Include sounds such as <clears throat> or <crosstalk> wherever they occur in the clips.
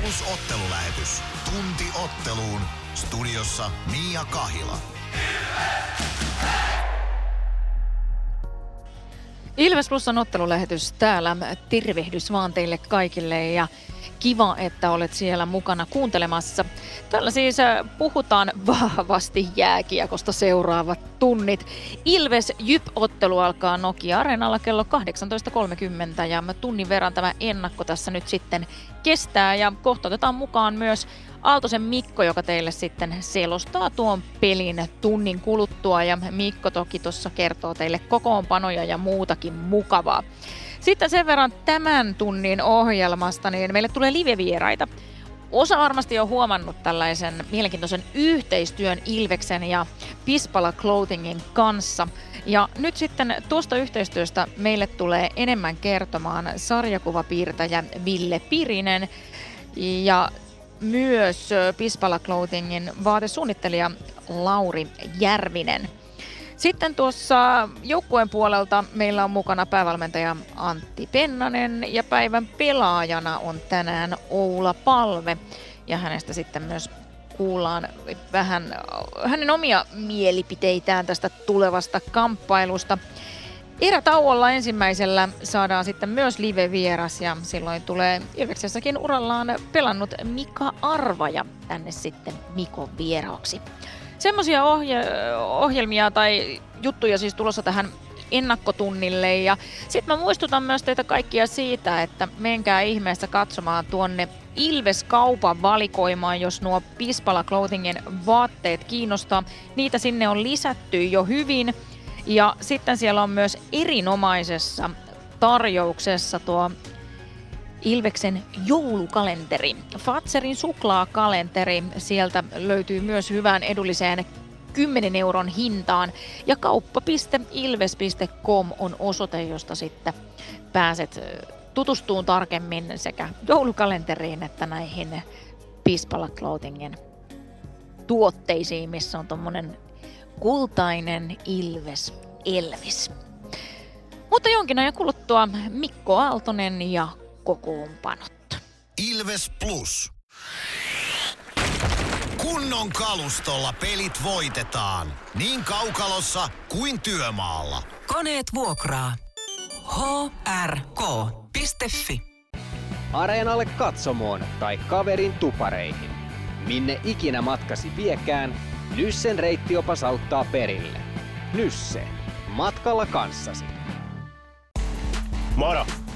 Plus ottelulähetys. Tunti otteluun. Studiossa Mia Kahila. Ilves Plusan ottelulähetys täällä. Tervehdys vaan teille kaikille ja kiva, että olet siellä mukana kuuntelemassa. Täällä siis äh, puhutaan <laughs> vahvasti jääkiekosta seuraavat tunnit. Ilves Jyp-ottelu alkaa Nokia-areenalla kello 18.30 ja tunnin verran tämä ennakko tässä nyt sitten kestää ja kohta otetaan mukaan myös Aaltosen Mikko, joka teille sitten selostaa tuon pelin tunnin kuluttua ja Mikko toki tuossa kertoo teille kokoonpanoja ja muutakin mukavaa. Sitten sen verran tämän tunnin ohjelmasta, niin meille tulee live-vieraita. Osa varmasti on huomannut tällaisen mielenkiintoisen yhteistyön Ilveksen ja Pispala Clothingin kanssa. Ja nyt sitten tuosta yhteistyöstä meille tulee enemmän kertomaan sarjakuvapiirtäjä Ville Pirinen ja myös Pispala Clothingin vaatesuunnittelija Lauri Järvinen. Sitten tuossa joukkueen puolelta meillä on mukana päävalmentaja Antti Pennanen ja päivän pelaajana on tänään Oula Palve. Ja hänestä sitten myös kuullaan vähän hänen omia mielipiteitään tästä tulevasta kamppailusta. Erätauolla ensimmäisellä saadaan sitten myös live-vieras ja silloin tulee Ilveksessäkin urallaan pelannut Mika Arvaja tänne sitten Mikon vieraaksi. Semmoisia ohje- ohjelmia tai juttuja siis tulossa tähän ennakkotunnille ja sitten mä muistutan myös teitä kaikkia siitä, että menkää ihmeessä katsomaan tuonne Ilves-kaupan valikoimaan, jos nuo Pispala Clothingin vaatteet kiinnostaa. Niitä sinne on lisätty jo hyvin ja sitten siellä on myös erinomaisessa tarjouksessa tuo Ilveksen joulukalenteri. Fatserin suklaakalenteri. Sieltä löytyy myös hyvään edulliseen 10 euron hintaan. Ja kauppa.ilves.com on osoite, josta sitten pääset tutustuun tarkemmin sekä joulukalenteriin että näihin Pispala Clothingin tuotteisiin, missä on tuommoinen kultainen Ilves Elvis. Mutta jonkin ajan kuluttua Mikko Aaltonen ja kokoonpanot. Ilves Plus. Kunnon kalustolla pelit voitetaan. Niin kaukalossa kuin työmaalla. Koneet vuokraa. hrk.fi Areenalle katsomoon tai kaverin tupareihin. Minne ikinä matkasi viekään, Nyssen reittiopas auttaa perille. Nysse. Matkalla kanssasi. Moro!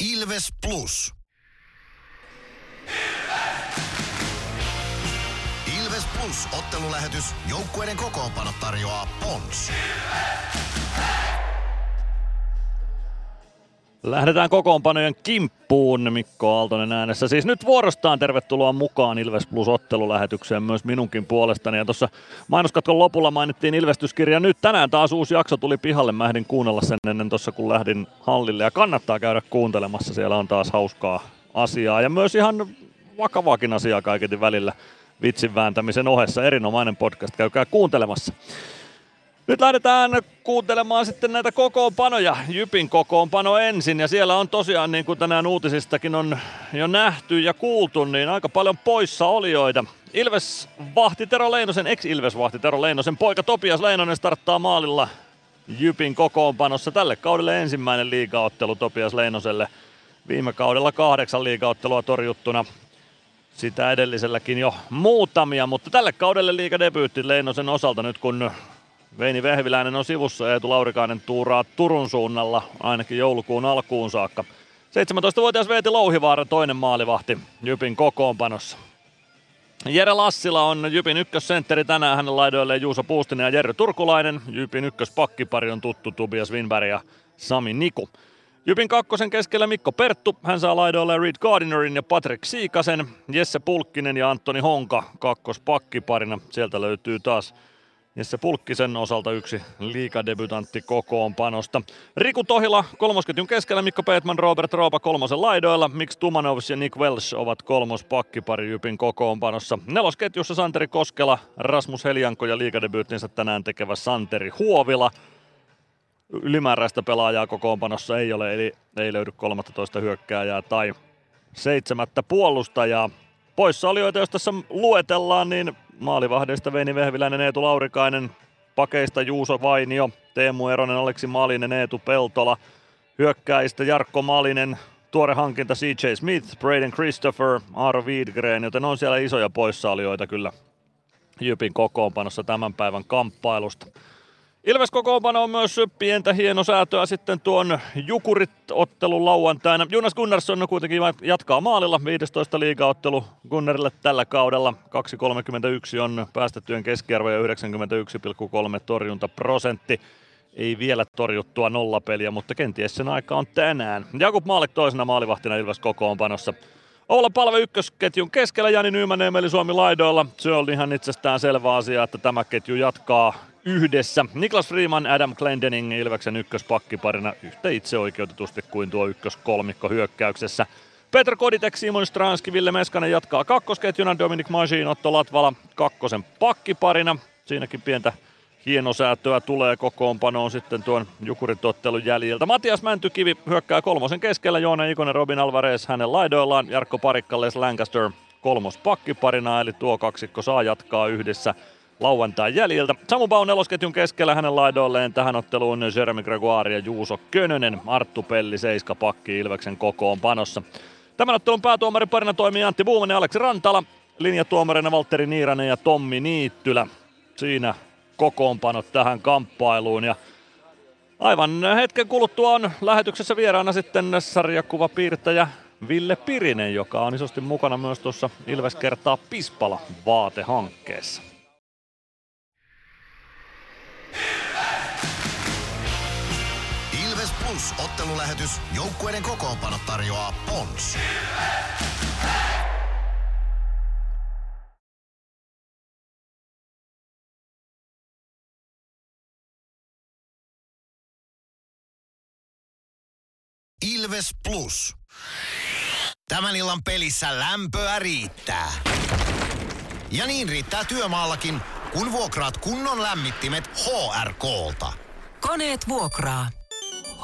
Ilves Plus. Ilves Plus ottelulähetys. Joukkueiden kokoonpano tarjoaa Pons. Lähdetään kokoonpanojen kimppuun, Mikko Aaltonen äänessä. Siis nyt vuorostaan tervetuloa mukaan Ilves Plus ottelulähetykseen myös minunkin puolestani. Ja tuossa mainoskatkon lopulla mainittiin Ilvestyskirja nyt. Tänään taas uusi jakso tuli pihalle. Mä ehdin kuunnella sen ennen tuossa kun lähdin hallille. Ja kannattaa käydä kuuntelemassa. Siellä on taas hauskaa asiaa ja myös ihan vakavaakin asiaa kaiketi välillä vitsin vääntämisen ohessa. Erinomainen podcast, käykää kuuntelemassa. Nyt lähdetään kuuntelemaan sitten näitä kokoonpanoja. Jypin kokoonpano ensin ja siellä on tosiaan niin kuin tänään uutisistakin on jo nähty ja kuultu, niin aika paljon poissa olijoita. Ilves vahti Tero Leinosen, ex-Ilves vahti Tero Leinosen poika Topias Leinonen starttaa maalilla Jypin kokoonpanossa. Tälle kaudelle ensimmäinen liigaottelu Topias Leinoselle. Viime kaudella kahdeksan liigaottelua torjuttuna. Sitä edelliselläkin jo muutamia, mutta tälle kaudelle liigadebyytti Leinosen osalta nyt kun Veini Vehviläinen on sivussa ja Eetu Laurikainen tuuraa Turun suunnalla ainakin joulukuun alkuun saakka. 17-vuotias Veeti Louhivaara toinen maalivahti Jypin kokoonpanossa. Jere Lassila on Jypin ykkössentteri tänään hänen laidoilleen Juuso Puustinen ja Jerry Turkulainen. Jypin ykköspakkipari on tuttu Tobias Winberg ja Sami Niku. Jypin kakkosen keskellä Mikko Perttu, hän saa laidoille Reed Gardinerin ja Patrick Siikasen, Jesse Pulkkinen ja Antoni Honka kakkospakkiparina. Sieltä löytyy taas Jesse Pulkkisen osalta yksi liikadebutantti kokoonpanosta. Riku Tohila kolmosketjun keskellä, Mikko Peetman, Robert Roopa kolmosen laidoilla, Mix Tumanovs ja Nick Welsh ovat kolmospakkipari Jypin kokoonpanossa. Nelosketjussa Santeri Koskela, Rasmus Helianko ja liikadebyyttinsä tänään tekevä Santeri Huovila. Ylimääräistä pelaajaa kokoonpanossa ei ole, eli ei löydy 13 hyökkääjää tai seitsemättä puolustajaa. Poissaolijoita, jos tässä luetellaan, niin Maalivahdeista Veini Vehviläinen, Eetu Laurikainen, pakeista Juuso Vainio, Teemu Eronen, Aleksi Malinen, Eetu Peltola, hyökkäistä Jarkko Malinen, tuore hankinta CJ Smith, Braden Christopher, Aaro Wiedgren, joten on siellä isoja poissaolijoita kyllä Jypin kokoonpanossa tämän päivän kamppailusta. Ilves kokoonpano on myös pientä hienosäätöä sitten tuon Jukurit-ottelun lauantaina. Jonas Gunnarsson kuitenkin jatkaa maalilla 15 liigaottelu Gunnarille tällä kaudella. 2.31 on päästettyjen keskiarvo ja 91,3 torjuntaprosentti. Ei vielä torjuttua nollapeliä, mutta kenties sen aika on tänään. Jakub Maalek toisena maalivahtina Ilves kokoonpanossa. Olla palve ykkösketjun keskellä Jani Nyymänen eli Suomi laidoilla. Se on ihan itsestään selvä asia, että tämä ketju jatkaa yhdessä. Niklas Freeman, Adam Glendening Ilveksen ykköspakkiparina yhtä itseoikeutetusti kuin tuo ykköskolmikko hyökkäyksessä. Petr Koditek, Simon Stranski, Ville Meskanen jatkaa kakkosketjuna, Dominic Majin, Otto Latvala kakkosen pakkiparina. Siinäkin pientä hienosäätöä tulee kokoonpanoon sitten tuon Jukuritottelun jäljiltä. Matias Mäntykivi hyökkää kolmosen keskellä, Joona Ikonen, Robin Alvarez hänen laidoillaan, Jarkko Parikka, Les Lancaster kolmos pakkiparina, eli tuo kaksikko saa jatkaa yhdessä lauantain jäljiltä. Samu Bau nelosketjun keskellä hänen laidoilleen tähän otteluun Jeremy Gregoire ja Juuso Könönen, Arttu Pelli, Seiska Pakki Ilveksen kokoonpanossa. Tämän ottelun päätuomarin parina toimii Antti Buumanen ja Aleksi Rantala, linjatuomarina Valtteri Niiranen ja Tommi Niittylä. Siinä kokoonpanot tähän kamppailuun ja aivan hetken kuluttua on lähetyksessä vieraana sitten sarjakuvapiirtäjä Ville Pirinen, joka on isosti mukana myös tuossa Ilves kertaa Pispala vaatehankkeessa. Plus ottelulähetys. Joukkueiden kokoonpano tarjoaa Pons. Ilves Plus. Tämän illan pelissä lämpöä riittää. Ja niin riittää työmaallakin, kun vuokraat kunnon lämmittimet HRKlta. Koneet vuokraa.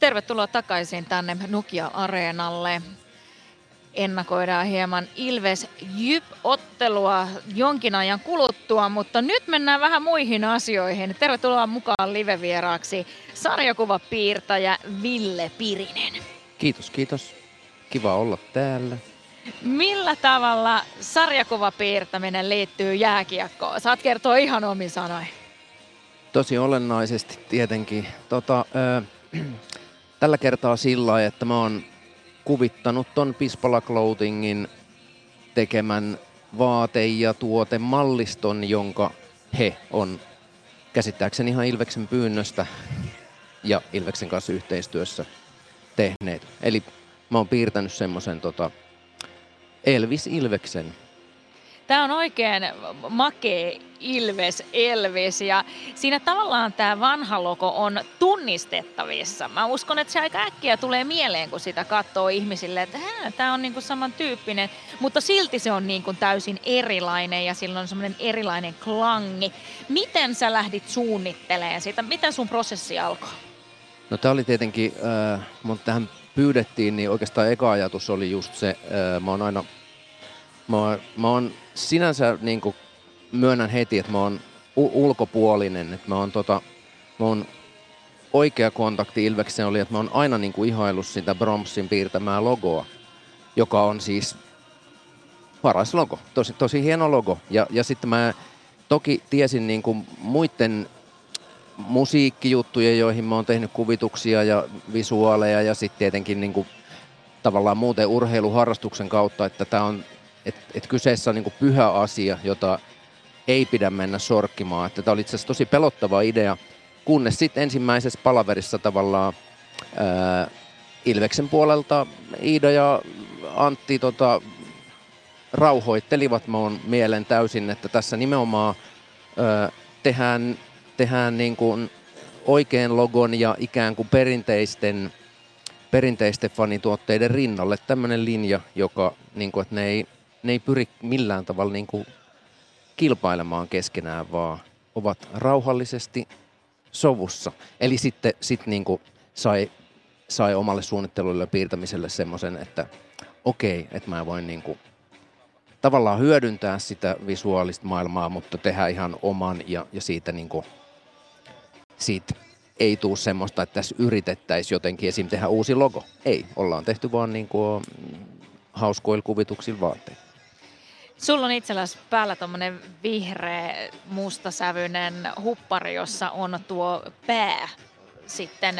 Tervetuloa takaisin tänne Nokia-areenalle. Ennakoidaan hieman Ilves Jyp-ottelua jonkin ajan kuluttua, mutta nyt mennään vähän muihin asioihin. Tervetuloa mukaan live-vieraaksi sarjakuvapiirtäjä Ville Pirinen. Kiitos, kiitos. Kiva olla täällä. Millä tavalla sarjakuvapiirtäminen liittyy jääkiekkoon? Saat kertoa ihan omin sanoin. Tosi olennaisesti tietenkin. Tota, ö, tällä kertaa sillä että mä oon kuvittanut ton Pispala Clothingin tekemän vaate- ja tuotemalliston, jonka he on käsittääkseni ihan Ilveksen pyynnöstä ja Ilveksen kanssa yhteistyössä tehneet. Eli mä oon piirtänyt semmoisen tota Elvis Ilveksen. Tämä on oikein makee Ilves Elvis ja siinä tavallaan tämä vanha logo on tunnistettavissa. Mä uskon, että se aika äkkiä tulee mieleen, kun sitä katsoo ihmisille, että tämä on niinku samantyyppinen, mutta silti se on niinku täysin erilainen ja sillä on semmoinen erilainen klangi. Miten sä lähdit suunnittelemaan sitä? Miten sun prosessi alkoi? No tämä oli tietenkin, äh, mun tähän pyydettiin, niin oikeastaan eka ajatus oli just se, äh, mä oon aina, mä mä oon sinänsä niin kuin myönnän heti, että mä oon u- ulkopuolinen, että mä oon tota, mä oon oikea kontakti Ilvekseen oli, että mä oon aina niin kuin ihaillut sitä Bromsin piirtämää logoa, joka on siis paras logo, tosi, tosi hieno logo. Ja, ja sitten mä toki tiesin niin kuin muiden musiikkijuttuja, joihin mä oon tehnyt kuvituksia ja visuaaleja ja sitten tietenkin niin kuin tavallaan muuten urheiluharrastuksen kautta, että tämä on, että et kyseessä on niin pyhä asia, jota ei pidä mennä sorkkimaan. Tämä oli itse asiassa tosi pelottava idea, kunnes sitten ensimmäisessä palaverissa tavallaan ää, Ilveksen puolelta Iida ja Antti tota, rauhoittelivat mun mielen täysin, että tässä nimenomaan ää, tehdään, tehdään niin kuin oikein logon ja ikään kuin perinteisten, perinteisten fanituotteiden rinnalle tämmöinen linja, joka niin kuin, että ne ei, ne ei pyri millään tavalla niin kuin kilpailemaan keskenään, vaan ovat rauhallisesti sovussa. Eli sitten sit niin kuin sai, sai omalle suunnittelulle ja piirtämiselle semmoisen, että okei, okay, että mä voin niin kuin tavallaan hyödyntää sitä visuaalista maailmaa, mutta tehdä ihan oman ja, ja siitä, niin kuin, siitä ei tule semmoista, että tässä yritettäisiin jotenkin esim. tehdä uusi logo. Ei, ollaan tehty vaan niin kuin hauskoilla kuvituksilla vaatteilla. Sulla on itselläsi päällä tuommoinen vihreä, mustasävyinen huppari, jossa on tuo pää sitten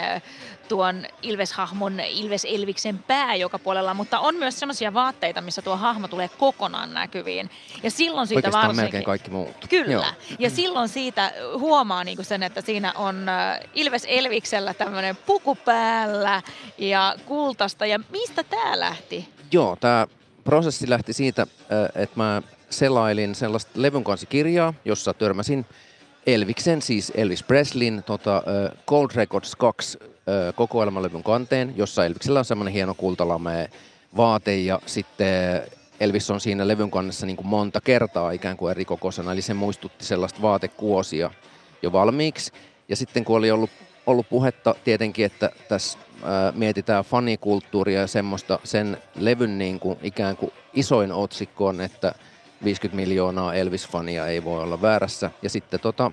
tuon Ilves-hahmon Ilves Elviksen pää joka puolella, mutta on myös sellaisia vaatteita, missä tuo hahmo tulee kokonaan näkyviin. Ja silloin siitä Oikeastaan varsinkin... melkein kaikki muut. Kyllä. Joo. Ja silloin siitä huomaa niinku sen, että siinä on Ilves Elviksellä tämmöinen puku päällä ja kultasta. Ja mistä tämä lähti? Joo, tämä prosessi lähti siitä, että mä selailin sellaista levyn kanssa kirjaa, jossa törmäsin Elviksen, siis Elvis Preslin, tota, Gold Records 2 kokoelmalevyn kanteen, jossa Elviksellä on semmoinen hieno kultalame vaate ja sitten Elvis on siinä levyn kannessa niin kuin monta kertaa ikään kuin eri kokoisena, eli se muistutti sellaista vaatekuosia jo valmiiksi. Ja sitten kun oli ollut, ollut puhetta tietenkin, että tässä ää, mietitään fanikulttuuria ja semmoista, sen levyn niin kuin, ikään kuin isoin otsikko on, että 50 miljoonaa Elvis-fania ei voi olla väärässä. Ja sitten tota,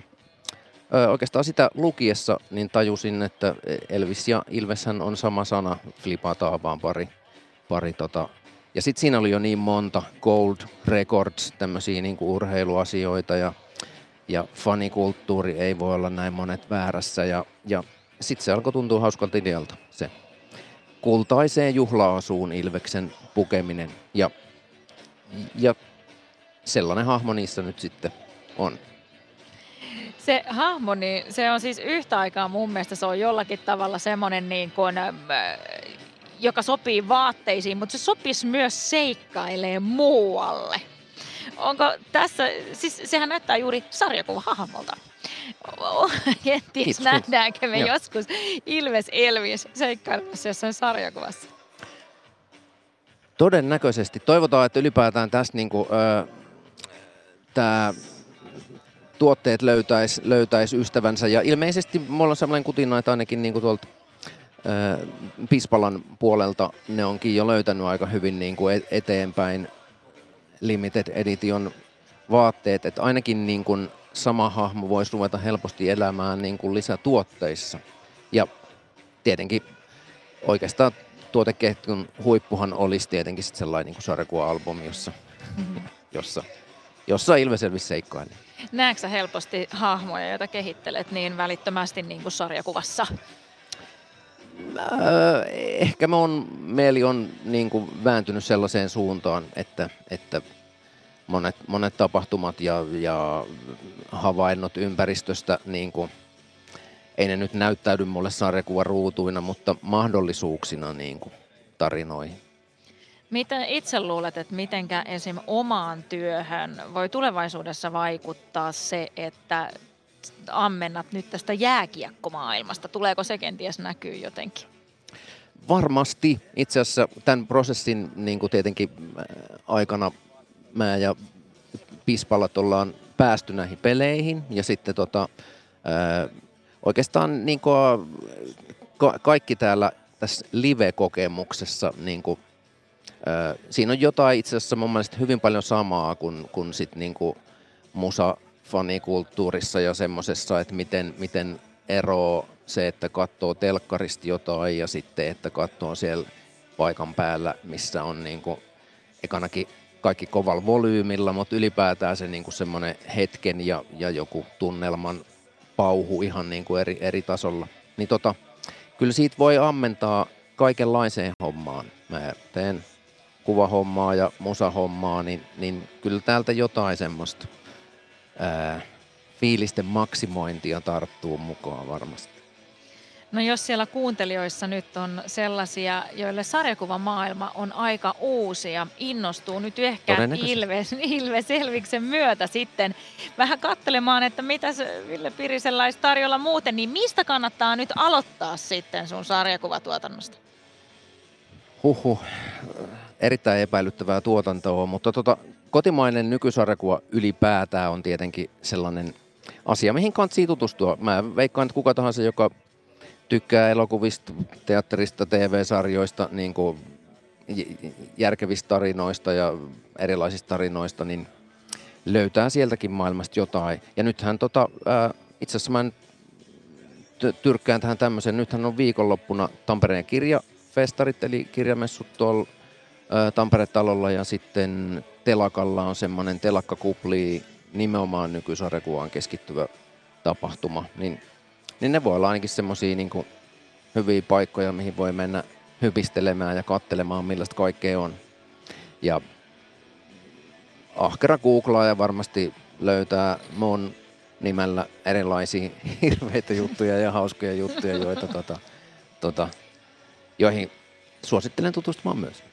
oikeastaan sitä lukiessa niin tajusin, että Elvis ja Ilveshän on sama sana, flipataan vaan pari, pari tota. Ja sitten siinä oli jo niin monta Gold Records, tämmöisiä niin urheiluasioita ja, ja fanikulttuuri ei voi olla näin monet väärässä. Ja, ja sitten se alkoi tuntua hauskalta idealta, se kultaiseen juhlaasuun Ilveksen pukeminen. Ja, ja sellainen hahmo niissä nyt sitten on. Se hahmo, niin se on siis yhtä aikaa mun mielestä se on jollakin tavalla semmoinen niin kuin, äh, joka sopii vaatteisiin, mutta se sopisi myös seikkailee muualle. Onko tässä, siis sehän näyttää juuri sarjakuvahahmolta. Kenties <laughs> nähdäänkö me joskus Ilves Elvis seikkailemassa jossain sarjakuvassa? Todennäköisesti. Toivotaan, että ylipäätään tässä niin kuin, ö, tämä tuotteet löytäisi löytäis ystävänsä. Ja ilmeisesti mulla on sellainen kutina, että ainakin niin kuin tuolta ää, Pispalan puolelta ne onkin jo löytänyt aika hyvin niin kuin eteenpäin limited edition vaatteet. Että ainakin niin kuin sama hahmo voisi ruveta helposti elämään niin kuin lisätuotteissa. Ja tietenkin oikeastaan tuoteketjun huippuhan olisi tietenkin sit sellainen niin sarjakuva-albumi, jossa, mm-hmm. jossa jossa Ilves Elvis seikkailee. Näetkö helposti hahmoja, joita kehittelet niin välittömästi niin kuin sarjakuvassa? Öö, ehkä mun mieli on niin kuin vääntynyt sellaiseen suuntaan, että, että monet, monet tapahtumat ja, ja havainnot ympäristöstä niin kuin, ei ne nyt näyttäydy mulle sarjakuvan ruutuina, mutta mahdollisuuksina niin kuin, tarinoihin. Miten itse luulet, että mitenkä esim. omaan työhön voi tulevaisuudessa vaikuttaa se, että ammennat nyt tästä jääkiekkomaailmasta? Tuleeko se kenties näkyy jotenkin? Varmasti. Itse asiassa tämän prosessin niin kuin tietenkin äh, aikana mä ja Pispalat ollaan päästy näihin peleihin ja sitten tota, äh, oikeastaan niin kuin, ka- kaikki täällä tässä live-kokemuksessa niin kuin siinä on jotain itse asiassa mun mielestä hyvin paljon samaa kuin, kuin sit niinku musa fanikulttuurissa ja semmoisessa, että miten, miten ero se, että katsoo telkkarista jotain ja sitten, että katsoo siellä paikan päällä, missä on niin kuin, ekanakin kaikki kovalla volyymilla, mutta ylipäätään se niin kuin semmoinen hetken ja, ja joku tunnelman pauhu ihan niin kuin eri, eri tasolla. Niin tota, kyllä siitä voi ammentaa kaikenlaiseen hommaan. Mä teen kuvahommaa ja musahommaa, niin, niin kyllä täältä jotain semmoista ää, fiilisten maksimointia tarttuu mukaan varmasti. No jos siellä kuuntelijoissa nyt on sellaisia, joille sarjakuvamaailma on aika uusi ja innostuu nyt ehkä Ilves, Ilves Elviksen myötä sitten vähän katselemaan, että mitä se Ville Pirisellä olisi tarjolla muuten, niin mistä kannattaa nyt aloittaa sitten sun sarjakuvatuotannosta? Huhhuh, erittäin epäilyttävää tuotantoa, mutta tota, kotimainen nykysarjakuva ylipäätään on tietenkin sellainen asia, mihin kannattaa tutustua. Mä veikkaan, että kuka tahansa, joka tykkää elokuvista, teatterista, TV-sarjoista, niin kuin järkevistä tarinoista ja erilaisista tarinoista, niin löytää sieltäkin maailmasta jotain. Ja nythän tota, ää, itse asiassa mä tyrkkään tähän tämmöisen, nythän on viikonloppuna Tampereen kirjafestarit, eli kirjamessut tuolla Tampere-talolla ja sitten Telakalla on semmoinen telakkakupli nimenomaan nykysarjakuvaan keskittyvä tapahtuma, niin niin ne voi olla ainakin semmoisia niin hyviä paikkoja, mihin voi mennä hypistelemään ja kattelemaan, millaista kaikkea on. Ja ahkera googlaa ja varmasti löytää mun nimellä erilaisia <laughs> hirveitä juttuja ja hauskoja juttuja, joita, tota, tota, joihin suosittelen tutustumaan myös.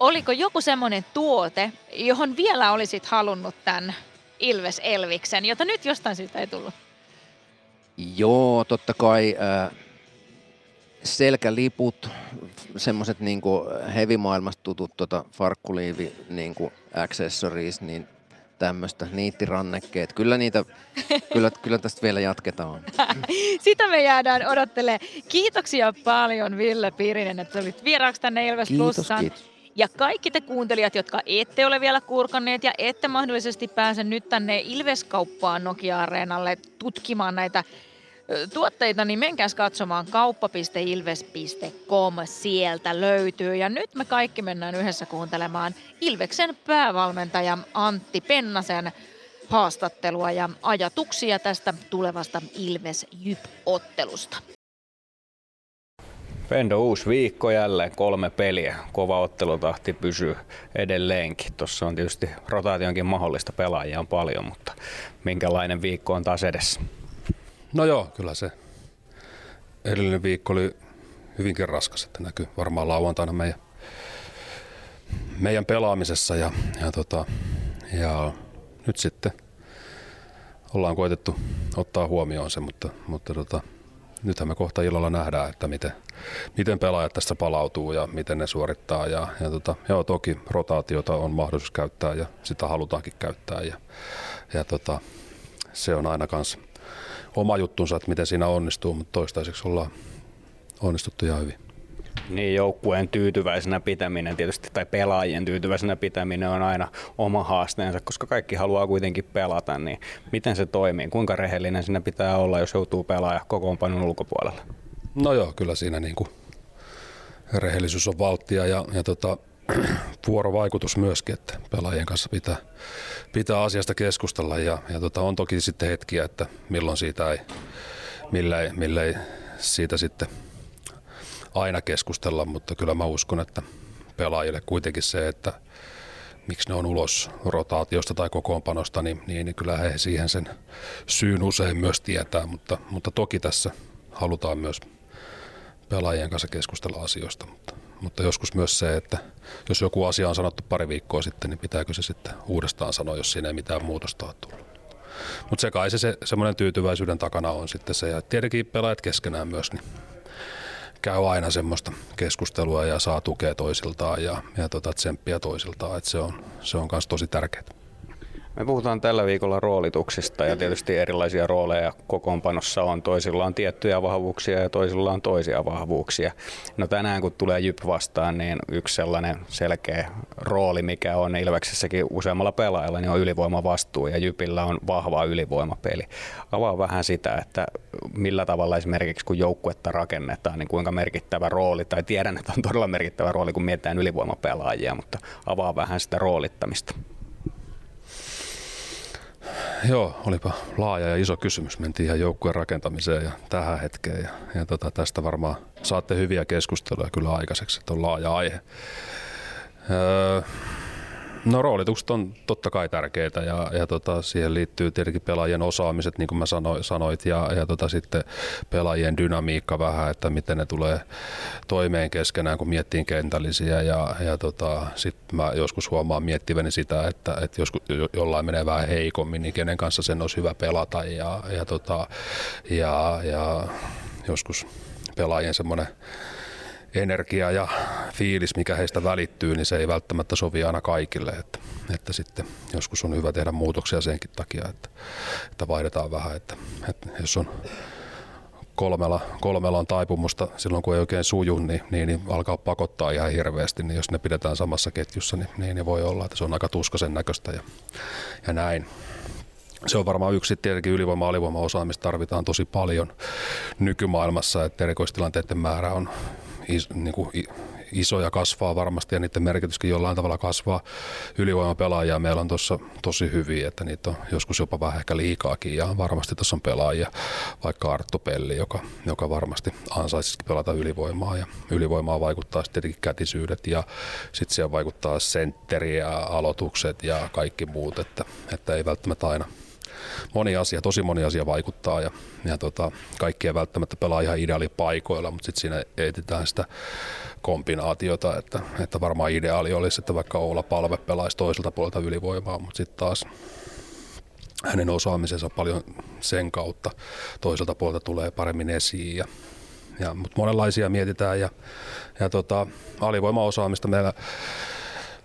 Oliko joku semmoinen tuote, johon vielä olisit halunnut tämän Ilves Elviksen, jota nyt jostain syystä ei tullut? Joo, totta kai äh, selkäliput, semmoiset niinku heavy-maailmasta tutut tota, farkkuliivi niinku accessories, niin tämmöistä, niittirannekkeet. Kyllä niitä, <laughs> kyllä, kyllä tästä vielä jatketaan. <laughs> Sitä me jäädään odottele. Kiitoksia paljon Ville Pirinen, että olit vieraaksi tänne Ilves kiitos, Plussaan. Kiitos. Ja kaikki te kuuntelijat, jotka ette ole vielä kurkanneet ja ette mahdollisesti pääse nyt tänne Ilveskauppaan Nokia-areenalle tutkimaan näitä tuotteita, niin menkääs katsomaan kauppa.ilves.com, sieltä löytyy. Ja nyt me kaikki mennään yhdessä kuuntelemaan Ilveksen päävalmentaja Antti Pennasen haastattelua ja ajatuksia tästä tulevasta Ilves-Jyp-ottelusta. Fendo uusi viikko jälleen, kolme peliä. Kova ottelutahti pysyy edelleenkin. Tuossa on tietysti rotaationkin mahdollista, pelaajia on paljon, mutta minkälainen viikko on taas edessä? No joo, kyllä se edellinen viikko oli hyvinkin raskas, että näkyy varmaan lauantaina meidän, meidän pelaamisessa ja, ja, tota, ja nyt sitten ollaan koitettu ottaa huomioon se, mutta, mutta tota, nythän me kohta illalla nähdään, että miten, miten pelaajat tästä palautuu ja miten ne suorittaa. Ja, ja tota, joo, toki rotaatiota on mahdollisuus käyttää ja sitä halutaankin käyttää. Ja, ja tota, se on aina kanssa oma juttunsa, että miten siinä onnistuu, mutta toistaiseksi ollaan onnistuttu ihan hyvin. Niin, joukkueen tyytyväisenä pitäminen tietysti, tai pelaajien tyytyväisenä pitäminen on aina oma haasteensa, koska kaikki haluaa kuitenkin pelata, niin miten se toimii? Kuinka rehellinen siinä pitää olla, jos joutuu pelaamaan kokoonpanon ulkopuolella? No joo, kyllä siinä niin kuin rehellisyys on valttia ja, ja tota, <clears throat> vuorovaikutus myöskin, että pelaajien kanssa pitää, pitää asiasta keskustella ja, ja tota, on toki sitten hetkiä, että milloin siitä ei, millä ei, millä ei siitä sitten aina keskustella, mutta kyllä mä uskon, että pelaajille kuitenkin se, että miksi ne on ulos rotaatiosta tai kokoonpanosta, niin, niin, niin kyllä he siihen sen syyn usein myös tietää, mutta, mutta toki tässä halutaan myös pelaajien kanssa keskustella asioista, mutta mutta joskus myös se, että jos joku asia on sanottu pari viikkoa sitten, niin pitääkö se sitten uudestaan sanoa, jos siinä ei mitään muutosta ole tullut. Mutta se kai se, se semmoinen tyytyväisyyden takana on sitten se, ja tietenkin pelaajat keskenään myös, niin käy aina semmoista keskustelua ja saa tukea toisiltaan ja, ja tota, tsemppiä toisiltaan, että se on, se on myös tosi tärkeää. Me puhutaan tällä viikolla roolituksista ja tietysti erilaisia rooleja kokoonpanossa on. Toisilla on tiettyjä vahvuuksia ja toisilla on toisia vahvuuksia. No tänään kun tulee Jyp vastaan, niin yksi sellainen selkeä rooli, mikä on Ilveksessäkin useammalla pelaajalla, niin on ylivoimavastuu ja Jypillä on vahva ylivoimapeli. Avaa vähän sitä, että millä tavalla esimerkiksi kun joukkuetta rakennetaan, niin kuinka merkittävä rooli, tai tiedän, että on todella merkittävä rooli, kun mietitään ylivoimapelaajia, mutta avaa vähän sitä roolittamista. Joo, olipa laaja ja iso kysymys. Mentiin ihan joukkueen rakentamiseen ja tähän hetkeen. Ja, ja tota, tästä varmaan saatte hyviä keskusteluja kyllä aikaiseksi, että on laaja aihe. Öö, No roolitukset on totta kai tärkeitä ja, ja tota, siihen liittyy tietenkin pelaajien osaamiset, niin kuin mä sanoit, sanoit ja, ja tota, sitten pelaajien dynamiikka vähän, että miten ne tulee toimeen keskenään, kun miettii kentällisiä ja, ja tota, sitten mä joskus huomaan miettiväni sitä, että, että joskus jollain menee vähän heikommin, niin kenen kanssa sen olisi hyvä pelata ja, ja, tota, ja, ja joskus pelaajien semmoinen energia ja fiilis, mikä heistä välittyy, niin se ei välttämättä sovi aina kaikille. Että, että sitten joskus on hyvä tehdä muutoksia senkin takia, että, että vaihdetaan vähän. Että, että jos on kolmella, kolmella on taipumusta silloin, kun ei oikein suju, niin, niin, niin alkaa pakottaa ihan hirveästi. Niin jos ne pidetään samassa ketjussa, niin, niin, niin voi olla, että se on aika tuskasen näköistä ja, ja näin. Se on varmaan yksi tietenkin ylivoima- alivoima osaamista tarvitaan tosi paljon nykymaailmassa, että erikoistilanteiden määrä on is, niin kuin iso ja kasvaa varmasti ja niiden merkityskin jollain tavalla kasvaa. Ylivoimapelaajia meillä on tuossa tosi hyviä, että niitä on joskus jopa vähän ehkä liikaakin ja varmasti tuossa on pelaajia, vaikka Arttu Pelli, joka, joka varmasti ansaitsisikin pelata ylivoimaa ja ylivoimaa vaikuttaa sitten tietenkin kätisyydet ja sitten siellä vaikuttaa sentteri ja aloitukset ja kaikki muut, että, että ei välttämättä aina moni asia, tosi moni asia vaikuttaa ja, ja tota, kaikki ei välttämättä pelaa ihan ideaalipaikoilla, mutta sitten siinä etsitään sitä kombinaatiota, että, että varmaan ideaali olisi, että vaikka Oula Palve pelaisi toiselta puolelta ylivoimaa, mutta sitten taas hänen osaamisensa paljon sen kautta toiselta puolelta tulee paremmin esiin ja, ja, mutta monenlaisia mietitään ja, ja tota, alivoimaosaamista meillä,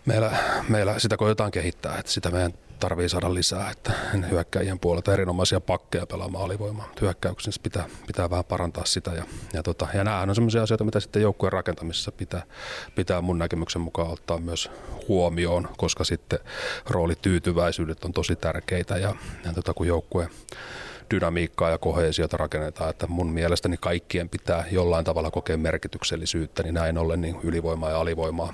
meillä, meillä sitä koetaan kehittää, että sitä meidän tarvii saada lisää, että hyökkäjien puolelta erinomaisia pakkeja pelaamaan alivoimaa. Hyökkäyksessä pitää, pitää vähän parantaa sitä ja, ja, tota, ja nämä on sellaisia asioita, mitä sitten joukkueen rakentamisessa pitää, pitää mun näkemyksen mukaan ottaa myös huomioon, koska sitten roolityytyväisyydet on tosi tärkeitä ja, ja tota, kun joukkue dynamiikkaa ja koheesiota rakennetaan, että mun mielestäni kaikkien pitää jollain tavalla kokea merkityksellisyyttä, niin näin ollen niin ylivoimaa ja alivoimaa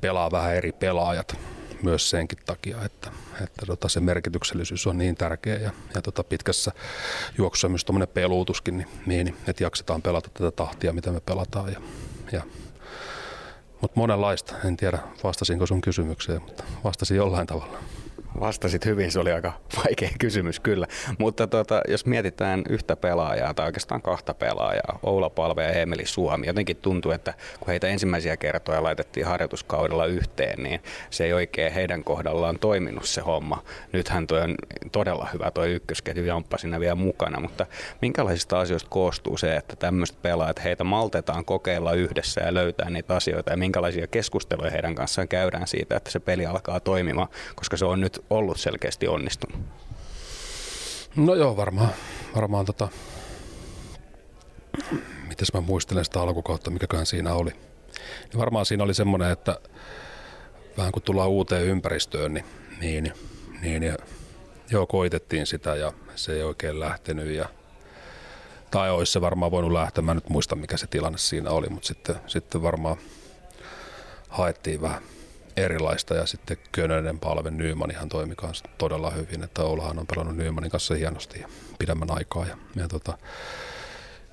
pelaa vähän eri pelaajat myös senkin takia, että, että tota, se merkityksellisyys on niin tärkeä ja, ja tota, pitkässä juoksussa myös tuommoinen peluutuskin, niin, niin, että jaksetaan pelata tätä tahtia, mitä me pelataan. Ja, ja, mutta monenlaista, en tiedä vastasinko sun kysymykseen, mutta vastasin jollain tavalla. Vastasit hyvin, se oli aika <laughs> vaikea kysymys kyllä. Mutta tota, jos mietitään yhtä pelaajaa tai oikeastaan kahta pelaajaa, Oula Palve ja Emeli Suomi, jotenkin tuntuu, että kun heitä ensimmäisiä kertoja laitettiin harjoituskaudella yhteen, niin se ei oikein heidän kohdallaan toiminut se homma. Nythän toi on todella hyvä toi ykkösketju Jamppa siinä vielä mukana, mutta minkälaisista asioista koostuu se, että tämmöiset pelaajat, heitä maltetaan kokeilla yhdessä ja löytää niitä asioita ja minkälaisia keskusteluja heidän kanssaan käydään siitä, että se peli alkaa toimimaan, koska se on nyt ollut selkeästi onnistunut? No joo, varmaan, varmaan tota, mitäs mä muistelen sitä alkukautta, mikäköhän siinä oli. Niin varmaan siinä oli semmoinen, että vähän kun tullaan uuteen ympäristöön, niin, niin, niin ja, joo, koitettiin sitä ja se ei oikein lähtenyt ja tai olisi se varmaan voinut lähteä, mä nyt muista mikä se tilanne siinä oli, mutta sitten, sitten varmaan haettiin vähän erilaista. Ja sitten Könönen palve Nyman ihan toimi kanssa todella hyvin, että Oulahan on pelannut Nymanin kanssa hienosti ja pidemmän aikaa. Ja, ja tota,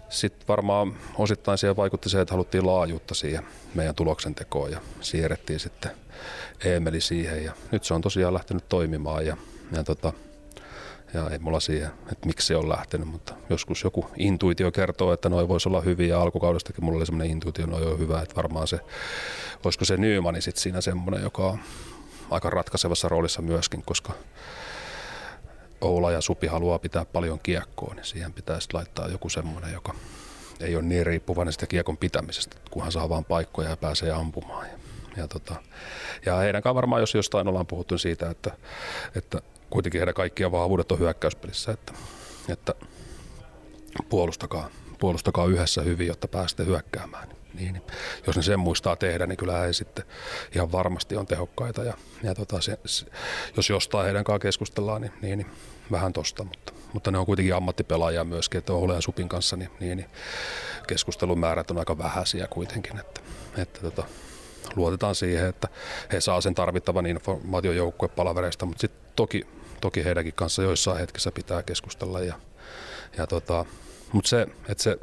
sitten varmaan osittain siihen vaikutti se, että haluttiin laajuutta siihen meidän tuloksentekoon. Ja siirrettiin sitten Eemeli siihen. Ja nyt se on tosiaan lähtenyt toimimaan. Ja, ja tota, ja ei mulla siihen, että miksi se on lähtenyt, mutta joskus joku intuitio kertoo, että noi voisi olla hyviä. Alkukaudestakin mulla oli semmoinen intuitio, noi on hyvä, että varmaan se, olisiko se Nymani sitten siinä semmoinen, joka on aika ratkaisevassa roolissa myöskin, koska Oula ja Supi haluaa pitää paljon kiekkoa, niin siihen pitäisi laittaa joku semmoinen, joka ei ole niin riippuvainen sitä kiekon pitämisestä, kunhan saa vaan paikkoja ja pääsee ampumaan. Ja, ja, tota, ja heidän kanssaan varmaan, jos jostain ollaan puhuttu siitä, että, että kuitenkin heidän kaikkia vahvuudet on hyökkäyspelissä, että, että puolustakaa, puolustakaa yhdessä hyvin, jotta pääsette hyökkäämään. Niin, niin, jos ne sen muistaa tehdä, niin kyllä he sitten ihan varmasti on tehokkaita. Ja, ja tota, se, se, jos jostain heidän kanssaan keskustellaan, niin, niin, niin vähän tosta, mutta, mutta ne on kuitenkin ammattipelaajia myöskin, että Ole ja Supin kanssa, niin, niin, niin keskustelun määrät on aika vähäisiä kuitenkin, että, että tota, luotetaan siihen, että he saa sen tarvittavan informaation joukkuepalavereista, mutta sitten toki, toki heidänkin kanssa joissain hetkissä pitää keskustella. Ja, ja tota, mutta se, että se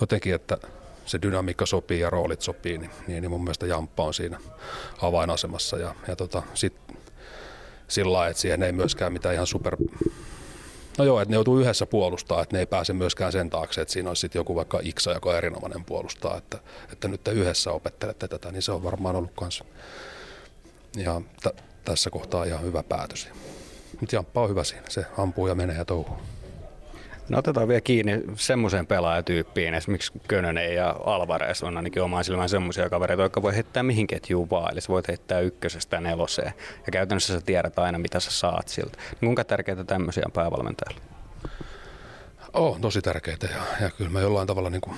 jotenkin, että se dynamiikka sopii ja roolit sopii, niin, niin, niin mun mielestä Jamppa on siinä avainasemassa. Ja, ja tota, sit sillä lailla, että siihen ei myöskään mitään ihan super... No joo, että ne joutuu yhdessä puolustaa, että ne ei pääse myöskään sen taakse, että siinä olisi sitten joku vaikka Iksa, joka on erinomainen puolustaa, että, että nyt te yhdessä opettelette tätä, niin se on varmaan ollut kanssa ja t- tässä kohtaa ihan hyvä päätös. Mutta Jamppa on hyvä siinä, se ampuu ja menee ja touhuu. No otetaan vielä kiinni semmoiseen pelaajatyyppiin, esimerkiksi Könönen ja Alvarez on ainakin omaan silmään semmoisia kavereita, jotka voi heittää mihin ketjuun vaan. Eli sä voit heittää ykkösestä neloseen ja käytännössä sä tiedät aina mitä sä saat siltä. Kuinka tärkeää tämmöisiä on päävalmentajalle? Oh, tosi tärkeitä ja, ja kyllä mä jollain tavalla niin kuin,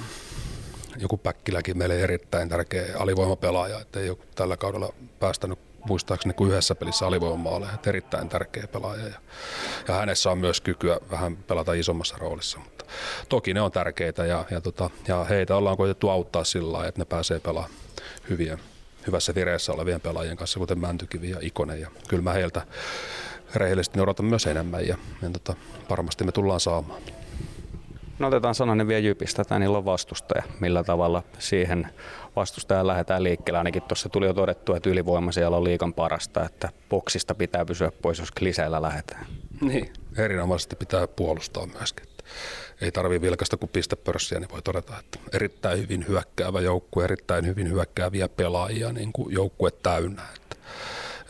joku Päkkiläkin meille erittäin tärkeä alivoimapelaaja, että ei ole tällä kaudella päästänyt muistaakseni kuin yhdessä pelissä alivoimaaleja, että erittäin tärkeä pelaaja. Ja, ja hänessä on myös kykyä vähän pelata isommassa roolissa. Mutta toki ne on tärkeitä ja, ja, tota, ja heitä ollaan koitettu auttaa sillä lailla, että ne pääsee pelaamaan hyviä, hyvässä vireessä olevien pelaajien kanssa, kuten Mäntykivi ja Ikonen. Ja kyllä mä heiltä rehellisesti odotan myös enemmän ja, ja tota, varmasti me tullaan saamaan. No otetaan sananen vielä Jypistä, että niillä on vastustaja. Millä tavalla siihen vastustaja lähdetään liikkeelle? Ainakin tuossa tuli jo todettu, että ylivoima siellä on liikan parasta, että boksista pitää pysyä pois, jos kliseillä lähdetään. Niin, erinomaisesti pitää puolustaa myöskin. Ei tarvii vilkasta kuin pistepörssiä, niin voi todeta, että erittäin hyvin hyökkäävä joukkue, erittäin hyvin hyökkääviä pelaajia, niin kuin joukkue täynnä. Että,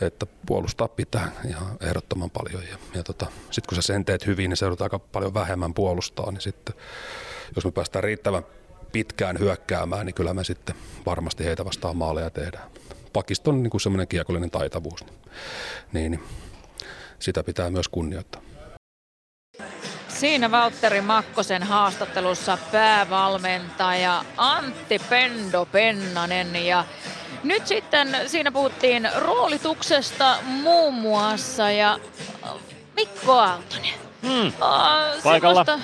että puolustaa pitää ihan ehdottoman paljon. Ja, ja tota, sitten kun sä sen teet hyvin, niin se aika paljon vähemmän puolustaa, niin sitten jos me päästään riittävän pitkään hyökkäämään, niin kyllä me sitten varmasti heitä vastaan maaleja tehdään. Pakiston niin kuin semmoinen kiekollinen taitavuus, niin, niin, niin sitä pitää myös kunnioittaa. Siinä Valtteri Makkosen haastattelussa päävalmentaja Antti Pendo Pennanen ja nyt sitten siinä puhuttiin roolituksesta muun muassa ja Mikko Aaltonen. Hmm. Oh, Paikalla. Semmoista,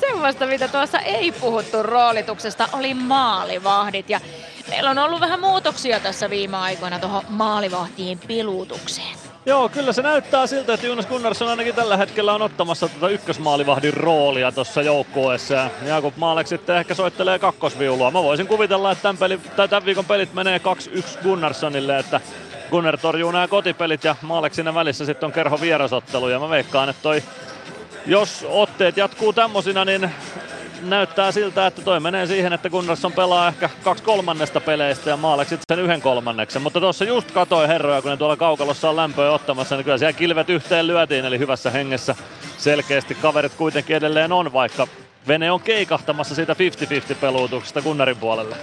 <laughs> semmoista, mitä tuossa ei puhuttu roolituksesta, oli maalivahdit. Ja meillä on ollut vähän muutoksia tässä viime aikoina tuohon maalivahtien pilutukseen. Joo, kyllä se näyttää siltä, että Jonas Gunnarsson ainakin tällä hetkellä on ottamassa tuota ykkösmaalivahdin roolia tuossa joukkueessa. Ja Jakub Maalek sitten ehkä soittelee kakkosviulua. Mä voisin kuvitella, että tämän, peli, tai tämän viikon pelit menee 2-1 Gunnarssonille, että Gunnar torjuu nämä kotipelit ja Maalek siinä välissä sitten on kerho vierasottelu. Ja mä veikkaan, että toi, jos otteet jatkuu tämmosina, niin näyttää siltä, että toi menee siihen, että Gunnarsson pelaa ehkä kaksi kolmannesta peleistä ja Maalek sitten sen yhden kolmanneksen. Mutta tuossa just katoi herroja, kun ne tuolla kaukalossa on lämpöä ottamassa, niin kyllä siellä kilvet yhteen lyötiin, eli hyvässä hengessä selkeästi kaverit kuitenkin edelleen on, vaikka vene on keikahtamassa siitä 50-50 peluutuksesta Gunnarin puolelle.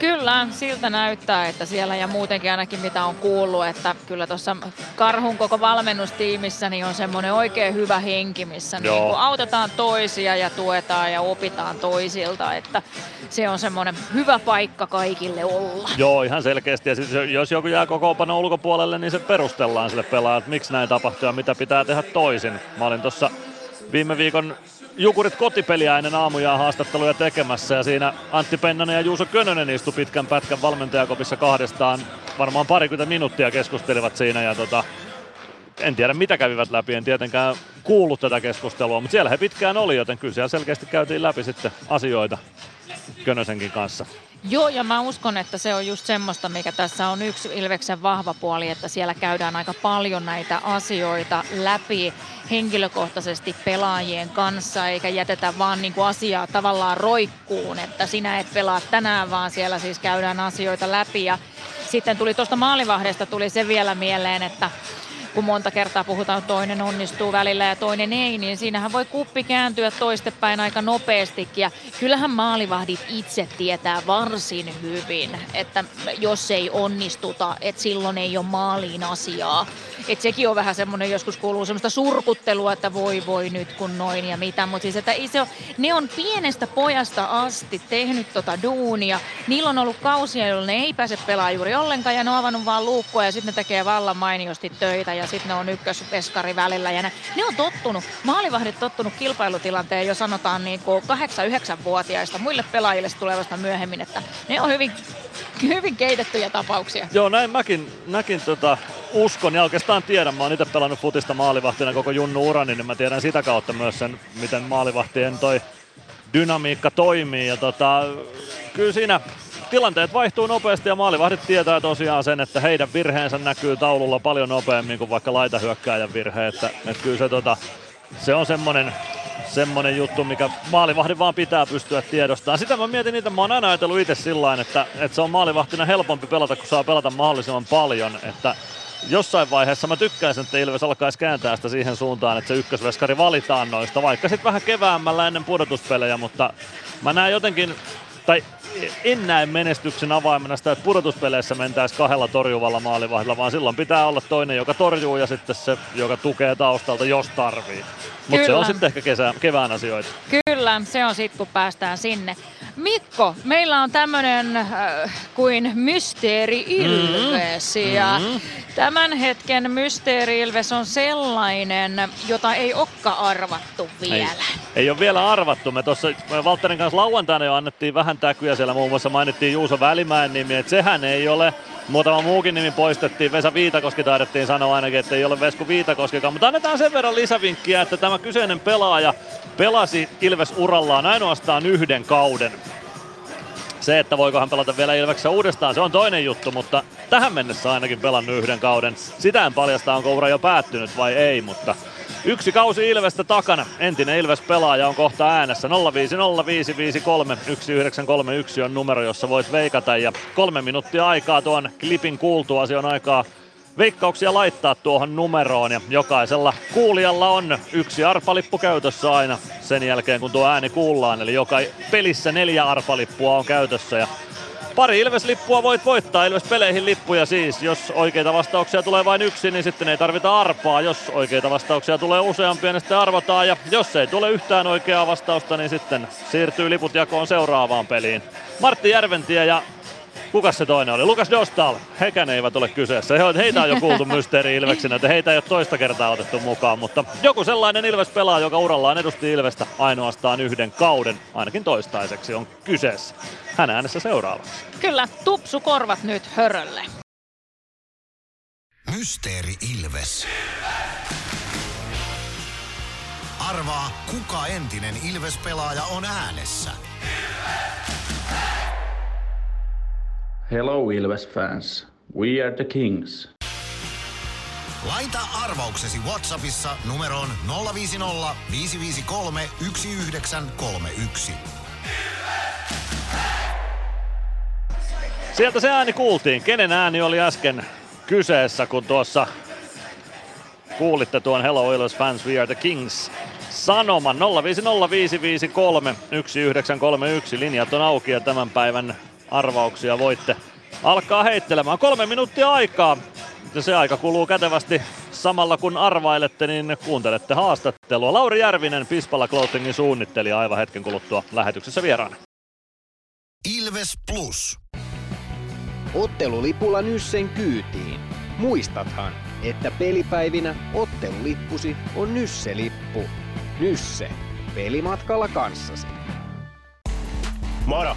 Kyllä, siltä näyttää, että siellä ja muutenkin ainakin mitä on kuullut, että kyllä tuossa Karhun koko valmennustiimissä niin on semmoinen oikein hyvä henki, missä niin autetaan toisia ja tuetaan ja opitaan toisilta, että se on semmoinen hyvä paikka kaikille olla. Joo, ihan selkeästi. Ja siis jos joku jää kokoonpano ulkopuolelle, niin se perustellaan sille pelaajalle, että miksi näin tapahtuu ja mitä pitää tehdä toisin. Mä olin tuossa viime viikon Jukurit kotipeliä ennen aamujaan haastatteluja tekemässä ja siinä Antti Pennanen ja Juuso Könönen istu pitkän pätkän valmentajakopissa kahdestaan. Varmaan parikymmentä minuuttia keskustelivat siinä ja tota, en tiedä mitä kävivät läpi, en tietenkään kuullut tätä keskustelua, mutta siellä he pitkään oli, joten kyllä siellä selkeästi käytiin läpi sitten asioita Könösenkin kanssa. Joo, ja mä uskon, että se on just semmoista, mikä tässä on yksi Ilveksen vahva puoli, että siellä käydään aika paljon näitä asioita läpi henkilökohtaisesti pelaajien kanssa, eikä jätetä vaan niin kuin asiaa tavallaan roikkuun, että sinä et pelaa tänään, vaan siellä siis käydään asioita läpi. Ja sitten tuli tuosta maalivahdesta tuli se vielä mieleen, että kun monta kertaa puhutaan, että toinen onnistuu välillä ja toinen ei, niin siinähän voi kuppi kääntyä toistepäin aika nopeastikin. Ja kyllähän maalivahdit itse tietää varsin hyvin, että jos ei onnistuta, että silloin ei ole maaliin asiaa. Että sekin on vähän semmoinen, joskus kuuluu semmoista surkuttelua, että voi voi nyt kun noin ja mitä. Mutta siis, että iso, ne on pienestä pojasta asti tehnyt tota duunia. Niillä on ollut kausia, jolloin ne ei pääse pelaamaan juuri ollenkaan ja ne on avannut vaan luukkua ja sitten ne tekee vallan mainiosti töitä ja sitten ne on ykkösveskari välillä. Ja ne, ne on tottunut, maalivahdit tottunut kilpailutilanteen jo sanotaan niin kuin 8-9-vuotiaista muille pelaajille tulevasta myöhemmin, että ne on hyvin, hyvin keitettyjä tapauksia. Joo, näin mäkin, mäkin tota, uskon ja oikeastaan tiedän. Mä oon itse pelannut futista maalivahtina koko Junnu urani, niin mä tiedän sitä kautta myös sen, miten maalivahtien toi dynamiikka toimii. Ja tota, kyllä siinä tilanteet vaihtuu nopeasti ja maalivahdit tietää tosiaan sen, että heidän virheensä näkyy taululla paljon nopeammin kuin vaikka laitahyökkääjän virhe. Että, että kyllä se, tota, se on semmoinen semmonen juttu, mikä maalivahdin vaan pitää pystyä tiedostamaan. Sitä mä mietin niitä, mä oon aina ajatellut itse sillä että, että se on maalivahtina helpompi pelata, kun saa pelata mahdollisimman paljon. Että jossain vaiheessa mä tykkäisin, että Ilves alkaisi kääntää sitä siihen suuntaan, että se ykkösveskari valitaan noista, vaikka sitten vähän keväämmällä ennen pudotuspelejä, mutta mä näen jotenkin, tai en näe menestyksen avaimena sitä, että pudotuspeleissä mentäisiin kahdella torjuvalla maalivahdilla, vaan silloin pitää olla toinen, joka torjuu ja sitten se, joka tukee taustalta, jos tarvii. Mutta se on sitten ehkä kesä, kevään asioita. Kyllä, se on sitten kun päästään sinne. Mikko, meillä on tämmöinen äh, kuin Mysteeri Ilves mm-hmm. ja mm-hmm. tämän hetken Mysteeri Ilves on sellainen, jota ei okka arvattu vielä. Ei, ei ole vielä arvattu. Me tuossa Valtterin kanssa lauantaina jo annettiin vähän täkyä siellä muun muassa mainittiin Juuso Välimäen nimi, että sehän ei ole Muutama muukin nimi poistettiin. Vesa Viitakoski taidettiin sanoa ainakin, että ei ole Vesku Viitakoskikaan. Mutta annetaan sen verran lisävinkkiä, että tämä kyseinen pelaaja pelasi Ilves urallaan ainoastaan yhden kauden. Se, että voiko hän pelata vielä Ilveksessä uudestaan, se on toinen juttu, mutta tähän mennessä ainakin pelannut yhden kauden. Sitä en paljasta, onko ura jo päättynyt vai ei, mutta Yksi kausi Ilvestä takana. Entinen Ilves-pelaaja on kohta äänessä. 0505531931 on numero, jossa voit veikata. Ja kolme minuuttia aikaa tuon klipin kuultuasi on aikaa veikkauksia laittaa tuohon numeroon. Ja jokaisella kuulijalla on yksi arpalippu käytössä aina sen jälkeen, kun tuo ääni kuullaan. Eli joka pelissä neljä arpalippua on käytössä. Ja Pari Ilves-lippua voit voittaa, Ilves-peleihin lippuja siis. Jos oikeita vastauksia tulee vain yksi, niin sitten ei tarvita arpaa. Jos oikeita vastauksia tulee useampia, niin sitten arvotaan. Ja jos ei tule yhtään oikeaa vastausta, niin sitten siirtyy liput jakoon seuraavaan peliin. Martti Järventie ja Kuka se toinen oli? Lukas Dostal. Hekään eivät ole kyseessä. Heitä on jo kuultu <laughs> mysteeri Ilveksinä, että heitä ei ole toista kertaa otettu mukaan, mutta joku sellainen Ilves pelaa, joka urallaan edusti Ilvestä ainoastaan yhden kauden, ainakin toistaiseksi on kyseessä. Hän äänessä seuraavaksi. Kyllä, tupsu korvat nyt hörölle. Mysteeri Ilves. Arvaa, kuka entinen Ilves-pelaaja on äänessä. Hello Ilves fans. We are the Kings. Laita arvauksesi Whatsappissa numeroon 050 553 1931. Sieltä se ääni kuultiin. Kenen ääni oli äsken kyseessä, kun tuossa kuulitte tuon Hello Ilves fans, we are the Kings sanoman 05055531931. Linjat on auki ja tämän päivän arvauksia voitte alkaa heittelemään. Kolme minuuttia aikaa. Ja se aika kuluu kätevästi samalla kun arvailette, niin kuuntelette haastattelua. Lauri Järvinen, Pispala Clothingin suunnittelija aivan hetken kuluttua lähetyksessä vieraana. Ilves Plus. Ottelulipulla Nyssen kyytiin. Muistathan, että pelipäivinä ottelulippusi on Nysse-lippu. Nysse. Pelimatkalla kanssasi. Moro!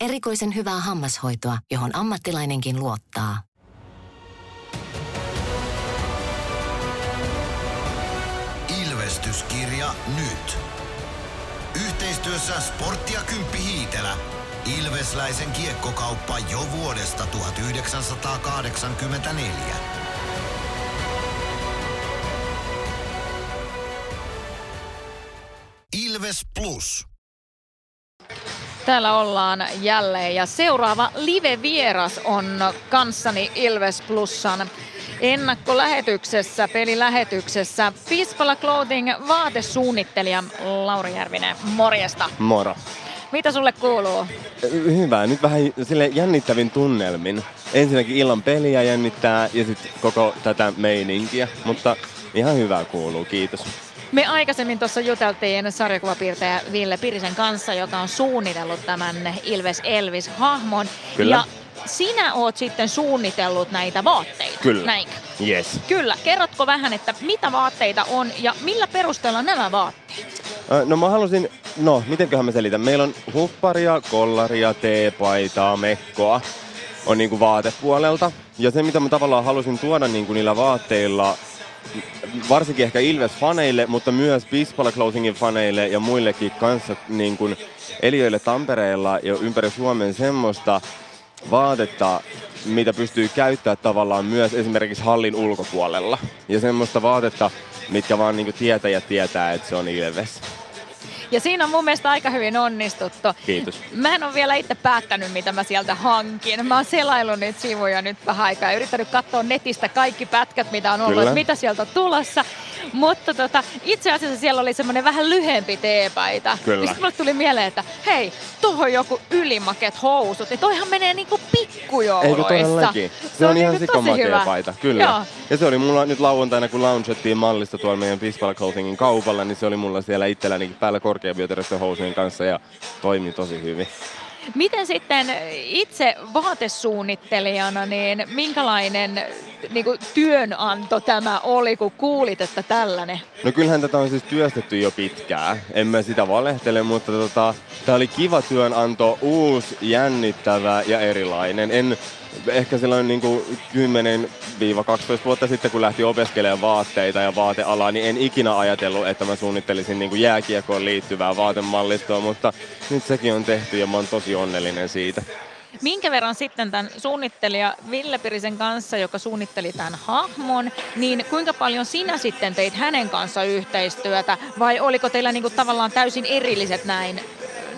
Erikoisen hyvää hammashoitoa, johon ammattilainenkin luottaa. Ilvestyskirja nyt. Yhteistyössä Sportti ja Kymppi Hiitelä. Ilvesläisen kiekkokauppa jo vuodesta 1984. Ilves Plus. Täällä ollaan jälleen ja seuraava live-vieras on kanssani Ilves Plusan ennakkolähetyksessä, pelilähetyksessä. Pispala Clothing vaatesuunnittelija Lauri Järvinen, morjesta. Moro. Mitä sulle kuuluu? Hyvä, nyt vähän sille jännittävin tunnelmin. Ensinnäkin illan peliä jännittää ja sitten koko tätä meininkiä, mutta ihan hyvää kuuluu, kiitos. Me aikaisemmin tuossa juteltiin sarjakuvapiirtäjä Ville Pirisen kanssa, joka on suunnitellut tämän Ilves Elvis-hahmon. Kyllä. Ja sinä oot sitten suunnitellut näitä vaatteita. Kyllä. Näinkö? Yes. Kyllä. Kerrotko vähän, että mitä vaatteita on ja millä perusteella nämä vaatteet? No mä halusin, no mitenköhän mä selitän. Meillä on hupparia, kollaria, teepaitaa, mekkoa on niinku vaatepuolelta. Ja se mitä mä tavallaan halusin tuoda niinku niillä vaatteilla varsinkin ehkä Ilves-faneille, mutta myös Pispala Clothingin faneille ja muillekin kanssa niin kuin eliöille Tampereella ja ympäri Suomen semmoista vaatetta, mitä pystyy käyttämään tavallaan myös esimerkiksi hallin ulkopuolella. Ja semmoista vaatetta, mitkä vaan niin tietäjät tietää, että se on Ilves. Ja siinä on mun mielestä aika hyvin onnistuttu. Kiitos. Mä en ole vielä itse päättänyt, mitä mä sieltä hankin. Mä oon selaillut niitä sivuja nyt vähän aikaa ja yrittänyt katsoa netistä kaikki pätkät, mitä on ollut, Kyllä. että mitä sieltä on tulossa. <laughs> Mutta tota, itse asiassa siellä oli semmoinen vähän lyhempi teepaita. Kyllä. Sitten mulle tuli mieleen, että hei, tuohon joku ylimaket housut. Ja toihan menee niinku pikkujouluissa. Eikö todellakin? Se, on, ihan niinku sikamakea paita, kyllä. Joo. Ja se oli mulla nyt lauantaina, kun launchettiin mallista tuolla meidän Pispala Clothingin kaupalla, niin se oli mulla siellä itselläni päällä korkeavyötäröisten housujen kanssa ja toimi tosi hyvin. Miten sitten itse vaatesuunnittelijana, niin minkälainen niin kuin työnanto tämä oli, kun kuulit, että tällainen? No kyllähän tätä on siis työstetty jo pitkään, en mä sitä valehtele, mutta tota, tää oli kiva työnanto, uusi, jännittävä ja erilainen. En, ehkä silloin niin 10-12 vuotta sitten, kun lähti opiskelemaan vaatteita ja vaatealaa, niin en ikinä ajatellut, että mä suunnittelisin niin jääkiekoon liittyvää vaatemallistoa, mutta nyt sekin on tehty ja mä oon tosi onnellinen siitä. Minkä verran sitten tämän suunnittelija Ville Pirisen kanssa, joka suunnitteli tämän hahmon, niin kuinka paljon sinä sitten teit hänen kanssa yhteistyötä vai oliko teillä niin kuin tavallaan täysin erilliset näin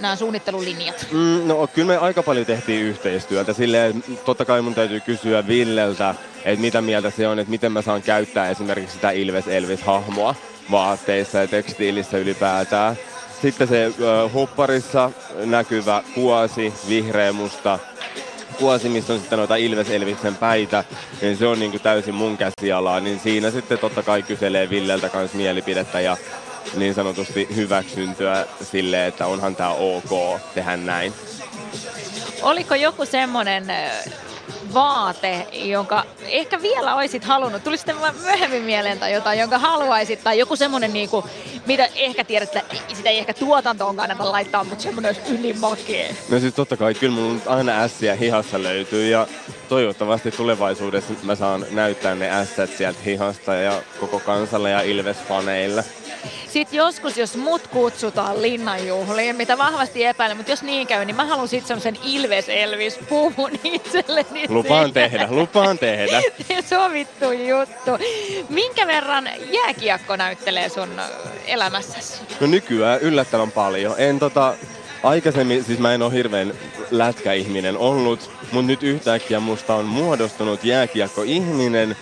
nämä suunnittelulinjat? Mm, no kyllä me aika paljon tehtiin yhteistyötä. Silleen, totta kai mun täytyy kysyä Villeltä, että mitä mieltä se on, että miten mä saan käyttää esimerkiksi sitä Ilves Elvis-hahmoa vaatteissa ja tekstiilissä ylipäätään. Sitten se ö, hopparissa näkyvä kuosi, vihreä musta kuosi, missä on sitten noita Ilves Elviksen päitä, niin se on niinku täysin mun käsialaa. Niin siinä sitten totta kai kyselee Villeltä kanssa mielipidettä ja niin sanotusti hyväksyntyä sille, että onhan tämä ok tehdä näin. Oliko joku semmoinen vaate, jonka ehkä vielä olisit halunnut, tuli sitten myöhemmin mieleen tai jotain, jonka haluaisit, tai joku semmoinen, niin kuin, mitä ehkä tiedät, että sitä ei ehkä tuotantoon kannata laittaa, mutta semmoinen olisi ylimakee. No siis totta kai, kyllä nyt aina ässiä hihassa löytyy ja toivottavasti tulevaisuudessa mä saan näyttää ne ässät sieltä hihasta ja koko kansalle ja Ilves-faneille. Sitten joskus, jos mut kutsutaan linnanjuhliin, mitä vahvasti epäilen, mutta jos niin käy, niin mä haluan sitten semmoisen Ilves Elvis puvun <laughs> itselleni. Lupaan siitä. tehdä, lupaan tehdä. <laughs> Sovittu juttu. Minkä verran jääkiekko näyttelee sun elämässäsi? No nykyään yllättävän paljon. En tota, aikaisemmin, siis mä en ole hirveän lätkäihminen ollut, mutta nyt yhtäkkiä musta on muodostunut jääkiekko-ihminen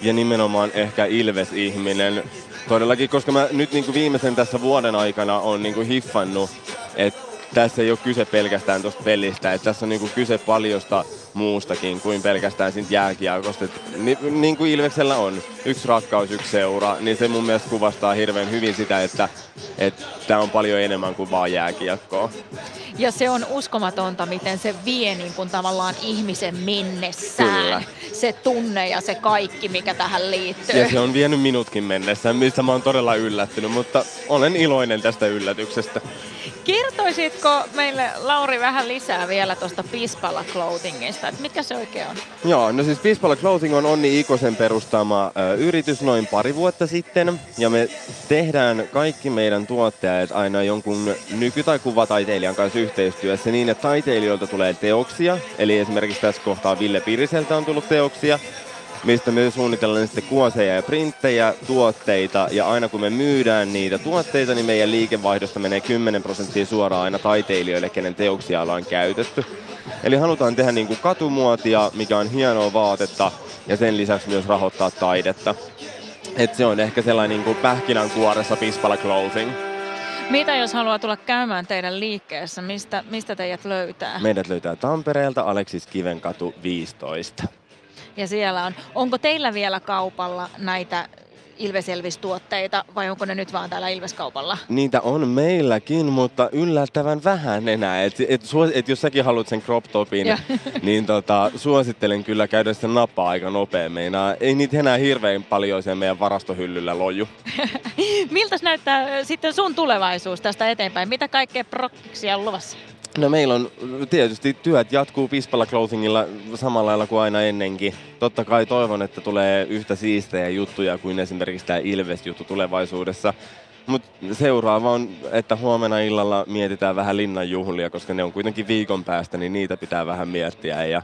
ja nimenomaan ehkä Ilves-ihminen. Todellakin, koska mä nyt niin kuin viimeisen tässä vuoden aikana on niin kuin hiffannut, että tässä ei ole kyse pelkästään tuosta pelistä, että tässä on niin kuin kyse paljosta muustakin kuin pelkästään siitä jääkiekosta. Ni, niin kuin Ilveksellä on yksi rakkaus, yksi seura, niin se mun mielestä kuvastaa hirveän hyvin sitä, että tämä on paljon enemmän kuin vaan jääkiekkoa. Ja se on uskomatonta, miten se vie niin kuin tavallaan ihmisen mennessään. Kyllä. Se tunne ja se kaikki, mikä tähän liittyy. Ja se on vienyt minutkin mennessä, mistä mä oon todella yllättynyt, mutta olen iloinen tästä yllätyksestä. Kertoisitko meille, Lauri, vähän lisää vielä tuosta Pispala Clothingista, että mikä se oikein on? Joo, no siis Pispala Clothing on Onni Ikosen perustama ö, yritys noin pari vuotta sitten. Ja me tehdään kaikki meidän tuotteet aina jonkun nyky- tai kuvataiteilijan kanssa yhteistyössä niin, että taiteilijoilta tulee teoksia. Eli esimerkiksi tässä kohtaa Ville Piriseltä on tullut teoksia mistä me suunnitellaan sitten kuoseja ja printtejä, tuotteita, ja aina kun me myydään niitä tuotteita, niin meidän liikevaihdosta menee 10 prosenttia suoraan aina taiteilijoille, kenen teoksia ollaan käytetty. Eli halutaan tehdä niin kuin katumuotia, mikä on hienoa vaatetta, ja sen lisäksi myös rahoittaa taidetta. Et se on ehkä sellainen niin kuin pähkinänkuoressa Pispala Clothing. Mitä jos haluaa tulla käymään teidän liikkeessä? Mistä, mistä teidät löytää? Meidät löytää Tampereelta Aleksis Kivenkatu 15. Ja siellä on. Onko teillä vielä kaupalla näitä Ilves-Elvis-tuotteita vai onko ne nyt vaan täällä Ilves-kaupalla? Niitä on meilläkin, mutta yllättävän vähän enää. Et, et, et jos säkin haluat sen crop topin, <laughs> niin tota, suosittelen kyllä käydä sen nappaa aika nopea. Meinaa, ei niitä enää hirveän paljon siellä meidän varastohyllyllä loju. <laughs> Miltä näyttää sitten sun tulevaisuus tästä eteenpäin? Mitä kaikkea prokkiksia on luvassa? No meillä on tietysti työt jatkuu Pispala Clothingilla samalla lailla kuin aina ennenkin. Totta kai toivon, että tulee yhtä siistejä juttuja kuin esimerkiksi tämä Ilves-juttu tulevaisuudessa. Mutta seuraava on, että huomenna illalla mietitään vähän linnan juhlia, koska ne on kuitenkin viikon päästä, niin niitä pitää vähän miettiä. Ja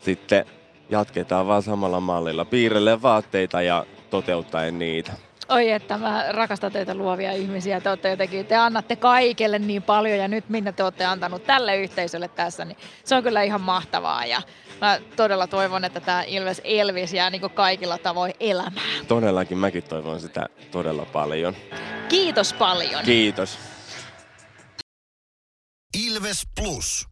sitten jatketaan vaan samalla mallilla. Piirrelle vaatteita ja toteuttaen niitä. Oi, että mä rakastan teitä luovia ihmisiä. Te, olette jotenkin, te annatte kaikille niin paljon ja nyt minne te olette antanut tälle yhteisölle tässä, niin se on kyllä ihan mahtavaa. Ja mä todella toivon, että tämä Ilves Elvis jää niin kaikilla tavoin elämään. Todellakin mäkin toivon sitä todella paljon. Kiitos paljon. Kiitos. Ilves Plus.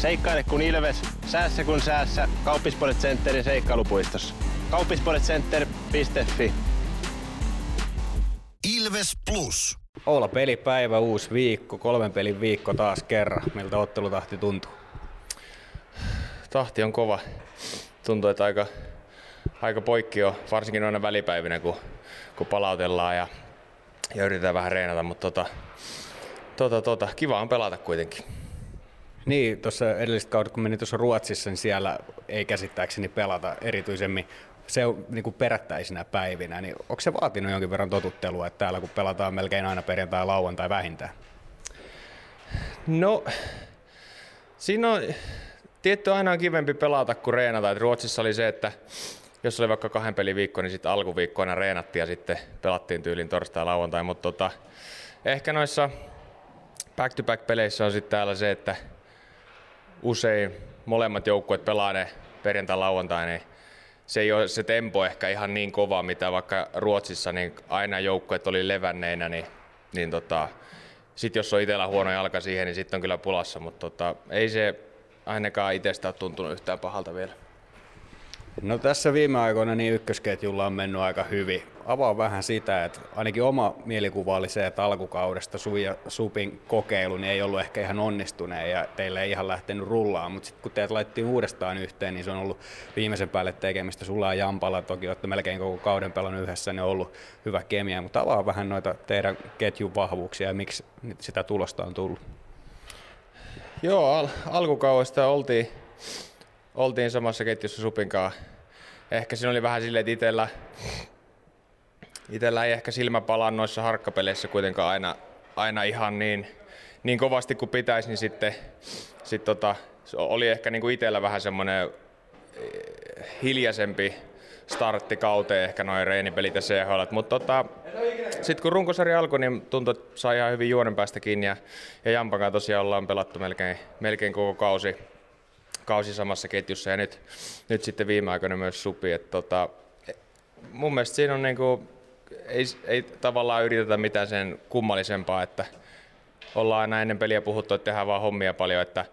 Seikkaile kun ilves, säässä kun säässä. Kauppispoilet Centerin seikkailupuistossa. Kauppispoiletcenter.fi Ilves Plus. Olla pelipäivä, uusi viikko, kolmen pelin viikko taas kerran. Miltä ottelutahti tuntuu? Tahti on kova. Tuntuu, että aika, aika poikki on, varsinkin noina välipäivinä, kun, kun palautellaan ja, ja yritetään vähän reenata, mutta tota, tota, tota, kiva on pelata kuitenkin. Niin, tuossa edelliset kaudet, kun meni tuossa Ruotsissa, niin siellä ei käsittääkseni pelata erityisemmin se on niin kuin perättäisinä päivinä, niin onko se vaatinut jonkin verran totuttelua, että täällä kun pelataan melkein aina perjantai, lauantai vähintään? No, siinä on tietty aina on kivempi pelata kuin reenata. Et Ruotsissa oli se, että jos oli vaikka kahden pelin viikko, niin sitten alkuviikkoina reenattiin ja sitten pelattiin tyylin torstai lauantai, mutta tota, ehkä noissa back-to-back-peleissä on sitten täällä se, että usein molemmat joukkueet pelaa ne perjantai lauantai, niin se ei ole se tempo ehkä ihan niin kova, mitä vaikka Ruotsissa, niin aina joukkueet oli levänneinä, niin, niin tota, sitten jos on itsellä huono jalka siihen, niin sitten on kyllä pulassa, mutta tota, ei se ainakaan itsestä ole tuntunut yhtään pahalta vielä. No tässä viime aikoina niin ykkösketjulla on mennyt aika hyvin. Avaa vähän sitä, että ainakin oma mielikuva oli se, että alkukaudesta Su ja Supin kokeilu niin ei ollut ehkä ihan onnistuneen ja teille ei ihan lähtenyt rullaan, mutta sitten kun teet laittiin uudestaan yhteen, niin se on ollut viimeisen päälle tekemistä. Sulla ja Jampala toki olette melkein koko kauden pelannut yhdessä, ne on ollut hyvä kemia, mutta avaa vähän noita teidän ketjun vahvuuksia ja miksi sitä tulosta on tullut. Joo, al- alkukaudesta oltiin oltiin samassa ketjussa Supinkaan. Ehkä siinä oli vähän silleen, että itellä, itellä ei ehkä silmä palaa noissa harkkapeleissä kuitenkaan aina, aina ihan niin, niin kovasti kuin pitäisi, niin sitten sit tota, oli ehkä niin kuin itsellä vähän semmoinen eh, hiljaisempi startti kauteen ehkä noin reenipelit ja CHL. Mutta tota, sitten kun runkosarja alkoi, niin tuntui, että sai ihan hyvin juonen päästä kiinni ja, ja Jampan tosiaan ollaan pelattu melkein, melkein koko kausi kausi samassa ketjussa ja nyt, nyt sitten viime aikoina myös Supi. Et tota, mun mielestä siinä on niinku, ei, ei tavallaan yritetä mitään sen kummallisempaa, että ollaan aina ennen peliä puhuttu, että tehdään vaan hommia paljon, että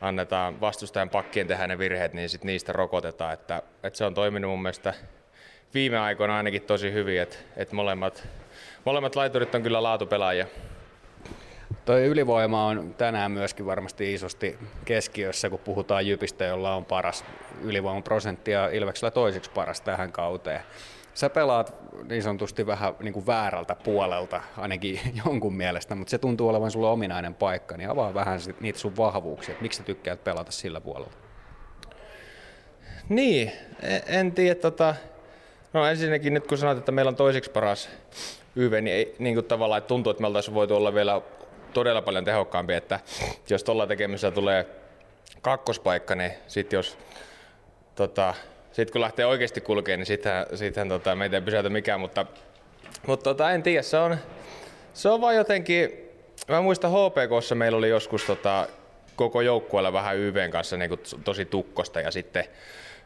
annetaan vastustajan pakkien tehdä ne virheet, niin sit niistä rokotetaan. Että, että se on toiminut mun mielestä viime aikoina ainakin tosi hyvin, että, että molemmat, molemmat laiturit on kyllä laatupelaajia. Toi ylivoima on tänään myöskin varmasti isosti keskiössä, kun puhutaan Jypistä, jolla on paras ylivoimaprosentti ja Ilveksellä toiseksi paras tähän kauteen. Sä pelaat niin sanotusti vähän niin kuin väärältä puolelta, ainakin <laughs> jonkun mielestä, mutta se tuntuu olevan sulle ominainen paikka, niin avaa vähän niitä sun vahvuuksia, että miksi sä tykkäät pelata sillä puolella? Niin, en, en tiedä. Tota, no ensinnäkin nyt kun sanoit, että meillä on toiseksi paras YV, niin, ei, niin kuin tavallaan että tuntuu, että me oltaisiin voitu olla vielä todella paljon tehokkaampi, että jos tuolla tekemisessä tulee kakkospaikka, niin sitten jos tota, sit kun lähtee oikeasti kulkemaan, niin sittenhän, sittenhän tota, meitä ei pysäytä mikään, mutta, mutta tota, en tiedä, se on, se on vaan jotenkin, mä muistan HPKssa meillä oli joskus tota, koko joukkueella vähän YVn kanssa niin kuin tosi tukkosta ja sitten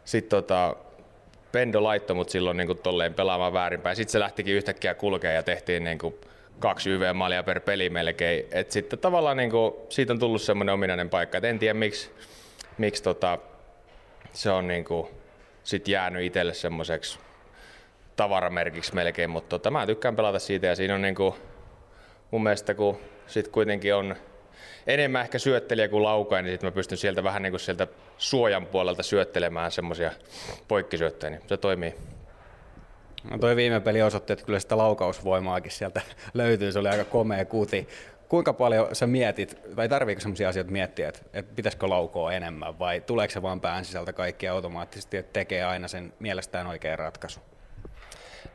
sit, tota, Pendo laittoi mut silloin niin kuin, tolleen pelaamaan väärinpäin. Sitten se lähtikin yhtäkkiä kulkea ja tehtiin niin kuin, kaksi YV-maalia per peli melkein. Et sitten tavallaan niin kuin, siitä on tullut semmoinen ominainen paikka. Et en tiedä miksi, miksi tota, se on niin kuin, sit jäänyt itselle semmoiseksi tavaramerkiksi melkein, mutta tota, mä tykkään pelata siitä ja siinä on niin kuin, mun mielestä kun sit kuitenkin on enemmän ehkä syöttelijä kuin laukaja, niin sitten mä pystyn sieltä vähän niin kuin sieltä suojan puolelta syöttelemään semmoisia poikkisyöttejä, niin se toimii. No toi viime peli osoitti, että kyllä sitä laukausvoimaakin sieltä <laughs> löytyy, se oli aika komea kuti. Kuinka paljon sä mietit, vai tarviiko sellaisia asioita miettiä, että, että pitäisikö laukoa enemmän, vai tuleeko se vaan pään sisältä kaikki automaattisesti, että tekee aina sen mielestään oikean ratkaisu?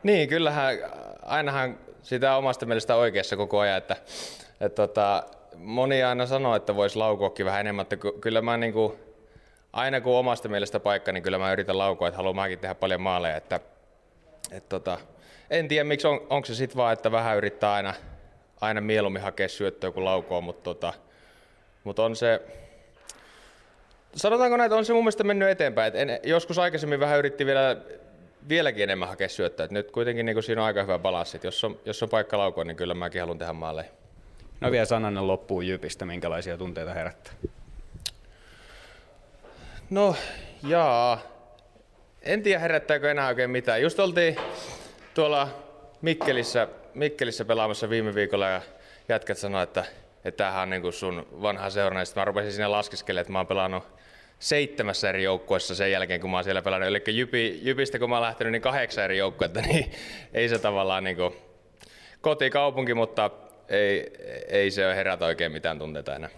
Niin, kyllähän ainahan sitä omasta mielestä oikeassa koko ajan, että, että tota, moni aina sanoo, että voisi laukoakin vähän enemmän, mutta kyllä mä niin kuin, aina kun omasta mielestä paikka, niin kyllä mä yritän laukoa, että haluan mäkin tehdä paljon maaleja, että et tota, en tiedä, miksi on, onko se sitten vaan, että vähän yrittää aina, aina mieluummin hakea syöttöä kuin laukoa, mutta tota, mut on se, sanotaanko näitä, on se mun mielestä mennyt eteenpäin. Et en, joskus aikaisemmin vähän yritti vielä, vieläkin enemmän hakea syöttöä. Et nyt kuitenkin niin siinä on aika hyvä balanssi. Jos on, jos on paikka laukoa, niin kyllä mäkin haluan tehdä maaleja. No vielä sananen loppuun Jypistä, minkälaisia tunteita herättää? No, jaa. En tiedä herättääkö enää oikein mitään. Just oltiin tuolla Mikkelissä, Mikkelissä pelaamassa viime viikolla ja jätkät sanoi, että, että tämähän on niin sun vanha seura. Sitten mä rupesin sinne laskeskelemaan, että mä oon pelannut seitsemässä eri joukkueessa sen jälkeen, kun mä oon siellä pelannut. Eli Jypi, Jypistä, kun mä oon lähtenyt, niin kahdeksan eri joukkuetta, <laughs> niin ei se tavallaan niin kuin kotikaupunki, mutta ei, ei se herätä oikein mitään tunteita enää.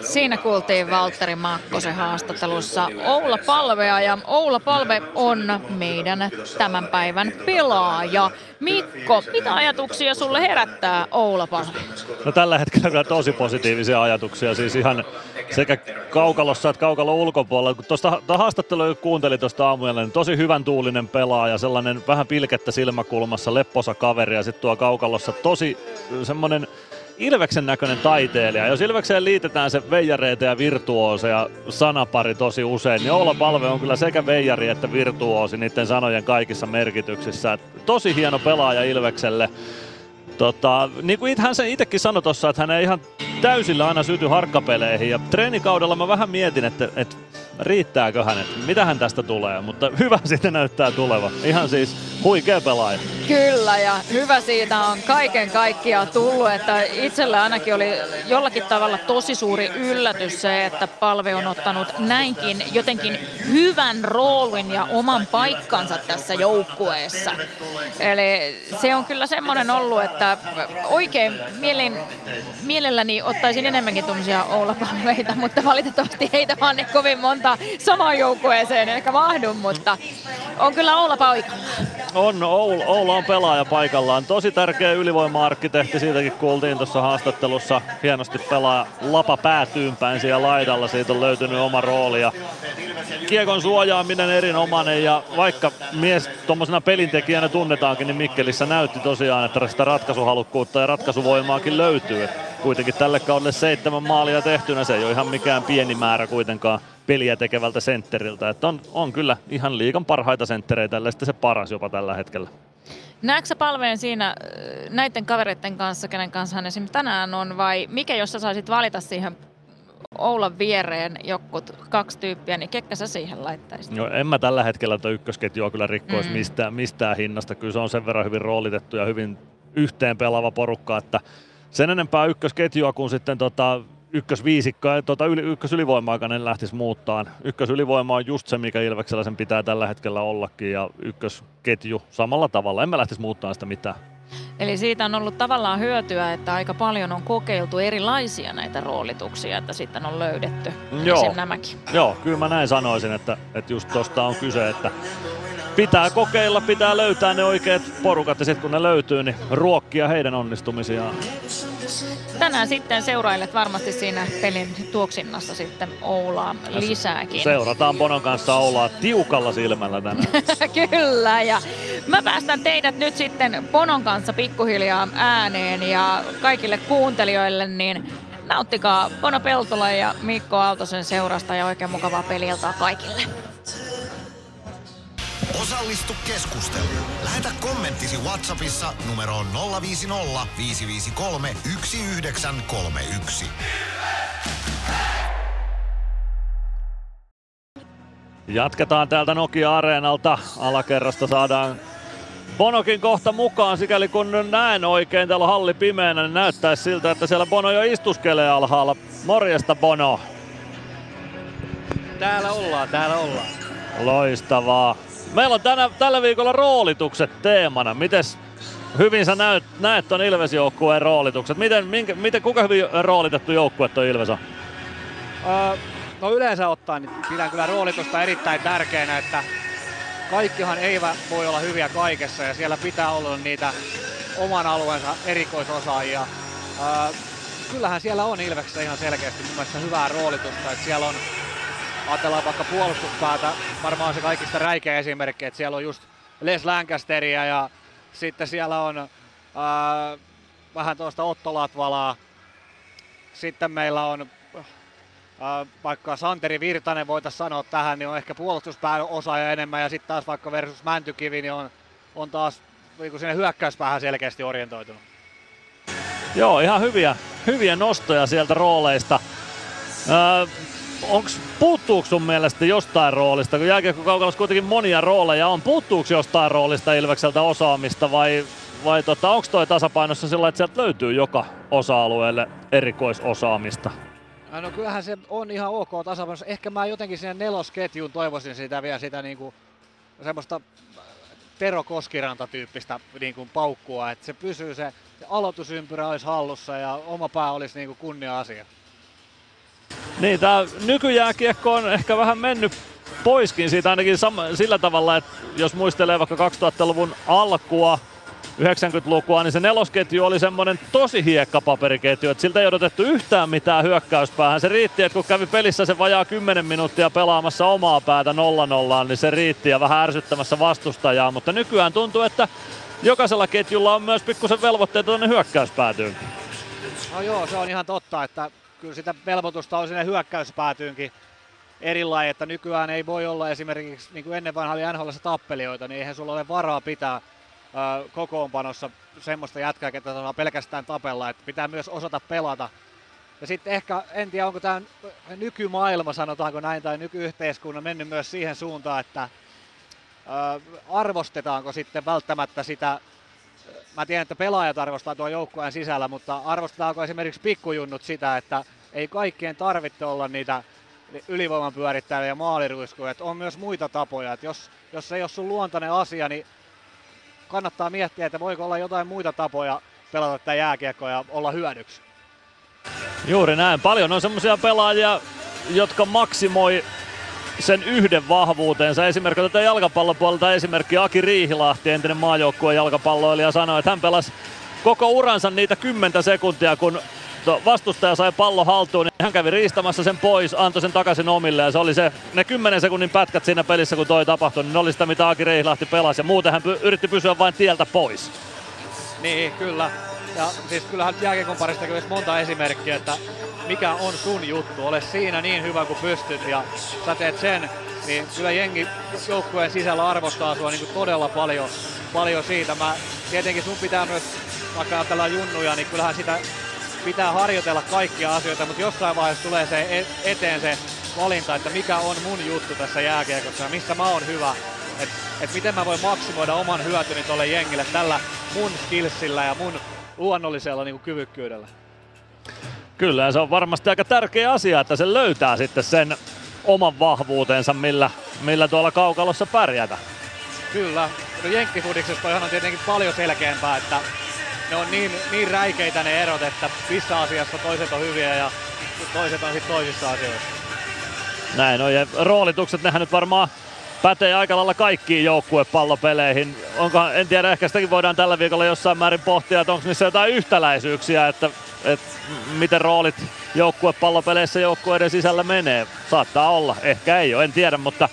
Siinä kuultiin Valtteri Makkosen haastattelussa Oula Palvea ja Oula Palve on meidän tämän päivän pelaaja. Mikko, mitä ajatuksia sulle herättää Oula Palve? No tällä hetkellä kyllä tosi positiivisia ajatuksia, siis ihan sekä kaukalossa että kaukalon ulkopuolella. Kun tuosta haastattelua kuuntelin tuosta aamuyöllä, niin tosi hyvän tuulinen pelaaja, sellainen vähän pilkettä silmäkulmassa, lepposa kaveri ja sitten tuo kaukalossa tosi semmoinen Ilveksen näköinen taiteilija. Jos Ilvekseen liitetään se veijareita ja virtuooseja sanapari tosi usein, niin Oula Palve on kyllä sekä veijari että virtuoosi niiden sanojen kaikissa merkityksissä. Tosi hieno pelaaja Ilvekselle. Tota, niin kuin hän se itsekin sanoi tuossa, että hän ei ihan täysillä aina syty harkkapeleihin. Ja treenikaudella mä vähän mietin, että, että riittääkö hänet, mitä hän tästä tulee, mutta hyvä siitä näyttää tuleva. Ihan siis huikea pelaaja. Kyllä ja hyvä siitä on kaiken kaikkiaan tullut, että itselle ainakin oli jollakin tavalla tosi suuri yllätys se, että Palve on ottanut näinkin jotenkin hyvän roolin ja oman paikkansa tässä joukkueessa. Eli se on kyllä semmoinen ollut, että oikein mielen, mielelläni ottaisin enemmänkin tuommoisia Oula Palveita, mutta valitettavasti heitä vaan ne kovin monta monta samaan joukkueeseen ehkä mahdu, mutta on kyllä Oula paikalla. On, Oula, Oula on pelaaja paikallaan. Tosi tärkeä ylivoima-arkkitehti, siitäkin kuultiin tuossa haastattelussa. Hienosti pelaa lapa päätyynpäin siellä laidalla, siitä on löytynyt oma rooli. Ja kiekon suojaaminen erinomainen ja vaikka mies tuommoisena pelintekijänä tunnetaankin, niin Mikkelissä näytti tosiaan, että sitä ratkaisuhalukkuutta ja ratkaisuvoimaakin löytyy. kuitenkin tälle kaudelle seitsemän maalia tehtynä, se ei ole ihan mikään pieni määrä kuitenkaan peliä tekevältä sentteriltä. Että on, on kyllä ihan liikan parhaita senttereitä, tällä se paras jopa tällä hetkellä. Näetkö sä palveen siinä äh, näiden kavereiden kanssa, kenen kanssa hän esimerkiksi tänään on, vai mikä, jos sä saisit valita siihen Oulan viereen jotkut kaksi tyyppiä, niin ketkä sä siihen laittaisit? No, en mä tällä hetkellä tätä ykkösketjua kyllä rikkoisi mm. mistään, mistään hinnasta. Kyllä se on sen verran hyvin roolitettu ja hyvin yhteen pelaava porukka, että sen enempää ykkösketjua kuin sitten tota ykkösviisikkoa ja tota yli, ykkösylivoimaakaan en lähtisi muuttaan. Ykkösylivoima on just se, mikä Ilveksellä sen pitää tällä hetkellä ollakin ja ykkösketju samalla tavalla. En mä lähtisi muuttaa sitä mitään. Eli siitä on ollut tavallaan hyötyä, että aika paljon on kokeiltu erilaisia näitä roolituksia, että sitten on löydetty Joo. nämäkin. Joo, kyllä mä näin sanoisin, että, että just tosta on kyse, että pitää kokeilla, pitää löytää ne oikeat porukat ja sitten kun ne löytyy, niin ruokkia heidän onnistumisiaan. Tänään sitten seurailet varmasti siinä pelin tuoksinnassa sitten Oulaa lisääkin. Seurataan Bonon kanssa Oulaa tiukalla silmällä tänään. <laughs> Kyllä, ja mä päästän teidät nyt sitten Bonon kanssa pikkuhiljaa ääneen ja kaikille kuuntelijoille, niin nauttikaa Bono Peltola ja Mikko Aaltosen seurasta ja oikein mukavaa peliiltaa kaikille. Osallistu keskusteluun. Lähetä kommenttisi Whatsappissa numeroon 050 553 1931. Jatketaan täältä Nokia-areenalta. Alakerrasta saadaan Bonokin kohta mukaan, sikäli kun näen oikein, täällä on halli pimeänä, niin näyttäisi siltä, että siellä Bono jo istuskelee alhaalla. Morjesta Bono. Täällä ollaan, täällä ollaan. Loistavaa. Meillä on tänä, tällä viikolla roolitukset teemana. Mites hyvin sä näet, näet ton Ilves-joukkueen roolitukset? Miten, minkä, miten, kuinka hyvin roolitettu joukkue toi Ilves on? Öö, no yleensä ottaen niin pidän kyllä roolitusta erittäin tärkeänä, että kaikkihan eivät voi olla hyviä kaikessa ja siellä pitää olla niitä oman alueensa erikoisosaajia. Öö, kyllähän siellä on Ilveksessä ihan selkeästi mun mielestä hyvää roolitusta, että siellä on ajatellaan vaikka puolustuspäätä, varmaan se kaikista räikeä esimerkki, että siellä on just Les Lancasteria ja sitten siellä on ää, vähän tuosta Otto Latvalaa. Sitten meillä on ää, vaikka Santeri Virtanen voitaisiin sanoa tähän, niin on ehkä puolustuspään osaaja enemmän ja sitten taas vaikka versus Mäntykivi, niin on, on taas niin sinne hyökkäyspäähän selkeästi orientoitunut. Joo, ihan hyviä, hyviä nostoja sieltä rooleista. Öö, onks, puuttuuko sun mielestä jostain roolista, kun jääkiekkokaukalossa kuitenkin monia rooleja on, puuttuuko jostain roolista Ilvekseltä osaamista vai, vai tota, onko toi tasapainossa sillä että sieltä löytyy joka osa-alueelle erikoisosaamista? No kyllähän se on ihan ok tasapainossa. Ehkä mä jotenkin sinne nelosketjuun toivoisin sitä vielä sitä niinku, semmoista Tero Koskiranta-tyyppistä niinku paukkua, että se pysyy se, se aloitusympyrä olisi hallussa ja oma pää olisi niinku kunnia-asia. Niin, tää nykyjääkiekko on ehkä vähän mennyt poiskin siitä ainakin sam- sillä tavalla, että jos muistelee vaikka 2000-luvun alkua, 90-lukua, niin se nelosketju oli semmoinen tosi hiekkapaperiketju, että siltä ei odotettu yhtään mitään hyökkäyspäähän. Se riitti, että kun kävi pelissä se vajaa 10 minuuttia pelaamassa omaa päätä 0-0, niin se riitti ja vähän ärsyttämässä vastustajaa, mutta nykyään tuntuu, että jokaisella ketjulla on myös pikkusen velvoitteita tuonne hyökkäyspäätyyn. No joo, se on ihan totta, että kyllä sitä velvoitusta on sinne hyökkäyspäätyynkin erilainen, että nykyään ei voi olla esimerkiksi, niin kuin ennen vanha oli nhl tappelijoita, niin eihän sulla ole varaa pitää ö, kokoonpanossa semmoista jätkää, ketä saa pelkästään tapella, että pitää myös osata pelata. Ja sitten ehkä, en tiedä onko tämä nykymaailma, sanotaanko näin, tai nykyyhteiskunnan mennyt myös siihen suuntaan, että ö, arvostetaanko sitten välttämättä sitä mä tiedän, että pelaajat arvostaa tuon joukkueen sisällä, mutta arvostetaanko esimerkiksi pikkujunnut sitä, että ei kaikkien tarvitse olla niitä ylivoiman pyörittäjiä ja maaliruiskuja, että on myös muita tapoja, että jos, jos ei ole sun luontainen asia, niin kannattaa miettiä, että voiko olla jotain muita tapoja pelata tätä jääkiekkoa ja olla hyödyksi. Juuri näin. Paljon on semmoisia pelaajia, jotka maksimoi sen yhden vahvuutensa. Esimerkiksi otetaan jalkapallon puolelta esimerkki Aki Riihilahti, entinen maajoukkueen jalkapalloilija, sanoi, että hän pelasi koko uransa niitä kymmentä sekuntia, kun vastustaja sai pallo haltuun, niin hän kävi riistämässä sen pois, antoi sen takaisin omille ja se oli se, ne 10 sekunnin pätkät siinä pelissä, kun toi tapahtui, niin ne oli sitä, mitä Aki Riihilahti pelasi ja muuten hän py- yritti pysyä vain tieltä pois. Niin, kyllä. Ja siis kyllähän jääkiekon parista olisi monta esimerkkiä, että mikä on sun juttu. Ole siinä niin hyvä kuin pystyt ja sä teet sen, niin kyllä jengi joukkueen sisällä arvostaa sua niin kuin todella paljon, paljon siitä. Mä, tietenkin sun pitää myös, vaikka ajatellaan junnuja, niin kyllähän sitä pitää harjoitella kaikkia asioita, mutta jossain vaiheessa tulee se e- eteen se valinta, että mikä on mun juttu tässä jääkiekossa ja missä mä oon hyvä. Että et miten mä voin maksimoida oman hyötyni tolle jengille tällä mun skillsillä ja mun luonnollisella niin kuin kyvykkyydellä. Kyllä, se on varmasti aika tärkeä asia, että se löytää sitten sen oman vahvuutensa, millä, millä tuolla kaukalossa pärjätä. Kyllä. No Jenkkifudiksessa on tietenkin paljon selkeämpää, että ne on niin, niin räikeitä ne erot, että missä asiassa toiset on hyviä ja toiset on sitten toisissa asioissa. Näin on, ja roolitukset, nehän nyt varmaan pätee aika lailla kaikkiin joukkuepallopeleihin. Onko, en tiedä, ehkä sitäkin voidaan tällä viikolla jossain määrin pohtia, että onko niissä jotain yhtäläisyyksiä, että, että miten roolit joukkuepallopeleissä joukkueiden sisällä menee. Saattaa olla, ehkä ei ole, en tiedä, mutta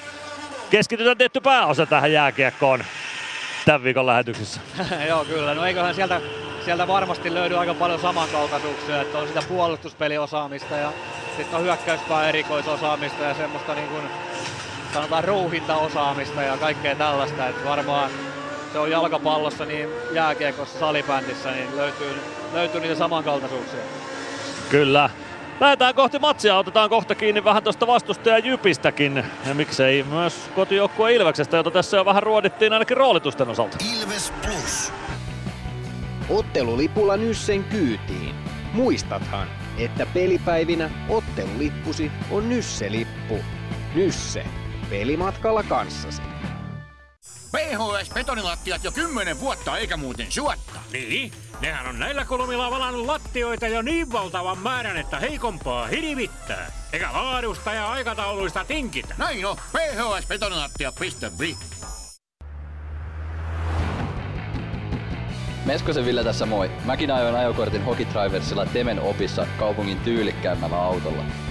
keskitytään tietty pääosa tähän jääkiekkoon tämän viikon lähetyksessä. <laughs> Joo, kyllä. No eiköhän sieltä, sieltä varmasti löydy aika paljon samankaltaisuuksia, että on sitä puolustuspeliosaamista ja sitten on hyökkäyspää erikoisosaamista ja semmoista niin kuin, sanotaan rouhintaosaamista ja kaikkea tällaista. Että varmaan se on jalkapallossa, niin jääkiekossa, salibändissä, niin löytyy, löytyy niitä samankaltaisuuksia. Kyllä. Lähdetään kohti matsia, otetaan kohta kiinni vähän tuosta vastustaja Jypistäkin. Ja miksei myös kotijoukkue Ilveksestä, jota tässä jo vähän ruodittiin ainakin roolitusten osalta. Ilves Plus. Ottelulipulla Nyssen kyytiin. Muistathan, että pelipäivinä ottelulippusi on Nysse-lippu. Nysse. Pelimatkalla kanssasi. PHS-betonilattiat jo kymmenen vuotta eikä muuten suotta. Niin, nehän on näillä kolmilla valannut lattioita jo niin valtavan määrän, että heikompaa hirvittää. Eikä laadusta ja aikatauluista tinkitä. Näin on, phsbetonilattia.fi. Meskosen Ville tässä moi. Mäkin ajoin ajokortin Hokitriversilla Temen opissa kaupungin tyylikkäämmällä autolla.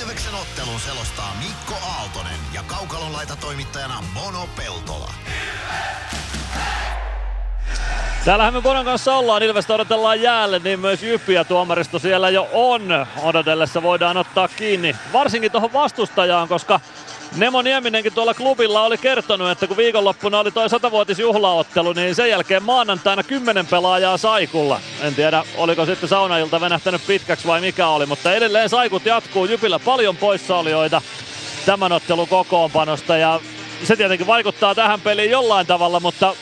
Ilveksen ottelun selostaa Mikko Aaltonen ja Kaukalon laita toimittajana Mono Peltola. Täällähän me Bonon kanssa ollaan, Ilvestä odotellaan jäälle, niin myös Jyppiä tuomaristo siellä jo on. Odotellessa voidaan ottaa kiinni, varsinkin tuohon vastustajaan, koska Nemo Nieminenkin tuolla klubilla oli kertonut, että kun viikonloppuna oli toi satavuotisjuhlaottelu, niin sen jälkeen maanantaina kymmenen pelaajaa Saikulla. En tiedä, oliko sitten saunailta venähtänyt pitkäksi vai mikä oli, mutta edelleen Saikut jatkuu. Jypillä paljon poissaolijoita tämän ottelun kokoonpanosta ja se tietenkin vaikuttaa tähän peliin jollain tavalla, mutta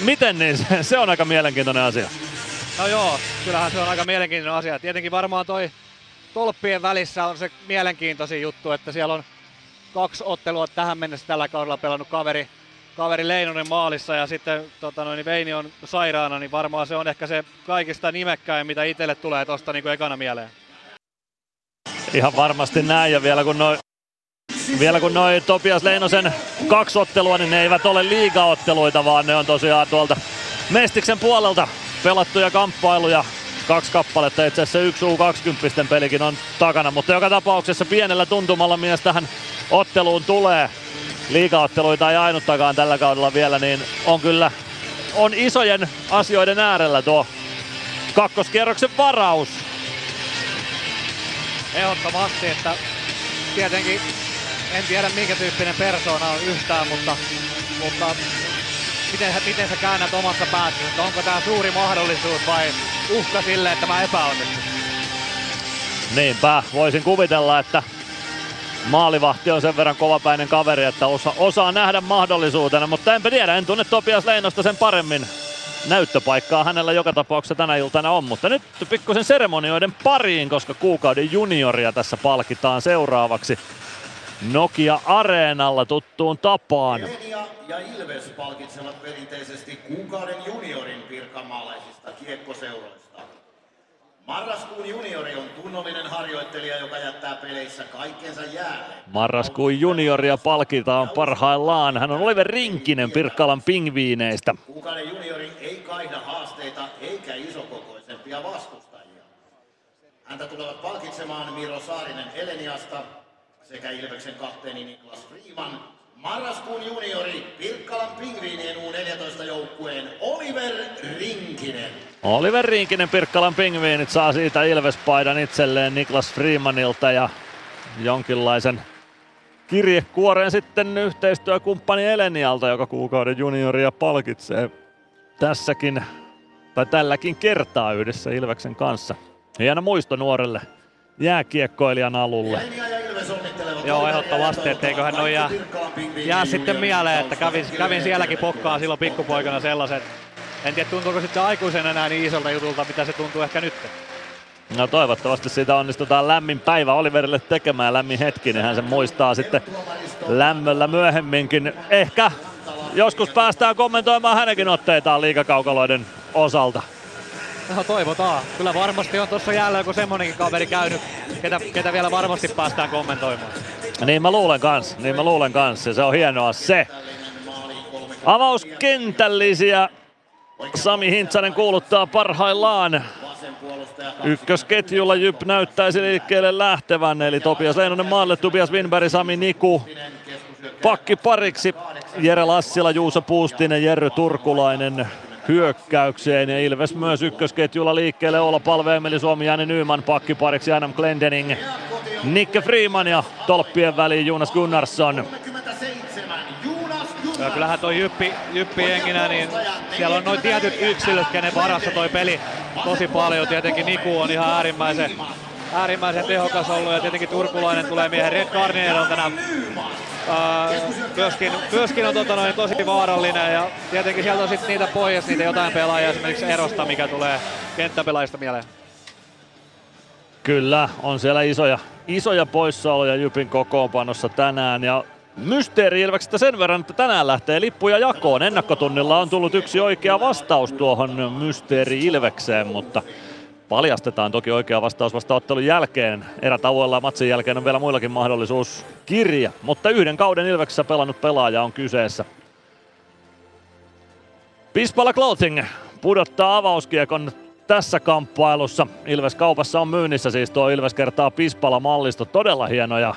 miten niin, <laughs> se, on aika mielenkiintoinen asia. No joo, kyllähän se on aika mielenkiintoinen asia. Tietenkin varmaan toi tolppien välissä on se mielenkiintoisin juttu, että siellä on kaksi ottelua tähän mennessä tällä kaudella pelannut kaveri, kaveri Leinonen maalissa ja sitten tota noin, Veini on sairaana, niin varmaan se on ehkä se kaikista nimekkäin, mitä itselle tulee tuosta niin ekana mieleen. Ihan varmasti näin ja vielä kun noin vielä kun noin Topias Leinosen kaksi ottelua, niin ne eivät ole liigaotteluita, vaan ne on tosiaan tuolta Mestiksen puolelta pelattuja kamppailuja. Kaksi kappaletta, itse asiassa yksi U20 pelikin on takana, mutta joka tapauksessa pienellä tuntumalla mies tähän otteluun tulee. Liigaotteluita ei ainuttakaan tällä kaudella vielä, niin on kyllä on isojen asioiden äärellä tuo kakkoskierroksen varaus. Ehdottomasti, että tietenkin en tiedä minkä tyyppinen persoona on yhtään, mutta, mutta miten, miten sä käännät omassa päässä, että onko tämä suuri mahdollisuus vai uhka sille, että mä epäonnistun? Niinpä, voisin kuvitella, että maalivahti on sen verran kovapäinen kaveri, että osa, osaa nähdä mahdollisuutena, mutta enpä tiedä, en tunne Topias Leinosta sen paremmin. Näyttöpaikkaa hänellä joka tapauksessa tänä iltana on, mutta nyt pikkusen seremonioiden pariin, koska kuukauden junioria tässä palkitaan seuraavaksi. Nokia Areenalla tuttuun tapaan. Elenia ja Ilves palkitsevat perinteisesti kuukauden juniorin pirkanmaalaisista kiekkoseuroista. Marraskuun juniori on tunnollinen harjoittelija, joka jättää peleissä kaikkensa jäälle. Marraskuun junioria palkitaan parhaillaan. Hän on Oliver Rinkinen Pirkkalan pingviineistä. Kuukauden juniori ei kaihda haasteita eikä isokokoisempia vastustajia. Häntä tulevat palkitsemaan Miro Saarinen Eleniasta sekä Ilveksen kapteeni Niklas Freeman. Marraskuun juniori Pirkkalan pingviinien U14 joukkueen Oliver Rinkinen. Oliver Rinkinen Pirkkalan pingviinit saa siitä Ilvespaidan itselleen Niklas Freemanilta ja jonkinlaisen kirjekuoreen sitten yhteistyökumppani Elenialta, joka kuukauden junioria palkitsee tässäkin tai tälläkin kertaa yhdessä Ilveksen kanssa. Hieno muisto nuorelle jääkiekkoilijan alulle. Joo, ehdottomasti, etteiköhän noin jää, jää sitten mieleen, että kävin, kävin sielläkin pokkaa silloin pikkupoikana sellaiset. En tiedä, tuntuuko sitten aikuisen enää niin isolta jutulta, mitä se tuntuu ehkä nyt. No toivottavasti siitä onnistutaan lämmin päivä Oliverille tekemään lämmin hetki, niin hän sen muistaa sitten lämmöllä myöhemminkin. Ehkä joskus päästään kommentoimaan hänenkin otteitaan liikakaukaloiden osalta. No toivotaan. Kyllä varmasti on tuossa jälleen joku semmonenkin kaveri käynyt, ketä, ketä vielä varmasti päästään kommentoimaan. Niin mä luulen kans, niin mä luulen kans se on hienoa se. Avauskentällisiä Sami Hintsanen kuuluttaa parhaillaan. Ykkösketjulla Jyp näyttäisi liikkeelle lähtevän, eli Topias Leinonen maalle, Tobias Winberg, Sami Niku. Pakki pariksi Jere Lassila, Juuso Puustinen, Jerry Turkulainen hyökkäykseen ja Ilves myös ykkösketjulla liikkeelle Oula Palve, Emeli Suomi, Jani Nyman pakkipariksi, Adam Glendening, Nikke Freeman ja tolppien väliin Jonas Gunnarsson. Ja kyllähän toi Jyppi, Jyppi jenginä, niin siellä on noin tietyt yksilöt, kenen varassa toi peli tosi paljon. Tietenkin Niku on ihan äärimmäisen, äärimmäisen tehokas ollut ja tietenkin Turkulainen tulee miehen. Red Garnier on tänään ää, myöskin, myöskin on tota noin, tosi vaarallinen ja tietenkin sieltä on sitten niitä pois, niitä jotain pelaajia esimerkiksi Erosta, mikä tulee kenttäpelaajista mieleen. Kyllä, on siellä isoja, isoja poissaoloja Jypin kokoonpanossa tänään ja Mysteeri Ilveksestä sen verran, että tänään lähtee lippuja jakoon. Ennakkotunnilla on tullut yksi oikea vastaus tuohon Mysteeri Ilvekseen, mutta paljastetaan toki oikea vastaus vasta ottelun jälkeen. Erätauoilla ja matsin jälkeen on vielä muillakin mahdollisuus kirja, mutta yhden kauden Ilveksessä pelannut pelaaja on kyseessä. Pispala Clothing pudottaa avauskiekon tässä kamppailussa. Ilves kaupassa on myynnissä siis tuo Ilves kertaa Pispala mallisto. Todella hienoja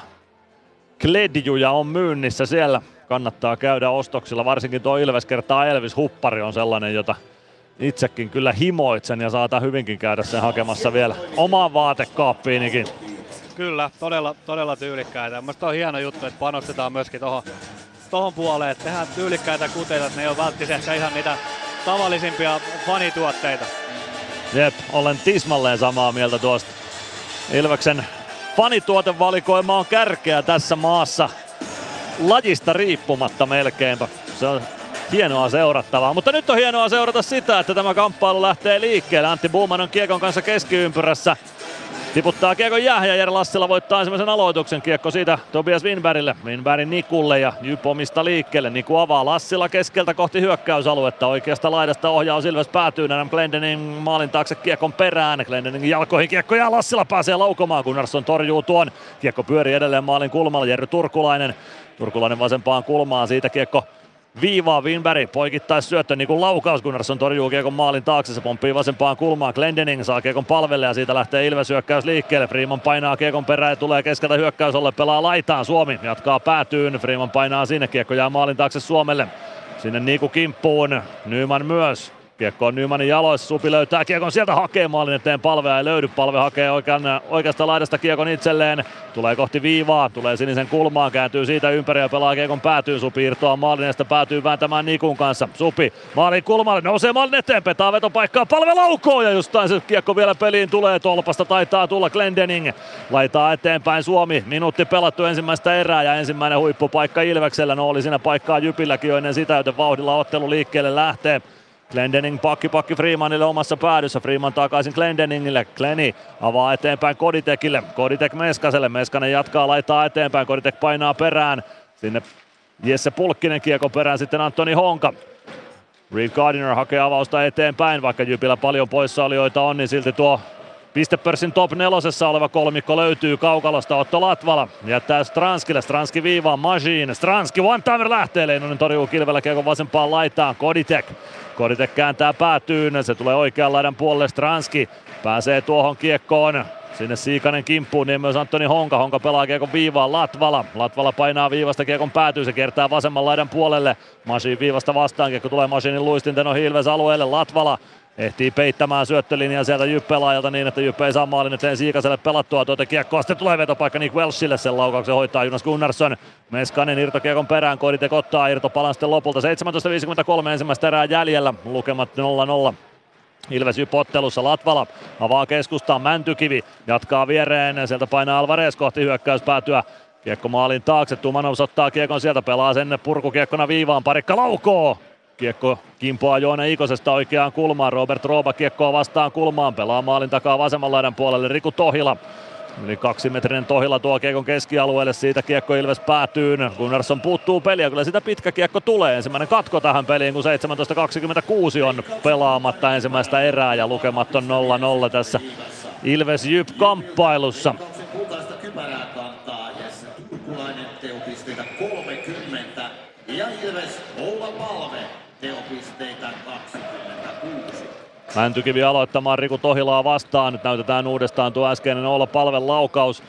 kledjuja on myynnissä siellä. Kannattaa käydä ostoksilla, varsinkin tuo Ilves kertaa Elvis Huppari on sellainen, jota itsekin kyllä himoitsen ja saatan hyvinkin käydä sen hakemassa vielä omaan vaatekaappiinikin. Kyllä, todella, todella tyylikkäitä. Mielestäni on hieno juttu, että panostetaan myöskin tuohon tohon puoleen, että tehdään tyylikkäitä kuteita, että ne ei ole välttämättä ihan niitä tavallisimpia fanituotteita. Jep, olen tismalleen samaa mieltä tuosta. Ilveksen fanituotevalikoima on kärkeä tässä maassa lajista riippumatta melkeinpä. Se on hienoa seurattavaa. Mutta nyt on hienoa seurata sitä, että tämä kamppailu lähtee liikkeelle. Antti Buuman on kiekon kanssa keskiympyrässä. Tiputtaa kiekon jäähän ja Jere Lassila voittaa ensimmäisen aloituksen. Kiekko siitä Tobias Winbergille. Winbergin Nikulle ja Jyp omista liikkeelle. Niku avaa Lassila keskeltä kohti hyökkäysaluetta. Oikeasta laidasta ohjaa Silves päätyy. Adam Glendening maalin taakse kiekon perään. Glendening jalkoihin kiekko ja Lassila pääsee laukomaan. Gunnarsson torjuu tuon. Kiekko pyörii edelleen maalin kulmalla. Jerry Turkulainen. Turkulainen vasempaan kulmaan. Siitä kiekko viivaa Winberg, poikittais syöttö niin kuin laukaus, Gunnarsson torjuu kiekon maalin taakse, se pomppii vasempaan kulmaan, Glendening saa kiekon palvelle ja siitä lähtee Ilves hyökkäys liikkeelle, Freeman painaa kiekon perään ja tulee keskeltä hyökkäysolle, pelaa laitaan, Suomi jatkaa päätyyn, Freeman painaa sinne, kiekko jää maalin taakse Suomelle, sinne Niku kimppuun, Nyman myös, Kiekko on Nymanin jaloissa, Supi löytää kiekon sieltä hakee maalin eteen palvea ei löydy. Palve hakee oikean, oikeasta laidasta kiekon itselleen. Tulee kohti viivaa, tulee sinisen kulmaan, kääntyy siitä ympäri ja pelaa kiekon päätyyn. Supi irtoaa maalin edestä, päätyy vääntämään Nikun kanssa. Supi maalin kulmalle, nousee maalin eteen, petaa vetopaikkaa, palve laukoo ja jostain se kiekko vielä peliin tulee tolpasta, taitaa tulla Glendening. Laitaa eteenpäin Suomi, minuutti pelattu ensimmäistä erää ja ensimmäinen huippupaikka Ilveksellä. No oli siinä paikkaa Jypilläkin jo ennen sitä, joten vauhdilla ottelu liikkeelle lähtee. Glendening pakki pakki Freemanille omassa päädyssä. Freeman takaisin Glendeningille. Gleni avaa eteenpäin Koditekille. Koditek Meskaselle. Meskanen jatkaa, laittaa eteenpäin. Koditek painaa perään. Sinne Jesse Pulkkinen kiekko perään sitten Antoni Honka. Reed Gardiner hakee avausta eteenpäin, vaikka Jypillä paljon poissaolijoita on, niin silti tuo Pistepörssin top nelosessa oleva kolmikko löytyy Kaukalosta Otto Latvala. Jättää Stranskille, Stranski viivaan Majin. Stranski one-timer lähtee, Leinonen torjuu kilvellä kiekon vasempaan laitaan. Koditek. Koditek kääntää päätyyn, se tulee oikean laidan puolelle. Stranski pääsee tuohon kiekkoon. Sinne Siikanen kimppuun, niin myös Antoni Honka. Honka pelaa kiekon viivaan Latvala. Latvala painaa viivasta kiekon päätyy, se kertaa vasemman laidan puolelle. Masin viivasta vastaan, kiekko tulee Masinin luistinten on Hilves alueelle. Latvala Ehtii peittämään syöttölinjaa sieltä Jyppelaajalta niin, että Jyppe ei saa maalin eteen Siikaselle pelattua tuota kiekkoa. Sitten tulee vetopaikka Nick Welshille, sen laukauksen hoitaa Jonas Gunnarsson. Meskanen irtokiekon perään, Koditek ottaa irtopalan sitten lopulta. 17.53 ensimmäistä erää jäljellä, lukemat 0-0. Ilves ottelussa Latvala avaa keskustaan Mäntykivi, jatkaa viereen, sieltä painaa Alvarez kohti hyökkäyspäätyä. Kiekko maalin taakse, Tumanovs ottaa kiekon sieltä, pelaa sen purkukiekkona viivaan, parikka laukoo. Kiekko kimpoaa Joona Ikosesta oikeaan kulmaan. Robert Rooba kiekkoa vastaan kulmaan. Pelaa maalin takaa vasemman laidan puolelle Riku Tohila. Yli kaksimetrinen Tohila tuo kiekon keskialueelle, siitä kiekko Ilves päätyy. Gunnarsson puuttuu peliä, kyllä sitä pitkä kiekko tulee. Ensimmäinen katko tähän peliin, kun 17.26 on pelaamatta ensimmäistä erää ja lukemat on 0-0 tässä Ilves Jyp kamppailussa. ja Ilves teopisteitä 26. Mäntykivi aloittamaan Riku Tohilaa vastaan. Nyt näytetään uudestaan tuo äskeinen olla palven laukaus.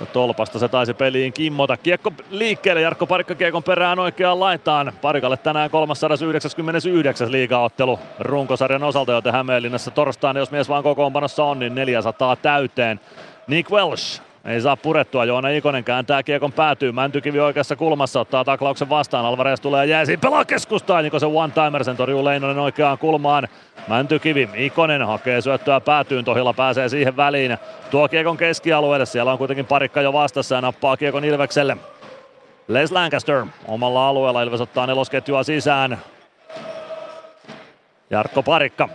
Ja tolpasta se taisi peliin kimmota. Kiekko liikkeelle, Jarkko Parikka kiekon perään oikeaan laitaan. Parikalle tänään 399 liigaottelu runkosarjan osalta, joten Hämeenlinnassa torstaina, jos mies vaan kokoonpanossa on, niin 400 täyteen. Nick Welsh ei saa purettua, Joona Ikonen kääntää kiekon päätyy, Mäntykivi oikeassa kulmassa, ottaa taklauksen vastaan, Alvarez tulee jääsiin, pelaa keskustaan, se one-timer, sen torjuu Leinonen oikeaan kulmaan. Mäntykivi, Ikonen hakee syöttöä päätyyn, Tohilla pääsee siihen väliin, tuo kiekon keskialueelle, siellä on kuitenkin parikka jo vastassa ja nappaa kiekon Ilvekselle. Les Lancaster omalla alueella, Ilves ottaa nelosketjua sisään. Jarkko Parikka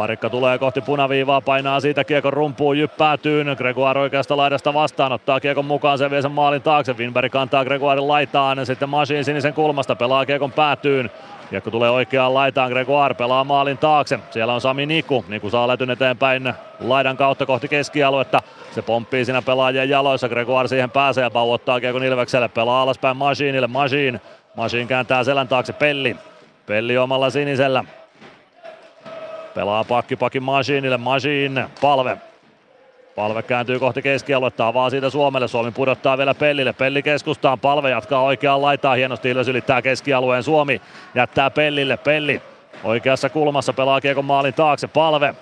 Parikka tulee kohti punaviivaa, painaa siitä kiekon rumpuun, jyppäätyyn. Gregoire oikeasta laidasta vastaan, ottaa kiekon mukaan, se vie sen maalin taakse. Winberg kantaa Gregoirin laitaan, sitten Machine sinisen kulmasta, pelaa kiekon päätyyn. Kiekko tulee oikeaan laitaan, Gregoire pelaa maalin taakse. Siellä on Sami Niku. Niku saa lätyn eteenpäin laidan kautta kohti keskialuetta. Se pomppii siinä pelaajien jaloissa. Gregoire siihen pääsee ja ottaa kiekon Ilvekselle. Pelaa alaspäin Machineille. Machine. Machine kääntää selän taakse Pelli. Pelli omalla sinisellä. Pelaa pakki pakin Masiinille, Masiin palve. Palve kääntyy kohti keskialuetta, avaa siitä Suomelle. Suomi pudottaa vielä Pellille. Pelli keskustaan, Palve jatkaa oikeaan laitaan. Hienosti Ilves ylittää keskialueen. Suomi jättää Pellille. Pelli oikeassa kulmassa pelaa kiekon maalin taakse. Palve.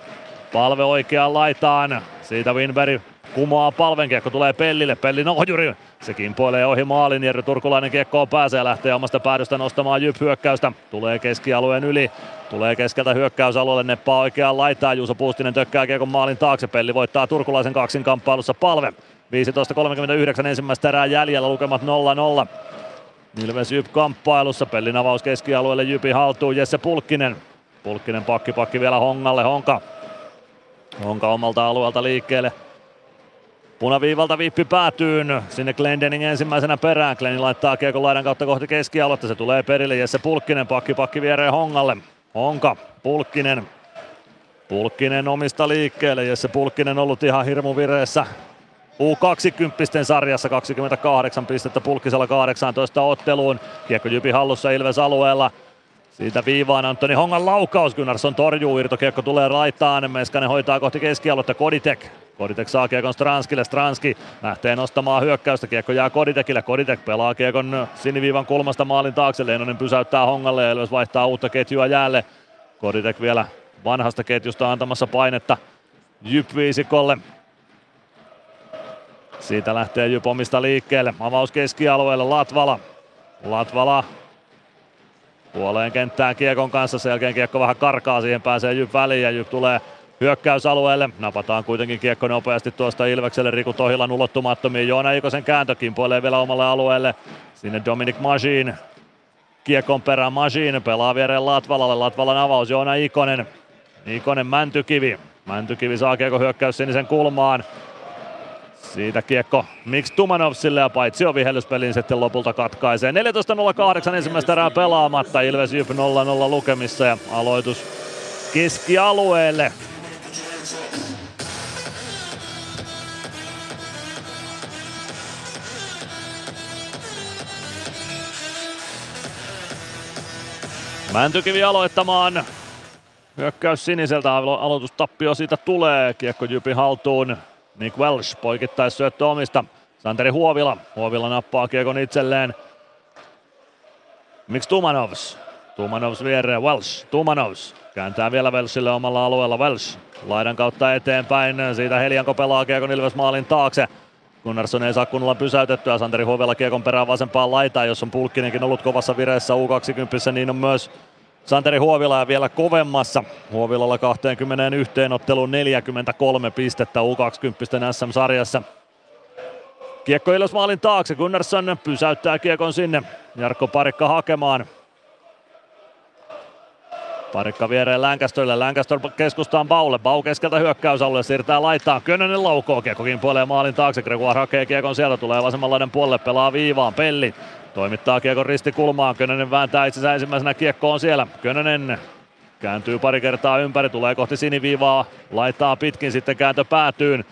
Palve oikeaan laitaan. Siitä Winberg kumoaa palven kiekko tulee Pellille. Pellin ohjuri. Se kimpoilee ohi maalin. Jerry Turkulainen kiekkoon pääsee lähtee omasta päädystä nostamaan Jyp hyökkäystä. Tulee keskialueen yli. Tulee keskeltä hyökkäysalueelle, neppaa oikeaan laitaan. Juuso Puustinen tökkää kiekon maalin taakse. Pelli voittaa turkulaisen kaksin kamppailussa palve. 15.39 ensimmäistä erää jäljellä, lukemat 0-0. Ilves Jyp kamppailussa, Pellin avaus keskialueelle, Jypi haltuun, Jesse Pulkkinen. Pulkkinen pakki pakki vielä Hongalle, Honka. Honka omalta alueelta liikkeelle. Punaviivalta vippi päätyyn. Sinne Glendening ensimmäisenä perään. Glennin laittaa kiekon laidan kautta kohti keskialuetta. Se tulee perille. Jesse Pulkkinen pakki pakki viereen Hongalle. Honka, Pulkkinen. Pulkkinen omista liikkeelle. Jesse Pulkkinen ollut ihan hirmu vireessä. U20 sarjassa 28 pistettä Pulkkisella 18 otteluun. Kiekko Jypi hallussa Ilves alueella. Siitä viivaan Antoni Hongan laukaus. Gunnarsson torjuu, irtokiekko tulee laitaan. Meskanen hoitaa kohti keskialuetta Koditek. Koditek saa kiekon Stranskille. Stranski lähtee nostamaan hyökkäystä. Kiekko jää Koditekille. Koditek pelaa kiekon siniviivan kulmasta maalin taakse. Leinonen pysäyttää Hongalle ja Ilves vaihtaa uutta ketjua jäälle. Koditek vielä vanhasta ketjusta antamassa painetta Jyp viisikolle. Siitä lähtee Jyp omista liikkeelle. Avaus keskialueelle Latvala. Latvala puoleen kenttään Kiekon kanssa. Sen jälkeen Kiekko vähän karkaa, siihen pääsee Jyp väliin ja Jyp tulee hyökkäysalueelle. Napataan kuitenkin kiekko nopeasti tuosta Ilvekselle Riku Tohilan ulottumattomiin. Joona Ikosen kääntö kimpoilee vielä omalle alueelle. Sinne Dominic Majin. Kiekon perään Majin pelaa viereen Latvalalle. Latvalan avaus Joona Ikonen. Ikonen Mäntykivi. Mäntykivi saa kiekko hyökkäys sinisen kulmaan. Siitä kiekko Mix Tumanovsille ja paitsi on vihellyspelin sitten lopulta katkaisee. 14.08 ensimmäistä erää pelaamatta. Ilves Jyp 0-0 lukemissa ja aloitus keskialueelle. Mäntykivi aloittamaan. Hyökkäys siniseltä, alo- aloitustappio siitä tulee. Kiekko Jypi haltuun. Nick Welsh poikittais syöttö omista. Santeri Huovila. Huovila nappaa kiekon itselleen. Miksi Tumanovs? Tumanovs viereen Welsh. Tumanovs kääntää vielä Welshille omalla alueella. Welsh laidan kautta eteenpäin. Siitä Helianko pelaa kiekon Ilves maalin taakse. Gunnarsson ei saa kunnolla pysäytettyä. Santeri Huovela kiekon perään vasempaan laitaan, jos on Pulkkinenkin ollut kovassa vireessä U20, niin on myös Santeri Huovila ja vielä kovemmassa. Huovilalla 21 otteluun 43 pistettä U20 SM-sarjassa. Kiekko Ilves maalin taakse. Gunnarsson pysäyttää kiekon sinne. Jarkko Parikka hakemaan. Parikka viereen Länkästölle. Länkästö keskustaan Baulle. Bau keskeltä hyökkäysalueelle siirtää laittaa. Könönen laukoo. Kiekkokin puoleen maalin taakse. Gregoire hakee kiekon sieltä. Tulee vasemmanlainen puolelle. Pelaa viivaan. Pelli. Toimittaa kiekon ristikulmaan. Könönen vääntää itsensä ensimmäisenä. Kiekko on siellä. Könönen kääntyy pari kertaa ympäri. Tulee kohti siniviivaa. Laittaa pitkin. Sitten kääntö päätyyn.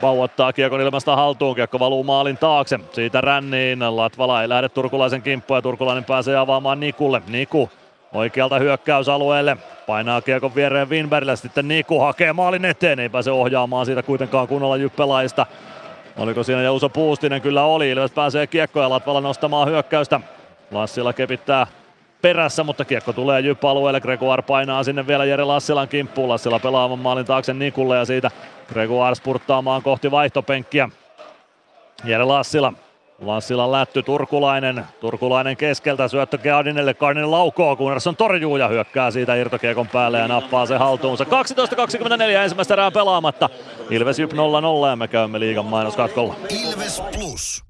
Bau ottaa kiekon ilmasta haltuun, kiekko valuu maalin taakse. Siitä ränniin, Latvala ei lähde Turkulaisen kimppuun ja Turkulainen pääsee avaamaan Nikulle. Niku oikealta hyökkäysalueelle. Painaa kiekon viereen Winbergille, sitten Niku hakee maalin eteen, ei pääse ohjaamaan siitä kuitenkaan kunnolla jyppelaista. Oliko siinä Jouso Puustinen? Kyllä oli. Ilves pääsee kiekkoja Latvala nostamaan hyökkäystä. Lassila kepittää perässä, mutta kiekko tulee Jyp-alueelle. Gregoire painaa sinne vielä Jere Lassilan kimppuun. Lassila pelaavan maalin taakse Nikulle ja siitä Gregoire spurttaamaan kohti vaihtopenkkiä. Jere Lassila. Lassilan lätty Turkulainen. Turkulainen keskeltä syöttö Gardinelle. Gardinen laukoo, Gunnarsson torjuu ja hyökkää siitä irtokiekon päälle ja nappaa se haltuunsa. 12.24 ensimmäistä erää pelaamatta. Ilves Jyp 0-0 ja me käymme liigan mainoskatkolla. Ilves Plus.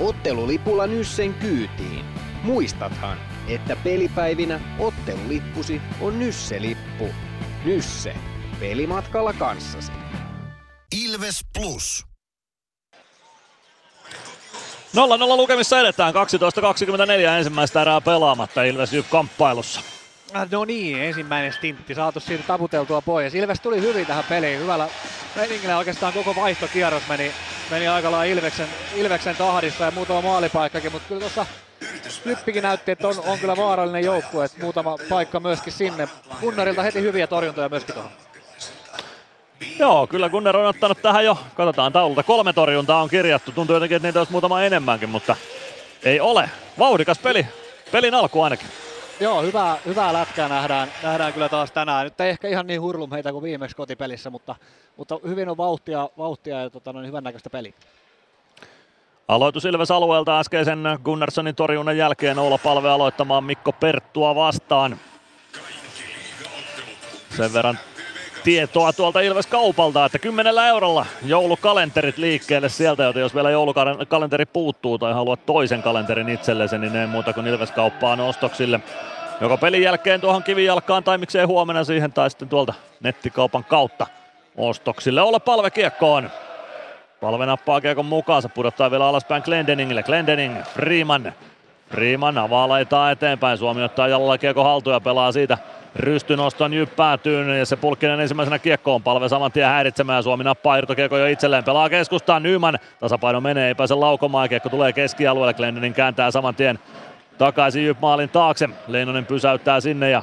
Ottelulipulla Nyssen kyytiin. Muistathan, että pelipäivinä ottelulippusi on Nysse-lippu. Nysse. Pelimatkalla kanssasi. Ilves Plus. 0-0 lukemissa edetään. 12.24 ensimmäistä erää pelaamatta Ilves Jyp kamppailussa. No niin, ensimmäinen stintti saatu siitä taputeltua pois. Ilves tuli hyvin tähän peliin, hyvällä meningillä oikeastaan koko vaihtokierros meni, meni aika lailla Ilveksen, Ilveksen tahdissa ja muutama maalipaikkakin, mutta kyllä tuossa Jyppikin näytti, että on, on kyllä vaarallinen joukkue, että muutama paikka myöskin sinne. Kunnarilta heti hyviä torjuntoja myöskin tuohon. Joo, kyllä Gunnar on ottanut tähän jo, katsotaan taululta, kolme torjuntaa on kirjattu. Tuntuu jotenkin, että niitä olisi muutama enemmänkin, mutta ei ole. Vauhdikas peli, pelin alku ainakin. Joo, hyvää, hyvää lätkää nähdään, nähdään kyllä taas tänään. Nyt ei ehkä ihan niin hurlum heitä kuin viimeksi kotipelissä, mutta, mutta hyvin on vauhtia, vauhtia ja tota, noin hyvän näköistä peliä. Aloitus Ilves alueelta äskeisen Gunnarssonin torjunnan jälkeen Oula Palve aloittamaan Mikko Perttua vastaan. Sen verran tietoa tuolta Ilves kaupalta, että kymmenellä eurolla joulukalenterit liikkeelle sieltä, joten jos vielä joulukalenteri puuttuu tai haluat toisen kalenterin itsellesi, niin ei muuta kuin Ilves kauppaan ostoksille. Joko pelin jälkeen tuohon kivijalkaan tai miksei huomenna siihen tai sitten tuolta nettikaupan kautta ostoksille. Olla palve kiekkoon. Palve nappaa kiekon mukaansa, pudottaa vielä alaspäin Glendeningille. Glendening, Freeman. Freeman avaa laitaa eteenpäin. Suomi ottaa jalalla kiekko haltuun ja pelaa siitä rystynoston jyppäätyyn ja se pulkkinen ensimmäisenä kiekkoon palve saman tien häiritsemään. Suomi nappaa irtokiekko jo itselleen, pelaa keskustaan Nyman. Tasapaino menee, ei pääse laukomaan. Kiekko tulee keskialueelle, Glendening kääntää saman tien takaisin Jyp maalin taakse. Leinonen pysäyttää sinne ja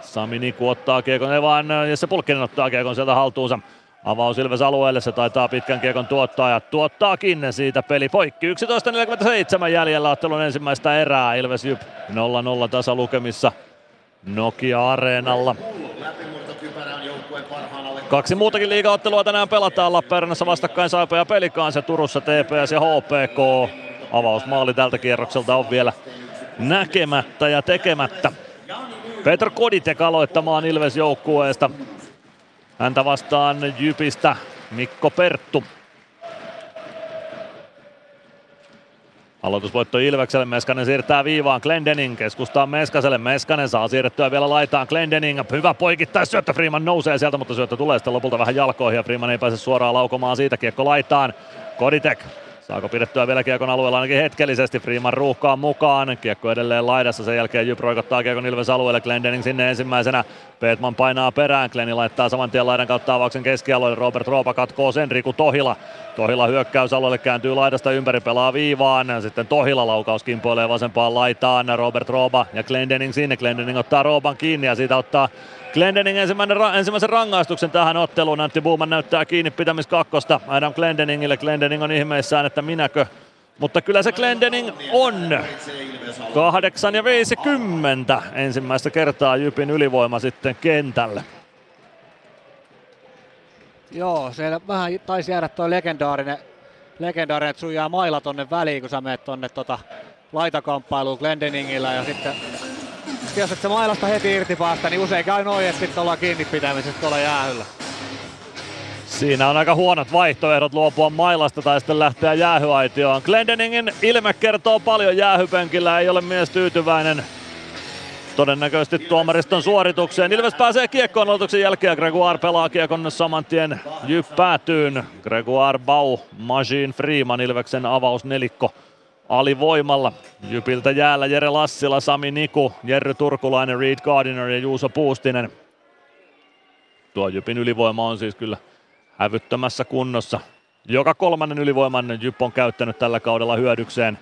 Sami Niku ottaa kiekon, ei vaan Jesse Pulkkinen ottaa kiekon sieltä haltuunsa. Avaus Ilves alueelle, se taitaa pitkän kiekon tuottaa ja tuottaakin siitä peli poikki. 11.47 jäljellä ottelun ensimmäistä erää. Ilves Jyp 0-0 tasalukemissa Nokia-areenalla. Kaksi muutakin liigaottelua tänään pelataan Lappeenrannassa vastakkain Saipa ja Pelikaans ja Turussa TPS ja HPK. Avausmaali tältä kierrokselta on vielä näkemättä ja tekemättä. Petr Koditek aloittamaan Ilves joukkueesta. Häntä vastaan Jypistä Mikko Perttu. Aloitusvoitto Ilvekselle, Meskanen siirtää viivaan Glendening, keskustaa Meskaselle, Meskanen saa siirrettyä vielä laitaan. Glendening, hyvä poikittais syöttö, Freeman nousee sieltä, mutta syöttö tulee sitten lopulta vähän jalkoihin ja Freeman ei pääse suoraan laukomaan siitä, kiekko laitaan, Koditek Saako pidettyä vielä Kiekon alueella ainakin hetkellisesti. Freeman ruuhkaa mukaan. Kiekko edelleen laidassa. Sen jälkeen Jyp roikottaa Kiekon Ilves alueelle. Glendening sinne ensimmäisenä. Peetman painaa perään. Glenni laittaa saman tien laidan kautta avauksen keskialueelle. Robert Roopa katkoo sen. Riku Tohila. Tohila hyökkäysalueelle kääntyy laidasta ympäri. Pelaa viivaan. Sitten Tohila laukaus kimpoilee vasempaan laitaan. Robert Roopa ja Glendening sinne. Glendening ottaa Roopan kiinni ja siitä ottaa Glendening ensimmäinen, ensimmäisen rangaistuksen tähän otteluun. Antti Buuman näyttää kiinni pitämis kakkosta Adam Glendeningille. Glendening on ihmeissään, että minäkö. Mutta kyllä se Glendening on. 8 ja 50 ensimmäistä kertaa Jypin ylivoima sitten kentälle. Joo, siellä vähän taisi jäädä tuo legendaarinen, legendaarinen, että sun jää mailla tonne väliin, kun sä menet tonne tota laitakamppailuun Glendeningillä ja sitten jos et se mailasta heti irti päästä, niin usein käy noin, että sitten ollaan kiinni pitämisestä tuolla jäähyllä. Siinä on aika huonot vaihtoehdot luopua mailasta tai sitten lähteä jäähyaitioon. Glendeningin ilme kertoo paljon jäähypenkillä, ei ole mies tyytyväinen todennäköisesti tuomariston suoritukseen. Ilves pääsee kiekkoon aloituksen jälkeen. Gregoire pelaa kiekon saman tien jyppäätyyn. Gregoire, Bau, Machine, Freeman, Ilveksen avaus nelikko alivoimalla. Jypiltä jäällä Jere Lassila, Sami Niku, Jerry Turkulainen, Reed Gardiner ja Juuso Puustinen. Tuo Jypin ylivoima on siis kyllä hävyttömässä kunnossa. Joka kolmannen ylivoiman Jyp on käyttänyt tällä kaudella hyödykseen.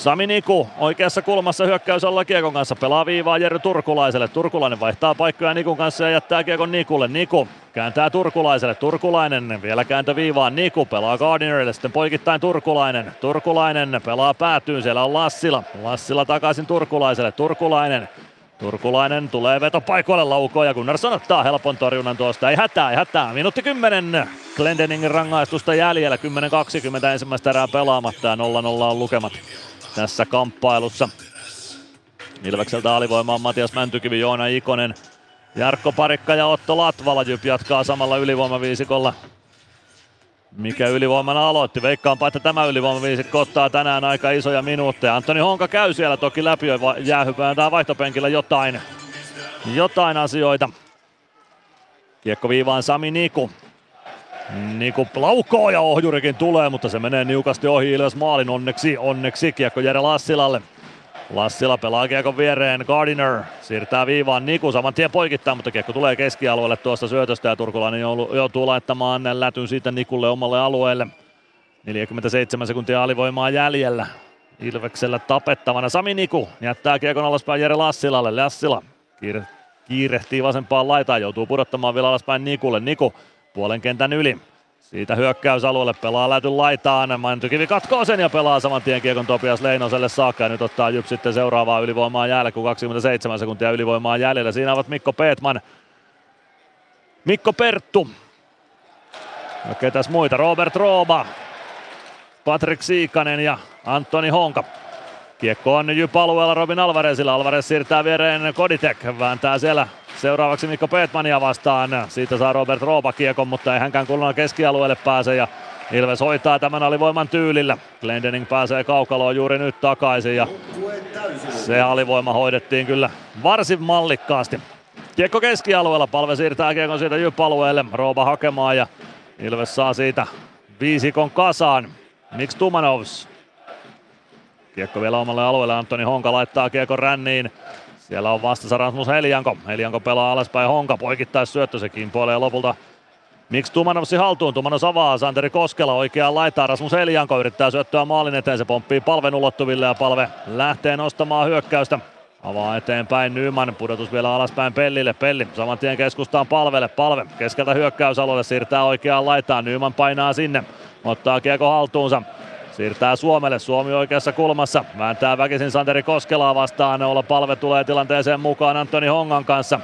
Sami Niku oikeassa kulmassa hyökkäys alla Kiekon kanssa pelaa viivaa Jerry Turkulaiselle. Turkulainen vaihtaa paikkoja Nikun kanssa ja jättää Kiekon Nikulle. Niku kääntää Turkulaiselle. Turkulainen vielä kääntö viivaan. Niku pelaa Gardinerille. Sitten poikittain Turkulainen. Turkulainen pelaa päätyyn. Siellä on Lassila. Lassila takaisin Turkulaiselle. Turkulainen Turkulainen tulee vetopaikoille laukoon ja Gunnarsson ottaa helpon torjunnan tuosta. Ei hätää, ei hätää. Minuutti 10. Glendeningin rangaistusta jäljellä. 10-20 ensimmäistä erää pelaamatta ja 0-0 on lukemat tässä kamppailussa. Ilvekseltä alivoimaan Matias Mäntykivi, Joona Ikonen, Jarkko Parikka ja Otto Latvala. Jyp jatkaa samalla ylivoimaviisikolla. Mikä ylivoiman aloitti? Veikkaanpa, että tämä ylivoimaviisikko ottaa tänään aika isoja minuutteja. Antoni Honka käy siellä toki läpi jäähypään tai vaihtopenkillä jotain, jotain asioita. Kiekko viivaan Sami Niku. Niku laukoo ja ohjurikin tulee, mutta se menee niukasti ohi Ilves maalin onneksi. Onneksi kiekko Jere Lassilalle. Lassila pelaa kiekon viereen, Gardiner siirtää viivaan Niku saman tien poikittaa, mutta kiekko tulee keskialueelle tuosta syötöstä ja Turkulainen joutuu laittamaan lätyn siitä Nikulle omalle alueelle. 47 sekuntia alivoimaa jäljellä. Ilveksellä tapettavana Sami Niku jättää kiekon alaspäin Jere Lassilalle. Lassila kiire, kiirehtii vasempaan laitaan, joutuu pudottamaan vielä alaspäin Nikulle. Niku puolen kentän yli. Siitä hyökkäysalueelle pelaa lätyn laitaan. Mäntykivi katkoo sen ja pelaa saman tien kiekon Topias Leinoselle saakka. Ja nyt ottaa Jyp sitten seuraavaa ylivoimaa jäällä, kun 27 sekuntia ylivoimaa jäljellä. Siinä ovat Mikko Peetman, Mikko Perttu. Ja ketäs muita? Robert Rooba, Patrick Siikanen ja Antoni Honka. Kiekko on Jyp alueella Robin Alvarezilla. Alvarez siirtää viereen Koditek. Vääntää siellä Seuraavaksi Mikko Peetmania vastaan. Siitä saa Robert Roopa kiekon, mutta ei hänkään kulunut keskialueelle pääse. Ja Ilves hoitaa tämän alivoiman tyylillä. Glendening pääsee kaukaloon juuri nyt takaisin ja se alivoima hoidettiin kyllä varsin mallikkaasti. Kiekko keskialueella, palve siirtää kiekon siitä Jyp-alueelle, Rooba hakemaan ja Ilves saa siitä viisikon kasaan. Miksi Tumanovs? Kiekko vielä omalle alueelle, Antoni Honka laittaa kiekon ränniin. Siellä on vastassa Rasmus Helianko. Helianko pelaa alaspäin Honka, poikittais syöttö, se kimpoilee lopulta Miksi Tumanovsi haltuun? Tumanos avaa Santeri Koskela oikeaan laitaan. Rasmus Helianko yrittää syöttöä maalin eteen. Se pomppii palven ulottuville ja palve lähtee nostamaan hyökkäystä. Avaa eteenpäin Nyman, pudotus vielä alaspäin Pellille. Pelli saman tien keskustaan palvelle. Palve keskeltä hyökkäysalueelle siirtää oikeaan laitaan. Nyman painaa sinne, ottaa kiekko haltuunsa. Siirtää Suomelle, Suomi oikeassa kulmassa. Vääntää väkisin Santeri Koskelaa vastaan. Olla palve tulee tilanteeseen mukaan Antoni Hongan kanssa.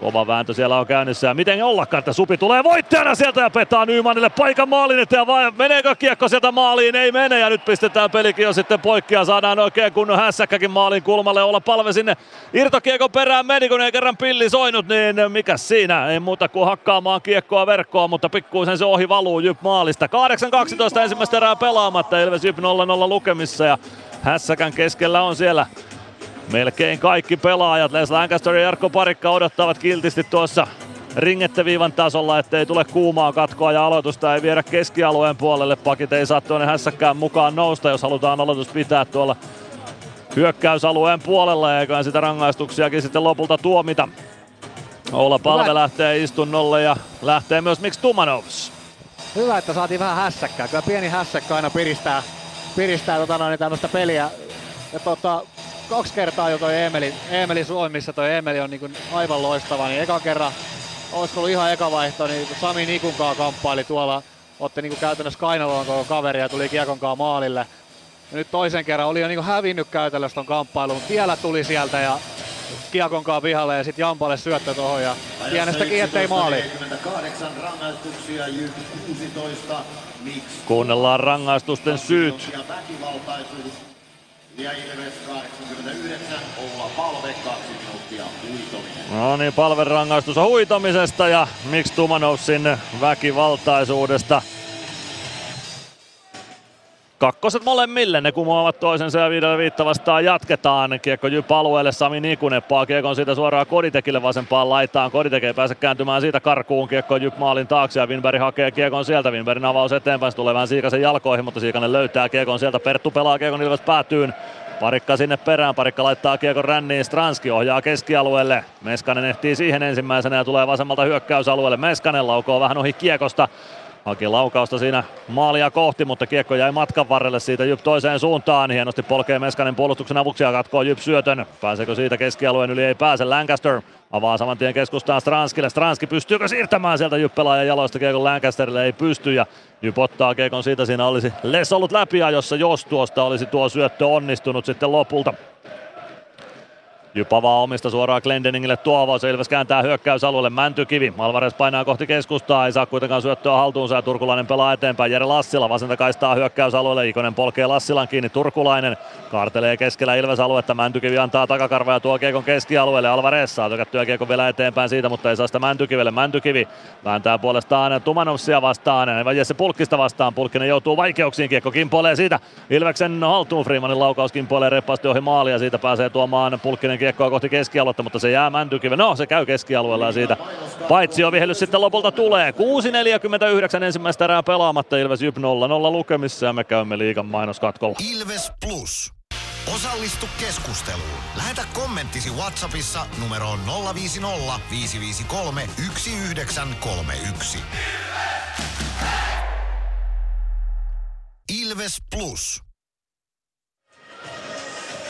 Kova vääntö siellä on käynnissä miten ollakaan, että Supi tulee voittajana sieltä ja petaa Nymanille paikan maalin eteen vai meneekö kiekko sieltä maaliin? Ei mene ja nyt pistetään pelikin jo sitten poikki ja saadaan oikein kunnon hässäkkäkin maalin kulmalle. Olla palve sinne irtokiekon perään meni, kun ei kerran pilli soinut, niin mikä siinä? Ei muuta kuin hakkaamaan kiekkoa verkkoon, mutta pikkuisen se ohi valuu Jyp maalista. 8-12 ensimmäistä erää pelaamatta, Ilves Jyp 0-0 lukemissa ja hässäkän keskellä on siellä Melkein kaikki pelaajat, Les Lancaster ja Jarkko Parikka odottavat kiltisti tuossa ringetteviivan tasolla, ettei tule kuumaa katkoa ja aloitusta ei viedä keskialueen puolelle. Pakit ei saa tuonne hässäkään mukaan nousta, jos halutaan aloitus pitää tuolla hyökkäysalueen puolella ja eiköhän sitä rangaistuksiakin sitten lopulta tuomita. Oula Palve lähtee istunnolle ja lähtee myös Miksi Tumanovs. Hyvä, että saatiin vähän hässäkkää. Kyllä pieni hässäkkä aina piristää, piristää tota noin, tämmöistä peliä. Ja tota, kaksi kertaa jo toi Emeli, Emeli Suomi, missä toi Emeli on niin aivan loistava, niin eka kerran, olisiko ollut ihan eka vaihto, niin kun Sami Nikunkaa kamppaili tuolla, otti niin käytännössä kainaloon koko kaveri ja tuli Kiekonkaa maalille. Ja nyt toisen kerran oli jo niin hävinnyt käytännössä ton kamppailun, mutta vielä tuli sieltä ja Kiekonkaa pihalle ja sitten Jampalle syöttö tuohon ja pienestäkin ettei maali. 48 rangaistuksia, Jyp 16, Mix Kuunnellaan rangaistusten syyt. Ja väkivaltaisuus. Ja Ilves 89, Oula Palve 2 minuuttia huitominen. No niin, palven rangaistus ja miksi Tumanovsin väkivaltaisuudesta. Kakkoset molemmille, ne kumoavat toisensa ja viidellä viitta vastaan jatketaan. Kiekko Jyp alueelle, Sami Nikunen paa kiekon siitä suoraan Koditekille vasempaan laitaan. Koditek ei pääse kääntymään siitä karkuun, kiekko Jyp maalin taakse ja Winberg hakee kiekon sieltä. Winbergin avaus eteenpäin, se tulee vähän Siikasen jalkoihin, mutta Siikanen löytää kiekon sieltä. Perttu pelaa kiekon Ilves päätyyn. Parikka sinne perään, Parikka laittaa kiekon ränniin, Stranski ohjaa keskialueelle. Meskanen ehtii siihen ensimmäisenä ja tulee vasemmalta hyökkäysalueelle. Meskanen laukoo vähän ohi kiekosta. Haki laukausta siinä maalia kohti, mutta kiekko jäi matkan varrelle siitä Jyp toiseen suuntaan. Hienosti polkee Meskanen puolustuksen avuksi ja katkoo Jyp syötön. Pääseekö siitä keskialueen yli? Ei pääse. Lancaster avaa saman tien keskustaan Stranskille. Stranski pystyykö siirtämään sieltä Jyp pelaajan jaloista kiekon Lancasterille? Ei pysty ja Jyp ottaa kiekon siitä. Siinä olisi Les ollut läpi jossa jos tuosta olisi tuo syöttö onnistunut sitten lopulta. Jyp avaa omista suoraan Glendeningille tuo avaus. Ilves kääntää hyökkäysalueelle. Mäntykivi. Alvarez painaa kohti keskustaa. Ei saa kuitenkaan syöttöä haltuunsa ja Turkulainen pelaa eteenpäin. Jere Lassila vasenta kaistaa hyökkäysalueelle. Ikonen polkee Lassilan kiinni. Turkulainen kaartelee keskellä Ilves aluetta. Mäntykivi antaa takakarva ja tuo kiekon keskialueelle. Alvarez saa tökättyä kiekon vielä eteenpäin siitä, mutta ei saa sitä Mäntykivelle. Mäntykivi vääntää puolestaan Tumanovsia vastaan. Vai Jesse Pulkkista vastaan. Pulkkinen joutuu vaikeuksiin. Kiekko kimpoilee siitä. Ilveksen haltuun. Freemanin laukaus kimpoilee reippaasti ohi maalia. Siitä pääsee tuomaan Pulkkinen kiekkoa kohti keskialuetta, mutta se jää Mäntykive. No, se käy keskialueella ja siitä paitsi jo vihellys sitten lopulta tulee. 6.49 ensimmäistä erää pelaamatta Ilves Jyp 0-0 lukemissa ja me käymme liigan mainoskatkolla. Ilves Plus. Osallistu keskusteluun. Lähetä kommenttisi Whatsappissa numeroon 050 553 1931. Ilves Plus.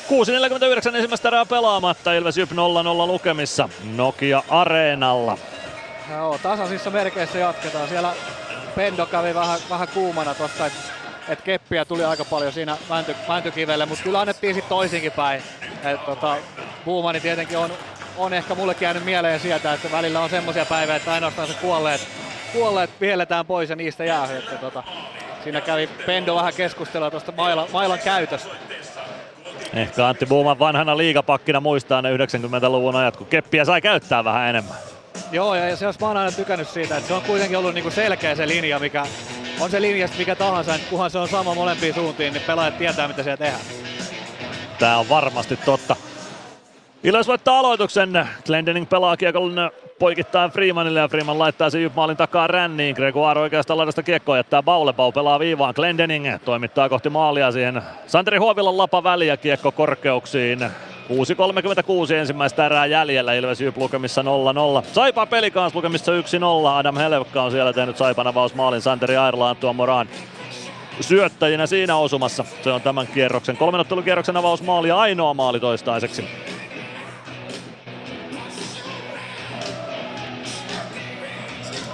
6.49 ensimmäistä erää pelaamatta, Ilves Jyp 0-0 lukemissa Nokia Areenalla. Joo, tasaisissa merkeissä jatketaan. Siellä Pendo kävi vähän, vähän kuumana tuosta, että et keppiä tuli aika paljon siinä mänty, mäntykivelle, mutta kyllä annettiin sitten toisinkin päin. Et, tota, Buumani tietenkin on, on ehkä mullekin jäänyt mieleen sieltä, että välillä on semmoisia päiviä, että ainoastaan se kuolleet, kuolleet vihelletään pois ja niistä jää. Että, tota, siinä kävi Pendo vähän keskustelua tuosta mailan, mailan käytöstä. Ehkä Antti Buuman vanhana liigapakkina muistaa ne 90-luvun ajat, kun keppiä sai käyttää vähän enemmän. Joo, ja se olisi, mä oon aina tykännyt siitä, että se on kuitenkin ollut niinku selkeä se linja, mikä on se linja mikä tahansa, niin kunhan se on sama molempiin suuntiin, niin pelaajat tietää, mitä siellä tehdään. Tää on varmasti totta. Ilves voittaa aloituksen. Glendening pelaa kiekon poikittain Freemanille ja Freeman laittaa sen maalin takaa ränniin. Gregoire oikeasta laidasta kiekkoa jättää Baule. Bau pelaa viivaan. Glendening toimittaa kohti maalia siihen. Santeri Huovilan lapa väliä kiekko korkeuksiin. 6.36 ensimmäistä erää jäljellä Ilves Jyp lukemissa 0-0. Saipa peli kanssa lukemissa 1-0. Adam Helvekka on siellä tehnyt Saipan avausmaalin. Santeri Airlaan tuo Moran syöttäjinä siinä osumassa. Se on tämän kierroksen, kolmenottelukierroksen avausmaali ja ainoa maali toistaiseksi.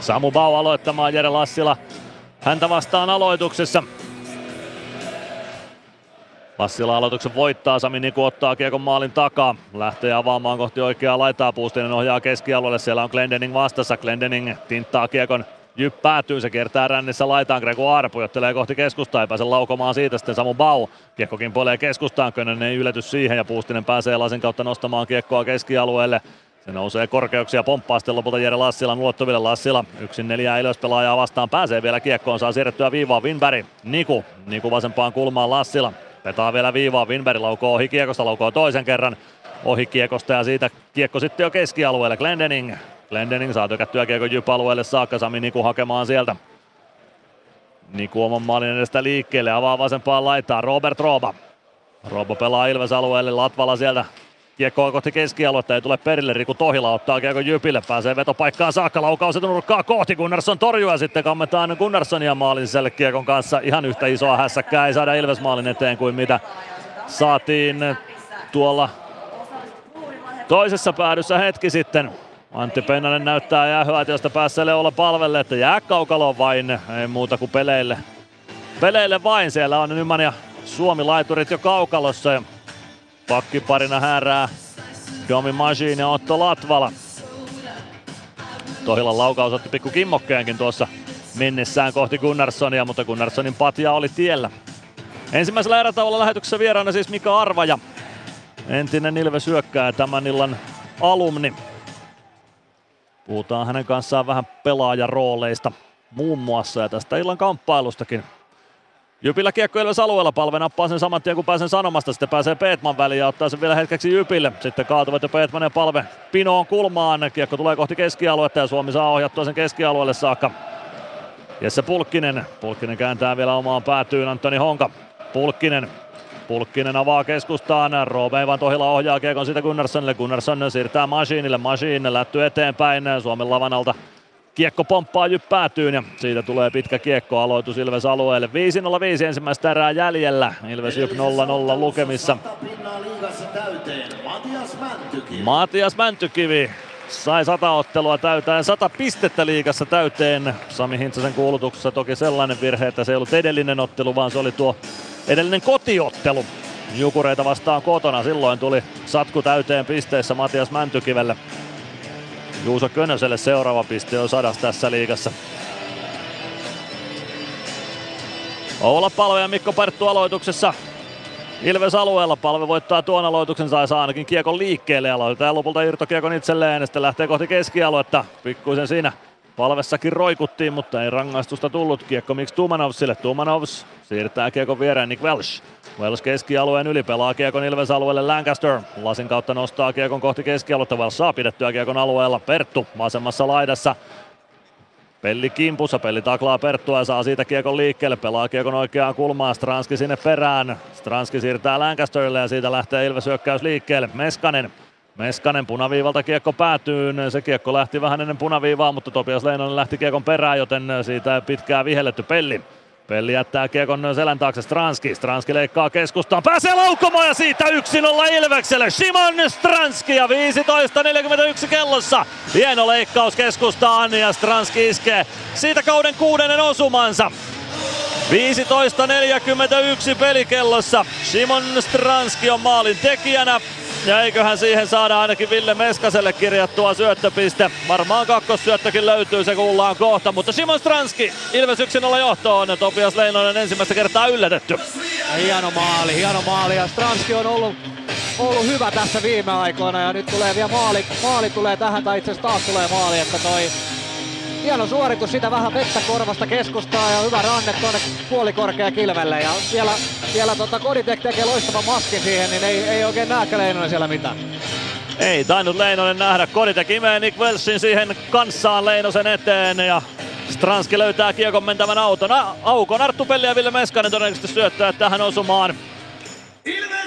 Samu Bau aloittamaan Jere Lassila häntä vastaan aloituksessa. Lassila aloituksen voittaa, Sami Niku ottaa kiekon maalin takaa. Lähtee avaamaan kohti oikeaa laitaa, Puustinen ohjaa keskialueelle, siellä on Glendening vastassa. Glendening tinttaa kiekon Jyp päätyy, se kiertää rännissä laitaan, Gregoire pujottelee kohti keskustaa, ei pääse laukomaan siitä sitten Samu Bau. Kiekko kimpoilee keskustaan, Könönen ei ylety siihen ja Puustinen pääsee lasin kautta nostamaan kiekkoa keskialueelle. Se nousee korkeuksia, pomppaa sitten lopulta Jere Lassilan ulottuville. Lassila yksin neljää Ilves pelaajaa vastaan, pääsee vielä kiekkoon, saa siirrettyä viivaa Winberg. Niku, Niku vasempaan kulmaan Lassila. Petaa vielä viivaa, Winberg laukoo ohi kiekosta, laukoo toisen kerran ohi kiekosta ja siitä kiekko sitten jo keskialueelle. Glendening Glendening saa tykättyä kiekon Jyp-alueelle saakka, Sami Niku hakemaan sieltä. Niku oman maalin edestä liikkeelle, avaa vasempaan laittaa Robert Rooba. Rooba pelaa Ilves alueelle, Latvala sieltä Kiekkoa kohti keskialuetta, ei tule perille. Riku Tohila ottaa kiekko Jypille, pääsee vetopaikkaan saakka, laukaus nurkkaa kohti. Gunnarsson torjuu ja sitten kammetaan Gunnarssonia maalin sisälle kiekon kanssa. Ihan yhtä isoa hässäkkää ei saada Ilves maalin eteen kuin mitä saatiin tuolla toisessa päädyssä hetki sitten. Antti Pennanen näyttää jäähyätiöstä päässeelle olla palvelle, että jää kaukaloon vain, ei muuta kuin peleille. Peleille vain, siellä on Nyman ja Suomi-laiturit jo kaukalossa ja Pakkiparina häärää Domi Majin ja Otto Latvala. Tohilan laukaus otti pikku kimmokkeenkin tuossa mennessään kohti Gunnarssonia, mutta Gunnarssonin patja oli tiellä. Ensimmäisellä erätauolla lähetyksessä vieraana siis Mika Arvaja. Entinen Ilves hyökkää tämän illan alumni. Puhutaan hänen kanssaan vähän pelaajarooleista muun muassa ja tästä illan kamppailustakin. Jypillä kiekko Ilves alueella, palve nappaa sen saman tien kun pääsen sanomasta, sitten pääsee Peetman väliin ja ottaa sen vielä hetkeksi Jypille. Sitten kaatuvat jo Peetman ja palve pinoon kulmaan, kiekko tulee kohti keskialuetta ja Suomi saa ohjattua sen keskialueelle saakka. Jesse Pulkkinen, Pulkkinen kääntää vielä omaan päätyyn. Antoni Honka. Pulkkinen. Pulkkinen avaa keskustaan, Roope Van Tohila ohjaa kiekon siitä Gunnarssonille, Gunnarsson siirtää Masiinille, Masiin lätty eteenpäin. Suomen lavan alta Kiekko pomppaa jyppäätyyn ja siitä tulee pitkä kiekko aloitus Ilves alueelle. 5-0-5 ensimmäistä erää jäljellä. Ilves Jyp 0-0 lukemissa. Matias Mäntykivi sai sata ottelua täyteen, sata pistettä liigassa täyteen. Sami Hintsasen kuulutuksessa toki sellainen virhe, että se ei ollut edellinen ottelu, vaan se oli tuo edellinen kotiottelu. Jukureita vastaan kotona. Silloin tuli satku täyteen pisteissä Matias Mäntykivelle. Juuso Könöselle seuraava piste on sadas tässä liigassa. Oula Palve ja Mikko Perttu aloituksessa. Ilves alueella palve voittaa tuon aloituksen, saa ainakin kiekon liikkeelle ja aloitetaan lopulta irtokiekon itselleen ja sitten lähtee kohti keskialuetta. Pikkuisen siinä palvessakin roikuttiin, mutta ei rangaistusta tullut. Kiekko miksi Tumanovsille. Tumanovs siirtää kiekon viereen Nick Welsh. Wells keskialueen yli pelaa kiekon Ilves alueelle Lancaster. Lasin kautta nostaa kiekon kohti keskialuetta. Wells saa pidettyä kiekon alueella. Perttu vasemmassa laidassa. Pelli kimpussa, Pelli taklaa Perttua ja saa siitä kiekon liikkeelle, pelaa kiekon oikeaan kulmaan, Stranski sinne perään. Stranski siirtää Lancasterille ja siitä lähtee Ilves hyökkäys liikkeelle. Meskanen Meskanen punaviivalta kiekko päätyy. Se kiekko lähti vähän ennen punaviivaa, mutta Topias Leinonen lähti kiekon perään, joten siitä pitkää vihelletty Pelli. Pelli jättää kiekon selän taakse Stranski. Stranski leikkaa keskustaan. Pääsee laukomaan ja siitä 1-0 Ilvekselle. Simon Stranski ja 15.41 kellossa. Hieno leikkaus keskustaan ja Stranski iskee siitä kauden kuudennen osumansa. 15.41 pelikellossa. Simon Stranski on maalin tekijänä. Ja eiköhän siihen saada ainakin Ville Meskaselle kirjattua syöttöpiste. Varmaan kakkossyöttökin löytyy, se kuullaan kohta. Mutta Simon Stranski, Ilves 1-0 johtoon. Topias Leinonen ensimmäistä kertaa yllätetty. Hieno maali, hieno maali. Ja Stranski on ollut, ollut hyvä tässä viime aikoina. Ja nyt tulee vielä maali, maali tulee tähän, tai itse asiassa taas tulee maali. Että toi hieno suoritus, sitä vähän vettä korvasta keskustaa ja hyvä ranne tuonne puolikorkea kilvelle. Ja vielä, vielä tota Koditek tekee loistavan maskin siihen, niin ei, ei oikein näkään Leinonen siellä mitään. Ei tainnut Leinonen nähdä. Koditek imee Nick Welsin siihen kanssaan Leinosen eteen ja Stranski löytää kiekon mentävän auton. Aukon Arttu Pelli ja Ville Meskanen todennäköisesti syöttää tähän osumaan. Ilves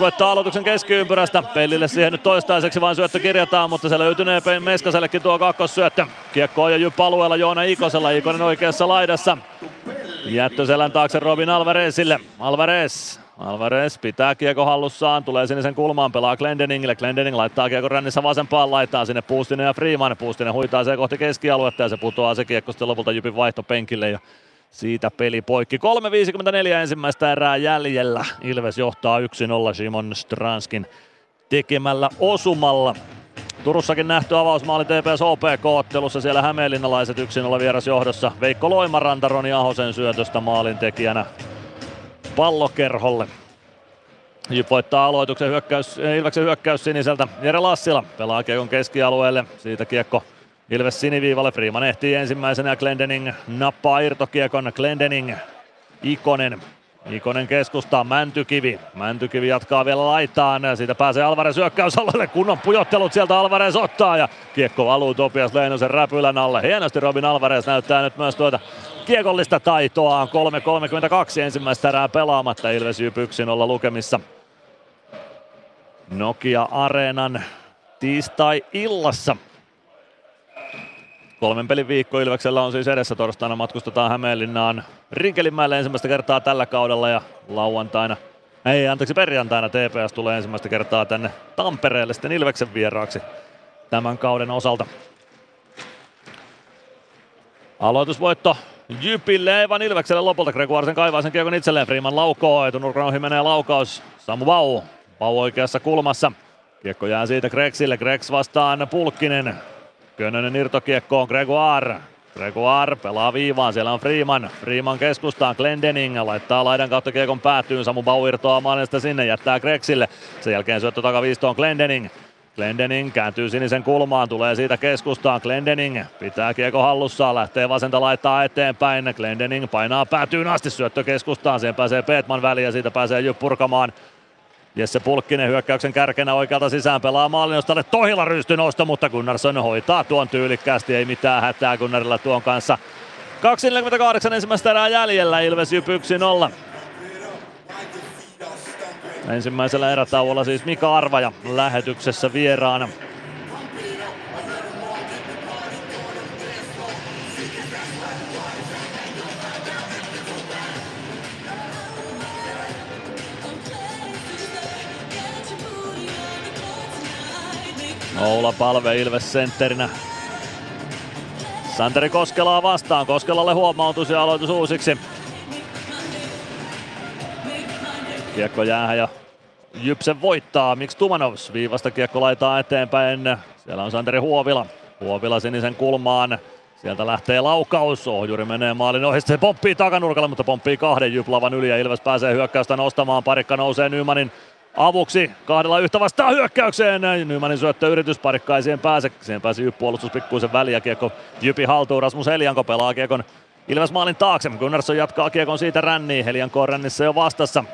voittaa aloituksen keskiympyrästä. Pellille siihen nyt toistaiseksi vain syöttö kirjataan, mutta se löytynee Meskasellekin tuo kakkossyöttö. Kiekko on jo Jyp alueella Joona Ikosella. Ikonen oikeassa laidassa. Jättö selän taakse Robin Alvarezille. Alvarez Alvarez pitää kiekko hallussaan, tulee sinisen kulmaan, pelaa Glendeningille. Glendening laittaa kiekko rännissä vasempaan, laittaa sinne Puustinen ja Freeman. Puustinen huitaa se kohti keskialuetta ja se putoaa se kiekko sitten lopulta Jypin vaihtopenkille. Ja siitä peli poikki. 3.54 ensimmäistä erää jäljellä. Ilves johtaa 1-0 Simon Stranskin tekemällä osumalla. Turussakin nähty avausmaali TPS OPK-ottelussa. Siellä hämeenlinnalaiset 1-0 vieras johdossa. Veikko Loimaranta Roni Ahosen syötöstä maalintekijänä pallokerholle. Jyp voittaa aloituksen hyökkäys, Ilveksen hyökkäys siniseltä. Jere Lassila pelaa kiekon keskialueelle. Siitä kiekko Ilves siniviivalle, Freeman ehtii ensimmäisenä Glendening nappaa irtokiekon. Glendening, Ikonen, Ikonen keskustaa, Mäntykivi. Mäntykivi jatkaa vielä laitaan. Siitä pääsee Alvarez hyökkäysalueelle. Kunnon pujottelut sieltä Alvarez ottaa ja kiekko valuu Topias Leinosen räpylän alle. Hienosti Robin Alvarez näyttää nyt myös tuota kiekollista taitoaan. 3.32 ensimmäistä erää pelaamatta. Ilves Jyp 1-0 lukemissa. Nokia Areenan tiistai-illassa. Kolmen pelin viikko Ilveksellä on siis edessä. Torstaina matkustetaan Hämeenlinnaan Rinkelinmäelle ensimmäistä kertaa tällä kaudella ja lauantaina, ei anteeksi perjantaina TPS tulee ensimmäistä kertaa tänne Tampereelle sitten Ilveksen vieraaksi tämän kauden osalta. Aloitusvoitto Jypille, Evan Ilvekselle lopulta. Gregoirsen kaivaa sen kiekon itselleen. Freeman laukoo, etunurkan ohi menee laukaus. Samu Vau, Vau oikeassa kulmassa. Kiekko jää siitä Gregsille, Gregs vastaan Pulkkinen. Könönen irtokiekkoon Gregoire. Gregoire pelaa viivaan, siellä on Freeman. Freeman keskustaan, Glendening laittaa laidan kautta kiekon päätyyn. Samu Bau irtoaa maalista sinne, jättää Gregsille. Sen jälkeen syöttö takaviistoon Glendening. Glendening kääntyy sinisen kulmaan, tulee siitä keskustaan. Glendening pitää kiekko hallussaan, lähtee vasenta laittaa eteenpäin. Glendening painaa päätyyn asti, syöttö keskustaan. Siihen pääsee Peetman väliin ja siitä pääsee Jyp purkamaan Jesse Pulkkinen hyökkäyksen kärkenä oikealta sisään pelaa maalinostalle Tohila rystynosto, mutta Gunnarsson hoitaa tuon tyylikkäästi, ei mitään hätää Gunnarilla tuon kanssa. 2.48 ensimmäistä erää jäljellä, Ilves Jyp 1-0. Ensimmäisellä erätauolla siis Mika Arvaja lähetyksessä vieraana. Oula Palve Ilves sentterinä. Santeri Koskelaa vastaan. Koskelalle huomautus ja aloitus uusiksi. Kiekko jää ja Jypsen voittaa. Miksi Tumanovs viivasta kiekko laitaa eteenpäin. Siellä on Santeri Huovila. Huovila sinisen kulmaan. Sieltä lähtee laukaus. Ohjuri menee maalin ohi. Se pomppii takanurkalle, mutta pomppii kahden Jyplavan yli ja Ilves pääsee hyökkäystä nostamaan. Parikka nousee Nymanin avuksi kahdella yhtä vastaan hyökkäykseen. Nymanin yritys parikka ei siihen pääse. Siihen pääsi Jyp puolustus pikkuisen väliä. Kiekko Jypi haltuun. Rasmus Elianko pelaa kiekon Ilves maalin taakse. Gunnarsson jatkaa kiekon siitä ränniin. Helianko on rännissä jo vastassa.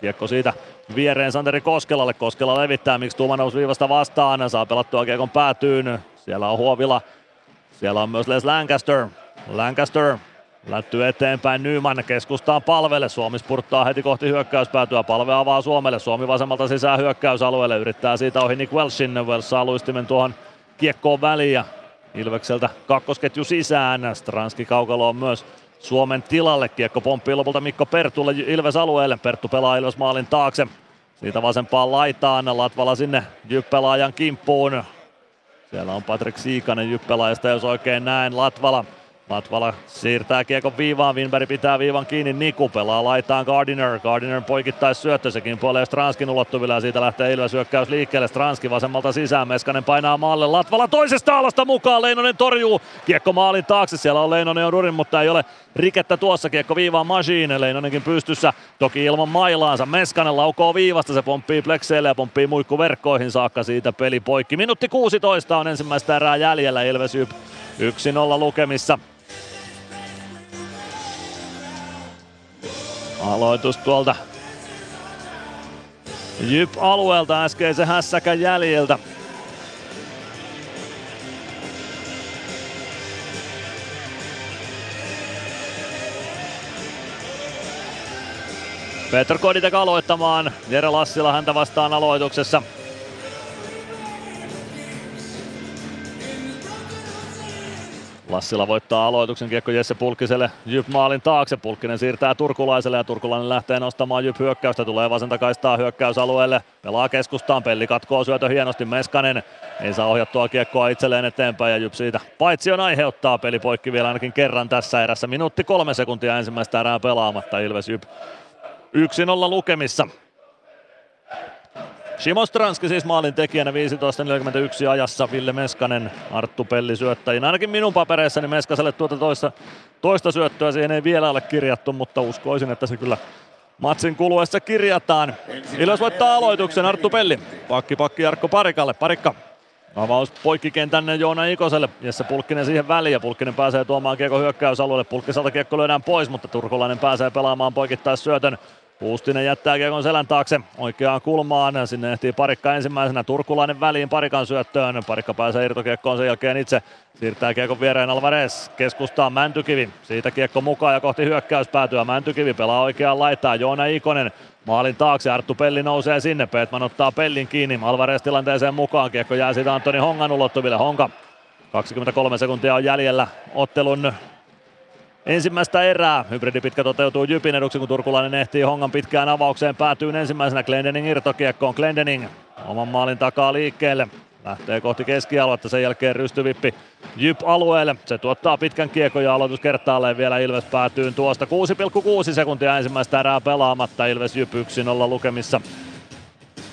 Kiekko siitä viereen Santeri Koskelalle. Koskela levittää, miksi Tuuma nousi viivasta vastaan. Saa pelattua kiekon päätyyn. Siellä on Huovila. Siellä on myös Les Lancaster. Lancaster Lätty eteenpäin Nyman keskustaa palvelle. Suomi spurttaa heti kohti hyökkäyspäätyä. Palve avaa Suomelle. Suomi vasemmalta sisään hyökkäysalueelle. Yrittää siitä ohi Nick Welshin. Welsh saa luistimen tuohon kiekkoon väliin. Ja Ilvekseltä kakkosketju sisään. Stranski kaukalo on myös Suomen tilalle. Kiekko pomppii lopulta Mikko Pertulle Ilves alueelle. Perttu pelaa Ilves maalin taakse. Siitä vasempaan laitaan. Latvala sinne Jyppelaajan kimppuun. Siellä on Patrick Siikanen Jyppelaajasta, jos oikein näen. Latvala Latvala siirtää kiekon viivaan, Winberg pitää viivan kiinni, Niku pelaa laitaan Gardiner. Gardiner poikittais syöttö, sekin puolee Stranskin ulottuvilla ja siitä lähtee Ilves hyökkäys liikkeelle. Stranski vasemmalta sisään, Meskanen painaa maalle, Latvala toisesta alasta mukaan, Leinonen torjuu. Kiekko maalin taakse, siellä on Leinonen on Durin, mutta ei ole rikettä tuossa. Kiekko viivaan Machine, Leinonenkin pystyssä, toki ilman mailaansa. Meskanen laukoo viivasta, se pomppii plekseille ja pomppii muikkuverkkoihin saakka siitä peli poikki. Minuutti 16 on ensimmäistä erää jäljellä, Ilves 1-0 lukemissa. Aloitus tuolta Jyp alueelta äskeisen hässäkän jäljiltä. Petr Koditek aloittamaan. Jere Lassila häntä vastaan aloituksessa. Lassila voittaa aloituksen kiekko Jesse Pulkkiselle Jyp maalin taakse. Pulkkinen siirtää Turkulaiselle ja Turkulainen lähtee nostamaan Jyp hyökkäystä. Tulee vasenta kaistaa hyökkäysalueelle. Pelaa keskustaan. Pelli katkoo syötö hienosti. Meskanen ei saa ohjattua kiekkoa itselleen eteenpäin ja Jyp siitä paitsi on aiheuttaa peli poikki vielä ainakin kerran tässä erässä. Minuutti kolme sekuntia ensimmäistä erää pelaamatta. Ilves Jyp 1-0 lukemissa. Shimo Stranski siis maalin tekijänä 15.41 ajassa, Ville Meskanen, Arttu Pelli syöttäjinä. Ainakin minun papereissani Meskaselle tuota toista, toista syöttöä siihen ei vielä ole kirjattu, mutta uskoisin, että se kyllä matsin kuluessa kirjataan. Ilves voittaa aloituksen, Arttu Pelli. Pakki pakki Jarkko Parikalle, Parikka Avaus poikkikentän Joona Ikoselle. Jesse Pulkkinen siihen väliin ja Pulkkinen pääsee tuomaan kiekko hyökkäysalueelle. Pulkkiselta kiekko lyödään pois, mutta turkulainen pääsee pelaamaan poikittais syötön. Puustinen jättää kiekon selän taakse oikeaan kulmaan. Sinne ehtii parikka ensimmäisenä. Turkulainen väliin parikan syöttöön. Parikka pääsee irtokiekkoon sen jälkeen itse. Siirtää kiekon viereen Alvarez. Keskustaa Mäntykivi. Siitä kiekko mukaan ja kohti hyökkäyspäätyä. Mäntykivi pelaa oikeaan laitaa. Joona Ikonen maalin taakse. Arttu Pelli nousee sinne. Petman ottaa Pellin kiinni. Alvarez tilanteeseen mukaan. Kiekko jää siitä Antoni Hongan ulottuville. Honka 23 sekuntia on jäljellä ottelun ensimmäistä erää. Hybridi pitkä toteutuu Jypin eduksi, kun turkulainen ehtii Hongan pitkään avaukseen. Päätyy ensimmäisenä Glendening irtokiekkoon. Glendening oman maalin takaa liikkeelle. Lähtee kohti keskialuetta, sen jälkeen rystyvippi Jyp alueelle. Se tuottaa pitkän kiekon ja aloitus kertaalleen vielä Ilves päätyy tuosta. 6,6 sekuntia ensimmäistä erää pelaamatta. Ilves Jyp 1-0 lukemissa.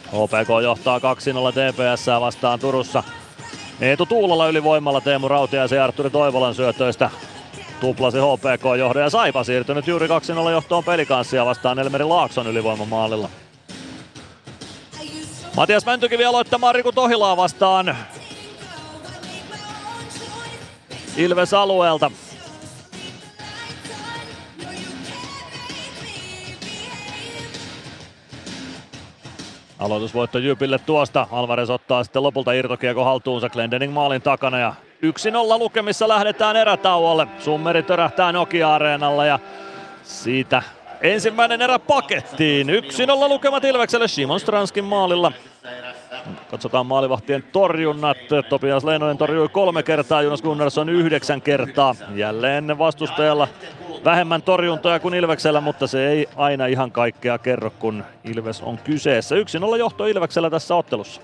HPK johtaa 2-0 TPS vastaan Turussa. Eetu Tuulola ylivoimalla Teemu Rautia ja Arturi Toivolan syötöistä tuplasi HPK johdon ja Saipa siirtynyt juuri 2-0 johtoon pelikanssia vastaan Elmeri Laakson ylivoimamaalilla. Matias Mäntykivi aloittamaan Riku Tohilaa vastaan Ilves alueelta. Aloitusvoitto Jypille tuosta. Alvarez ottaa sitten lopulta irtokiekko haltuunsa Glendening maalin takana ja 1-0 lukemissa lähdetään erätauolle. Summeri törähtää Nokia-areenalla ja siitä ensimmäinen erä pakettiin. 1-0 lukemat Ilvekselle Simon Stranskin maalilla. Katsotaan maalivahtien torjunnat. Topias Leinonen torjui kolme kertaa, Jonas Gunnarsson yhdeksän kertaa. Jälleen vastustajalla vähemmän torjuntoja kuin Ilveksellä, mutta se ei aina ihan kaikkea kerro, kun Ilves on kyseessä. 1-0 johto Ilveksellä tässä ottelussa.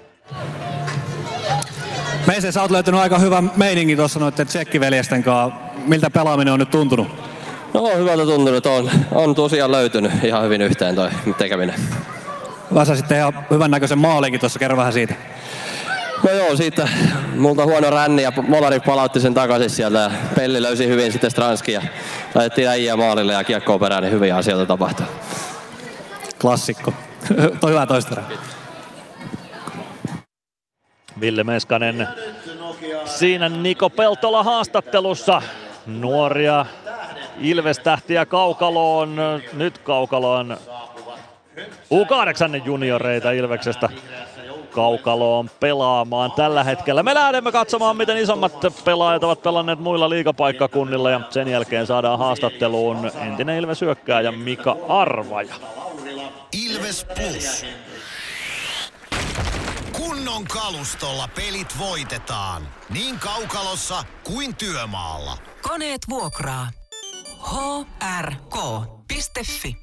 Meise, sä oot löytänyt aika hyvän meiningin tuossa noiden tsekkiveljesten kanssa. Miltä pelaaminen on nyt tuntunut? No hyvältä tuntunut. On, on tosiaan löytynyt ihan hyvin yhteen toi tekeminen. Vasa sitten ihan hyvän näköisen maalinkin tuossa, kerro vähän siitä. No joo, siitä multa huono ränni ja Molari palautti sen takaisin sieltä ja Pelli löysi hyvin sitten Stranski ja laitettiin äijä maalille ja kiekkoon perään, niin hyviä asioita tapahtui. Klassikko. <laughs> Toi hyvä toista Ville Meskanen siinä Niko Peltola haastattelussa. Nuoria Ilves-tähtiä kaukaloon. Nyt kaukaloon U8 junioreita Ilveksestä kaukaloon pelaamaan tällä hetkellä. Me lähdemme katsomaan, miten isommat pelaajat ovat pelanneet muilla liigapaikkakunnilla ja sen jälkeen saadaan haastatteluun entinen Ilves hyökkääjä Mika Arvaja. Ilves Plus. Kunnon kalustolla pelit voitetaan. Niin kaukalossa kuin työmaalla. Koneet vuokraa. hrk.fi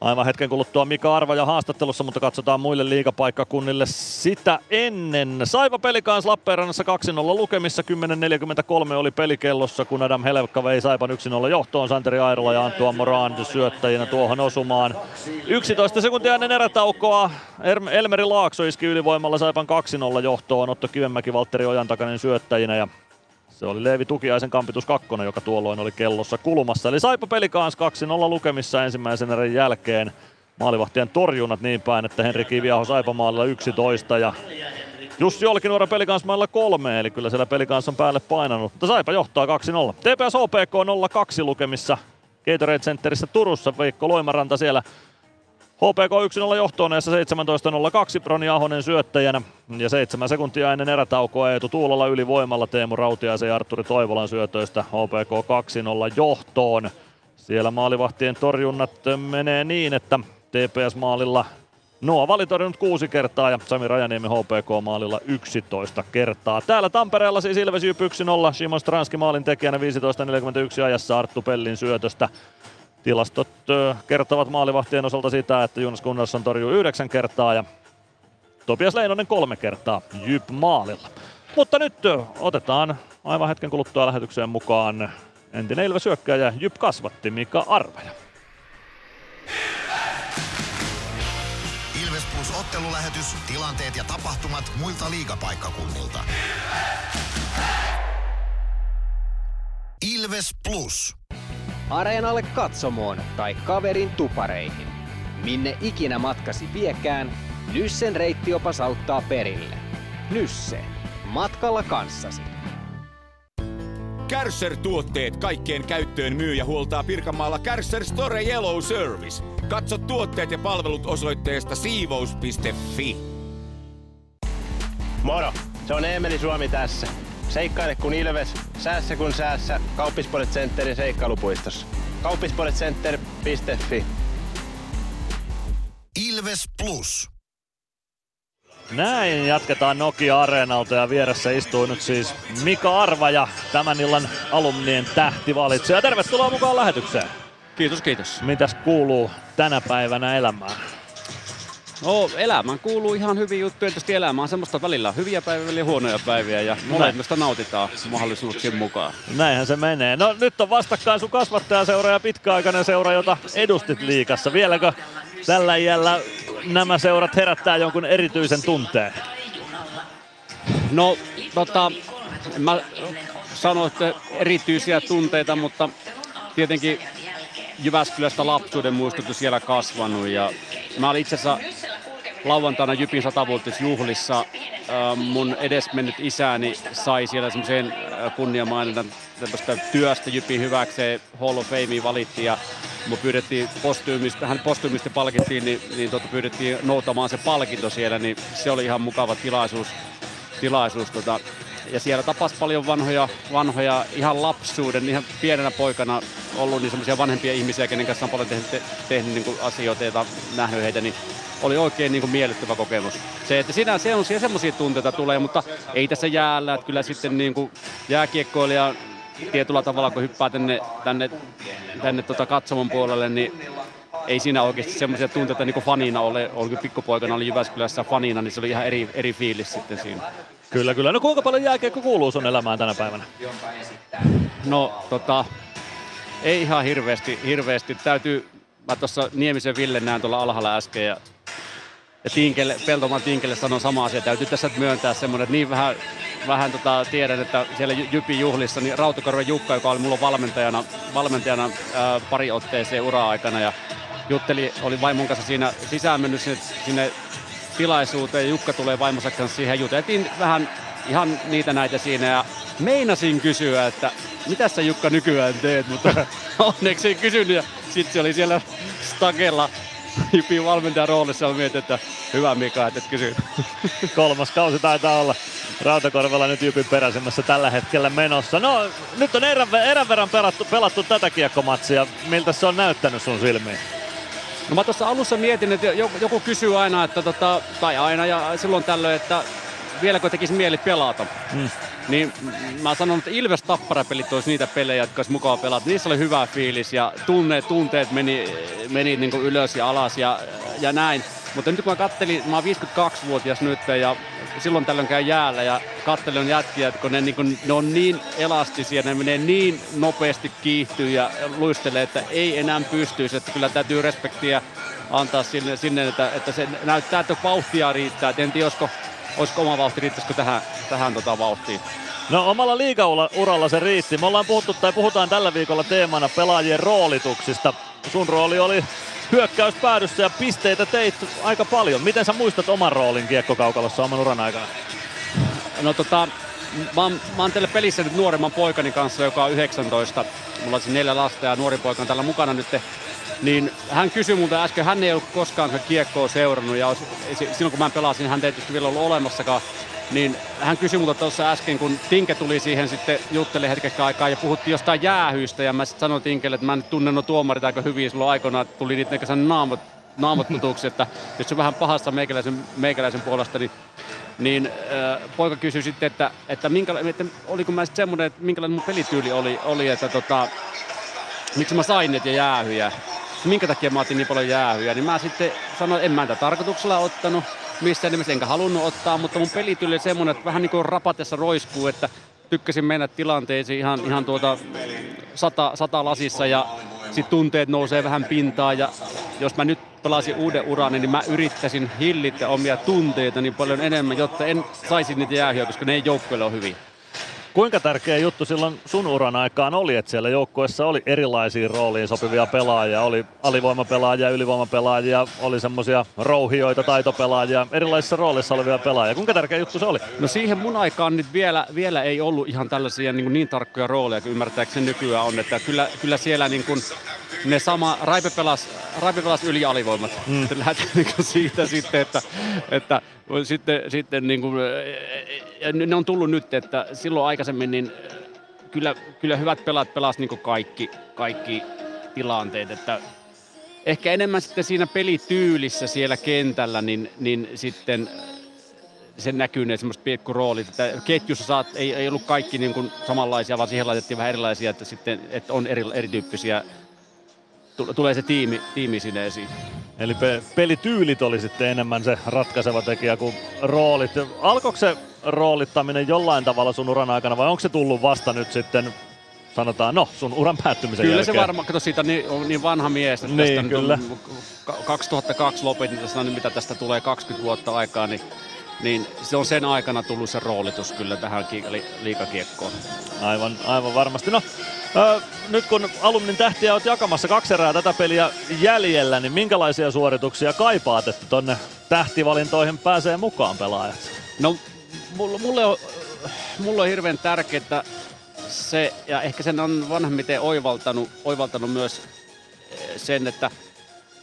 Aivan hetken kuluttua Mika Arvaja haastattelussa, mutta katsotaan muille liigapaikkakunnille sitä ennen. Saiva Pelikans Lappeenrannassa 2-0 lukemissa, 10.43 oli pelikellossa, kun Adam Helvekka vei Saipan 1-0 johtoon. Santeri Airola ja Antua Moran syöttäjinä tuohon osumaan. 11 sekuntia ennen erätaukoa Elmeri Laakso iski ylivoimalla Saipan 2-0 johtoon. Otto Kivenmäki, Valtteri Ojantakainen syöttäjinä ja se oli Leevi Tukiaisen kampitus kakkonen, joka tuolloin oli kellossa kulmassa. Eli Saipa Pelikaans 2-0 lukemissa ensimmäisen erän jälkeen. Maalivahtien torjunnat niin päin, että Henri Kiviaho Saipa maalilla 11 ja Jussi Olkinuora Pelikans maalilla kolme, eli kyllä siellä Pelikans on päälle painanut. Mutta Saipa johtaa 2-0. TPS OPK 0-2 lukemissa Gatorade Centerissä Turussa. Veikko Loimaranta siellä HPK 1-0 johtoon näissä 17.02 Broni Ahonen syöttäjänä ja 7 sekuntia ennen erätaukoa Eetu Tuulolla ylivoimalla Teemu Rautiaisen ja Arturi Toivolan syötöistä HPK 2-0 johtoon. Siellä maalivahtien torjunnat menee niin, että TPS-maalilla Nuo vali torjunut kuusi kertaa ja Sami Rajaniemi HPK maalilla 11 kertaa. Täällä Tampereella siis Ilves 1-0, Simon Stranski maalin tekijänä 15.41 ajassa Arttu Pellin syötöstä. Tilastot kertovat maalivahtien osalta sitä, että Jonas Gunnarsson torjuu yhdeksän kertaa ja Topias Leinonen kolme kertaa Jyp maalilla. Mutta nyt otetaan aivan hetken kuluttua lähetykseen mukaan entinen Ilves-hyökkääjä Jyp kasvatti Mika Arvaja. Ilves Plus ottelulähetys, tilanteet ja tapahtumat muilta liigapaikkakunnilta. Ilves Plus. Areenalle katsomoon tai kaverin tupareihin. Minne ikinä matkasi viekään, Nyssen reittiopas auttaa perille. Nysse. Matkalla kanssasi. Kärsser-tuotteet kaikkeen käyttöön myy ja huoltaa Pirkanmaalla Kärsser Store Yellow Service. Katso tuotteet ja palvelut osoitteesta siivous.fi. Moro! Se on Eemeli Suomi tässä. Seikkaile kun ilves, säässä kun säässä. Kauppispoilet Centerin seikkailupuistossa. Kauppispoiletcenter.fi Ilves Plus. Näin jatketaan Nokia-areenalta ja vieressä istuu nyt siis Mika Arvaja, tämän illan alumnien tähtivalitsija. Tervetuloa mukaan lähetykseen. Kiitos, kiitos. Mitäs kuuluu tänä päivänä elämään? No, elämään kuuluu ihan hyviä juttuja. Tietysti elämä on semmoista välillä hyviä päiviä, välillä huonoja päiviä ja molemmista nautitaan mahdollisuuksien mukaan. Näinhän se menee. No nyt on vastakkain sun kasvattajaseura ja pitkäaikainen seura, jota edustit liikassa. Vieläkö tällä iällä nämä seurat herättää jonkun erityisen tunteen? No, tota, en mä sano, että erityisiä tunteita, mutta tietenkin Jyväskylästä lapsuuden muistutus siellä kasvanut ja mä olin itse asiassa lauantaina Jypin satavuotisjuhlissa. Mun edesmennyt isäni sai siellä semmoisen kunniamaininnan tämmöistä työstä Jypin hyväkseen Hall of Fameen valittiin ja mut pyydettiin postuumista, hän postuumista palkittiin, niin, niin tota, pyydettiin noutamaan se palkinto siellä, niin se oli ihan mukava tilaisuus. tilaisuus tota. Ja siellä tapas paljon vanhoja, vanhoja ihan lapsuuden, ihan pienenä poikana ollut niin semmoisia vanhempia ihmisiä, kenen kanssa on paljon tehnyt, te, tehnyt niin kuin asioita ja nähnyt heitä, niin oli oikein niin kuin miellyttävä kokemus. Se, että siinä se on semmoisia tunteita tulee, mutta ei tässä jäällä, että kyllä sitten niin kuin jääkiekkoilija tietyllä tavalla, kun hyppää tänne, tänne, tänne tota katsomon puolelle, niin ei siinä oikeasti semmoisia tunteita niin kuin fanina ole. Oli pikkupoikana oli Jyväskylässä fanina, niin se oli ihan eri, eri fiilis sitten siinä. Kyllä, kyllä. No kuinka paljon jääkiekko kuuluu sun elämään tänä päivänä? No tota, ei ihan hirveästi, hirveästi. Täytyy, mä tuossa Niemisen Ville näen tuolla alhaalla äsken ja, ja Tinkelle, Peltoman Tinkelle sanon sama asia. Täytyy tässä myöntää semmoinen, että niin vähän, vähän tota, tiedän, että siellä Jypin juhlissa, niin Rautakorven Jukka, joka oli mulla valmentajana, valmentajana ää, pari otteeseen ura-aikana ja jutteli, oli vaimon kanssa siinä sisään mennyt sinne, sinne tilaisuuteen Jukka tulee vaimonsa kanssa siihen. Juteltiin vähän ihan niitä näitä siinä ja meinasin kysyä, että mitä sä Jukka nykyään teet, mutta <laughs> onneksi ei kysynyt ja sitten se oli siellä stakella Jypin valmentajan roolissa ja mietin, että hyvä Mika, että et kysy. <laughs> Kolmas kausi taitaa olla Rautakorvella nyt Jypin peräisemmässä tällä hetkellä menossa. No nyt on erän, erän verran pelattu, pelattu tätä kiekkomatsia. Miltä se on näyttänyt sun silmiin? No mä tuossa alussa mietin, että joku, kysyy aina, että tota, tai aina ja silloin tällöin, että vieläkö tekisi mieli pelata. Mm. Niin mä sanon, että Ilves Tappara-pelit olisi niitä pelejä, jotka olisi mukava pelata. Niissä oli hyvä fiilis ja tunne, tunteet meni, meni niin ylös ja alas ja, ja näin. Mutta nyt kun mä kattelin, mä oon 52-vuotias nyt ja silloin tällöin käy jäällä ja katselen jätkiä, kun ne, niin kun, ne on niin elastisia, ne menee niin nopeasti kiihtyy ja luistelee, että ei enää pystyisi. Että kyllä täytyy respektiä antaa sinne, sinne että, että se näyttää, että vauhtia riittää. Et en tiedä, olisiko, olisiko oma vauhti, riittäisikö tähän, tähän tota vauhtiin. No omalla liigauralla se riitti. Me ollaan puhuttu tai puhutaan tällä viikolla teemana pelaajien roolituksista. Sun rooli oli hyökkäyspäädyssä ja pisteitä teit aika paljon. Miten sä muistat oman roolin kiekkokaukalossa oman uran aikana? No tota, mä oon, mä oon teille pelissä nyt nuoremman poikani kanssa, joka on 19. Mulla on siis neljä lasta ja nuori poika on täällä mukana nyt. Niin hän kysyi multa äsken, hän ei ollut koskaan kiekkoa seurannut ja silloin kun mä pelasin, hän ei tietysti vielä ollut olemassakaan. Niin hän kysyi multa tuossa äsken, kun Tinke tuli siihen sitten jutteli hetkeksi aikaa ja puhuttiin jostain jäähyistä. Ja mä sitten sanoin Tinkelle, että mä en tunnen no tuomarit aika hyvin, silloin aikoinaan tuli niitä kanssa naamot, naamot tutuksi, että jos se vähän pahassa meikäläisen, meikäläisen puolesta, niin niin äh, poika kysyi sitten, että, että, minkäla- että oliko mä sitten semmoinen, että minkälainen mun pelityyli oli, oli että tota, miksi mä sain niitä jäähyjä, minkä takia mä otin niin paljon jäähyjä, niin mä sitten sanoin, en mä tätä tarkoituksella ottanut, missään nimessä enkä halunnut ottaa, mutta mun pelityyli oli semmoinen, että vähän niin kuin rapatessa roiskuu, että tykkäsin mennä tilanteisiin ihan, ihan tuota sata, sata lasissa ja sitten tunteet nousee vähän pintaan ja jos mä nyt pelasin uuden uran, niin mä yrittäisin hillitä omia tunteita niin paljon enemmän, jotta en saisi niitä jäähyä, koska ne ei joukkueelle ole hyviä. Kuinka tärkeä juttu silloin sun uran aikaan oli, että siellä joukkueessa oli erilaisiin rooliin sopivia pelaajia, oli alivoimapelaajia, ylivoimapelaajia, oli semmoisia rouhioita, taitopelaajia, erilaisissa roolissa olevia pelaajia. Kuinka tärkeä juttu se oli? No siihen mun aikaan nyt vielä, vielä ei ollut ihan tällaisia niin, niin tarkkoja rooleja kuin ymmärtääkseni nykyään on, että kyllä, kyllä siellä niin kuin ne sama, Raipe pelasi, Raipe pelasi yli alivoimat. Mm. Lähdetään niin siitä sitten, että, että sitten, sitten niin kuin, ne on tullut nyt, että silloin aikaisemmin niin kyllä, kyllä hyvät pelaat pelasivat niin kaikki, kaikki tilanteet, että ehkä enemmän sitten siinä pelityylissä siellä kentällä, niin, niin sitten sen näkyy ne semmoiset piekkuroolit, että ketjussa saat, ei, ei ollut kaikki niin kuin samanlaisia, vaan siihen laitettiin vähän erilaisia, että, sitten, että on eri, erityyppisiä tulee se tiimi, tiimi sinne esiin. Eli pe- pelityylit oli sitten enemmän se ratkaiseva tekijä kuin roolit. Alkoiko se roolittaminen jollain tavalla sun uran aikana vai onko se tullut vasta nyt sitten sanotaan, no sun uran päättymisen Kyllä jälkeen? se varmaan, kato siitä niin, on niin vanha mies, että niin, tästä kyllä. Nyt on 2002 lopetin tässä, niin mitä tästä tulee 20 vuotta aikaa, niin niin se on sen aikana tullut se roolitus kyllä tähän li- liikakiekkoon. Aivan, aivan varmasti. No, ö, nyt kun alumnin tähtiä olet jakamassa kaksi erää tätä peliä jäljellä, niin minkälaisia suorituksia kaipaat, että tonne tähtivalintoihin pääsee mukaan pelaajat? No, mulle, mulle, on, mulle on hirveän tärkeää se, ja ehkä sen on vanhemmiten oivaltanut, oivaltanut myös sen, että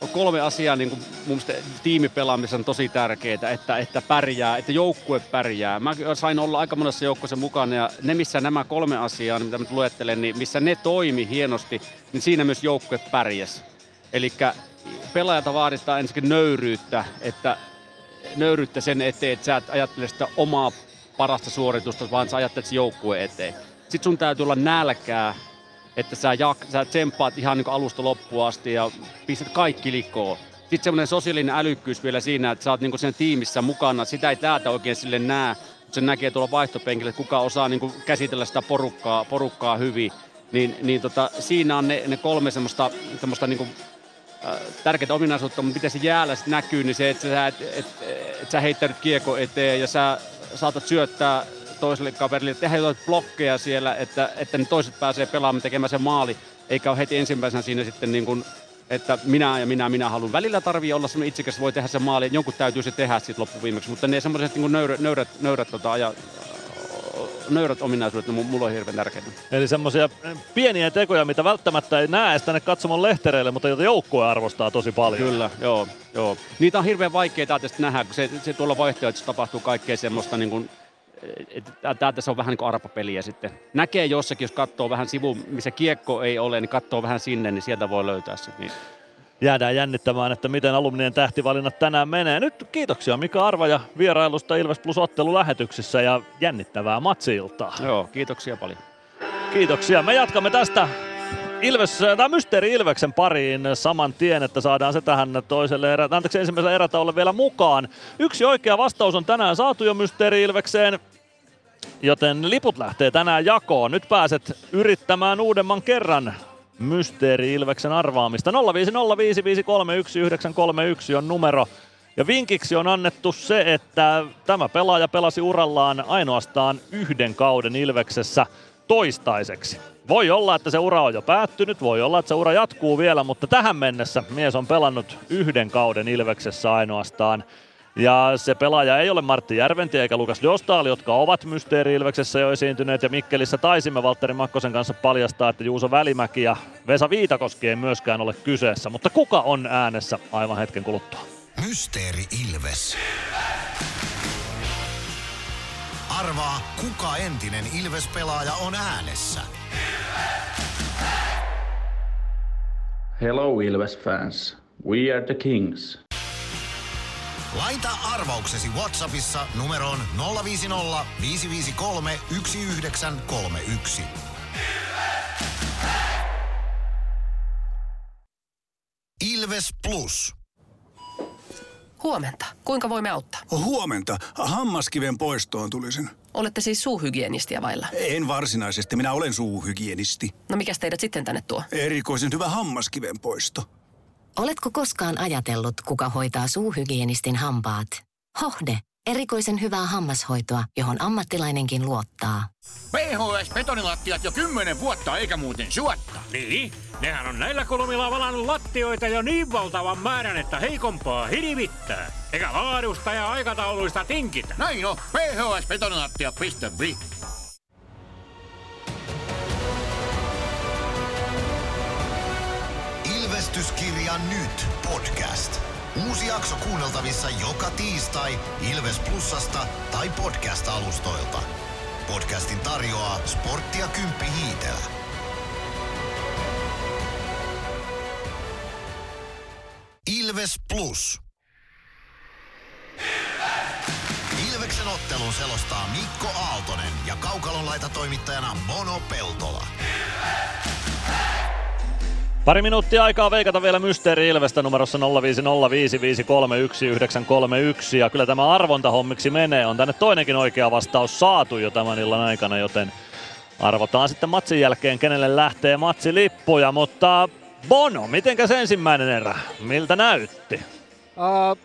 on kolme asiaa niin kuin mun mielestä tiimipelaamisessa on tosi tärkeää, että, että pärjää, että joukkue pärjää. Mä sain olla aika monessa joukkueessa mukana ja ne, missä nämä kolme asiaa, mitä mä luettelen, niin missä ne toimi hienosti, niin siinä myös joukkue pärjäs. Eli pelaajalta vaaditaan ensinnäkin nöyryyttä, että nöyryyttä sen eteen, että sä et ajattele sitä omaa parasta suoritusta, vaan sä ajattelet se joukkue eteen. Sitten sun täytyy olla nälkää että sä, jak, sä tsemppaat ihan niin alusta loppuun asti ja pistät kaikki likoon. Sitten semmoinen sosiaalinen älykkyys vielä siinä, että sä oot niin sen tiimissä mukana. Sitä ei täältä oikein sille näe, mutta se näkee tuolla vaihtopenkillä, että kuka osaa niin käsitellä sitä porukkaa, porukkaa hyvin. Niin, niin tota, siinä on ne, ne kolme semmoista, semmoista niin kuin, äh, tärkeää ominaisuutta, mutta miten se jäällä näkyy, niin se, että sä, et, et, et, et sä heittäydyt kiekko eteen ja sä saatat syöttää toiselle kaverille, tehdä jotain blokkeja siellä, että, että ne toiset pääsee pelaamaan tekemään sen maali, eikä ole heti ensimmäisenä siinä sitten niin kuin, että minä ja minä, minä haluan. Välillä tarvii olla semmoinen itsekäs, voi tehdä sen maali, jonkun täytyy se tehdä sitten loppuviimeksi, mutta ne semmoiset niin nöyrät, nöyrät, nöyrät, tota, aja, nöyrät ominaisuudet, niin mulla on hirveän tärkeitä. Eli semmoisia pieniä tekoja, mitä välttämättä ei näe tänne katsomon lehtereille, mutta joita joukkue arvostaa tosi paljon. Kyllä, joo, joo. Niitä on hirveän vaikea täältä nähdä, kun se, se tuolla vaihtoehtoissa tapahtuu kaikkea semmoista niin kuin täältä se on vähän niin kuin arpapeliä sitten. Näkee jossakin, jos katsoo vähän sivu, missä kiekko ei ole, niin katsoo vähän sinne, niin sieltä voi löytää se. Niin. Jäädään jännittämään, että miten alumnien tähtivalinnat tänään menee. Nyt kiitoksia Mika Arvaja vierailusta Ilves Plus ottelulähetyksissä ja jännittävää matsi-iltaa. Joo, kiitoksia paljon. Kiitoksia. Me jatkamme tästä Ilves, tai Mysteeri Ilveksen pariin saman tien, että saadaan se tähän toiselle erä, anteeksi ensimmäisellä erätauolle vielä mukaan. Yksi oikea vastaus on tänään saatu jo Mysteeri Ilvekseen, joten liput lähtee tänään jakoon. Nyt pääset yrittämään uudemman kerran Mysteeri Ilveksen arvaamista. 0505531931 on numero. Ja vinkiksi on annettu se, että tämä pelaaja pelasi urallaan ainoastaan yhden kauden Ilveksessä toistaiseksi. Voi olla, että se ura on jo päättynyt, voi olla, että se ura jatkuu vielä, mutta tähän mennessä mies on pelannut yhden kauden Ilveksessä ainoastaan. Ja se pelaaja ei ole Martti Järventi eikä Lukas Dostal, jotka ovat Mysteeri Ilveksessä jo esiintyneet. Ja Mikkelissä taisimme Valtteri Makkosen kanssa paljastaa, että Juuso Välimäki ja Vesa Viitakoski ei myöskään ole kyseessä. Mutta kuka on äänessä aivan hetken kuluttua? Mysteeri Ilves. Arvaa, kuka entinen Ilves-pelaaja on äänessä. Hello Ilves fans. We are the Kings. Laita arvauksesi Whatsappissa numeroon 050 553 1931. Ilves Plus. Huomenta. Kuinka voimme auttaa? Huomenta. Hammaskiven poistoon tulisin. Olette siis suuhygienistiä vailla? En varsinaisesti. Minä olen suuhygienisti. No mikä teidät sitten tänne tuo? Erikoisen hyvä hammaskiven poisto. Oletko koskaan ajatellut, kuka hoitaa suuhygienistin hampaat? Hohde. Erikoisen hyvää hammashoitoa, johon ammattilainenkin luottaa. PHS-betonilattiat jo kymmenen vuotta eikä muuten suotta. Niin, nehän on näillä kolmilla valannut lattioita jo niin valtavan määrän, että heikompaa hirvittää. Eikä laadusta ja aikatauluista tinkitä. Näin on, phsbetonilattia.fi. Ilvestyskirja nyt podcast. Uusi jakso kuunneltavissa joka tiistai Ilves Plusasta tai podcast-alustoilta. Podcastin tarjoaa sporttia Kymppi Hiitellä. Ilves Plus. Ilveksen ottelun selostaa Mikko Aaltonen ja Kaukalon laitatoimittajana Mono Peltola. Pari minuuttia aikaa veikata vielä Mysteeri Ilvestä numerossa 0505531931 ja kyllä tämä arvontahommiksi menee. On tänne toinenkin oikea vastaus saatu jo tämän illan aikana, joten arvotaan sitten matsin jälkeen, kenelle lähtee matsilippuja, mutta Bono, mitenkäs ensimmäinen erä? Miltä näytti? Uh,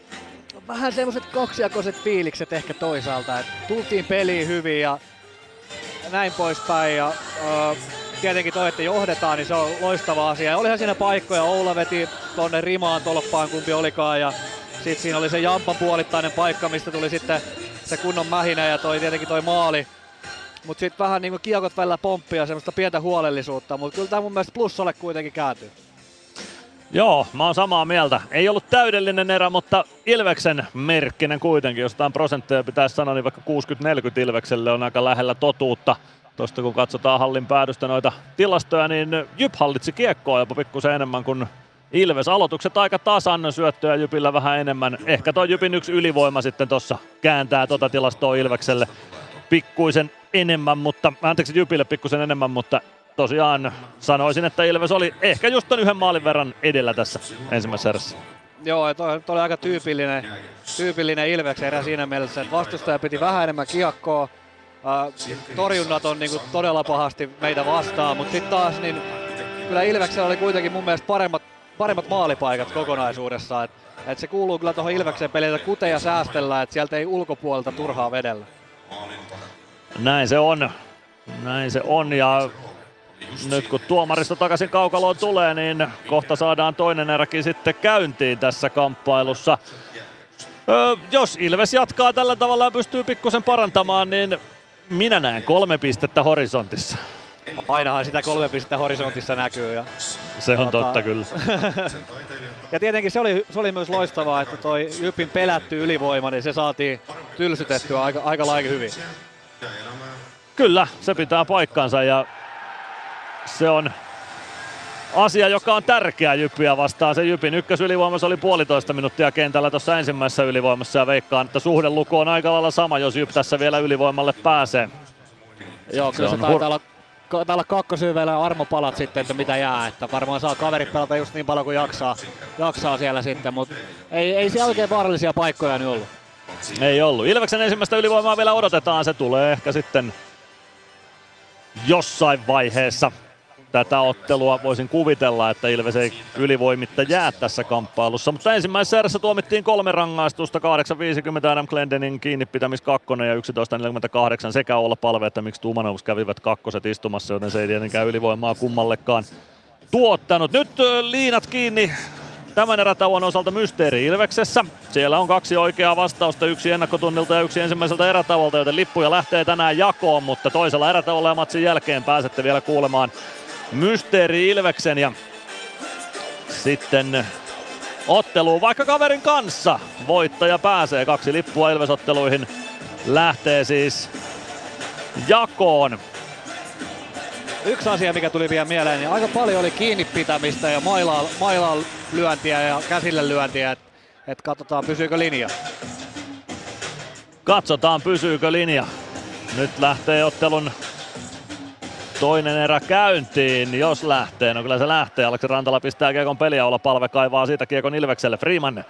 vähän semmoiset kaksijakoiset fiilikset ehkä toisaalta, että tultiin peliin hyvin ja näin poispäin ja uh, tietenkin toi, että johdetaan, niin se on loistava asia. Ja olihan siinä paikkoja, Oula veti tonne rimaan tolppaan kumpi olikaan ja sitten siinä oli se Jampan puolittainen paikka, mistä tuli sitten se kunnon mähinä ja toi tietenkin toi maali. Mutta sitten vähän niinku kiekot välillä pomppia semmoista pientä huolellisuutta, mutta kyllä tämä mun mielestä plussalle kuitenkin kääntyy. Joo, mä oon samaa mieltä. Ei ollut täydellinen erä, mutta Ilveksen merkkinen kuitenkin. Jos jotain prosentteja pitäisi sanoa, niin vaikka 60-40 Ilvekselle on aika lähellä totuutta. Tuosta kun katsotaan hallin päädystä noita tilastoja, niin Jyp hallitsi kiekkoa jopa pikkusen enemmän kuin Ilves. Aloitukset aika tasan, syöttöjä Jypillä vähän enemmän. Ehkä tuo Jypin yksi ylivoima sitten tuossa kääntää tota tilastoa Ilvekselle pikkuisen enemmän, mutta anteeksi Jypille pikkusen enemmän, mutta tosiaan sanoisin, että Ilves oli ehkä just ton yhden maalin verran edellä tässä ensimmäisessä erässä. Joo, toi, toi oli aika tyypillinen, tyypillinen Ilveksen erä siinä mielessä, että vastustaja piti vähän enemmän kiekkoa, torjunnat on niin kuin, todella pahasti meitä vastaan, mutta sitten taas niin kyllä Ilveksellä oli kuitenkin mun mielestä paremmat, paremmat maalipaikat kokonaisuudessaan. Et, et se kuuluu kyllä tuohon Ilveksen peliin, kuteja säästellään, että sieltä ei ulkopuolelta turhaa vedellä. Näin se on. Näin se on ja nyt kun tuomarista takaisin kaukaloon tulee, niin kohta saadaan toinen eräkin sitten käyntiin tässä kamppailussa. Öö, jos Ilves jatkaa tällä tavalla ja pystyy pikkusen parantamaan, niin minä näen kolme pistettä horisontissa. Ainahan sitä kolme pistettä horisontissa näkyy. Ja, se on tuota... totta kyllä. <laughs> ja tietenkin se oli, se oli myös loistavaa, että toi Jypin pelätty ylivoima, niin se saatiin tylsytettyä aika, aika lailla hyvin. Kyllä, se pitää paikkansa ja se on asia, joka on tärkeä Jyppiä vastaan. Se Jypin ykkösylivoimassa oli puolitoista minuuttia kentällä tuossa ensimmäisessä ylivoimassa ja veikkaan, että suhdeluku on aika lailla sama, jos Jyp tässä vielä ylivoimalle pääsee. Joo, kyllä se, se taitaa olla täällä kakkosyydellä armopalat sitten, että mitä jää. Että varmaan saa kaverit pelata just niin paljon kuin jaksaa, jaksaa siellä sitten, mutta ei, ei siellä oikein vaarallisia paikkoja nyt ollut. Ei ollut. Ilveksen ensimmäistä ylivoimaa vielä odotetaan. Se tulee ehkä sitten jossain vaiheessa tätä ottelua voisin kuvitella, että Ilves ei ylivoimitta jää tässä kamppailussa. Mutta ensimmäisessä erässä tuomittiin kolme rangaistusta, 8.50 Adam Glendenin kiinni pitämis kakkonen ja 11.48 sekä olla palve, että miksi Tumanovs kävivät kakkoset istumassa, joten se ei tietenkään ylivoimaa kummallekaan tuottanut. Nyt liinat kiinni tämän erätauon osalta Mysteeri Ilveksessä. Siellä on kaksi oikeaa vastausta, yksi ennakkotunnilta ja yksi ensimmäiseltä erätauolta, joten lippuja lähtee tänään jakoon, mutta toisella erätauolla ja matsin jälkeen pääsette vielä kuulemaan Mysteeri Ilveksen ja sitten otteluun vaikka kaverin kanssa. Voittaja pääsee. Kaksi lippua Ilvesotteluihin lähtee siis jakoon. Yksi asia, mikä tuli vielä mieleen, niin aika paljon oli kiinni pitämistä ja mailaa, mailaa lyöntiä ja käsille lyöntiä. Että et katsotaan, pysyykö linja. Katsotaan, pysyykö linja. Nyt lähtee ottelun toinen erä käyntiin, jos lähtee. No kyllä se lähtee. Aleksi Rantala pistää Kiekon peliä olla palve kaivaa siitä Kiekon Ilvekselle. Freeman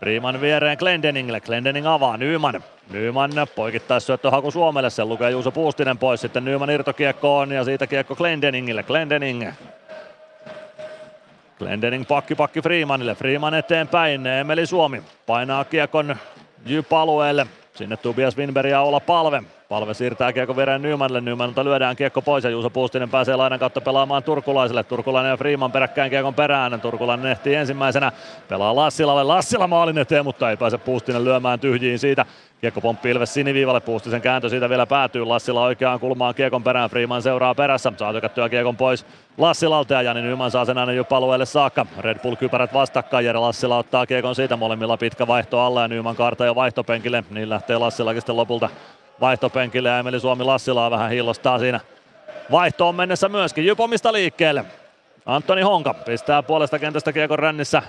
Freeman viereen Glendeningille. Glendening avaa. Nyman. Nyman poikittais syöttöhaku Suomelle. Sen lukee Juuso Puustinen pois. Sitten Nyman irtokiekkoon ja siitä kiekko Glendeningille. Glendening. Glendening pakki pakki Freemanille. Freeman eteenpäin. Emeli Suomi painaa kiekon Jyp-alueelle. Sinne Tobias Winberg ja olla palve. Palve siirtää kiekko viereen Nymanille. Nymanilta lyödään kiekko pois ja Juuso Puustinen pääsee lainan kautta pelaamaan Turkulaiselle. Turkulainen ja Freeman peräkkäin kiekon perään. Turkulainen ehtii ensimmäisenä. Pelaa Lassilalle. Lassila maalin eteen, mutta ei pääse Puustinen lyömään tyhjiin siitä. Kiekko pomppii Ilves siniviivalle, Puustisen kääntö siitä vielä päätyy. Lassila oikeaan kulmaan kiekon perään, Freeman seuraa perässä, saa tykättyä kiekon pois Lassilalta ja Jani Nyman saa sen aina jo palueelle saakka. Red Bull kypärät vastakkain, Jere Lassila ottaa kiekon siitä, molemmilla pitkä vaihto alla ja Nyman kaarta jo vaihtopenkille, niin lähtee Lassilakin sitten lopulta vaihtopenkille ja Emeli Suomi Lassilaa vähän hiillostaa siinä vaihtoon mennessä myöskin. Jypomista liikkeelle. Antoni Honka pistää puolesta kentästä kiekon rännissä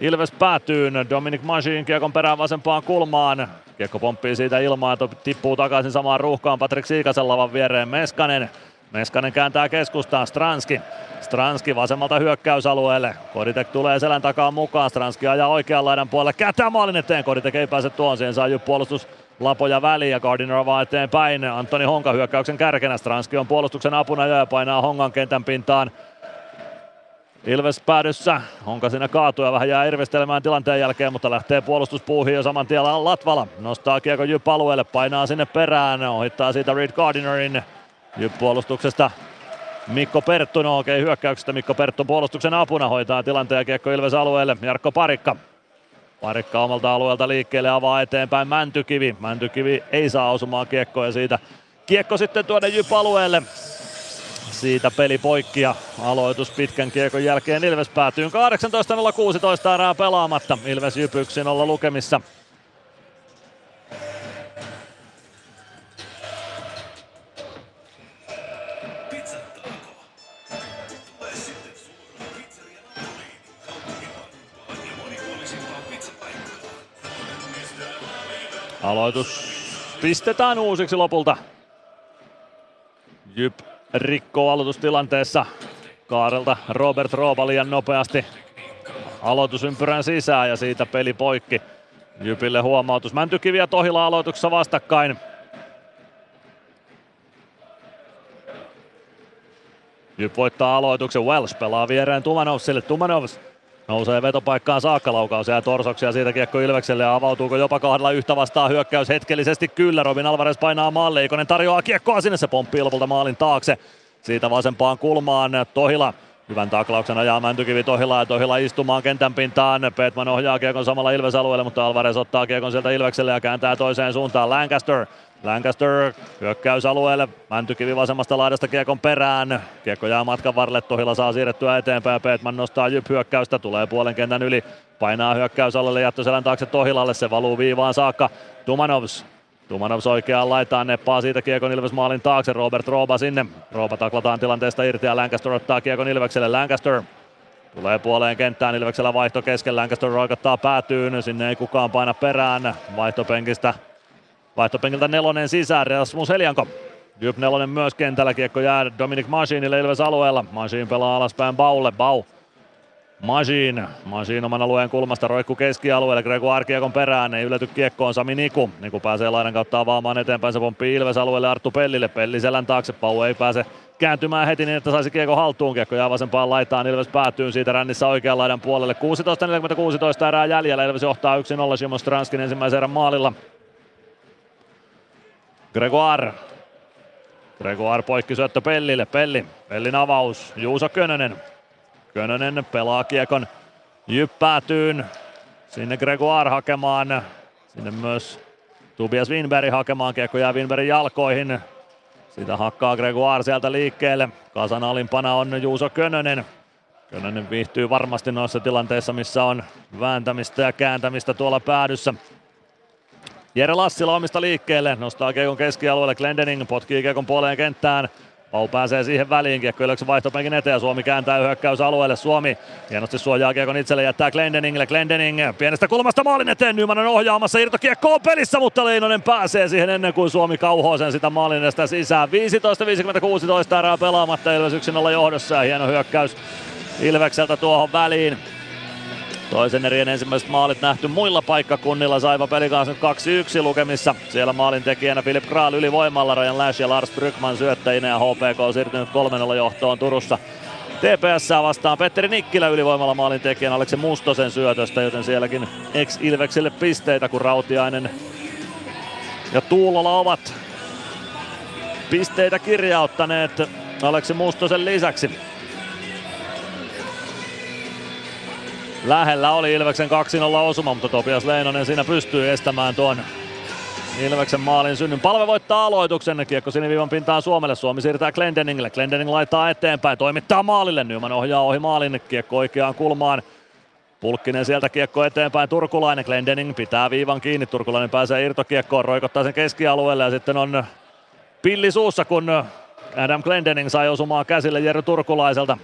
Ilves päätyy, Dominic Majin kiekon perään vasempaan kulmaan. Kiekko pomppii siitä ilmaan, tippuu takaisin samaan ruuhkaan Patrik Siikasen lavan viereen Meskanen. Meskanen kääntää keskustaan, Stranski. Stranski vasemmalta hyökkäysalueelle. Koditek tulee selän takaa mukaan, Stranski ajaa oikean laidan puolelle, kääntää maalin eteen, Koditek ei pääse tuon, siihen saa puolustus Lapoja väliin ja Gardiner vaan eteenpäin. Antoni Honka hyökkäyksen kärkenä, Stranski on puolustuksen apuna ja painaa Hongan kentän pintaan. Ilves päädyssä. Honka siinä kaatuu ja vähän jää irvistelemään tilanteen jälkeen, mutta lähtee puolustuspuuhiin jo saman tien Latvala. Nostaa kiekko Jyp alueelle, painaa sinne perään, ohittaa siitä Reed Gardinerin Jyp puolustuksesta. Mikko Perttu, no okei okay, hyökkäyksestä Mikko Perttu puolustuksen apuna hoitaa tilanteen kiekko Ilves alueelle. Jarkko Parikka. Parikka omalta alueelta liikkeelle avaa eteenpäin Mäntykivi. Mäntykivi ei saa osumaan kiekkoa ja siitä kiekko sitten tuonne Jyp alueelle siitä peli poikki ja aloitus pitkän kiekon jälkeen Ilves päätyy 18.016 erää pelaamatta. Ilves Jypyksin olla lukemissa. Aloitus pistetään uusiksi lopulta. Jyp rikkoo aloitustilanteessa. Kaarelta Robert Roopa liian nopeasti aloitusympyrän sisään ja siitä peli poikki. Jypille huomautus. Mäntykivi ja Tohila aloituksessa vastakkain. Jyp voittaa aloituksen. Wells pelaa viereen Tumanovsille. Tumanovs Nousee vetopaikkaan saakka laukaus ja torsoksia siitä kiekko Ilvekselle ja avautuuko jopa kahdella yhtä vastaan hyökkäys hetkellisesti kyllä. Robin Alvarez painaa maalle, Ikonen tarjoaa kiekkoa sinne, se pomppii lopulta maalin taakse. Siitä vasempaan kulmaan Tohila Hyvän taklauksen ajaa Mäntykivi Tohila ja Tohila istumaan kentän pintaan. Petman ohjaa kiekon samalla Ilves-alueelle, mutta Alvarez ottaa kiekon sieltä Ilvekselle ja kääntää toiseen suuntaan. Lancaster Lancaster hyökkäysalueelle, Mäntykivi vasemmasta laidasta kiekon perään. Kiekko jää matkan varrelle, Tohila saa siirrettyä eteenpäin, Petman nostaa Jyp hyökkäystä, tulee puolen kentän yli, painaa hyökkäysalueelle, jättöselän taakse Tohilalle, se valuu viivaan saakka. Tumanovs Tumanovs oikeaan laitaan, neppaa siitä Kiekon Ilves maalin taakse, Robert Rooba sinne. Rooba taklataan tilanteesta irti ja Lancaster ottaa Kiekon Ilvekselle. Lancaster tulee puoleen kenttään, Ilveksellä vaihto kesken, Lancaster roikottaa päätyyn, sinne ei kukaan paina perään. Vaihtopenkistä Vaihtopenkiltä nelonen sisään, Rasmus Helianko. Jyp nelonen myös kentällä, kiekko jää Dominic Machinille Ilves alueella. Machin pelaa alaspäin Baulle, Bau. Machin, Machin oman alueen kulmasta roikku keskialueelle, Gregoire kiekon perään, ei ylety kiekkoon Sami Niku. Niku pääsee laidan kautta avaamaan eteenpäin, se pomppii Ilves alueelle Arttu Pellille, Pelli selän taakse, Pau ei pääse kääntymään heti niin, että saisi kiekko haltuun. Kiekko jää vasempaan laitaan, Ilves päätyy siitä rännissä oikean laidan puolelle. 16.46 erää jäljellä, Ilves johtaa 1-0 Simon Stranskin ensimmäisen erän maalilla. Gregoire. Gregoire poikki syöttö Pellille. Pelli. Pellin avaus. Juuso Könönen. Könönen pelaa kiekon jyppäätyyn. Sinne Gregoire hakemaan. Sinne myös Tobias Winberg hakemaan. Kiekko jää Winbergin jalkoihin. Sitä hakkaa Gregoire sieltä liikkeelle. Kasan alimpana on Juuso Könönen. Könönen viihtyy varmasti noissa tilanteissa, missä on vääntämistä ja kääntämistä tuolla päädyssä. Jere Lassila omista liikkeelle, nostaa Kiekon keskialueelle, Glendening potkii Kiekon puoleen kenttään. Pau pääsee siihen väliin, Kiekko Ilveksen vaihtopenkin eteen, Suomi kääntää hyökkäysalueelle, Suomi hienosti suojaa Kiekon itselle, jättää Glendeningille, Glendening pienestä kulmasta maalin eteen, Nyman on ohjaamassa, Kiekko on pelissä, mutta Leinonen pääsee siihen ennen kuin Suomi kauhoo sen sitä maalin edestä sisään. 15-56 erää pelaamatta, Ilves 1 johdossa ja hieno hyökkäys Ilvekseltä tuohon väliin. Toisen erien ensimmäiset maalit nähty muilla paikkakunnilla. Saipa peli kanssa 2-1 lukemissa. Siellä maalin tekijänä Filip Kral ylivoimalla, Ryan Lash ja Lars Brygman syöttäjinä ja HPK on siirtynyt 3-0 johtoon Turussa. TPS vastaan Petteri Nikkilä ylivoimalla maalin tekijän Aleksi Mustosen syötöstä, joten sielläkin ex-Ilvekselle pisteitä, kun Rautiainen ja Tuulola ovat pisteitä kirjauttaneet Aleksi Mustosen lisäksi. Lähellä oli Ilveksen 2-0 osuma, mutta Topias Leinonen siinä pystyy estämään tuon Ilveksen maalin synnyn. Palve voittaa aloituksen. Kiekko siniviivan pintaan Suomelle. Suomi siirtää Glendeningille. Glendening laittaa eteenpäin. Toimittaa maalille. Nyman ohjaa ohi maalin. Kiekko oikeaan kulmaan. Pulkkinen sieltä kiekko eteenpäin. Turkulainen. Glendening pitää viivan kiinni. Turkulainen pääsee irtokiekkoon. Roikottaa sen keskialueelle ja sitten on pilli suussa, kun Adam Glendening sai osumaan käsille Jere Turkulaiselta.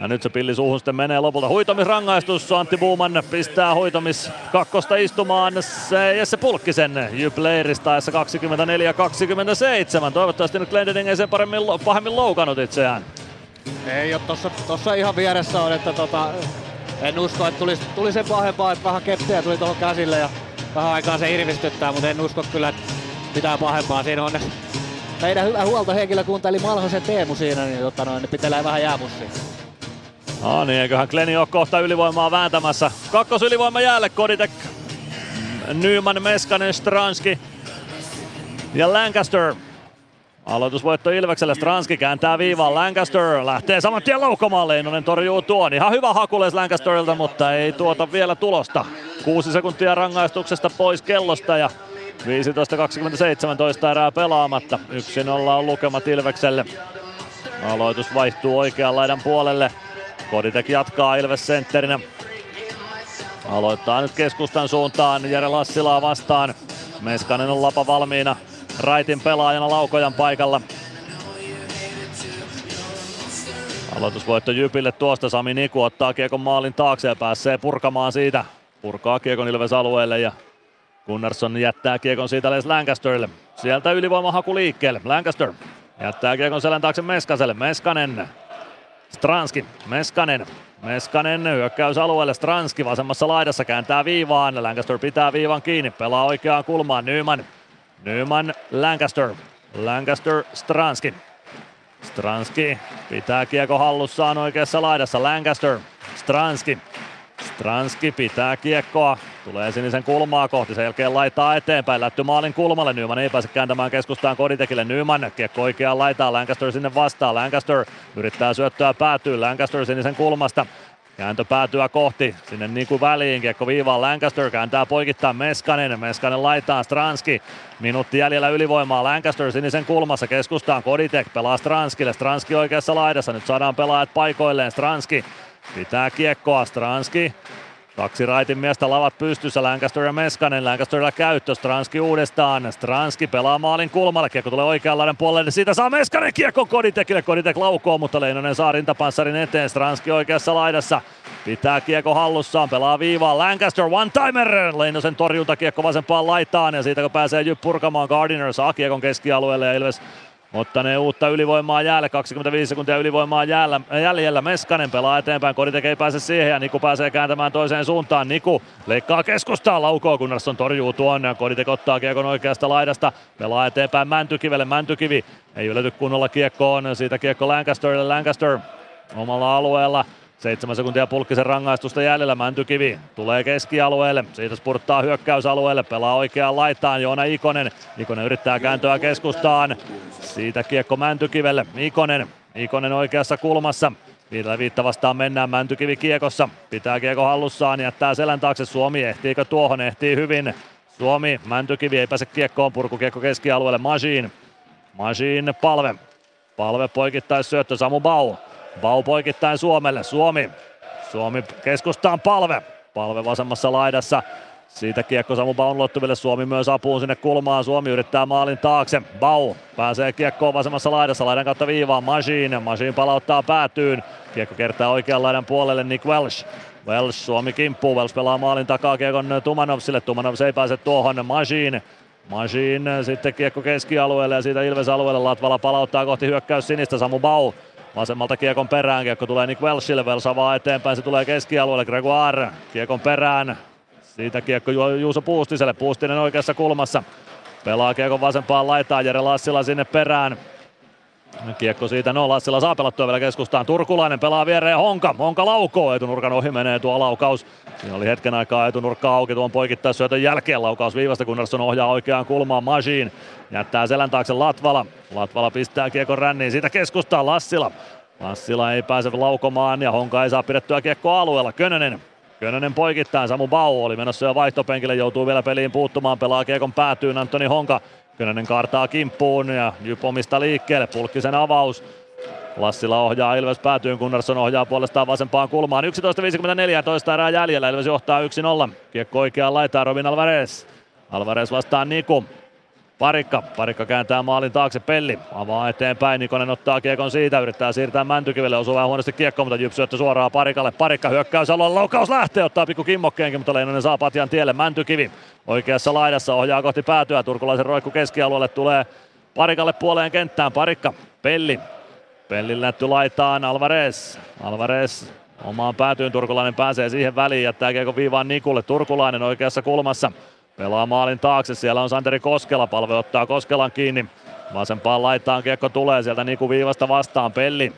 Ja nyt se pilli suuhun sitten menee lopulta. Huitomisrangaistus. Antti Buuman pistää huitomis kakkosta istumaan. Se Jesse Pulkkisen Jyp Leiristaessa 24-27. Toivottavasti nyt Glendening ei sen paremmin, pahemmin loukannut itseään. Ei ole tossa, tossa ihan vieressä on, että tota, en usko, että tuli, tuli sen pahempaa, että vähän keppiä tuli tuohon käsille ja vähän aikaa se irvistyttää, mutta en usko kyllä, että pitää pahempaa. Siinä on meidän hyvä huoltohenkilökunta, eli Malhosen Teemu siinä, niin, tota noin, niin pitelee vähän jäämussiin. No niin, eiköhän Kleni ole kohta ylivoimaa vääntämässä. Kakkos ylivoima jäälle Koditek, Nyman, Meskanen, Stranski ja Lancaster. Aloitusvoitto Ilvekselle, Stranski kääntää viivaan, Lancaster lähtee saman tien laukomaan, Leinonen torjuu tuon. Ihan hyvä hakules Lancasterilta, mutta ei tuota vielä tulosta. Kuusi sekuntia rangaistuksesta pois kellosta ja 15-27 erää pelaamatta. 1-0 on lukemat Ilvekselle. Aloitus vaihtuu oikean laidan puolelle. Koditek jatkaa Ilves sentterinä. Aloittaa nyt keskustan suuntaan Jere Lassilaa vastaan. Meskanen on lapa valmiina. Raitin pelaajana Laukojan paikalla. Aloitusvoitto Jypille tuosta. Sami Niku ottaa kiekon maalin taakse ja pääsee purkamaan siitä. Purkaa kiekon Ilves alueelle ja Gunnarsson jättää kiekon siitä Les Lancasterille. Sieltä ylivoimahaku liikkeelle. Lancaster jättää kiekon selän taakse Meskaselle. Meskanen Stranski, Meskanen, Meskanen hyökkäysalueelle, Stranski vasemmassa laidassa kääntää viivaan, Lancaster pitää viivan kiinni, pelaa oikeaan kulmaan, Nyman, Nyman, Lancaster, Lancaster, Stranski, Stranski pitää kiekko hallussaan oikeassa laidassa, Lancaster, Stranski, Stranski pitää kiekkoa, tulee sinisen kulmaa kohti, sen jälkeen laittaa eteenpäin, lätty maalin kulmalle, Nyman ei pääse kääntämään keskustaan Koditekille, Nyman kiekko oikeaan laitaan, Lancaster sinne vastaan, Lancaster yrittää syöttöä päätyy, Lancaster sinisen kulmasta, Kääntö päätyä kohti, sinne niinku väliin, kiekko viivaan. Lancaster kääntää poikittaa Meskanen, Meskanen laitaa Stranski, minuutti jäljellä ylivoimaa. Lancaster sinisen kulmassa, keskustaan. Koditek pelaa Stranskille, Stranski oikeassa laidassa, nyt saadaan pelaajat paikoilleen, Stranski pitää kiekkoa, Stranski. Kaksi raitin miestä lavat pystyssä, Lancaster ja Meskanen, Lancasterilla käyttö, Stranski uudestaan, Stranski pelaa maalin kulmalle, kiekko tulee oikeanlainen puolelle, siitä saa Meskanen kiekko Koditekille, Koditek laukoo, mutta Leinonen saa rintapanssarin eteen, Stranski oikeassa laidassa, pitää kiekko hallussaan, pelaa viivaan, Lancaster one-timer, Leinosen torjunta kiekko vasempaan laitaan ja siitä kun pääsee Jyp purkamaan, Gardiner saa kiekon keskialueelle ja Ilves Ottanee uutta ylivoimaa jäälle, 25 sekuntia ylivoimaa jäällä, jäljellä. Meskanen pelaa eteenpäin, Koditek ei pääse siihen ja Niku pääsee kääntämään toiseen suuntaan. Niku leikkaa keskustaa, laukoo Gunnarsson torjuu tuon. Koditek ottaa kiekon oikeasta laidasta, pelaa eteenpäin Mäntykivelle. Mäntykivi ei ylety kunnolla kiekkoon, siitä kiekko Lancasterille. Lancaster omalla alueella Seitsemän sekuntia pulkkisen rangaistusta jäljellä. Mäntykivi tulee keskialueelle. Siitä spurttaa hyökkäysalueelle. Pelaa oikeaan laitaan Joona Ikonen. Ikonen yrittää kääntöä keskustaan. Siitä kiekko Mäntykivelle. Ikonen. Ikonen oikeassa kulmassa. Viidellä viitta vastaan mennään Mäntykivi kiekossa. Pitää kiekko hallussaan, jättää selän taakse. Suomi ehtiikö tuohon? Ehtii hyvin. Suomi, Mäntykivi ei pääse kiekkoon. Purkukiekko keskialueelle. Majin. Majin palve. Palve poikittais syöttö Samu Bau. Bau poikittain Suomelle. Suomi. Suomi keskustaan palve. Palve vasemmassa laidassa. Siitä kiekko Samu Baun luottuville. Suomi myös apuun sinne kulmaan. Suomi yrittää maalin taakse. Bau pääsee kiekkoon vasemmassa laidassa. Laidan kautta viivaan Machine. Machine palauttaa päätyyn. Kiekko kertaa oikean laidan puolelle Nick Welsh. Welsh Suomi kimppuu. Welsh pelaa maalin takaa kiekon Tumanovsille. Tumanovs ei pääse tuohon. Machine Machine sitten kiekko keskialueelle ja siitä Ilves alueelle Latvala palauttaa kohti hyökkäys sinistä. Samu Bau Vasemmalta Kiekon perään, Kiekko tulee Nick Welshille, Welsh avaa eteenpäin, se tulee keskialueelle, Gregoire Kiekon perään. Siitä Kiekko Ju- Juuso Puustiselle, Puustinen oikeassa kulmassa. Pelaa Kiekon vasempaan laitaan, Jere Lassila sinne perään. Kiekko siitä, no Lassila saa pelattua vielä keskustaan. Turkulainen pelaa viereen Honka. Honka laukoo, etunurkan ohi menee tuo laukaus. Siinä oli hetken aikaa etunurkka auki tuon poikittaisyötön jälkeen. Laukaus viivasta, Gunnarsson ohjaa oikeaan kulmaan Majin. Jättää selän taakse Latvala. Latvala pistää kiekon ränniin, siitä keskustaa Lassila. Lassila ei pääse laukomaan ja Honka ei saa pidettyä kiekkoa alueella. Könönen Könönen poikittain, Samu Bau oli menossa jo vaihtopenkille, joutuu vielä peliin puuttumaan, pelaa kiekon päätyyn Antoni Honka. Könönen kaartaa kimppuun ja Jypomista liikkeelle, Pulkkisen avaus. Lassila ohjaa Ilves päätyyn, Gunnarsson ohjaa puolestaan vasempaan kulmaan. 11.54 toista erää jäljellä, Ilves johtaa 1-0. Kiekko oikeaan laitaan Robin Alvarez. Alvarez vastaan Niku. Parikka, Parikka kääntää maalin taakse, Pelli avaa eteenpäin, Nikonen ottaa kiekon siitä, yrittää siirtää Mäntykivelle, osuu vähän huonosti kiekko, mutta Jyp syöttö suoraan Parikalle, Parikka hyökkäys alueella, laukaus lähtee, ottaa pikku kimmokkeenkin, mutta Leinonen saa patjan tielle, Mäntykivi oikeassa laidassa ohjaa kohti päätyä, turkulaisen roikku keskialueelle tulee Parikalle puoleen kenttään, Parikka, Pelli, Pelli lätty laitaan, Alvarez, Alvarez omaan päätyyn, Turkulainen pääsee siihen väliin, jättää kiekko viivaan Nikulle, Turkulainen oikeassa kulmassa, Pelaa maalin taakse, siellä on Santeri Koskela, palve ottaa Koskelan kiinni. Vasempaan laitaan kiekko tulee sieltä Niku Viivasta vastaan, Pelli.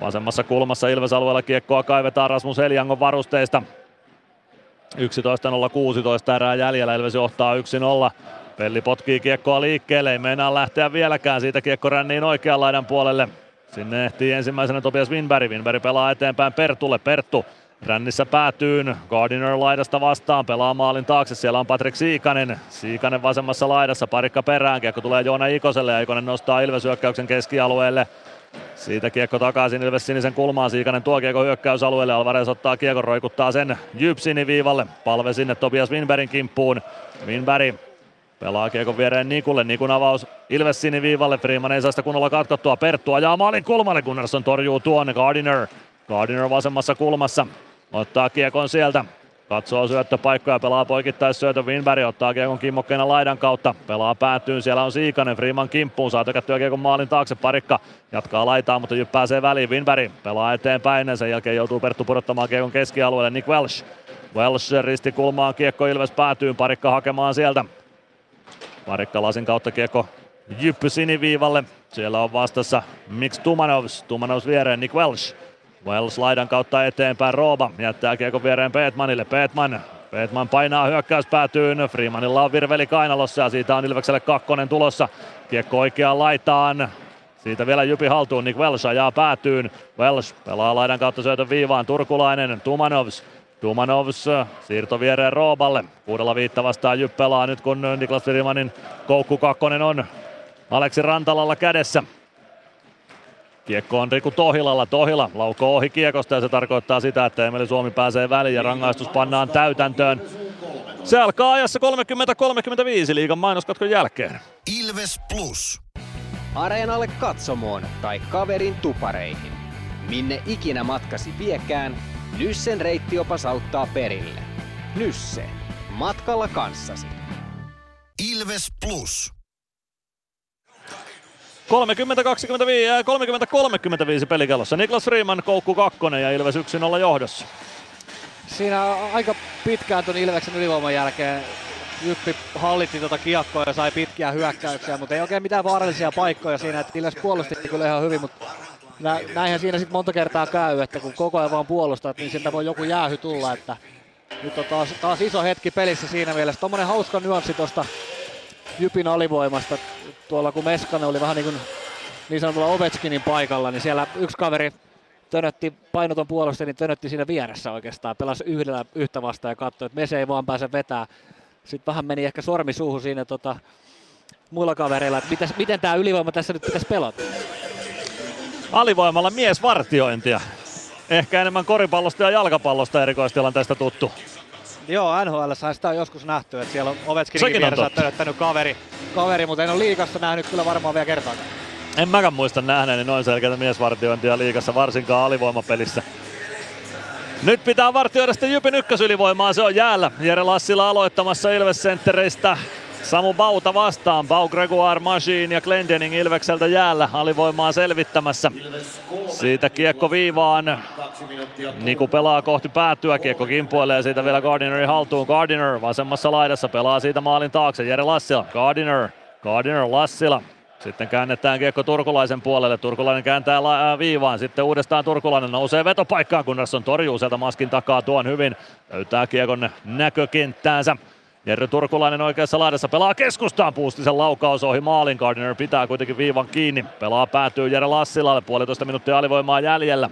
Vasemmassa kulmassa Ilves-alueella kiekkoa kaivetaan Rasmus Heliangon varusteista. 11.016 erää jäljellä, Ilves johtaa 1-0. Pelli potkii kiekkoa liikkeelle, ei meinaa lähteä vieläkään, siitä kiekko ränniin oikean laidan puolelle. Sinne ehtii ensimmäisenä Topias Winberg, Winberg pelaa eteenpäin Pertulle, Perttu Rännissä päätyyn, Gardiner laidasta vastaan, pelaa maalin taakse, siellä on Patrick Siikanen, Siikanen vasemmassa laidassa, parikka perään, kiekko tulee Joona Ikoselle ja Ikonen nostaa Ilves hyökkäyksen keskialueelle. Siitä kiekko takaisin Ilves sinisen kulmaan, Siikanen tuo kiekko hyökkäysalueelle, Alvarez ottaa kiekon, roikuttaa sen Jyp viivalle, palve sinne Tobias Winbergin kimppuun, Winberg Pelaa kiekon viereen Nikulle, Nikun avaus Ilves viivalle, Freeman ei saa sitä kunnolla katkottua, Perttu ajaa maalin kulmalle, Gunnarsson torjuu tuonne, Gardiner, Gardiner vasemmassa kulmassa, Ottaa kiekon sieltä. Katsoo syöttöpaikkoja, pelaa poikittais syötön Winberg, ottaa kiekon kimmokkeena laidan kautta. Pelaa päätyyn, siellä on Siikanen, Freeman kimppuun, saa tökättyä kiekon maalin taakse. Parikka jatkaa laitaa, mutta Jyp pääsee väliin. Winberg pelaa eteenpäin, sen jälkeen joutuu Perttu pudottamaan kiekon keskialueelle. Nick Welsh. Welsh ristikulmaan, kiekko Ilves päätyyn, Parikka hakemaan sieltä. Parikka lasin kautta kiekko Jyppy siniviivalle. Siellä on vastassa Mix Tumanovs. Tumanovs viereen Nick Welsh. Wells laidan kautta eteenpäin Rooba jättää kiekon viereen Peetmanille. Peetman Peetman painaa hyökkäys päätyyn. Freemanilla on virveli kainalossa ja siitä on Ilvekselle kakkonen tulossa. Kiekko oikeaan laitaan. Siitä vielä Jypi haltuun, Nick Welsh ajaa päätyyn. Welsh pelaa laidan kautta syötön viivaan. Turkulainen, Tumanovs. Tumanovs siirto viereen Rooballe. Kuudella viitta vastaan Jyp pelaa nyt kun Niklas Freemanin koukku kakkonen on Aleksi Rantalalla kädessä. Kiekko on Riku Tohilalla. Tohila laukoo ohi kiekosta ja se tarkoittaa sitä, että Emeli Suomi pääsee väliin ja rangaistus pannaan täytäntöön. Se alkaa ajassa 30-35 liigan mainoskatkon jälkeen. Ilves Plus. Areenalle katsomoon tai kaverin tupareihin. Minne ikinä matkasi viekään, Nyssen reittiopas auttaa perille. Nysse. Matkalla kanssasi. Ilves Plus. 30-35 30-35 pelikellossa. Niklas Freeman koukku kakkonen ja Ilves 1-0 johdossa. Siinä aika pitkään tuon Ilveksen ylivoiman jälkeen Jyppi hallitti tuota kiekkoa ja sai pitkiä hyökkäyksiä, mutta ei oikein mitään vaarallisia paikkoja siinä, että Ilves puolusti kyllä ihan hyvin, mutta nä, näinhän siinä sitten monta kertaa käy, että kun koko ajan vaan puolustat, niin sieltä voi joku jäähy tulla, että nyt on taas, taas iso hetki pelissä siinä mielessä. Tuommoinen hauska nyanssi tuosta Jypin alivoimasta. Tuolla kun Meskanen oli vähän niin kuin niin sanotulla Ovechkinin paikalla, niin siellä yksi kaveri tönötti painoton puolustaja, niin tönötti siinä vieressä oikeastaan. Pelasi yhdellä yhtä vastaan ja katsoi, että Mese ei vaan pääse vetää. Sitten vähän meni ehkä sormi suuhun siinä tota, muilla kavereilla, että mitäs, miten tämä ylivoima tässä nyt pitäisi pelata. Alivoimalla miesvartiointia. Ehkä enemmän koripallosta ja jalkapallosta erikoistilanteesta tuttu. Joo, NHL sitä on joskus nähty, että siellä on Ovechkinin vieressä kaveri, kaveri, mutta en ole liikassa nähnyt kyllä varmaan vielä kertaakaan. En mäkään muista nähneeni noin selkeätä miesvartiointia liikassa, varsinkaan alivoimapelissä. Nyt pitää vartioida sitten Jypin ykkösylivoimaa, se on jäällä. Jere Lassila aloittamassa Ilves Centeristä. Samu Bauta vastaan. Bau Gregoire Machine ja Glendening Ilvekseltä jäällä alivoimaa selvittämässä. Siitä kiekko viivaan. Niku pelaa kohti päätyä. Kiekko kimpoilee siitä vielä Gardinerin haltuun. Gardiner vasemmassa laidassa pelaa siitä maalin taakse. Jere Lassila. Gardiner. Gardiner Lassila. Sitten käännetään kiekko Turkulaisen puolelle. Turkulainen kääntää la- viivaan. Sitten uudestaan Turkulainen nousee vetopaikkaan. Gunnarsson torjuu sieltä maskin takaa tuon hyvin. Löytää kiekon näkökenttäänsä. Jerry Turkulainen oikeassa laidassa pelaa keskustaan. Puustisen laukaus ohi maalin. Gardiner pitää kuitenkin viivan kiinni. Pelaa päätyy Jere Lassilalle. Puolitoista minuuttia alivoimaa jäljellä.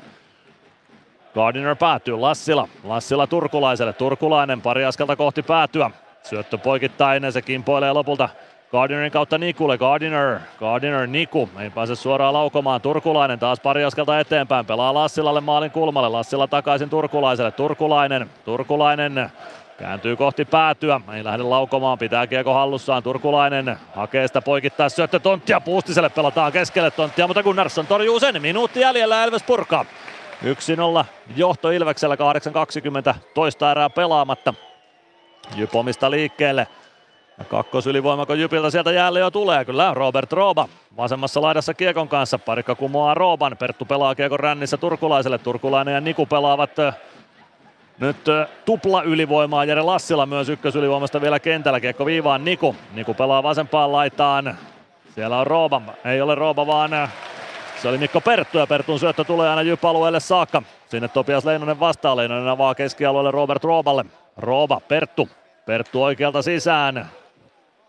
Gardiner päätyy Lassila. Lassila Turkulaiselle. Turkulainen pari askelta kohti päätyä. Syöttö poikittainen. Se kimpoilee lopulta Gardinerin kautta Nikulle. Gardiner, Gardiner, Niku. Ei pääse suoraan laukomaan. Turkulainen taas pari askelta eteenpäin. Pelaa Lassilalle maalin kulmalle. Lassila takaisin Turkulaiselle. Turkulainen, Turkulainen Kääntyy kohti päätyä, ei lähde laukomaan, pitää kiekko hallussaan. Turkulainen hakee sitä poikittaa syöttö Tonttia. Puustiselle pelataan keskelle Tonttia, mutta Gunnarsson torjuu sen. Minuutti jäljellä Elves purkaa. 1-0 johto Ilveksellä 8.20 toista erää pelaamatta. Jypomista liikkeelle. Ja kakkosylivoimako Jypiltä sieltä jälleen jo tulee. Kyllä Robert Rooba vasemmassa laidassa Kiekon kanssa. Parikka kumoaa Rooban. Perttu pelaa Kiekon rännissä Turkulaiselle. Turkulainen ja Niku pelaavat nyt tupla ylivoimaa Jere Lassila myös ykkösylivoimasta vielä kentällä. Kiekko viivaan Niku. Niku pelaa vasempaan laitaan. Siellä on Rooba. Ei ole Rooba vaan se oli Mikko Perttu ja Pertun syöttö tulee aina Jyp-alueelle saakka. Sinne Topias Leinonen vastaa. Leinonen avaa keskialueelle Robert Rooballe. Rooba, Perttu. Perttu oikealta sisään.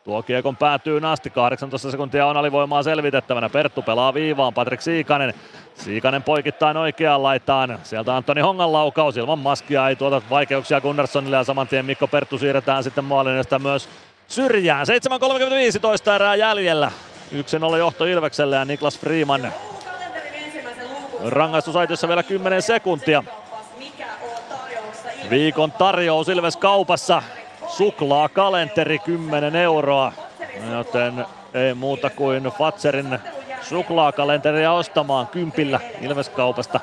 Tuo kiekon päätyy asti, 18 sekuntia on alivoimaa selvitettävänä. Perttu pelaa viivaan, Patrik Siikanen. Siikanen poikittain oikeaan laitaan. Sieltä Antoni Hongan laukaus ilman maskia, ei tuota vaikeuksia Gunnarssonille ja saman tien Mikko Perttu siirretään sitten maalin myös syrjään. 7.35 toista erää jäljellä. 1-0 johto Ilvekselle ja Niklas Freeman rangaistusaitiossa vielä 10 sekuntia. Viikon tarjous Ilves kaupassa. Suklaa kalenteri 10 euroa. Joten ei muuta kuin Fatserin suklaakalenteria ostamaan kympillä Ilveskaupasta.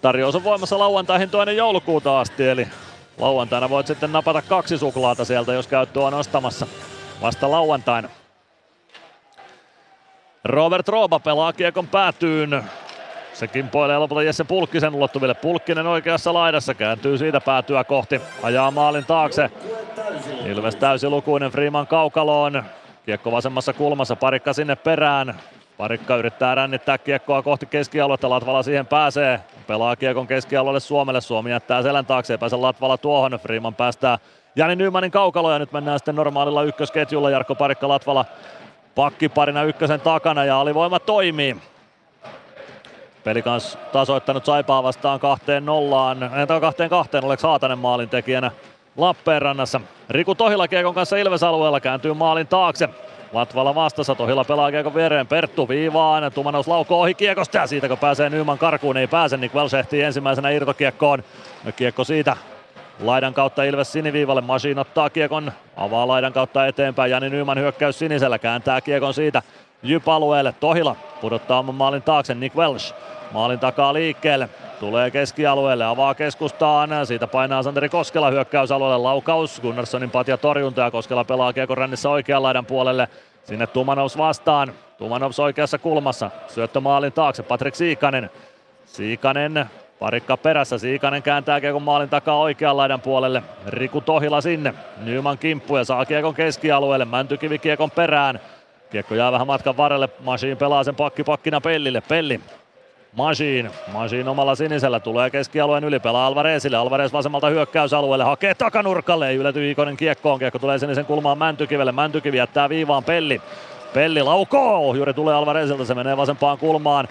Tarjous on voimassa lauantaihin toinen joulukuuta asti, eli lauantaina voit sitten napata kaksi suklaata sieltä, jos käyttö on ostamassa vasta lauantaina. Robert Rooba pelaa kiekon päätyyn. Se kimpoilee lopulta Jesse Pulkkisen ulottuville. Pulkkinen oikeassa laidassa kääntyy siitä päätyä kohti. Ajaa maalin taakse. Ilves täysilukuinen Freeman kaukaloon. Kiekko vasemmassa kulmassa, parikka sinne perään. Parikka yrittää rännittää kiekkoa kohti keskialuetta, Latvala siihen pääsee. Pelaa kiekon keskialueelle Suomelle, Suomi jättää selän taakse, ei pääse Latvala tuohon. Freeman päästää Jani Nymanin kaukalo ja nyt mennään sitten normaalilla ykkösketjulla. Jarkko Parikka Latvala pakkiparina ykkösen takana ja alivoima toimii. Peli kans tasoittanut Saipaa vastaan kahteen nollaan, entä kahteen kahteen Oleks Haatanen maalin tekijänä Lappeenrannassa. Riku Tohila Kiekon kanssa Ilves-alueella kääntyy maalin taakse. Latvala vastassa, Tohila pelaa Kiekon viereen, Perttu viivaan, Tumanos laukoo ohi Kiekosta ja siitä kun pääsee Nyman karkuun, ei pääse, niin Welsh ehtii ensimmäisenä irtokiekkoon. Kiekko siitä laidan kautta Ilves siniviivalle, Machine ottaa Kiekon, avaa laidan kautta eteenpäin, Jani Nyman hyökkäys sinisellä, kääntää Kiekon siitä Jyp-alueelle, Tohila pudottaa maalin taakse, Nick Welsh maalin takaa liikkeelle, Tulee keskialueelle, avaa keskustaan, siitä painaa Santeri Koskela hyökkäysalueelle, laukaus, Gunnarssonin patja torjunta ja Koskela pelaa kiekon rännissä oikean laidan puolelle. Sinne Tumanovs vastaan, Tumanovs oikeassa kulmassa, syöttö maalin taakse, Patrik Siikanen. Siikanen Parikka perässä, Siikanen kääntää kiekon maalin takaa oikean laidan puolelle. Riku Tohila sinne, Nyman kimppu ja saa kiekon keskialueelle, Mäntykivi kiekon perään. Kiekko jää vähän matkan varrelle, Masiin pelaa sen pakki pakkina Pellille, Pelli Machine. Machine omalla sinisellä tulee keskialueen yli, pelaa Alvarezille. Alvarez vasemmalta hyökkäysalueelle, hakee takanurkalle, ei ylety Ikonen kiekkoon. Kiekko tulee sinisen kulmaan Mäntykivelle. Mäntykivi jättää viivaan Pelli. Pelli laukoo, juuri tulee Alvarezilta, se menee vasempaan kulmaan.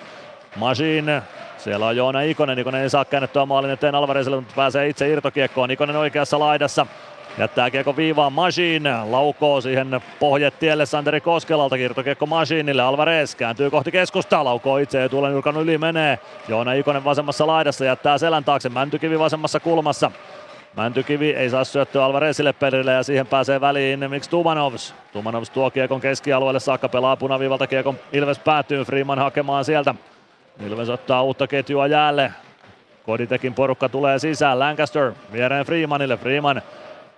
Machine siellä on Joona Ikonen, Ikonen ei saa käännettyä maalin eteen Alvarezille, mutta pääsee itse irtokiekkoon. Ikonen oikeassa laidassa. Jättää kiekko viivaan Machine, laukoo siihen pohjetielle Santeri Koskelalta, kirtokiekko Machinille, Alvarez kääntyy kohti keskustaa, laukoo itse tuolla nurkan yli menee. Joona Ikonen vasemmassa laidassa jättää selän taakse, Mäntykivi vasemmassa kulmassa. Mäntykivi ei saa syöttöä Alvarezille perille ja siihen pääsee väliin miksi Tumanovs. Tumanovs tuo kiekon keskialueelle saakka, pelaa punaviivalta kiekon Ilves päätyy, Freeman hakemaan sieltä. Ilves ottaa uutta ketjua jäälle. Koditekin porukka tulee sisään, Lancaster viereen Freemanille, Freeman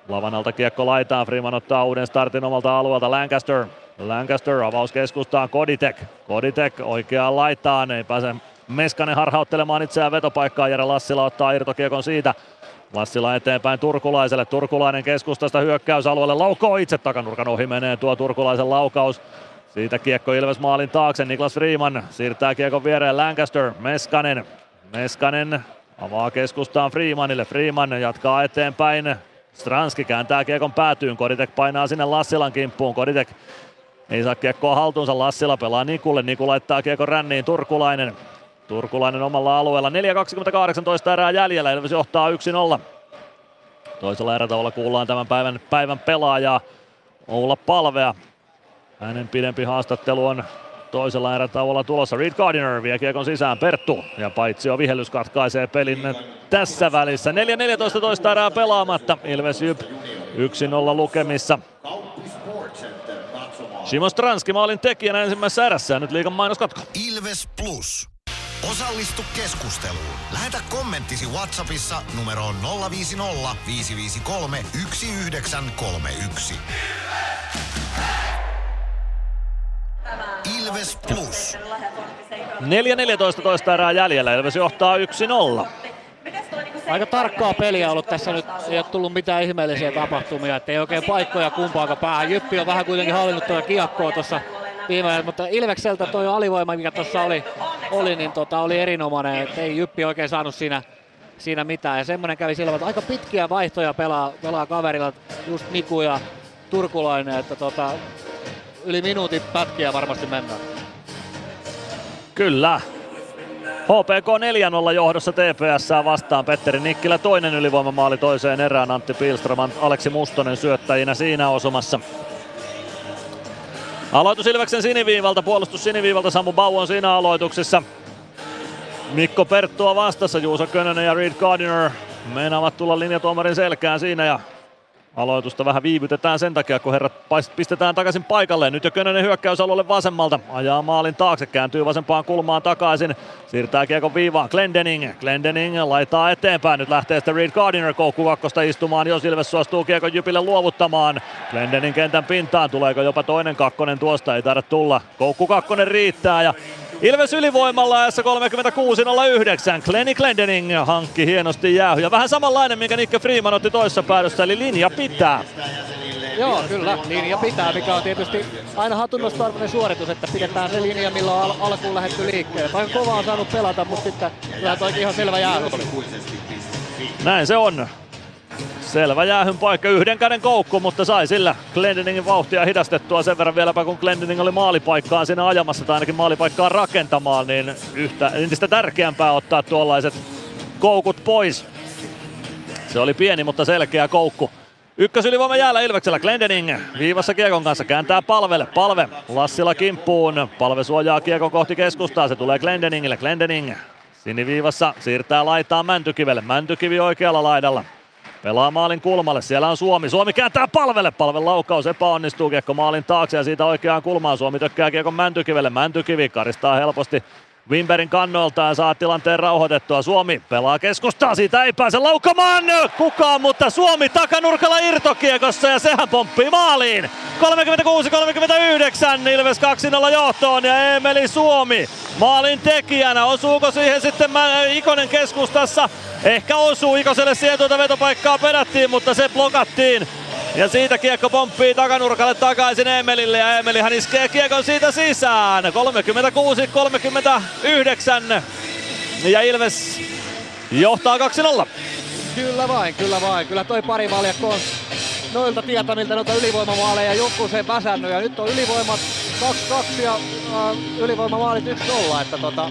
Lavan alta kiekko laitaan, Freeman ottaa uuden startin omalta alueelta, Lancaster. Lancaster avaus keskustaan, Koditek. Koditek oikeaan laitaan, ei pääse Meskanen harhauttelemaan itseään vetopaikkaa, Jere Lassila ottaa irtokiekon siitä. Lassila eteenpäin Turkulaiselle, Turkulainen keskustasta hyökkäysalueelle, laukoo itse takanurkan ohi menee tuo Turkulaisen laukaus. Siitä kiekko Ilves maalin taakse, Niklas Freeman siirtää kiekon viereen. Lancaster, Meskanen. Meskanen avaa keskustaan Freemanille, Freeman jatkaa eteenpäin, Stranski kääntää kiekon päätyyn, Koditek painaa sinne Lassilan kimppuun, Koditek ei saa kiekkoa haltuunsa, Lassila pelaa Nikulle, Niku laittaa kiekon ränniin, Turkulainen. Turkulainen omalla alueella, 4.28 erää jäljellä, Ilves johtaa 1-0. Toisella erätavalla kuullaan tämän päivän, päivän pelaajaa, Oula Palvea. Hänen pidempi haastattelu on toisella erätauolla tulossa. Reed Gardiner vie kiekon sisään. Perttu ja paitsi jo vihellys katkaisee pelin tässä välissä. 4.14 toista erää pelaamatta. Ilves Jyp 1-0 lukemissa. Simo Stranski maalin tekijänä ensimmäisessä erässä ja nyt liikan mainoskatko. Ilves Plus. Osallistu keskusteluun. Lähetä kommenttisi Whatsappissa numeroon 050 553 1931. Ilves Plus. 4.14 toista erää jäljellä. Ilves johtaa 1-0. Aika tarkkaa peliä ollut tässä nyt, ei ole tullut mitään ihmeellisiä tapahtumia, että ei oikein paikkoja kumpaakaan päähän. Jyppi on vähän kuitenkin hallinnut tuota kiekkoa tuossa viime mutta Ilvekseltä toi alivoima, mikä tuossa oli, oli, niin tota, oli erinomainen, että ei Jyppi oikein saanut siinä, siinä mitään. Ja semmoinen kävi silloin, että aika pitkiä vaihtoja pelaa, pelaa kaverilla, just Niku ja Turkulainen, että tota, yli minuutin pätkiä varmasti mennään. Kyllä. HPK 4-0 johdossa TPS vastaan. Petteri Nikkilä toinen ylivoimamaali toiseen erään. Antti Pilström, Aleksi Mustonen syöttäjinä siinä osumassa. Aloitus Ilveksen siniviivalta, puolustus siniviivalta, Samu Bau on siinä aloituksessa. Mikko Perttua vastassa, Juuso Könönen ja Reed Gardiner meinaavat tulla linjatuomarin selkään siinä ja Aloitusta vähän viivytetään sen takia, kun herrat pistetään takaisin paikalleen. Nyt jo Könönen hyökkäysalueelle vasemmalta. Ajaa maalin taakse, kääntyy vasempaan kulmaan takaisin. Siirtää kiekon viivaan Glendening. Glendening laittaa eteenpäin. Nyt lähtee sitten Reed Gardiner koukku kakkosta istumaan, jos Ilves suostuu kiekon Jypille luovuttamaan. Glendening kentän pintaan. Tuleeko jopa toinen kakkonen tuosta? Ei taida tulla. Koukku kakkonen riittää ja Ilves ylivoimalla ajassa 36.09. Glenny Glendening hankki hienosti jäähy. Ja vähän samanlainen, minkä Nikke Freeman otti toisessa päädyssä, eli linja pitää. Joo, kyllä, linja pitää, mikä on tietysti aina hatunnostarvoinen suoritus, että pidetään se linja, millä on al- alkuun lähetty liikkeelle. Tai kova on saanut pelata, mutta sitten kyllä toikin ihan selvä jäähy Näin se on. Selvä jäähyn paikka, yhden käden koukku, mutta sai sillä Glendeningin vauhtia hidastettua sen verran vieläpä, kun Glendening oli maalipaikkaan siinä ajamassa tai ainakin maalipaikkaa rakentamaan, niin yhtä entistä tärkeämpää ottaa tuollaiset koukut pois. Se oli pieni, mutta selkeä koukku. Ykkösylivoima jäällä Ilveksellä Glendening viivassa Kiekon kanssa kääntää palvelle. Palve Lassila kimppuun. Palve suojaa Kiekon kohti keskustaa. Se tulee Glendeningille. Glendening siniviivassa siirtää laitaa Mäntykivelle. Mäntykivi oikealla laidalla. Pelaa maalin kulmalle, siellä on Suomi. Suomi kääntää palvelle, palven laukaus epäonnistuu, kiekko maalin taakse ja siitä oikeaan kulmaan. Suomi tökkää kiekon Mäntykivelle, Mäntykivi karistaa helposti Wimberin kannoilta ja saa tilanteen rauhoitettua. Suomi pelaa keskustaa, siitä ei pääse laukamaan kukaan, mutta Suomi takanurkalla irtokiekossa ja sehän pomppii maaliin. 36-39, Ilves 2-0 johtoon ja Emeli Suomi maalin tekijänä. Osuuko siihen sitten Ikonen keskustassa? Ehkä osuu Ikoselle siihen tuota vetopaikkaa perättiin, mutta se blokattiin. Ja siitä kiekko pomppii takanurkalle takaisin Emelille ja Emelihän iskee kiekon siitä sisään. 36-39 ja Ilves johtaa 2-0. Kyllä vain, kyllä vain. Kyllä toi pari maalia on noilta tietämiltä noita ylivoimamaaleja joku sen väsännyt ja nyt on ylivoimat 2-2 ja äh, ylivoimamaalit 1-0, että tota,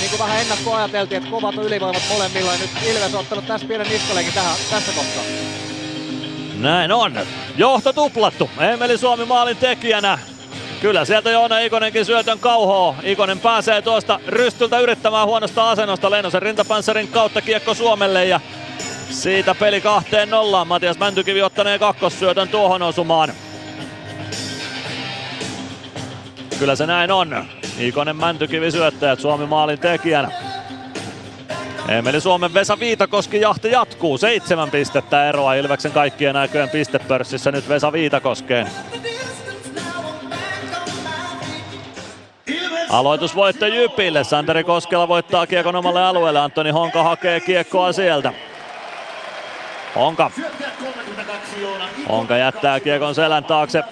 niin kuin vähän ennakko ajateltiin, että kovat ylivoimat molemmilla ja nyt Ilves on ottanut tässä pienen niskalenkin tähän, tässä kohtaa. Näin on. Johto tuplattu. Emeli Suomi maalin tekijänä. Kyllä sieltä Joona Ikonenkin syötön kauhoo. Ikonen pääsee tuosta rystyltä yrittämään huonosta asennosta Leinosen rintapanssarin kautta kiekko Suomelle ja siitä peli kahteen nollaan. Matias Mäntykivi ottanee kakkossyötön tuohon osumaan. Kyllä se näin on. Ikonen Mäntykivi syöttäjät Suomi maalin tekijänä. Emeli Suomen Vesa Viitakoski jahti jatkuu. Seitsemän pistettä eroa Ilveksen kaikkien aikojen pistepörssissä nyt Vesa Viitakoskeen. Aloitusvoitto Jypille. Santeri Koskela voittaa kiekon omalle alueelle. Antoni Honka hakee kiekkoa sieltä. Honka. Honka jättää kiekon selän taakse.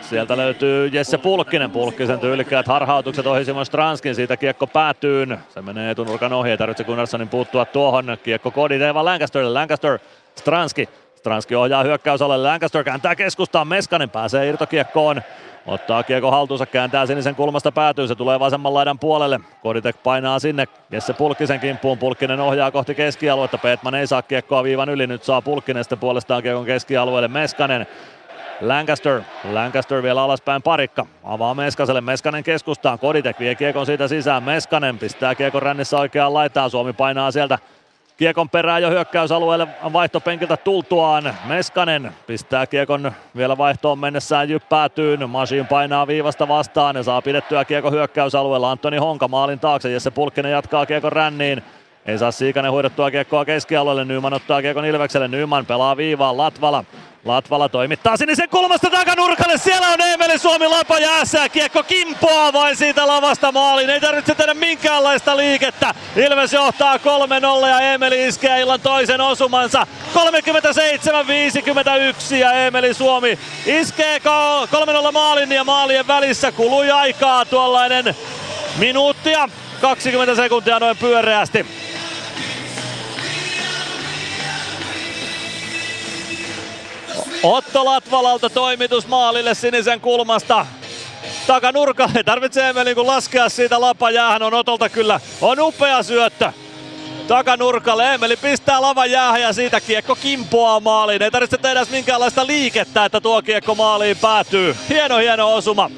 Sieltä löytyy Jesse Pulkkinen. Pulkkisen tyylikkäät harhautukset ohi Simon Stranskin. Siitä kiekko päätyy. Se menee etunurkan ohi. Ei tarvitse Gunnarssonin puuttua tuohon. Kiekko kodi Deva Lancasterille. Lancaster, Stranski. Stranski ohjaa hyökkäysalle. Lancaster kääntää keskustaan. Meskanen pääsee irtokiekkoon. Ottaa kiekko haltuunsa, kääntää sinisen kulmasta päätyy, se tulee vasemman laidan puolelle. Koditek painaa sinne, Jesse Pulkkisen kimppuun, Pulkkinen ohjaa kohti keskialuetta, Petman ei saa kiekkoa viivan yli, nyt saa Pulkkinen sitten puolestaan kiekon keskialueelle, Meskanen. Lancaster, Lancaster vielä alaspäin parikka, avaa Meskaselle, Meskanen keskustaan, Koditek vie kiekon siitä sisään, Meskanen pistää kiekon rännissä oikeaan laitaan, Suomi painaa sieltä Kiekon perään jo hyökkäysalueelle vaihtopenkiltä tultuaan. Meskanen pistää Kiekon vielä vaihtoon mennessään jyppäätyyn. Masin painaa viivasta vastaan ja saa pidettyä Kiekon hyökkäysalueella. Antoni Honka maalin taakse. Jesse Pulkkinen jatkaa Kiekon ränniin. Ei saa Siikanen hoidettua kiekkoa keskialueelle. Nyman ottaa kiekon Ilvekselle. Nyman pelaa viivaan. Latvala Latvala toimittaa sinisen kulmasta takanurkalle. Siellä on Emeli Suomi lapa jäässä. Kiekko kimpoaa vain siitä lavasta maaliin. Ei tarvitse tehdä minkäänlaista liikettä. Ilves johtaa 3-0 ja Emeli iskee illan toisen osumansa. 37-51 ja Emeli Suomi iskee 3-0 maalin ja maalien välissä. Kului aikaa tuollainen minuuttia 20 sekuntia noin pyöreästi. Otto Latvalalta toimitus maalille sinisen kulmasta. Takanurka, ei tarvitse Emeli kun laskea siitä lapa jäähän on Otolta kyllä. On upea syöttö. Takanurkalle Emeli pistää lavan jäähän ja siitä kiekko kimpoaa maaliin. Ei tarvitse tehdä minkäänlaista liikettä, että tuo kiekko maaliin päätyy. Hieno hieno osuma.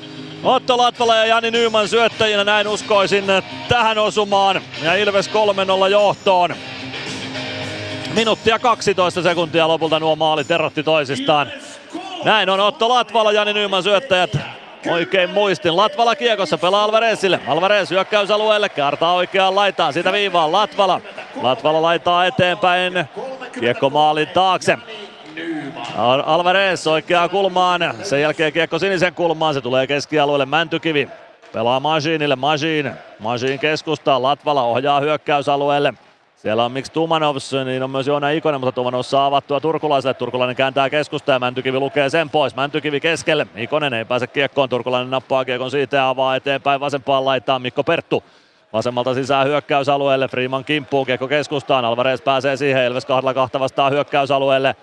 Otto Latvala ja Jani Nyyman syöttäjinä näin uskoisin tähän osumaan. Ja Ilves 3-0 johtoon. Minuuttia 12 sekuntia lopulta nuo maalit erotti toisistaan. Näin on Otto Latvala, Jani Nyman syöttäjät. Oikein muistin. Latvala kiekossa pelaa Alvarezille. Alvarez hyökkäysalueelle, kaartaa oikeaan laitaan. Siitä viivaan Latvala. Latvala laitaa eteenpäin. Kiekko maalin taakse. Alvarez oikeaa kulmaan. Sen jälkeen kiekko sinisen kulmaan. Se tulee keskialueelle Mäntykivi. Pelaa Masinille. Masin. Masin keskustaa. Latvala ohjaa hyökkäysalueelle. Siellä on Miksi Tumanovs, niin on myös Joona Ikonen, mutta Tumanovs saa avattua turkulaiselle. Turkulainen kääntää keskusta ja Mäntykivi lukee sen pois. Mäntykivi keskelle. Ikonen ei pääse kiekkoon. Turkulainen nappaa kiekon siitä ja avaa eteenpäin vasempaan laittaa Mikko Perttu. Vasemmalta sisään hyökkäysalueelle. Freeman kimppuu kiekko keskustaan. Alvarez pääsee siihen. Elves kahdella kahta vastaan hyökkäysalueelle.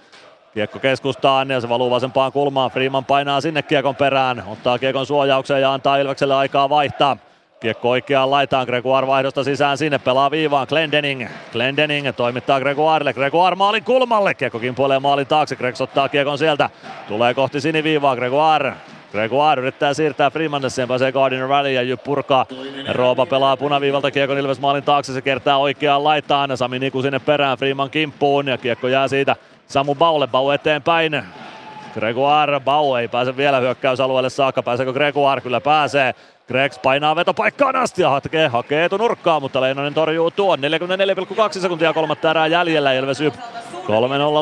Kiekko keskustaan ja se valuu vasempaan kulmaan. Freeman painaa sinne kiekon perään. Ottaa kiekon suojaukseen ja antaa Ilvekselle aikaa vaihtaa. Kiekko oikeaan laitaan, Gregoire vaihdosta sisään sinne, pelaa viivaan, Glendening. Glendening toimittaa Gregoirelle, Gregoire maalin kulmalle, kiekko kimpoilee maalin taakse, Gregs ottaa kiekon sieltä, tulee kohti siniviivaa, Gregoire. Gregoire yrittää siirtää Freemanille, sen pääsee Gardiner väliin ja Jyp purkaa. Roopa pelaa punaviivalta kiekon Ilves maalin taakse, se kertaa oikeaan laitaan. Sami Niku sinne perään, Freeman kimppuun ja kiekko jää siitä Samu Baulle, Bau eteenpäin. Gregoire, Bau ei pääse vielä hyökkäysalueelle saakka, pääseekö Gregoire? Kyllä pääsee. Gregs painaa vetopaikkaan asti ja hakee, hakee etunurkkaa, mutta Leinonen torjuu tuon. 44,2 sekuntia kolmatta erää jäljellä Ilves 3-0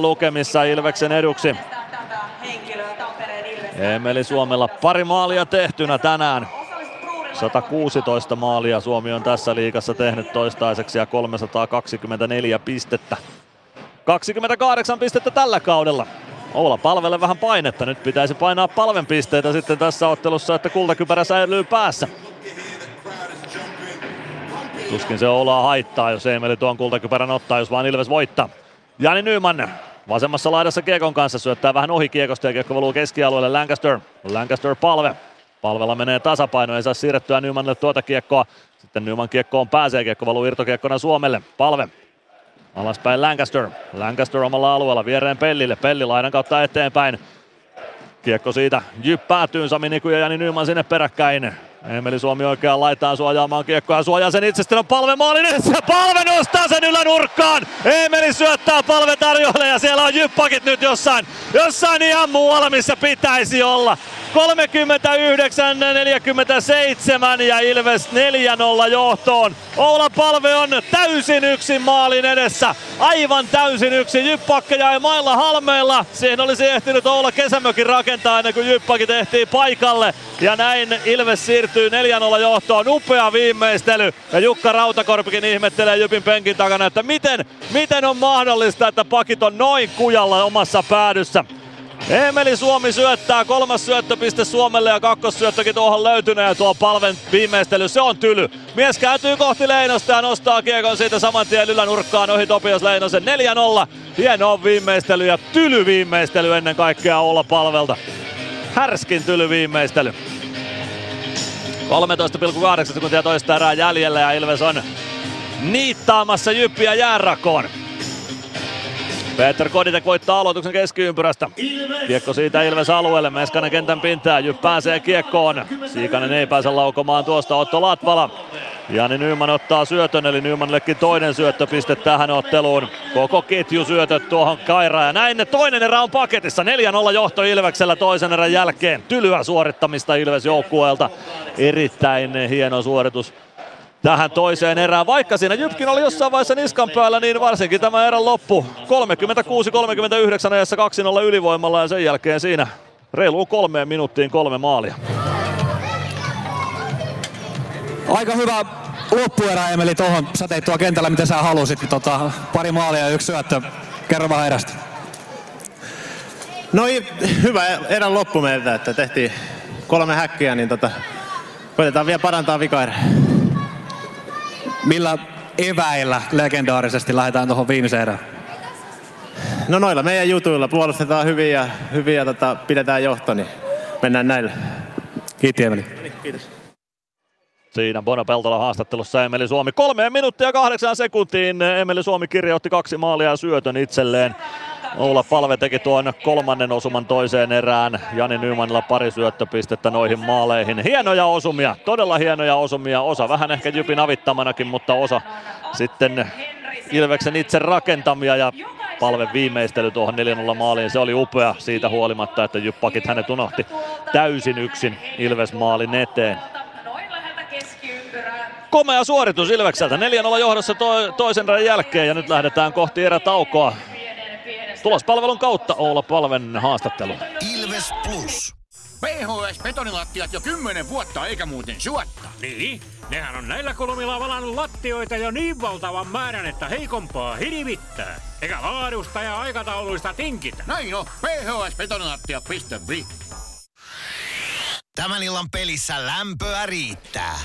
lukemissa Ilveksen eduksi. Emeli Suomella pari maalia tehtynä tänään. 116 maalia Suomi on tässä liigassa tehnyt toistaiseksi ja 324 pistettä. 28 pistettä tällä kaudella. Oula palvelle vähän painetta. Nyt pitäisi painaa palven pisteitä sitten tässä ottelussa, että kultakypärä säilyy päässä. Tuskin se Oulaa haittaa, jos Eemeli tuon kultakypärän ottaa, jos vaan Ilves voittaa. Jani Nyman vasemmassa laidassa Kiekon kanssa syöttää vähän ohi Kiekosta ja Kiekko valuu keskialueelle Lancaster. Lancaster palve. Palvella menee tasapaino, ei saa siirrettyä Nymanille tuota kiekkoa. Sitten Nyman kiekkoon pääsee, kiekko valuu irtokiekkona Suomelle. Palve Alaspäin Lancaster. Lancaster omalla alueella viereen Pellille. Pelli laidan kautta eteenpäin. Kiekko siitä jyppäätyy Sami Niku ja Jani Nyman sinne peräkkäin. Emeli Suomi oikeaan laitaan suojaamaan kiekkoa ja suojaa sen itse. on palve maalin edessä. Palve nostaa sen ylänurkkaan. Emeli syöttää palve tarjolle ja siellä on jyppakit nyt jossain, jossain ihan muualla missä pitäisi olla. 39-47 ja Ilves 4-0 johtoon. Oula Palve on täysin yksin maalin edessä. Aivan täysin yksin. Jyppakka jäi mailla halmeilla. Siihen olisi ehtinyt Oula kesämökin rakentaa ennen kuin Jyppakin tehtiin paikalle. Ja näin Ilves siirtyy 4-0 johtoon. Upea viimeistely. Ja Jukka Rautakorpikin ihmettelee Jypin penkin takana, että miten, miten on mahdollista, että pakit on noin kujalla omassa päädyssä. Emeli Suomi syöttää, kolmas syöttöpiste Suomelle ja kakkossyöttökin tuohon löytyneen ja tuo palven viimeistely, se on tyly. Mies kääntyy kohti Leinosta ja nostaa kiekon siitä saman tien ylänurkkaan ohi Topias Leinosen 4-0. Hieno viimeistely ja tyly viimeistely ennen kaikkea olla palvelta. Härskin tyly viimeistely. 13,8 sekuntia toista erää jäljellä ja Ilves on niittaamassa Jyppiä jäänrakoon. Peter Koditek voittaa aloituksen keskiympyrästä. Kiekko siitä Ilves alueelle, Meskanen kentän pintaa, Jyp pääsee kiekkoon. Siikanen ei pääse laukomaan tuosta Otto Latvala. Jani Nyman ottaa syötön, eli Nymanillekin toinen syöttöpiste tähän otteluun. Koko ketju syötöt tuohon Kairaan. Ja näin toinen erä on paketissa. 4-0 johto Ilveksellä toisen erän jälkeen. Tylyä suorittamista Ilves joukkueelta. Erittäin hieno suoritus tähän toiseen erään. Vaikka siinä Jypkin oli jossain vaiheessa niskan päällä, niin varsinkin tämä erän loppu 36-39 ajassa 2-0 ylivoimalla ja sen jälkeen siinä reiluun kolmeen minuuttiin kolme maalia. Aika hyvä loppuerä Emeli tuohon. Sä teit tuo kentällä mitä sä halusit. Tota, pari maalia ja yksi syöttö. Kerro vähän erästä. No hyvä erän loppu meiltä, että tehtiin kolme häkkiä, niin tota, koitetaan vielä parantaa vikaerää. Millä eväillä legendaarisesti lähdetään tuohon viimeiseen erään? No noilla meidän jutuilla puolustetaan hyvin ja, hyvin ja tota, pidetään johto, niin mennään näillä. Kiitos Emeli. Kiitos. Siinä Bono Peltola haastattelussa Emeli Suomi. Kolme minuuttia kahdeksan sekuntiin Emeli Suomi kirjoitti kaksi maalia ja syötön itselleen. Oula Palve teki tuon kolmannen osuman toiseen erään. Jani Nymanilla pari syöttöpistettä noihin maaleihin. Hienoja osumia, todella hienoja osumia. Osa vähän ehkä Jypin avittamanakin, mutta osa sitten Ilveksen itse rakentamia ja palve viimeistely tuohon 4-0 maaliin. Se oli upea siitä huolimatta, että Jyppakit hänet unohti täysin yksin Ilves maalin eteen. Komea suoritus Ilvekseltä. 4-0 johdossa to- toisen erän jälkeen ja nyt lähdetään kohti erätaukoa. Tulospalvelun kautta Oula Palven haastattelu. Ilves Plus. PHS-betonilattiat jo kymmenen vuotta eikä muuten suotta. Niin, nehän on näillä kolmilla valannut lattioita jo niin valtavan määrän, että heikompaa hirvittää. Eikä laadusta ja aikatauluista tinkitä. Näin on, phsbetonilattia.fi. Tämän illan pelissä lämpöä riittää.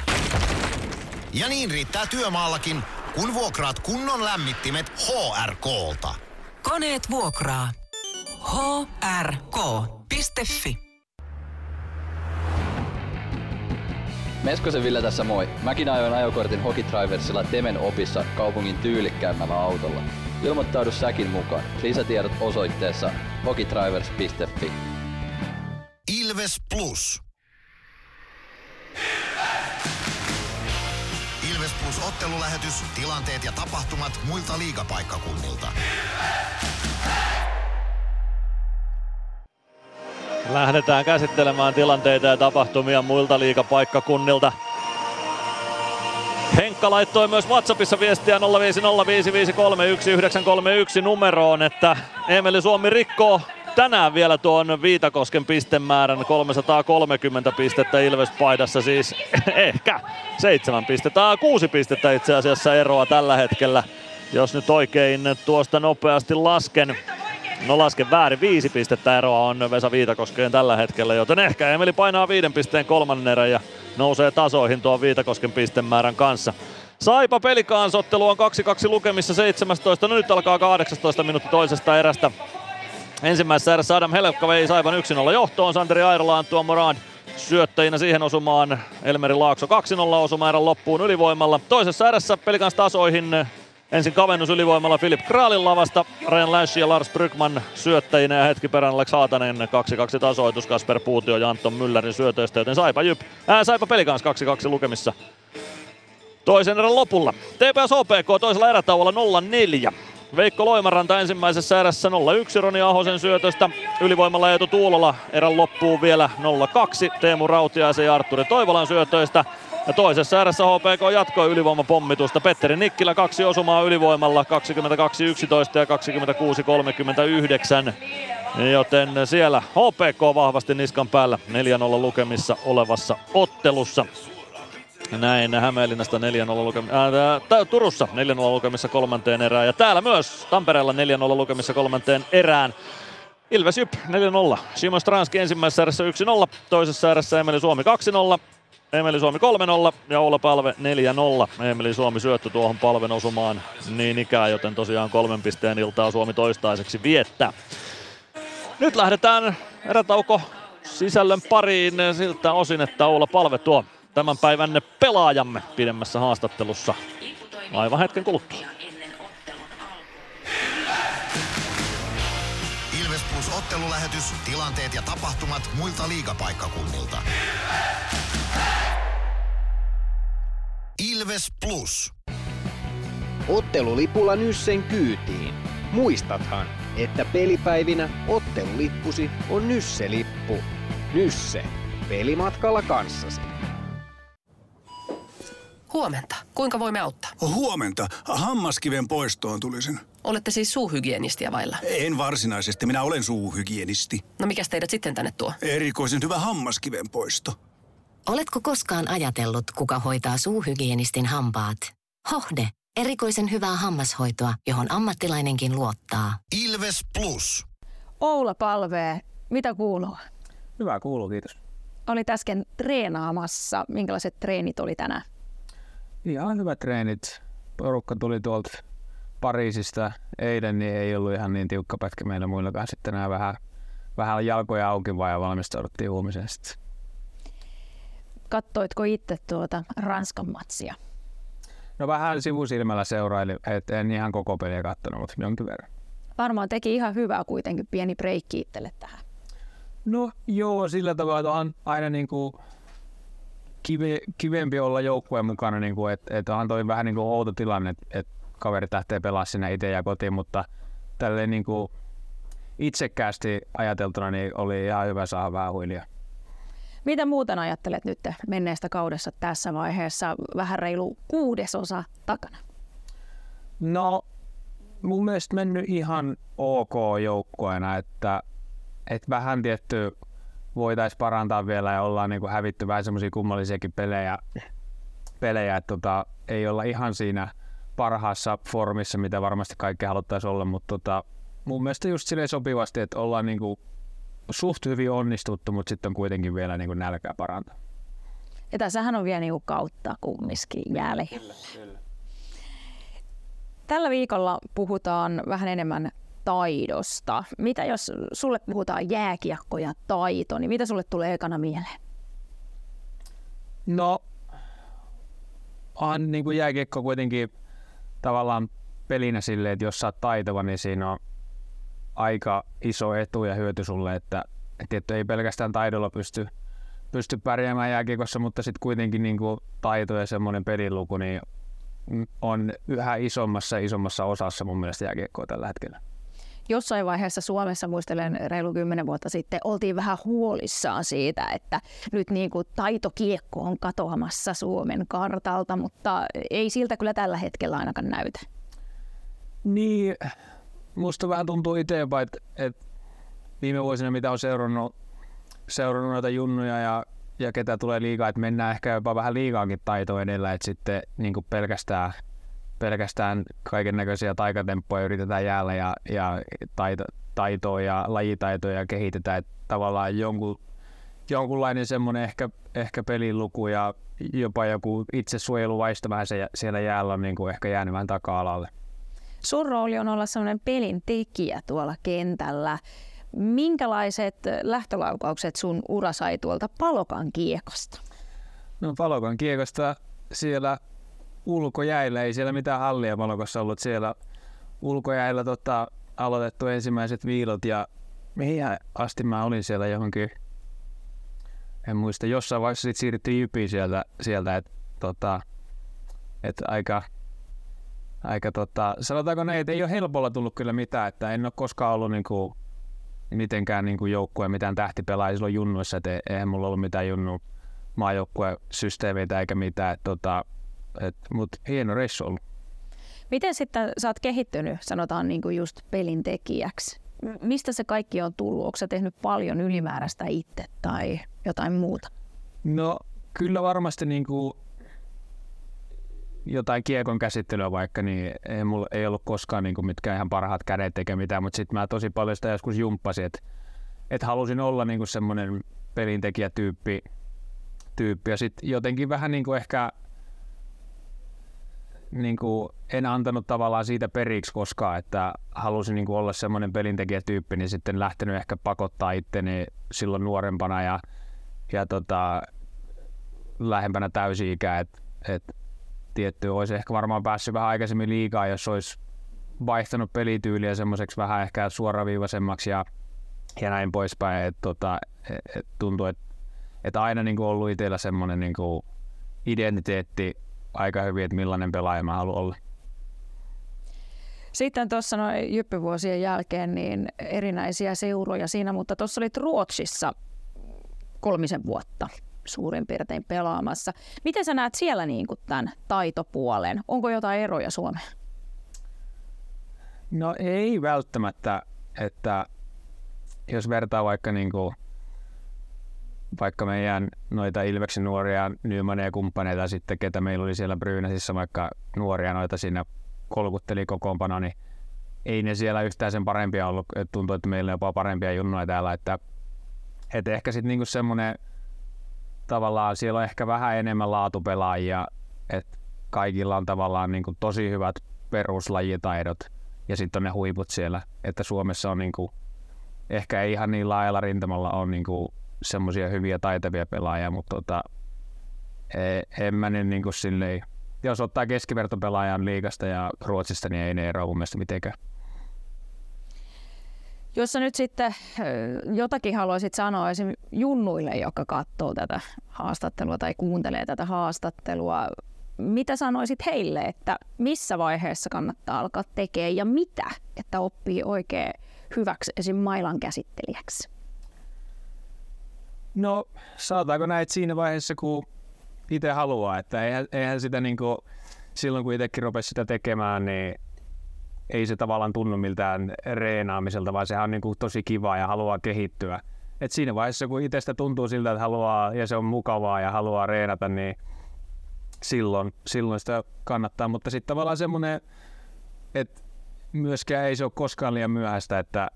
Ja niin riittää työmaallakin, kun vuokraat kunnon lämmittimet HRKlta. Koneet vuokraa. hrk.fi Meskosen Ville tässä moi. Mäkin ajoin ajokortin Hokitriversilla Temen opissa kaupungin tyylikkäämmällä autolla. Ilmoittaudu säkin mukaan. Lisätiedot osoitteessa hokitrivers.fi. Ilves Plus. Plus ottelulähetys, tilanteet ja tapahtumat muilta liigapaikkakunnilta. Lähdetään käsittelemään tilanteita ja tapahtumia muilta liigapaikkakunnilta. Henkka laittoi myös WhatsAppissa viestiä 0505531931 numeroon, että Emeli Suomi rikkoo tänään vielä tuon Viitakosken pistemäärän. 330 pistettä Ilves-paidassa, siis. <laughs> Ehkä. Seitsemän pistettä, kuusi pistettä itse asiassa eroa tällä hetkellä, jos nyt oikein tuosta nopeasti lasken. No lasken väärin, viisi pistettä eroa on Vesa Viitakoskeen tällä hetkellä, joten ehkä Emeli painaa viiden pisteen kolmannen erän ja nousee tasoihin tuon Viitakosken pistemäärän kanssa. Saipa pelikaanssottelu on 2-2 lukemissa 17, no nyt alkaa 18 minuutti toisesta erästä. Ensimmäisessä erässä Adam Helpka vei Saipan 1-0 johtoon, Santeri Airola Antuan Morad syöttäjinä siihen osumaan Elmeri Laakso 2-0 osuma erän loppuun ylivoimalla. Toisessa erässä pelikans tasoihin Ensin kavennus ylivoimalla Filip Kraalin lavasta, Ryan Lash ja Lars Brygman syöttäjinä ja hetki perään Alex Haatanen 2-2 tasoitus Kasper Puutio ja Anton Müllerin syötöistä, joten Saipa, Jyp, ää, Saipa pelikans 2-2 lukemissa. Toisen erän lopulla. TPS OPK toisella erätauolla 0-4. Veikko Loimaranta ensimmäisessä erässä 0-1 Roni Ahosen syötöstä. Ylivoimalla Eetu Tuulola erän loppuun vielä 0-2 Teemu Rautiaisen ja Arturi Toivolan syötöistä. Ja toisessa erässä HPK jatkoi ylivoimapommitusta. Petteri Nikkilä kaksi osumaa ylivoimalla 22-11 ja 26-39. Joten siellä HPK vahvasti niskan päällä 4-0 lukemissa olevassa ottelussa. Näin Hämeenlinnasta 4-0 lukemissa, äh, Turussa 4-0 lukemissa kolmanteen erään ja täällä myös Tampereella 4-0 lukemissa kolmanteen erään. Ilves Jyp 4-0. Simo Stranski ensimmäisessä erässä 1-0, toisessa erässä Emeli Suomi 2-0, Emeli Suomi 3-0 ja Oula Palve 4-0. Emeli Suomi syöttö tuohon palven osumaan niin ikään, joten tosiaan kolmen pisteen iltaa Suomi toistaiseksi viettää. Nyt lähdetään erätauko sisällön pariin siltä osin, että Oula Palve tuo tämän päivän pelaajamme pidemmässä haastattelussa aivan hetken kuluttua. Ilves Plus ottelulähetys, tilanteet ja tapahtumat muilta liigapaikkakunnilta. Ilves Plus. Ottelulipulla Nyssen kyytiin. Muistathan, että pelipäivinä ottelulippusi on Nysse-lippu. Nysse. Pelimatkalla kanssasi. Huomenta. Kuinka voimme auttaa? Huomenta. Hammaskiven poistoon tulisin. Olette siis suuhygienistiä vailla? En varsinaisesti. Minä olen suuhygienisti. No mikä teidät sitten tänne tuo? Erikoisen hyvä hammaskiven poisto. Oletko koskaan ajatellut, kuka hoitaa suuhygienistin hampaat? Hohde. Erikoisen hyvää hammashoitoa, johon ammattilainenkin luottaa. Ilves Plus. Oula Palvee, mitä kuuluu? Hyvä kuuluu, kiitos. Olit äsken treenaamassa. Minkälaiset treenit oli tänään? Ihan hyvät treenit. Porukka tuli tuolta Pariisista eilen, niin ei ollut ihan niin tiukka pätkä meillä muillakaan. Sitten nämä vähän, vähän jalkoja auki vaan ja valmistauduttiin huomiseen sitten. Kattoitko itse tuota Ranskan matsia? No vähän sivusilmällä seuraili, et en ihan koko peliä kattonut, mutta jonkin verran. Varmaan teki ihan hyvää kuitenkin pieni breikki itselle tähän. No joo, sillä tavalla että on aina niin kuin kive, kivempi olla joukkueen mukana, niin kuin, että, että on toi vähän niin kuin outo tilanne, että, että kaverit lähtee pelaamaan sinne itse ja kotiin, mutta tälleen niin kuin itsekkäästi ajateltuna niin oli ihan hyvä saada vähän huilia. Mitä muuten ajattelet nyt menneestä kaudessa tässä vaiheessa vähän reilu kuudesosa takana? No, mun mielestä mennyt ihan ok joukkueena, että, että vähän tietty voitaisiin parantaa vielä ja ollaan niin kuin hävitty vähän semmoisia kummallisiakin pelejä, pelejä että tota, ei olla ihan siinä parhaassa formissa, mitä varmasti kaikki haluttaisiin olla, mutta tota, mun mielestä just silleen sopivasti, että ollaan niin kuin suht hyvin onnistuttu, mutta sitten on kuitenkin vielä niin kuin nälkää parantaa. Ja tässähän on vielä niin kuin kautta kumminkin jäljellä. Tällä viikolla puhutaan vähän enemmän taidosta. Mitä jos sulle puhutaan jääkiekko ja taito, niin mitä sulle tulee ekana mieleen? No, on niin kuin jääkiekko kuitenkin tavallaan pelinä silleen, että jos sä oot taitava, niin siinä on aika iso etu ja hyöty sulle, että, että ei pelkästään taidolla pysty, pysty pärjäämään jääkiekossa, mutta sitten kuitenkin niin kuin taito ja semmoinen peliluku niin on yhä isommassa isommassa osassa mun mielestä jääkiekkoa tällä hetkellä. Jossain vaiheessa Suomessa, muistelen reilu kymmenen vuotta sitten, oltiin vähän huolissaan siitä, että nyt niin kuin taitokiekko on katoamassa Suomen kartalta, mutta ei siltä kyllä tällä hetkellä ainakaan näytä. Niin, musta vähän tuntuu itsepäin, että, että viime vuosina mitä on seurannut, seurannut noita junnuja ja, ja ketä tulee liikaa, että mennään ehkä jopa vähän liikaakin taito edellä, että sitten niin kuin pelkästään, pelkästään kaiken näköisiä taikatemppuja yritetään jäällä ja, ja taito, taitoa ja lajitaitoja kehitetään, että tavallaan jonkun, jonkunlainen semmoinen ehkä, ehkä peliluku ja jopa joku itsesuojeluvaisto vähän se, siellä jäällä on niin kuin ehkä jäänyt vähän taka-alalle. Sun rooli on olla sellainen pelin tekijä tuolla kentällä. Minkälaiset lähtölaukaukset sun ura sai tuolta Palokan kiekosta? No Palokan kiekosta siellä ulkojäillä, ei siellä mitään hallia Palokossa ollut. Siellä ulkojäillä tota, aloitettu ensimmäiset viilot ja mihin asti mä olin siellä johonkin, en muista, jossain vaiheessa sitten siirryttiin Jypiin sieltä, sieltä että tota, et aika aika tota, sanotaanko näin, että ei ole helpolla tullut kyllä mitään, että en ole koskaan ollut niinku, mitenkään niinku joukkueen mitään tähtipelaajia silloin junnuissa, että ei- eihän mulla ollut mitään junnu maajoukkueen systeemeitä eikä mitään, et, tota, et, mut hieno reissu ollut. Miten sitten sä oot kehittynyt, sanotaan niin kuin just pelin tekijäksi? M- Mistä se kaikki on tullut? Onko sä tehnyt paljon ylimääräistä itse tai jotain muuta? No kyllä varmasti niinku jotain kiekon käsittelyä vaikka, niin ei, mulla, ei ollut koskaan niinku mitkään ihan parhaat kädet eikä mitään, mutta sitten mä tosi paljon sitä joskus jumppasin, että et halusin olla niinku semmoinen pelintekijätyyppi tyyppi. ja sitten jotenkin vähän niinku ehkä niinku en antanut tavallaan siitä periksi koskaan, että halusin niinku olla semmoinen pelintekijätyyppi, niin sitten lähtenyt ehkä pakottaa itteni silloin nuorempana ja, ja tota, lähempänä täysi-ikää, että et, tietty olisi ehkä varmaan päässyt vähän aikaisemmin liikaa, jos olisi vaihtanut pelityyliä semmoiseksi vähän ehkä suoraviivaisemmaksi ja, ja näin poispäin. Et, tota, et, et tuntuu, että et aina niinku ollut itsellä semmoinen niinku identiteetti aika hyvin, että millainen pelaaja mä haluan olla. Sitten tuossa noin jyppyvuosien jälkeen niin erinäisiä seuroja siinä, mutta tuossa olit Ruotsissa kolmisen vuotta suurin piirtein pelaamassa. Miten sä näet siellä niin kuin tämän taitopuolen? Onko jotain eroja Suomeen? No ei välttämättä, että jos vertaa vaikka niinku, vaikka meidän noita Ilveksen nuoria Nymaneja ja kumppaneita sitten, ketä meillä oli siellä Brynäsissä vaikka nuoria noita siinä kolkutteli kokoonpano, niin ei ne siellä yhtään sen parempia ollut. Et tuntuu, että meillä on jopa parempia junnoja täällä, että et ehkä sitten niinku semmoinen tavallaan siellä on ehkä vähän enemmän laatupelaajia, että kaikilla on tavallaan niinku tosi hyvät peruslajitaidot ja sitten on ne huiput siellä, että Suomessa on niinku, ehkä ei ihan niin laajalla rintamalla on niinku semmoisia hyviä taitavia pelaajia, mutta tota, e- en mä nyt niinku silleen, jos ottaa keskivertopelaajan liigasta ja Ruotsista, niin ei ne eroa mun mielestä mitenkään. Jos sä nyt sitten jotakin haluaisit sanoa esim. junnuille, joka katsoo tätä haastattelua tai kuuntelee tätä haastattelua, mitä sanoisit heille, että missä vaiheessa kannattaa alkaa tekemään ja mitä, että oppii oikein hyväksi esim. mailan käsittelijäksi? No, saataanko näitä siinä vaiheessa, kun itse haluaa, että eihän, eihän sitä niinku, silloin kun itsekin rupesi sitä tekemään, niin ei se tavallaan tunnu miltään reenaamiselta, vaan sehän on niinku tosi kivaa ja haluaa kehittyä. Et siinä vaiheessa, kun itsestä tuntuu siltä, että haluaa ja se on mukavaa ja haluaa reenata, niin silloin, silloin sitä kannattaa. Mutta sitten tavallaan semmoinen, että myöskään ei se ole koskaan liian myöhäistä, että,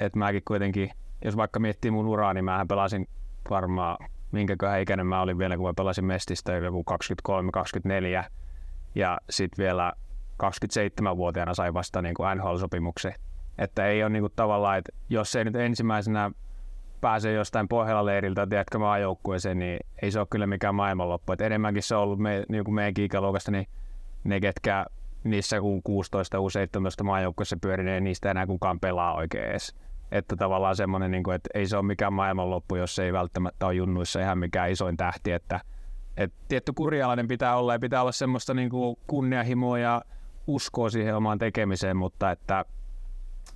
että mäkin kuitenkin, jos vaikka miettii mun uraa, niin mähän pelasin varmaan, minkäköhän ikäinen mä olin vielä, kun mä pelasin Mestistä joku 23-24 ja sitten vielä 27-vuotiaana sai vasta niin kuin NHL-sopimuksen. Että ei ole niin kuin tavallaan, että jos ei nyt ensimmäisenä pääse jostain Pohjola-leiriltä, tiedätkö, maajoukkueeseen, niin ei se ole kyllä mikään maailmanloppu. Et enemmänkin se on ollut me, niin kuin meidän ikäluokasta, niin ne, ketkä niissä U16, U17 maajoukkueessa pyörii, niin niistä enää kukaan pelaa oikein edes. Että tavallaan semmoinen, niin kuin, että ei se ole mikään maailmanloppu, jos ei välttämättä ole junnuissa ihan mikään isoin tähti. Että, että tietty kurialainen pitää olla ja pitää olla semmoista niin kuin kunnianhimoa ja uskoa siihen omaan tekemiseen, mutta että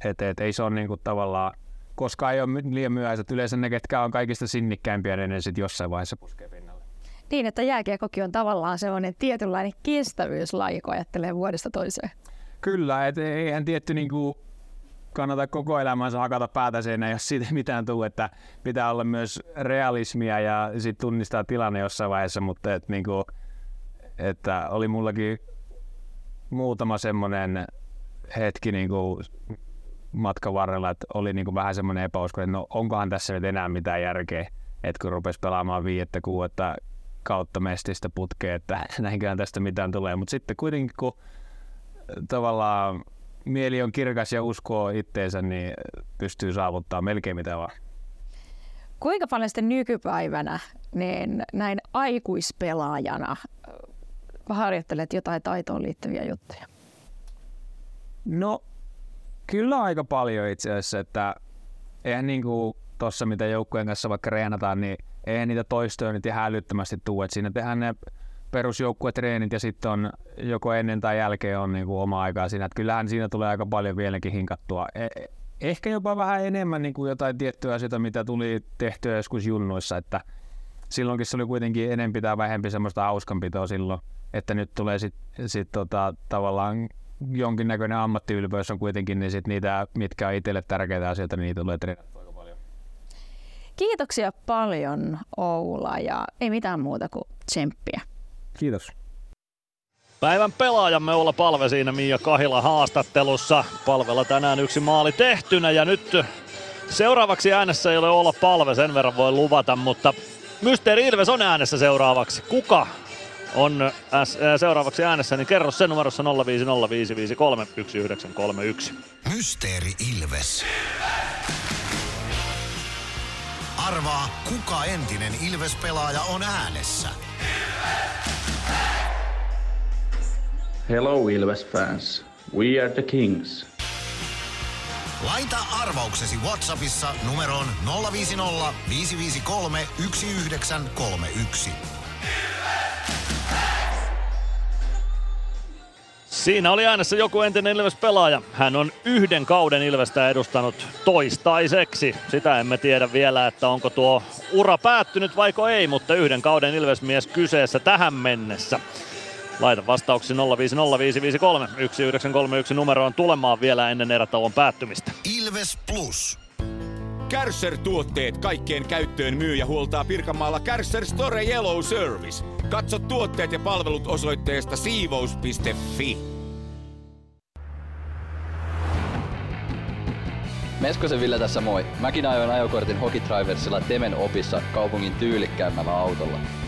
et, et, ei se ole niin kuin tavallaan, koska ei ole liian myöhäistä. että Yleensä ne, ketkä on kaikista sinnikkäimpiä, niin ne sitten jossain vaiheessa puskee pinnalle. Niin, että jääkiekokin on tavallaan sellainen tietynlainen kestävyyslaji, kun ajattelee vuodesta toiseen. Kyllä, et eihän tietty niin kuin kannata koko elämänsä hakata päätä seinään, jos siitä <laughs> mitään tule, että pitää olla myös realismia ja sitten tunnistaa tilanne jossain vaiheessa, mutta et, niin kuin, että oli mullakin muutama semmoinen hetki niin kuin matkan varrella, että oli niin kuin vähän semmoinen epäusko, että no onkohan tässä nyt enää mitään järkeä, että kun rupesi pelaamaan viidettä kuudetta kautta mestistä putkeen, että <laughs> näinköhän tästä mitään tulee, mutta sitten kuitenkin kun tavallaan mieli on kirkas ja uskoo itteensä, niin pystyy saavuttaa melkein mitä vaan. Kuinka paljon sitten nykypäivänä niin näin aikuispelaajana harjoittelet jotain taitoon liittyviä juttuja? No, kyllä aika paljon itse asiassa, että eihän niinku tuossa mitä joukkueen kanssa vaikka reenataan, niin eihän niitä toistoja nyt ihan älyttömästi tule. Et siinä tehdään ne perusjoukkuetreenit ja sitten on joko ennen tai jälkeen on niin kuin oma aikaa siinä. Että kyllähän siinä tulee aika paljon vieläkin hinkattua. E- ehkä jopa vähän enemmän niin kuin jotain tiettyä asioita, mitä tuli tehtyä joskus junnuissa, että silloinkin se oli kuitenkin enempi tai vähempi semmoista hauskanpitoa silloin, että nyt tulee sitten sit tota, tavallaan jonkinnäköinen ammattiylpeys on kuitenkin, niin sit niitä, mitkä on itselle tärkeitä asioita, niin niitä tulee treenattua aika paljon. Kiitoksia paljon Oula ja ei mitään muuta kuin tsemppiä. Kiitos. Päivän pelaajamme olla Palve siinä Mia Kahila haastattelussa. Palvella tänään yksi maali tehtynä ja nyt seuraavaksi äänessä ei ole olla Palve, sen verran voi luvata, mutta Mysteeri Ilves on äänessä seuraavaksi. Kuka on seuraavaksi äänessä, niin kerro sen numerossa 0505531931. Mysteeri Ilves. Arvaa, kuka entinen Ilves-pelaaja on äänessä. Hello Ilves fans. We are the Kings. Laita arvauksesi Whatsappissa numeroon 050 553 1931. Siinä oli äänessä joku entinen Ilves-pelaaja. Hän on yhden kauden Ilvestä edustanut toistaiseksi. Sitä emme tiedä vielä, että onko tuo ura päättynyt vaiko ei, mutta yhden kauden Ilves-mies kyseessä tähän mennessä. Laita vastauksi 0505553 numeroon tulemaan vielä ennen erätauon päättymistä. Ilves Plus. Kärsser-tuotteet kaikkeen käyttöön myy ja huoltaa Pirkanmaalla Kärsser Store Yellow Service. Katso tuotteet ja palvelut osoitteesta siivous.fi. Meskosen Ville tässä moi. Mäkin ajoin ajokortin Hokitriversilla Temen opissa kaupungin tyylikkäämmällä autolla.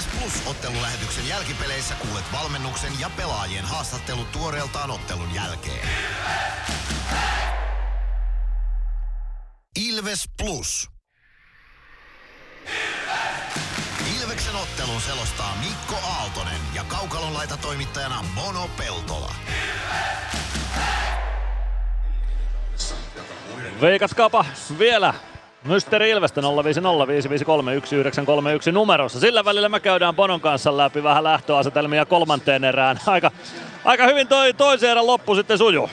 Ilves Plus ottelulähetyksen jälkipeleissä kuulet valmennuksen ja pelaajien haastattelut tuoreeltaan ottelun jälkeen. Ilves Plus. Ilveksen ottelun selostaa Mikko Aaltonen ja Kaukalon laita toimittajana Mono Peltola. Veikatkaapa vielä Mysteri Ilvestä 05055531931 numerossa. Sillä välillä me käydään Bonon kanssa läpi vähän lähtöasetelmia kolmanteen erään. Aika, aika hyvin toi toisen erän loppu sitten sujuu.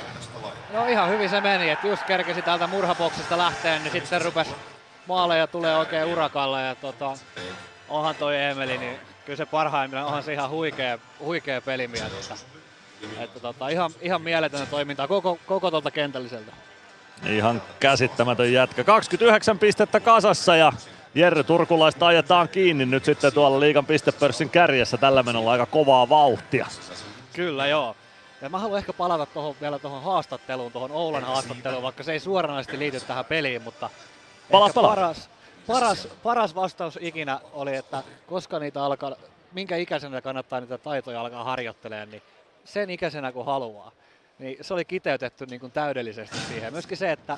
No ihan hyvin se meni, että just kerkesi täältä murhaboksista lähteen, niin sitten rupesi maaleja tulee oikein urakalle ja tota, onhan toi Emeli, niin kyllä se parhaimmillaan onhan se ihan huikea, huikea pelimies. Että, että tota, ihan, ihan mieletöntä toimintaa koko, koko tuolta kentälliseltä. Ihan käsittämätön jätkä. 29 pistettä kasassa ja Jerry Turkulaista ajetaan kiinni nyt sitten tuolla liigan pistepörssin kärjessä. Tällä menolla aika kovaa vauhtia. Kyllä joo. Ja mä haluan ehkä palata tohon, vielä tuohon haastatteluun, tuohon Oulan haastatteluun, vaikka se ei suoranaisesti liity tähän peliin, mutta Palaa, ehkä palaa. paras, paras, paras vastaus ikinä oli, että koska niitä alkaa, minkä ikäisenä kannattaa niitä taitoja alkaa harjoittelemaan, niin sen ikäisenä kun haluaa. Niin se oli kiteytetty niin kuin täydellisesti siihen. Myöskin se, että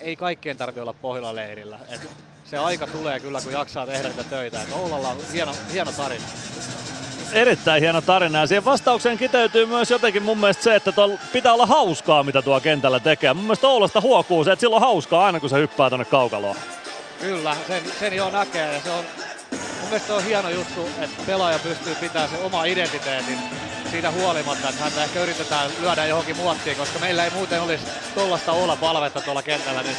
ei kaikkien tarvitse olla pohjalla leirillä. Et se aika tulee kyllä, kun jaksaa tehdä niitä töitä. Et Oulalla on hieno, hieno tarina. Erittäin hieno tarina ja siihen vastaukseen kiteytyy myös jotenkin mun mielestä se, että pitää olla hauskaa mitä tuo kentällä tekee. Mun mielestä Oulasta huokuu se, että sillä on hauskaa aina kun se hyppää tonne kaukaloon. Kyllä, sen, sen jo näkee ja se on, mun mielestä on hieno juttu, että pelaaja pystyy pitämään sen oma identiteetin siitä huolimatta, että häntä ehkä yritetään lyödä johonkin muottiin, koska meillä ei muuten olisi tuollaista olla palvetta tuolla kentällä nyt.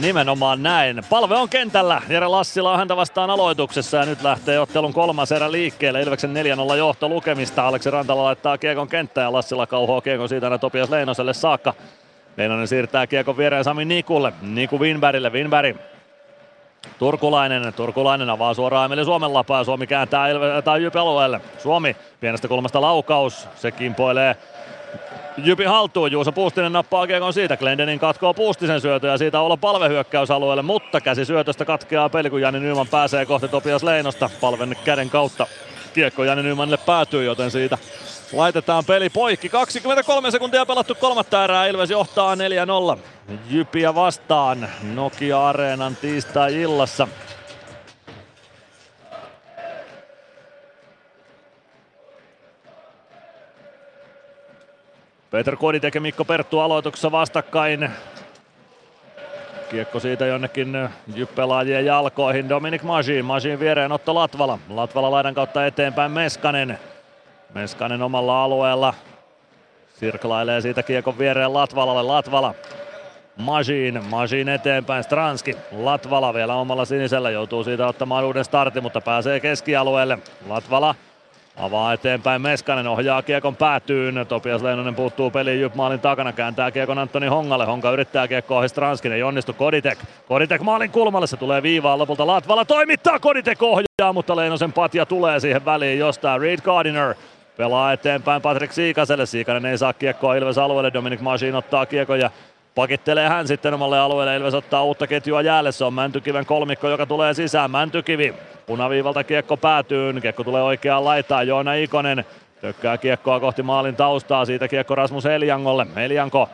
Nimenomaan näin. Palve on kentällä. Jere Lassila on häntä vastaan aloituksessa ja nyt lähtee ottelun kolmas erä liikkeelle. Ilveksen 4-0 johto lukemista. Aleksi Rantala laittaa kiekon kenttään ja Lassila kauhoo kiekon siitä aina Topias Leinoselle saakka. Leinonen siirtää kiekon viereen Sami Nikulle. Niku Winbergille. Winberg Turkulainen, Turkulainen avaa suoraan Emeli Suomen lapaa. Suomi kääntää tai Jyp alueelle. Suomi pienestä kulmasta laukaus. Se kimpoilee Jypi haltuun, Juuso Puustinen nappaa kiekon siitä, Glendenin katkoo Puustisen syötö ja siitä olla palvehyökkäysalueelle, mutta käsi syötöstä katkeaa peli, kun Jani Nyman pääsee kohti Topias Leinosta palven käden kautta. Kiekko Jani Nymanille päätyy, joten siitä laitetaan peli poikki. 23 sekuntia pelattu kolmatta erää, Ilves johtaa 4-0. Jypiä vastaan Nokia Areenan tiistai-illassa. Peter Koditek ja Mikko Perttu aloituksessa vastakkain. Kiekko siitä jonnekin jyppelaajien jalkoihin. Dominic Majin, Majin viereen Otto Latvala. Latvala laidan kautta eteenpäin Meskanen. Meskanen omalla alueella. Sirklailee siitä kiekon viereen Latvalalle. Latvala Majin, Majin eteenpäin, Stranski, Latvala vielä omalla sinisellä, joutuu siitä ottamaan uuden startin, mutta pääsee keskialueelle. Latvala Avaa eteenpäin Meskanen, ohjaa kiekon päätyyn. Topias Leinonen puuttuu peliin Jyp maalin takana, kääntää kiekon Antoni Hongalle. Honka yrittää kiekkoa ohi Stranskin, ei onnistu Koditek. Koditek maalin kulmalle, se tulee viivaan lopulta Latvala toimittaa, Koditek ohjaa, mutta Leinosen patja tulee siihen väliin jostain. Reed Gardiner pelaa eteenpäin Patrick Siikaselle. Siikanen ei saa kiekkoa Ilves alueelle, Dominic Masin ottaa kiekon ja Pakittelee hän sitten omalle alueelle. Ilves ottaa uutta ketjua jäälle. Se on Mäntykiven kolmikko, joka tulee sisään. Mäntykivi punaviivalta kiekko päätyy. Kiekko tulee oikeaan laitaan. Joona Ikonen tökkää kiekkoa kohti maalin taustaa. Siitä kiekko Rasmus Eliangolle. Elianko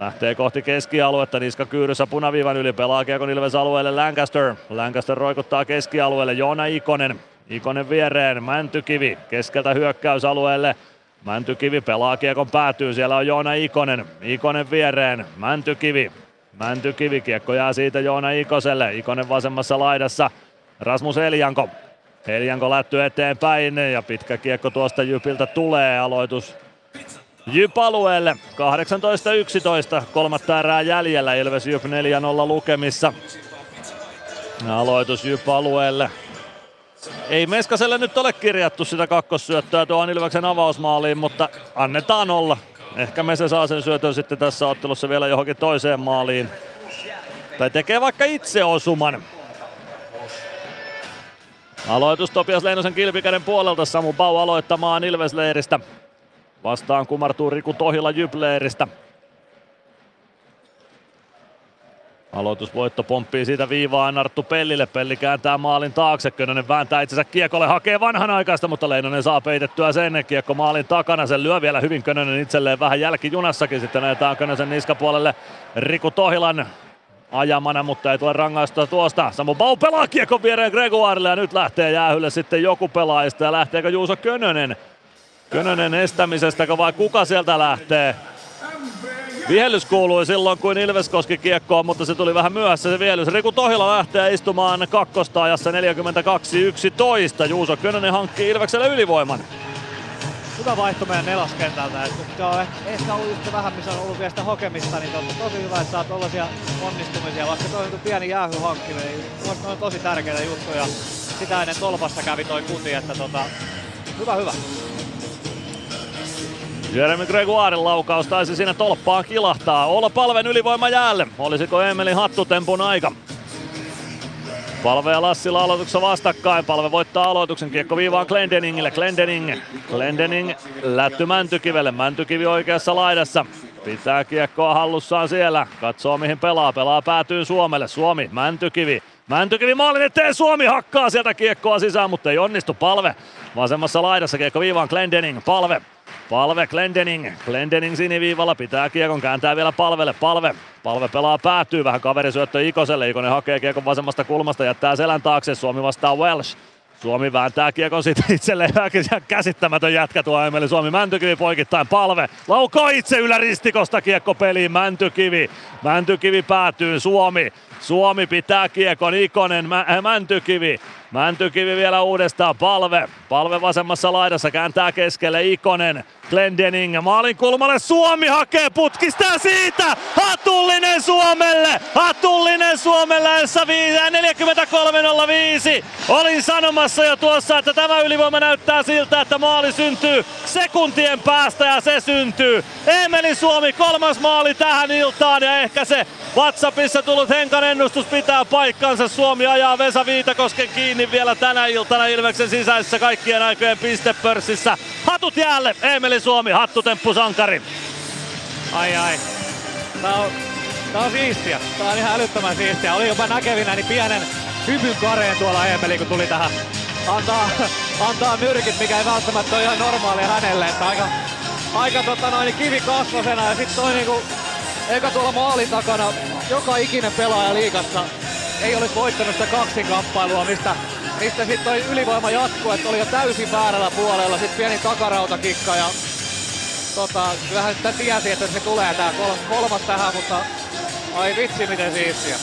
lähtee kohti keskialuetta. Niska kyyryssä punaviivan yli. Pelaa kiekon Ilves alueelle Lancaster. Lancaster roikuttaa keskialueelle. Joona Ikonen. Ikonen viereen. Mäntykivi keskeltä hyökkäysalueelle. Mäntykivi pelaa kiekon päätyy, siellä on Joona Ikonen. Ikonen viereen, Mäntykivi. Mäntykivi, kiekko jää siitä Joona Ikoselle. Ikonen vasemmassa laidassa, Rasmus Eljanko. Eljanko lätty eteenpäin ja pitkä kiekko tuosta Jypiltä tulee. Aloitus Jyp alueelle. 18-11, kolmatta erää jäljellä. Ilves Jyp 4-0 lukemissa. Aloitus Jyp alueelle. Ei Meskaselle nyt ole kirjattu sitä kakkossyöttöä tuohon Ilveksen avausmaaliin, mutta annetaan olla. Ehkä Mese saa sen syötön sitten tässä ottelussa vielä johonkin toiseen maaliin. Tai tekee vaikka itse osuman. Aloitus Topias Leinosen kilpikäden puolelta. Samu Bau aloittamaan Ilvesleiristä. Vastaan kumartuu Riku Tohila Jypleiristä. Aloitusvoitto pomppii siitä viivaan Arttu Pellille. Pelli kääntää maalin taakse. Könönen vääntää itsensä kiekolle, hakee vanhanaikaista, mutta Leinonen saa peitettyä sen. Kiekko maalin takana, sen lyö vielä hyvin Könönen itselleen vähän jälkijunassakin. Sitten näetään Könösen niskapuolelle Riku Tohilan ajamana, mutta ei tule rangaistusta tuosta. Samu Bau pelaa kiekon viereen Gregoirille ja nyt lähtee jäähylle sitten joku pelaajista. Ja lähteekö Juuso Könönen? Könönen estämisestä vai kuka sieltä lähtee? Vihellys kuului silloin, kun Ilves koski kiekkoa, mutta se tuli vähän myöhässä se vihellys. Riku Tohila lähtee istumaan kakkosta ajassa 42-11. Juuso Könönen hankkii Ilvekselle ylivoiman. Hyvä vaihto meidän neloskentältä. Se on ehkä, ollut just vähän, missä on ollut vielä sitä hokemista, niin on tosi hyvä, että saa tollaisia onnistumisia. Vaikka toi on pieni jäähy hankkiminen, niin on tosi tärkeitä juttuja. Sitä ennen tolpassa kävi toi kuti, että tota, hyvä hyvä. Jeremy Gregoirin laukaus taisi siinä tolppaan kilahtaa. Olla palven ylivoima jäälle. Olisiko Emeli hattutempun aika? Palve ja Lassila aloituksessa vastakkain. Palve voittaa aloituksen. Kiekko viivaan Glendeningille. Glendening. Glendening lätty Mäntykivelle. Mäntykivi oikeassa laidassa. Pitää kiekkoa hallussaan siellä. Katsoo mihin pelaa. Pelaa päätyy Suomelle. Suomi. Mäntykivi. Mäntykivi maalin eteen. Suomi hakkaa sieltä kiekkoa sisään, mutta ei onnistu. Palve vasemmassa laidassa. Kiekko viivaan Glendening. Palve. Palve Glendening. Glendening siniviivalla pitää kiekon, kääntää vielä palvelle. Palve. Palve pelaa päätyy vähän kaverisyöttö Ikoselle. Ikonen hakee kiekon vasemmasta kulmasta, jättää selän taakse. Suomi vastaa Welsh. Suomi vääntää kiekon sitten <laughs> itselleen käsittämätön jätkä tuo Emeli Suomi. Mäntykivi poikittain palve. Laukaa itse yläristikosta kiekko peliin. Mäntykivi. Mäntykivi päätyy Suomi. Suomi pitää kiekon. Ikonen, Mä, Mäntykivi. Mäntykivi vielä uudestaan. Palve. Palve vasemmassa laidassa kääntää keskelle Ikonen. Glendening maalin kulmalle. Suomi hakee putkista siitä. Hatullinen Suomelle! Hatullinen Suomelle, jossa 43.05. Olin sanomassa jo tuossa, että tämä ylivoima näyttää siltä, että maali syntyy sekuntien päästä ja se syntyy. Emeli Suomi kolmas maali tähän iltaan ja ehkä se WhatsAppissa tullut Henkan ennustus pitää paikkansa. Suomi ajaa Vesa Viitakosken kiinni vielä tänä iltana Ilveksen sisäisessä kaikkien aikojen pistepörssissä. Hatut jäälle, Emeli Suomi, hattutemppu sankari. Ai ai. Tää on, tää on siistiä. Tää on ihan älyttömän siistiä. Oli jopa näkevinä niin pienen hypyn kareen tuolla Emeli, kun tuli tähän antaa, antaa nyrkit, mikä ei välttämättä ole ihan normaalia hänelle. Että aika, aika tota noin, kivi kasvosena ja sitten toi niinku, eka tuolla maalin takana joka ikinen pelaaja liigassa ei olisi voittanut sitä kaksinkamppailua, mistä, mistä sitten toi ylivoima jatkuu, että oli jo täysin väärällä puolella, sitten pieni takarautakikka ja tota, kyllähän sitä tiesi, että se tulee tää kolmas, kolmas tähän, mutta ai vitsi miten siistiä.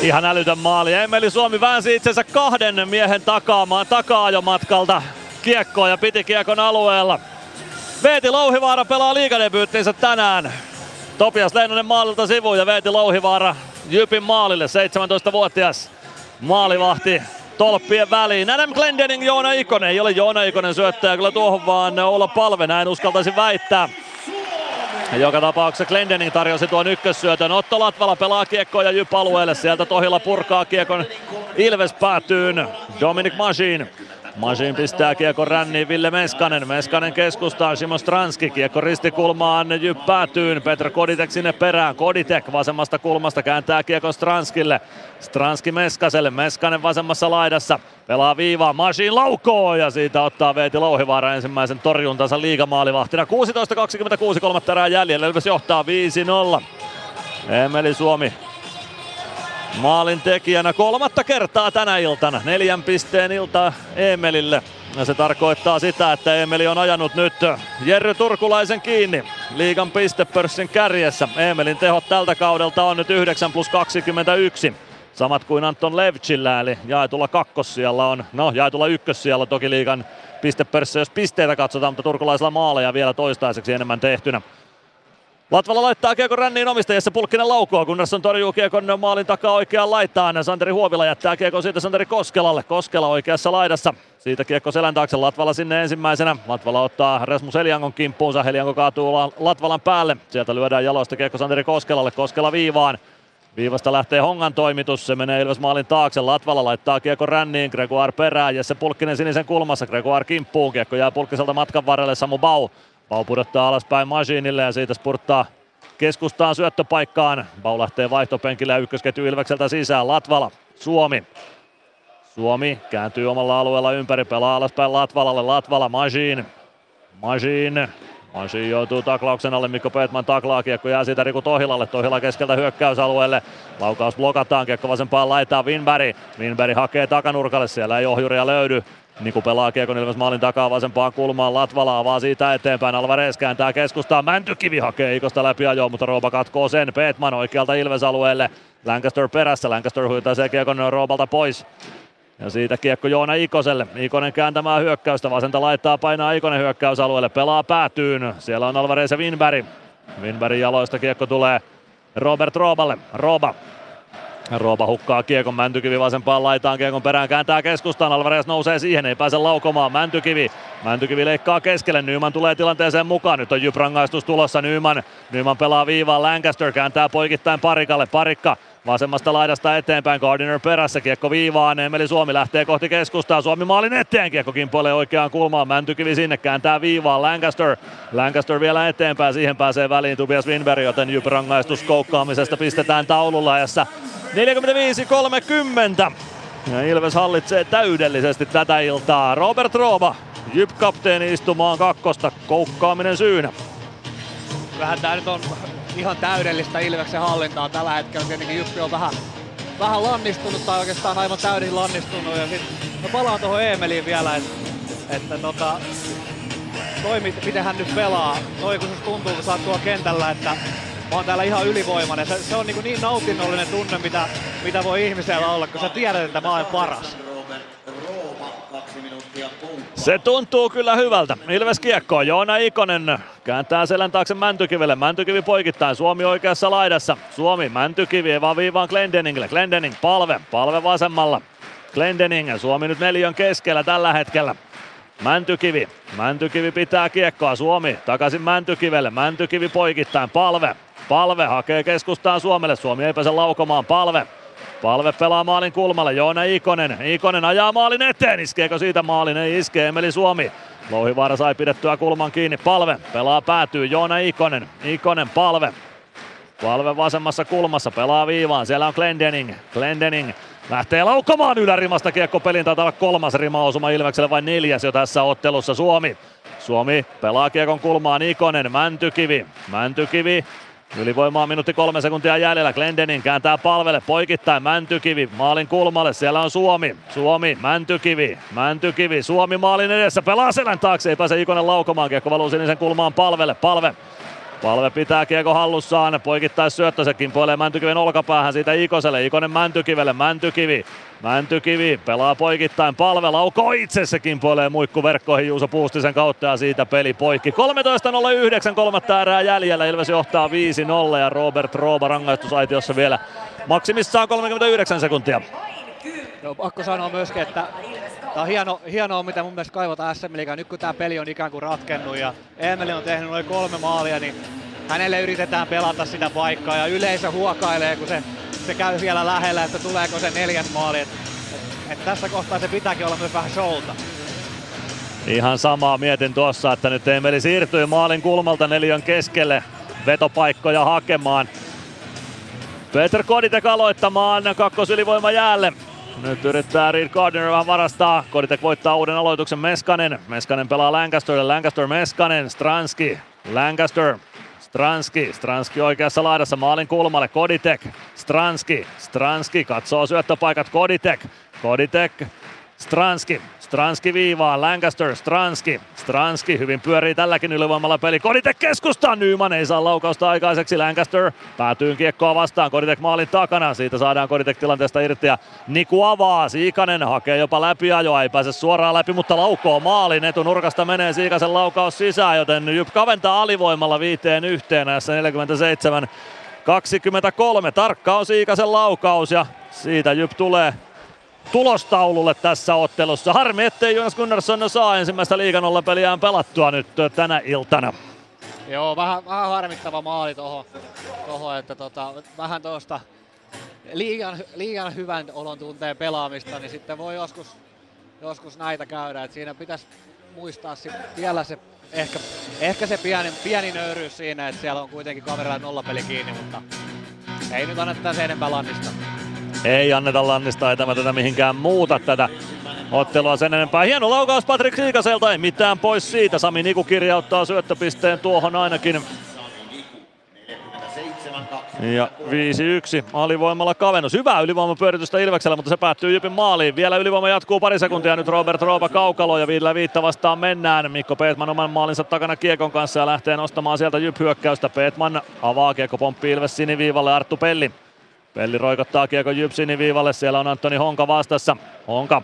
Ihan älytön maali. Emeli Suomi väänsi itsensä kahden miehen takaamaan takaajomatkalta kiekkoa ja piti kiekon alueella. Veeti Louhivaara pelaa liigadebyyttinsä tänään. Topias Leinonen maalilta sivuun ja Veeti Louhivaara Jypin maalille, 17-vuotias maalivahti tolppien väliin. Adam Glendening, Joona Ikonen. Ei ole Joona Ikonen syöttäjä kyllä tuohon, vaan olla palve, näin uskaltaisin väittää. Joka tapauksessa Glendening tarjosi tuon ykkössyötön. Otto Latvala pelaa kiekkoa ja Jyp alueelle. Sieltä Tohilla purkaa kiekon Ilves päätyyn. Dominic Masin Masin pistää kiekko ränniin Ville Meskanen. Meskanen keskustaa Simon Stranski. Kiekko ristikulmaan jyppäätyyn. Petra Koditek sinne perään. Koditek vasemmasta kulmasta kääntää kiekko Stranskille. Stranski Meskaselle. Meskanen vasemmassa laidassa. Pelaa viivaa. Masin laukoo ja siitä ottaa Veeti Louhivaara ensimmäisen torjuntansa liigamaalivahtina. 16.26 kolmatta erää jäljellä. Ilves johtaa 5-0. Emeli Suomi maalin tekijänä kolmatta kertaa tänä iltana. Neljän pisteen ilta Emelille. Ja se tarkoittaa sitä, että Emeli on ajanut nyt Jerry Turkulaisen kiinni liigan pistepörssin kärjessä. Emelin tehot tältä kaudelta on nyt 9 plus 21. Samat kuin Anton Levchillä, eli jaetulla kakkossijalla on, no jaetulla ykkössijalla toki liigan pistepörssissä, jos pisteitä katsotaan, mutta turkulaisilla maaleja vielä toistaiseksi enemmän tehtynä. Latvala laittaa kiekon ränniin omistajassa, Pulkkinen laukoo, Gunnarsson torjuu kiekon maalin takaa oikeaan laitaan. Santeri Huovila jättää kiekon siitä Santeri Koskelalle. Koskela oikeassa laidassa. Siitä kiekko selän taakse, Latvala sinne ensimmäisenä. Latvala ottaa Resmus Heliangon kimppuunsa, Helianko kaatuu Latvalan päälle. Sieltä lyödään jaloista kiekko Santeri Koskelalle, Koskela viivaan. Viivasta lähtee Hongan toimitus, se menee Ilves maalin taakse, Latvala laittaa kiekko ränniin, Gregoire perään, Jesse Pulkkinen sinisen kulmassa, Gregoire kimppuun, kiekko jää Pulkkiselta matkan varrelle, Samu Bau Pau pudottaa alaspäin Masiinille ja siitä spurttaa keskustaan syöttöpaikkaan. Pau lähtee vaihtopenkille ja ykkösketju Ilvekseltä sisään. Latvala, Suomi. Suomi kääntyy omalla alueella ympäri, pelaa alaspäin Latvalalle. Latvala, Masiin. Masiin. Masiin joutuu taklauksen alle, Mikko Pötman taklaa, kiekko jää siitä Riku Tohilalle, Tohila keskeltä hyökkäysalueelle, laukaus blokataan, kiekko vasempaan laitaa Winberg, Winberg hakee takanurkalle, siellä ei ohjuria löydy, Niku pelaa Kiekon Ilves maalin takaa vasempaan kulmaan. Latvala vaan siitä eteenpäin. Alvarez kääntää keskustaan. Mäntykivi hakee Ikosta läpi ajoa, mutta Rooba katkoo sen. Petman oikealta Ilves-alueelle. Lancaster perässä. Lancaster huitaisee Kiekon Roobalta pois. Ja siitä kiekko Joona Ikoselle. Ikonen kääntämään hyökkäystä. Vasenta laittaa painaa Ikonen hyökkäysalueelle. Pelaa päätyyn. Siellä on Alvarez ja Winberg. Winbergin jaloista kiekko tulee Robert Rooballe. Rooba Rooba hukkaa Kiekon, Mäntykivi vasempaan laitaan, Kiekon perään kääntää keskustaan, Alvarez nousee siihen, ei pääse laukomaan, Mäntykivi, Mäntykivi leikkaa keskelle, Nyman tulee tilanteeseen mukaan, nyt on Jyp-rangaistus tulossa, Nyman, Nyman pelaa viivaan, Lancaster kääntää poikittain Parikalle, Parikka vasemmasta laidasta eteenpäin, Gardiner perässä, kiekko viivaan, Emeli Suomi lähtee kohti keskustaa, Suomi maalin eteen, kiekko kimpoilee oikeaan kulmaan, Mäntykivi sinne. Kääntää viivaan, Lancaster, Lancaster vielä eteenpäin, siihen pääsee väliin Tobias Winberg, joten Jyp rangaistus koukkaamisesta pistetään taululla ajassa. 45-30. Ja Ilves hallitsee täydellisesti tätä iltaa. Robert Rooba, Jyp-kapteeni istumaan kakkosta, koukkaaminen syynä. Vähän tää nyt on ihan täydellistä Ilveksen hallintaa tällä hetkellä. Tietenkin Jyppi on vähän, vähän lannistunut tai oikeastaan aivan täydin lannistunut. Ja sit mä palaan tuohon Eemeliin vielä, että, että tota, toi miten hän nyt pelaa, toi kun se tuntuu, kun sä oot tuolla kentällä, että mä oon täällä ihan ylivoimainen. Se, se on niin, niin nautinnollinen tunne, mitä, mitä voi ihmisellä olla, kun sä tiedät, että mä oon paras. Se tuntuu kyllä hyvältä. Ilves kiekkoa. Joona Ikonen kääntää selän taakse Mäntykivelle. Mäntykivi poikittain. Suomi oikeassa laidassa. Suomi Mäntykivi Eva viivaan Glendeningille. Glendening palve. Palve vasemmalla. Glendening. Suomi nyt neljön keskellä tällä hetkellä. Mäntykivi. Mäntykivi pitää kiekkoa. Suomi takaisin Mäntykivelle. Mäntykivi poikittain. Palve. Palve hakee keskustaan Suomelle. Suomi ei pääse laukomaan. Palve. Palve pelaa maalin kulmalle. Joona Ikonen. Ikonen ajaa maalin eteen. Iskeekö siitä maalin? Ei iske. Emeli Suomi. Louhivaara sai pidettyä kulman kiinni. Palve pelaa päätyy. Joona Ikonen. Ikonen palve. Palve vasemmassa kulmassa. Pelaa viivaan. Siellä on Glendening. Glendening lähtee laukkamaan ylärimasta kiekko pelin. Taitaa olla kolmas rimausuma Ilvekselle vai neljäs jo tässä ottelussa Suomi. Suomi pelaa kiekon kulmaan Ikonen, Mäntykivi. Mäntykivi Ylivoimaa minuutti kolme sekuntia jäljellä. Glendening kääntää palvelle poikittain. Mäntykivi maalin kulmalle. Siellä on Suomi. Suomi, Mäntykivi. Mäntykivi. Suomi maalin edessä. Pelaa selän taakse. Ei pääse Ikonen laukomaan. Kiekko valuu sinisen kulmaan palvelle. Palve. Palve pitää kiekko hallussaan. Poikittais syöttö. Se kimpoilee Mäntykiven olkapäähän siitä Ikoselle. Ikonen Mäntykivelle. Mäntykivi. Mäntykivi pelaa poikittain palve, laukoo itse se kimpoilee muikku verkkoihin Juuso Puustisen kautta ja siitä peli poikki. 13.09 kolmatta erää jäljellä, Ilves johtaa 5-0 ja Robert Rooba rangaistusaitiossa vielä maksimissaan 39 sekuntia. Joo, pakko sanoa myöskin, että tämä on hieno, hienoa, mitä mun mielestä kaivataan SM Liigaan. Nyt kun tämä peli on ikään kuin ratkennut ja Emeli on tehnyt noin kolme maalia, niin hänelle yritetään pelata sitä paikkaa ja yleisö huokailee, kun se se käy siellä lähellä, että tuleeko se neljäs maali. Et, et, et tässä kohtaa se pitääkin olla myös vähän showta. Ihan samaa mietin tuossa, että nyt Emeli siirtyi maalin kulmalta neljän keskelle vetopaikkoja hakemaan. Peter Koditek aloittamaan kakkosylivoima jäälle. Nyt yrittää Reed Gardner vähän varastaa. Koditek voittaa uuden aloituksen Meskanen. Meskanen pelaa Lancasterille. Lancaster Meskanen. Stranski. Lancaster Stranski, Stranski oikeassa laidassa maalin kulmalle, Koditek, Stranski, Stranski katsoo syöttöpaikat, Koditek, Koditek, Stranski, Stranski viivaan, Lancaster, Stranski, Stranski hyvin pyörii tälläkin ylivoimalla peli. Koditek keskustaan, Nyman ei saa laukausta aikaiseksi, Lancaster päätyy kiekkoa vastaan, Koditek maalin takana, siitä saadaan Koditek tilanteesta irti ja Niku avaa, Siikanen hakee jopa läpiajoa, ei pääse suoraan läpi, mutta laukoo maalin, etunurkasta menee Siikasen laukaus sisään, joten Jyp kaventaa alivoimalla viiteen yhteen näissä 47 23. Tarkka on Siikasen laukaus ja siitä Jyp tulee tulostaululle tässä ottelussa. Harmi, ettei Jonas Gunnarsson saa ensimmäistä liigan peliään pelattua nyt tänä iltana. Joo, vähän, vähän harmittava maali tohon, toho että tota, vähän tuosta liian, liian hyvän olon tunteen pelaamista, niin sitten voi joskus, joskus näitä käydä. Et siinä pitäisi muistaa sit vielä se ehkä, ehkä se pieni, pieni nöyryys siinä, että siellä on kuitenkin kaverilla nollapeli kiinni, mutta ei nyt anneta sen enempää lannista. Ei anneta Lannista, ei tämä tätä mihinkään muuta tätä ottelua sen enempää. Hieno laukaus Patrik Siikaselta, ei mitään pois siitä. Sami Niku kirjauttaa syöttöpisteen tuohon ainakin. Ja 5-1 alivoimalla kavennus. Hyvä ylivoimapyöritystä Ilveksellä, mutta se päättyy Jypin maaliin. Vielä ylivoima jatkuu pari sekuntia. Nyt Robert Roopa kaukalo ja viidellä viittä vastaan mennään. Mikko Peetman oman maalinsa takana Kiekon kanssa ja lähtee nostamaan sieltä Jyp hyökkäystä. Peetman avaa Kiekko pomppii Ilves siniviivalle Arttu Pelli Pelli roikottaa kiekko Jypsinin viivalle, siellä on Antoni Honka vastassa. Honka.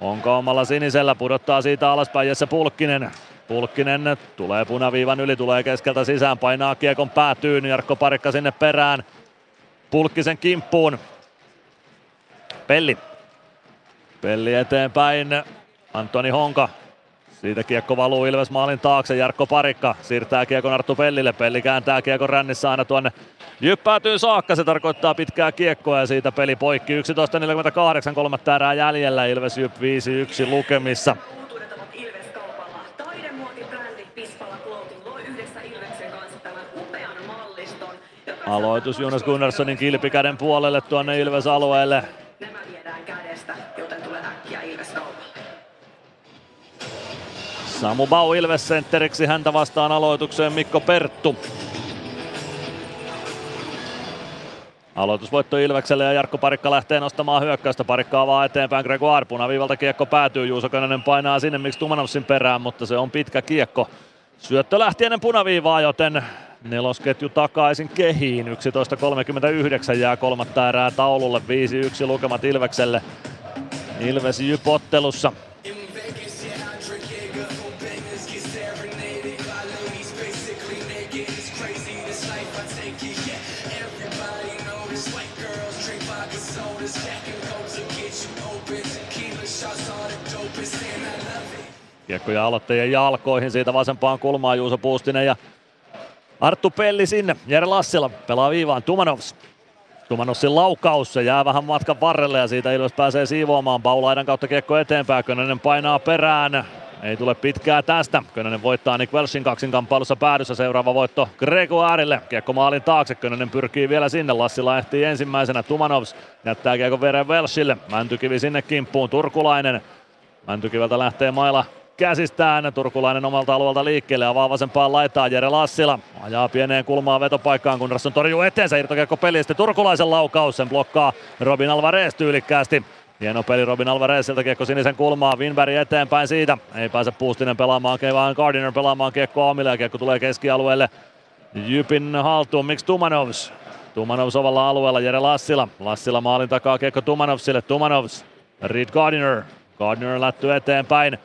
Honka omalla sinisellä, pudottaa siitä alaspäin Jesse Pulkkinen. Pulkkinen tulee punaviivan yli, tulee keskeltä sisään, painaa kiekon päätyyn, Jarkko Parikka sinne perään. Pulkkisen kimppuun. Pelli. Pelli eteenpäin. Antoni Honka. Siitä kiekko valuu Ilves maalin taakse. Jarkko Parikka siirtää kiekon Arttu Pellille. Pelli kääntää kiekon rännissä aina tuonne Jyppäätyy saakka, se tarkoittaa pitkää kiekkoa ja siitä peli poikki. 11.48, kolmatta erää jäljellä, Ilves Jyp 5-1 lukemissa. Aloitus Jonas Gunnarssonin kilpikäden puolelle tuonne Ilves-alueelle. Nämä viedään kädestä, Samu Bau Ilves sentteriksi häntä vastaan aloitukseen Mikko Perttu. Aloitusvoitto Ilvekselle ja Jarkko Parikka lähtee nostamaan hyökkäystä. Parikka avaa eteenpäin Gregoire. Punaviivalta kiekko päätyy. Juuso Könönen painaa sinne miksi Tumanovsin perään, mutta se on pitkä kiekko. Syöttö lähti ennen punaviivaa, joten nelosketju takaisin kehiin. 11.39 jää kolmatta erää taululle. 5-1 lukemat Ilvekselle. Ilves Jypottelussa. Kiekko ja aloittajien jalkoihin siitä vasempaan kulmaan Juuso Puustinen ja Arttu Pelli sinne. Jere Lassila pelaa viivaan Tumanovs. Tumanovsin laukaus, se jää vähän matkan varrelle ja siitä Ilves pääsee siivoamaan. Paulaidan kautta kiekko eteenpäin, Könönen painaa perään. Ei tule pitkää tästä. Könönen voittaa Nick Welsin kaksinkamppailussa päädyssä. Seuraava voitto Gregoirille. Kiekko maalin taakse. Könönen pyrkii vielä sinne. Lassila ehtii ensimmäisenä. Tumanovs jättää kiekko veren Welshille. Mäntykivi sinne kimppuun. Turkulainen. Mäntykiveltä lähtee maila käsistään. Turkulainen omalta alueelta liikkeelle, avaa vasempaan laitaa Jere Lassila. Ajaa pieneen kulmaan vetopaikkaan, kun Rasson torjuu eteensä. Irtokiekko peli sitten Turkulaisen laukaus, sen blokkaa Robin Alvarez tyylikkäästi. Hieno peli Robin Alvarez, sieltä kiekko sinisen kulmaa, Winberg eteenpäin siitä. Ei pääse Puustinen pelaamaan, vaan Gardiner pelaamaan kiekko omille ja kiekko tulee keskialueelle. Jypin haltuun, miksi Tumanovs? Tumanovs ovalla alueella, Jere Lassila. Lassila maalin takaa kiekko Tumanovsille, Tumanovs. Reed Gardiner. Gardiner lätty eteenpäin.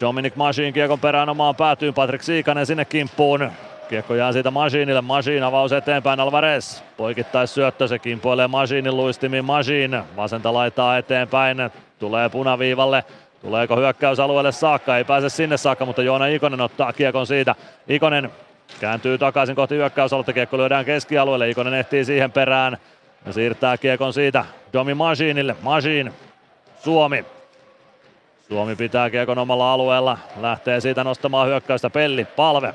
Dominic Machine kiekon perään omaan päätyyn, Patrick Siikanen sinne kimppuun. Kiekko jää siitä Machineille, Machine avaus eteenpäin, Alvarez poikittais syöttö, se kimpoilee Machinein luistimiin, Machine vasenta laitaa eteenpäin, tulee punaviivalle, Tuleeko hyökkäysalueelle saakka? Ei pääse sinne saakka, mutta Joona Ikonen ottaa kiekon siitä. Ikonen kääntyy takaisin kohti hyökkäysaluetta. Kiekko lyödään keskialueelle. Ikonen ehtii siihen perään ja siirtää kiekon siitä Domi Machineille. Machine, Suomi Suomi pitää kiekon omalla alueella, lähtee siitä nostamaan hyökkäystä. Pelli, palve.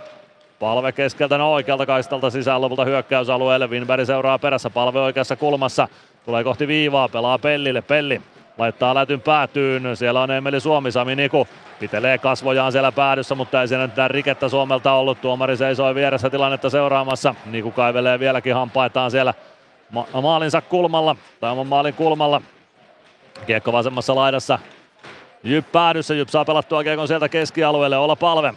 Palve keskeltä no oikealta kaistalta sisään lopulta hyökkäysalueelle, Winberg seuraa perässä, palve oikeassa kulmassa, tulee kohti viivaa, pelaa Pellille, Pelli laittaa lätyn päätyyn, siellä on Emeli Suomi, Sami Niku. Pitelee kasvojaan siellä päädyssä, mutta ei siellä mitään rikettä Suomelta ollut, tuomari seisoi vieressä tilannetta seuraamassa, Niku kaivelee vieläkin hampaitaan siellä ma- maalinsa kulmalla, tai oman maalin kulmalla, kiekko vasemmassa laidassa, Jyp päädyssä, Jyp saa pelattua kiekon sieltä keskialueelle, olla palve.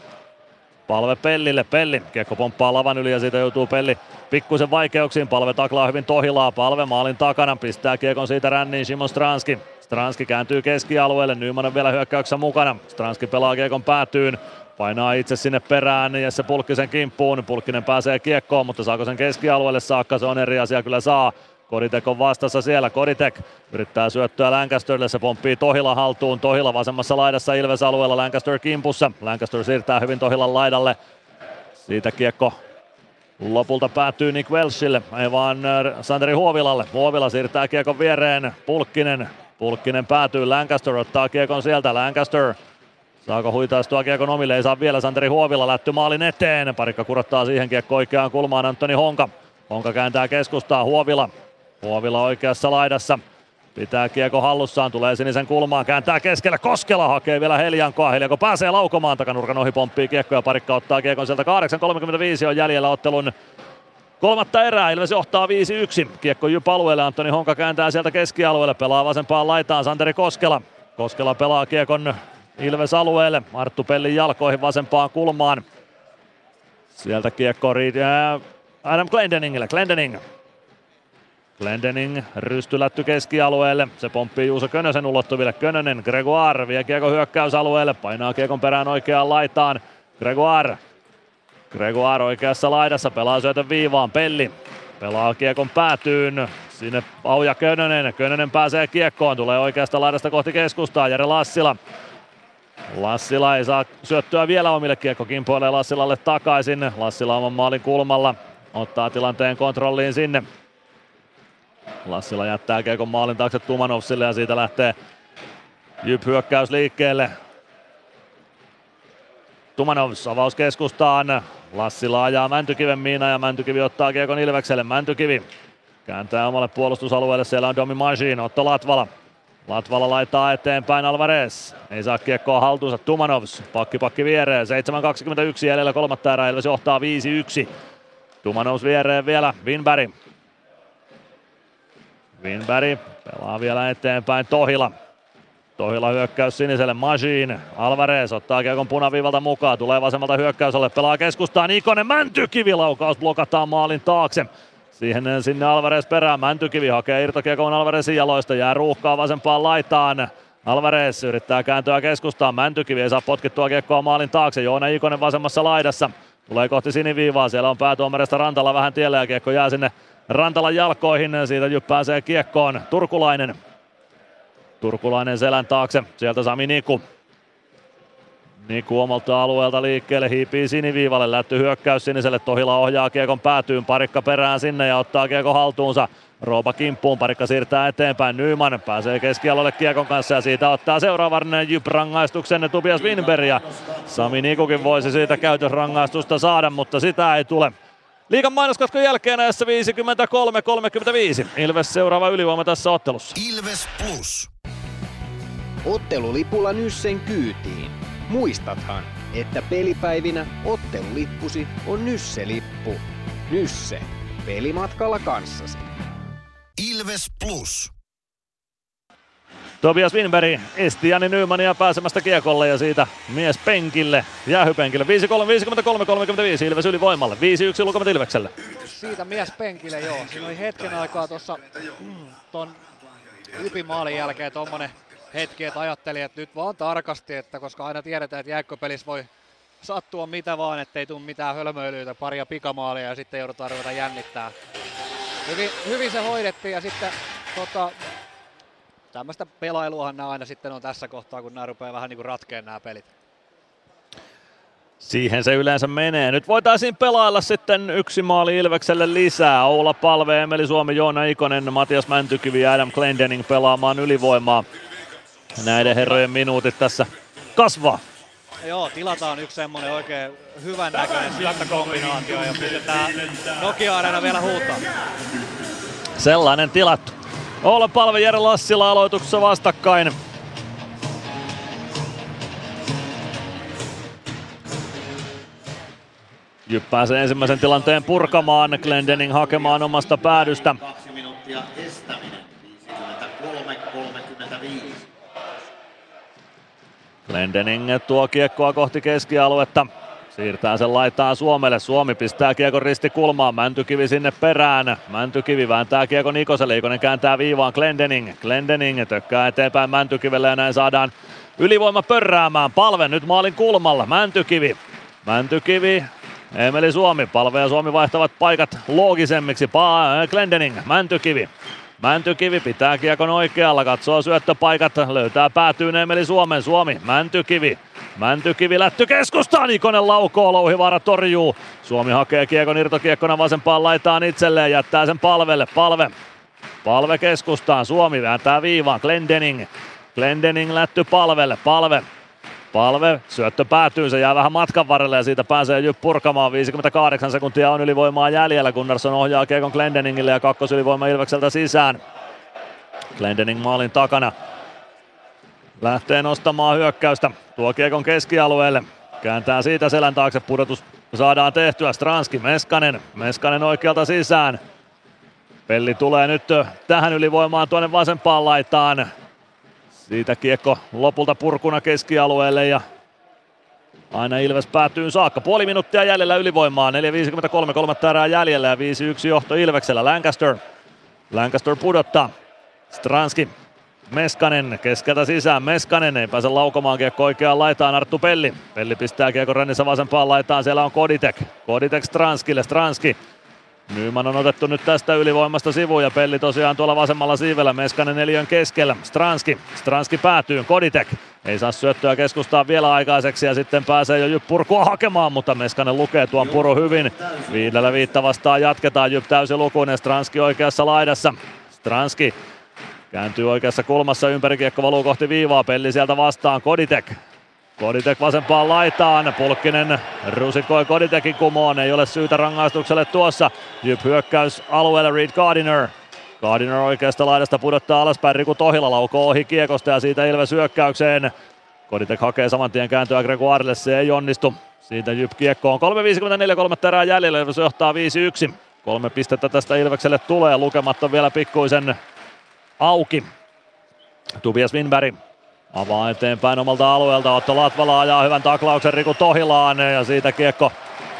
Palve Pellille, Pelli, kiekko pomppaa lavan yli ja siitä joutuu Pelli pikkuisen vaikeuksiin. Palve taklaa hyvin Tohilaa, Palve maalin takana, pistää kiekon siitä ränniin Simon Stranski. Stranski kääntyy keskialueelle, Nyman on vielä hyökkäyksessä mukana. Stranski pelaa kiekon päätyyn, painaa itse sinne perään Jesse Pulkkisen kimppuun. Pulkkinen pääsee kiekkoon, mutta saako sen keskialueelle saakka, se on eri asia, kyllä saa. Koditek on vastassa siellä. Koditek yrittää syöttöä Lancasterille. Se pomppii Tohila haltuun. Tohila vasemmassa laidassa Ilves alueella. Lancaster kimpussa. Lancaster siirtää hyvin Tohilan laidalle. Siitä kiekko lopulta päättyy Nick Welshille. Ei vaan äh, Santeri Huovilalle. Huovila siirtää kiekon viereen. Pulkkinen. Pulkkinen päätyy. Lancaster ottaa kiekon sieltä. Lancaster Saako huitaistua kiekon omille? Ei saa vielä Santeri Huovila lätty maalin eteen. Parikka kurottaa siihen kiekko oikeaan kulmaan Antoni Honka. Honka kääntää keskustaa. Huovila Huovila oikeassa laidassa. Pitää kiekko hallussaan, tulee sinisen kulmaan, kääntää keskelle, Koskela hakee vielä Heljankoa, Heljanko pääsee laukomaan, takanurkan ohi pomppii kiekko ja parikka ottaa kiekon sieltä 8.35 on jäljellä ottelun kolmatta erää, Ilves johtaa 5-1, kiekko Jyp alueelle, Antoni Honka kääntää sieltä keskialueelle, pelaa vasempaan laitaan Santeri Koskela, Koskela pelaa kiekon Ilves alueelle, Arttu Pellin jalkoihin vasempaan kulmaan, sieltä kiekko riittää Adam Glendeningille, Glendening Glendening rystylätty keskialueelle. Se pomppii Juuso Könösen ulottuville. Könönen, Gregoire vie kiekko hyökkäysalueelle. Painaa kiekon perään oikeaan laitaan. Gregoire. Gregoire oikeassa laidassa. Pelaa syötön viivaan. Pelli. Pelaa kiekon päätyyn. Sinne Pauja Könönen. Könönen pääsee kiekkoon. Tulee oikeasta laidasta kohti keskustaa. Jere Lassila. Lassila ei saa syöttöä vielä omille kiekko kimpoilee Lassilalle takaisin. Lassila oman maalin kulmalla. Ottaa tilanteen kontrolliin sinne. Lassila jättää Kiekon maalin taakse Tumanovsille ja siitä lähtee Jyp hyökkäys liikkeelle. Tumanovs avaus keskustaan. Lassila ajaa Mäntykiven miina ja Mäntykivi ottaa Kiekon Ilvekselle. Mäntykivi kääntää omalle puolustusalueelle. Siellä on Domi Majin, Otto Latvala. Latvala laittaa eteenpäin Alvarez. Ei saa kiekkoa haltuunsa Tumanovs. Pakki pakki viereen. 7.21 jäljellä kolmatta erää. Ilves johtaa 5-1. Tumanovs viereen vielä. Winberg Winberg pelaa vielä eteenpäin Tohila. Tohila hyökkäys siniselle Majin. Alvarez ottaa kiekon punaviivalta mukaan. Tulee vasemmalta hyökkäysalle. Pelaa keskustaan. Ikonen Mäntykivi. Laukaus blokataan maalin taakse. Siihen sinne Alvarez perään. Mäntykivi hakee irtokiekon Alvarezin jaloista. Jää ruuhkaa vasempaan laitaan. Alvarez yrittää kääntyä keskustaan. Mäntykivi ei saa potkittua kiekkoa maalin taakse. Joona Ikonen vasemmassa laidassa. Tulee kohti siniviivaa, siellä on päätuomarista Rantala vähän tiellä ja kiekko jää sinne Rantalan jalkoihin. Siitä Jyp pääsee kiekkoon. Turkulainen. Turkulainen selän taakse. Sieltä Sami Niku. Niku omalta alueelta liikkeelle, hiipii siniviivalle, lätty hyökkäys siniselle, Tohila ohjaa kiekon päätyyn, parikka perään sinne ja ottaa kiekon haltuunsa. Roopa kimppuun, parikka siirtää eteenpäin, Nyman pääsee keskialoille kiekon kanssa ja siitä ottaa seuraavan Jyp rangaistuksen Tobias Winberg ja Sami Nikukin voisi siitä käytösrangaistusta saada, mutta sitä ei tule. Liikan mainoskatkon jälkeen ajassa 53-35. Ilves seuraava ylivoima tässä ottelussa. Ilves Plus. Ottelulipulla Nyssen kyytiin. Muistathan, että pelipäivinä ottelulippusi on Nysse-lippu. Nysse. Pelimatkalla kanssasi. Ilves Plus. Tobias Winberg esti Jani Nymania pääsemästä kiekolle ja siitä mies penkille, jäähypenkille. 5-3, 53, 35 Ilves ylivoimalle. 5-1 lukemat Ilvekselle. Siitä mies penkille, joo. Siinä oli hetken aikaa tuossa mm, ton Ypimaalin jälkeen tommonen hetki, että ajattelin, että nyt vaan tarkasti, että koska aina tiedetään, että jääkkopelissä voi sattua mitä vaan, ettei tule mitään hölmöilyitä, paria pikamaalia ja sitten joudutaan ruveta jännittää. Hyvin, hyvin se hoidettiin ja sitten tota, tämmöistä pelailuahan nämä aina sitten on tässä kohtaa, kun nämä rupeaa vähän niin kuin ratkeen nämä pelit. Siihen se yleensä menee. Nyt voitaisiin pelailla sitten yksi maali Ilvekselle lisää. Oula Palve, Emeli Suomi, Joona Ikonen, Matias Mäntykivi ja Adam Glendening pelaamaan ylivoimaa. Näiden herrojen minuutit tässä kasvaa. Joo, tilataan yksi semmonen oikein hyvän näköinen syöttökombinaatio ja pistetään Nokia Arena vielä huutaa. Sellainen tilattu. Oula Palve Jere Lassila aloituksessa vastakkain. Jyp pääsee ensimmäisen tilanteen purkamaan, Glendening hakemaan omasta päädystä. Glendening tuo kiekkoa kohti keskialuetta. Siirtää sen laittaa Suomelle. Suomi pistää kiekon ristikulmaan. Mäntykivi sinne perään. Mäntykivi vääntää kiekon Ikoselle. Ikonen kääntää viivaan Glendening. Glendening tökkää eteenpäin Mäntykivelle ja näin saadaan ylivoima pörräämään. Palve nyt maalin kulmalla. Mäntykivi. Mäntykivi Emeli Suomi, Palve ja Suomi vaihtavat paikat loogisemmiksi. Pa- Glendening, Mäntykivi. Mäntykivi pitää kiekon oikealla, katsoo syöttöpaikat, löytää päätyyn Emeli Suomen. Suomi, Mäntykivi. Mäntykivi lätty keskustaan, Ikonen laukoo, Louhivaara torjuu. Suomi hakee kiekon irtokiekkona vasempaan laitaan itselleen, jättää sen palvelle. Palve, palve keskustaan, Suomi vääntää viivaan, Glendening. Glendening lätty palvelle, palve Palve, syöttö päätyy, se jää vähän matkan varrelle ja siitä pääsee Jyp purkamaan. 58 sekuntia on ylivoimaa jäljellä. Gunnarsson ohjaa Kiekon Glendeningille ja kakkosylivoima Ilvekseltä sisään. Glendening maalin takana. Lähtee nostamaan hyökkäystä. Tuo Kiekon keskialueelle. Kääntää siitä selän taakse. Pudotus saadaan tehtyä. Stranski, Meskanen. Meskanen oikealta sisään. Pelli tulee nyt tähän ylivoimaan tuonne vasempaan laitaan. Siitä kiekko lopulta purkuna keskialueelle ja aina Ilves päätyy saakka. Puoli minuuttia jäljellä ylivoimaa, 4.53, kolmatta erää jäljellä ja 5-1 johto Ilveksellä. Lancaster, Lancaster pudottaa. Stranski, Meskanen keskeltä sisään. Meskanen ei pääse laukomaan kiekko oikeaan laitaan. Arttu Pelli. Pelli pistää kiekko rännessä vasempaan laitaan. Siellä on Koditek. Koditek Stranskille. Stranski Nyman on otettu nyt tästä ylivoimasta sivuun ja Pelli tosiaan tuolla vasemmalla siivellä. Meskanen neljön keskellä. Stranski. Stranski päätyy. Koditek. Ei saa syöttöä keskustaa vielä aikaiseksi ja sitten pääsee jo Jyp purkua hakemaan, mutta Meskanen lukee tuon puru hyvin. Viidellä viitta vastaan jatketaan. Jyp täysi lukuinen. Stranski oikeassa laidassa. Stranski kääntyy oikeassa kulmassa. Ympärikiekko valuu kohti viivaa. Pelli sieltä vastaan. Koditek. Koditek vasempaan laitaan, Pulkkinen rusikoi Koditekin kumoon, ei ole syytä rangaistukselle tuossa. Jyp hyökkäys alueelle Reed Gardiner. Gardiner oikeasta laidasta pudottaa alaspäin, Riku Tohila laukoo ohi kiekosta ja siitä Ilves hyökkäykseen. Koditek hakee saman tien kääntöä Gregoirelle, se ei onnistu. Siitä Jyp kiekkoon 3.54, kolme terää jäljellä, Ilves johtaa 5-1. Kolme pistettä tästä Ilvekselle tulee, lukemat on vielä pikkuisen auki. Tobias Winberg Avaa eteenpäin omalta alueelta. Otto Latvala ajaa hyvän taklauksen Riku Tohilaan ja siitä kiekko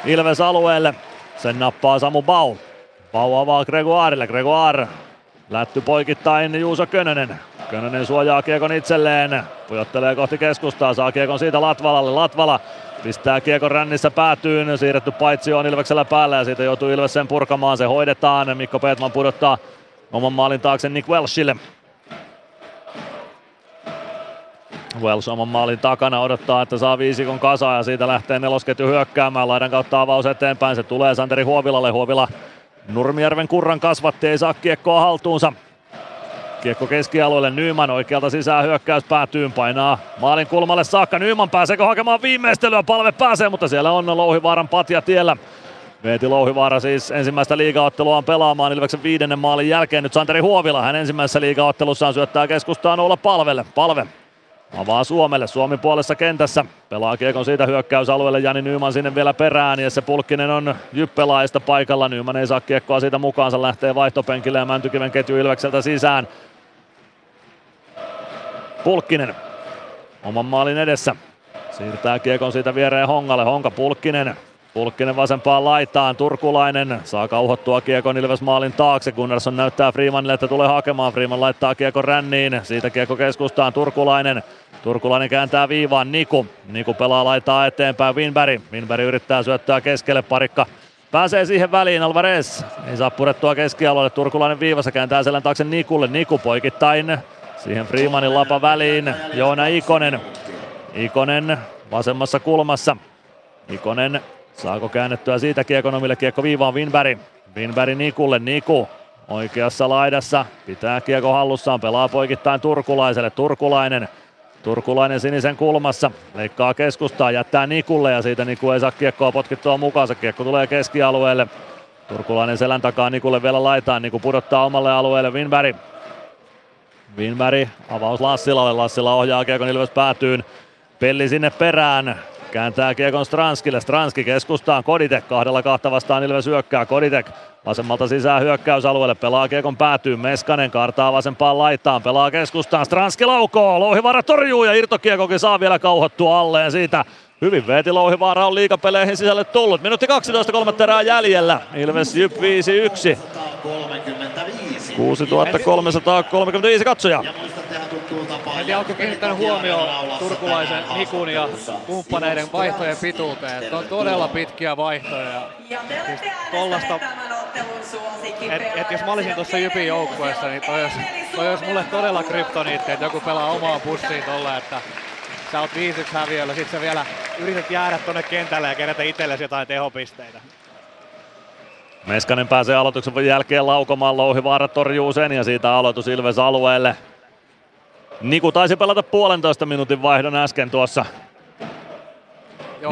Ilves alueelle. Sen nappaa Samu Bau. Bau avaa Gregoirille. Gregoire lätty poikittain Juuso Könönen. Könönen suojaa kiekon itselleen. Pujottelee kohti keskustaa. Saa kiekon siitä Latvalalle. Latvala Pistää kiekon rännissä päätyyn, siirretty paitsi on Ilveksellä päällä ja siitä joutuu Ilves sen purkamaan, se hoidetaan. Mikko Peetman pudottaa oman maalin taakse Nick Welshille. Wells oman maalin takana odottaa, että saa viisikon kasa ja siitä lähtee nelosketju hyökkäämään. Laidan kautta avaus eteenpäin, se tulee Santeri Huovilalle. Huovila Nurmijärven kurran kasvatti, ei saa kiekkoa haltuunsa. Kiekko keskialueelle, Nyman oikealta sisään hyökkäys päätyyn, painaa maalin kulmalle saakka. Nyman pääseekö hakemaan viimeistelyä, palve pääsee, mutta siellä on Louhivaaran patja tiellä. Veeti Louhivaara siis ensimmäistä liigaotteluaan pelaamaan Ilveksen viidennen maalin jälkeen. Nyt Santeri Huovila, hän ensimmäisessä liigaottelussaan syöttää keskustaan olla palvelle. Palve avaa Suomelle, Suomi puolessa kentässä. Pelaa kiekon siitä hyökkäysalueelle, Jani Nyman sinne vielä perään ja se Pulkkinen on jyppelaista paikalla. Nyman ei saa kiekkoa siitä mukaansa, lähtee vaihtopenkille ja Mäntykiven ketju Ilvekseltä sisään. Pulkkinen oman maalin edessä. Siirtää kiekon siitä viereen Hongalle. Honka Pulkkinen. Pulkkinen vasempaan laitaan. Turkulainen saa kauhottua kiekon Ilves maalin taakse. Gunnarsson näyttää Freemanille, että tulee hakemaan. Freeman laittaa kiekon ränniin. Siitä kiekko keskustaan. Turkulainen. Turkulainen kääntää viivaan Niku. Niku pelaa laitaa eteenpäin Winberg. Winberg yrittää syöttää keskelle parikka. Pääsee siihen väliin Alvarez. Ei saa purettua keskialueelle. Turkulainen viivassa kääntää selän taakse Nikulle. Niku poikittain Siihen Freemanin lapa väliin. Joona Ikonen. Ikonen vasemmassa kulmassa. Ikonen saako käännettyä siitä kiekon omille kiekko viivaan Winberg. Winberg Nikulle. Niku oikeassa laidassa. Pitää kiekko hallussaan. Pelaa poikittain Turkulaiselle. Turkulainen. Turkulainen sinisen kulmassa. Leikkaa keskustaa. Jättää Nikulle ja siitä Niku ei saa kiekkoa potkittua mukaansa. Kiekko tulee keskialueelle. Turkulainen selän takaa Nikulle vielä laitaan. Niku pudottaa omalle alueelle Winberg. Winberg, avaus Lassilalle, Lassila ohjaa Kiekon Ilves päätyyn. Pelli sinne perään, kääntää Kiekon Stranskille, Stranski keskustaan, Koditek kahdella kahta vastaan Ilves hyökkää, Koditek vasemmalta sisään hyökkäysalueelle, pelaa Kiekon päätyyn, Meskanen kartaa vasempaan laittaan, pelaa keskustaan, Stranski laukoo, Louhivaara torjuu ja irtokiekokin saa vielä kauhottua alleen siitä. Hyvin Veeti Louhivaara on liikapeleihin sisälle tullut. Minuutti 12 kolmatta erää jäljellä. Ilves Jyp 5-1. 6335 katsojaa. En tiedä, onko kiinnittänyt huomioon turkulaisen Nikun ja kumppaneiden vaihtojen pituuteen. Että on todella pitkiä vaihtoja. Siis tollasta, et, et jos mä olisin tuossa Jypin joukkueessa, niin toi olisi, toi olisi mulle todella kryptoniitti, että joku pelaa omaan pussiin tolle, että sä oot 5-1 häviöllä, sit sä vielä yrität jäädä tonne kentälle ja kerätä itsellesi jotain tehopisteitä. Meskanen pääsee aloituksen jälkeen laukomaan, Louhivaara torjuu sen ja siitä aloitus Ilves alueelle. Niku taisi pelata puolentoista minuutin vaihdon äsken tuossa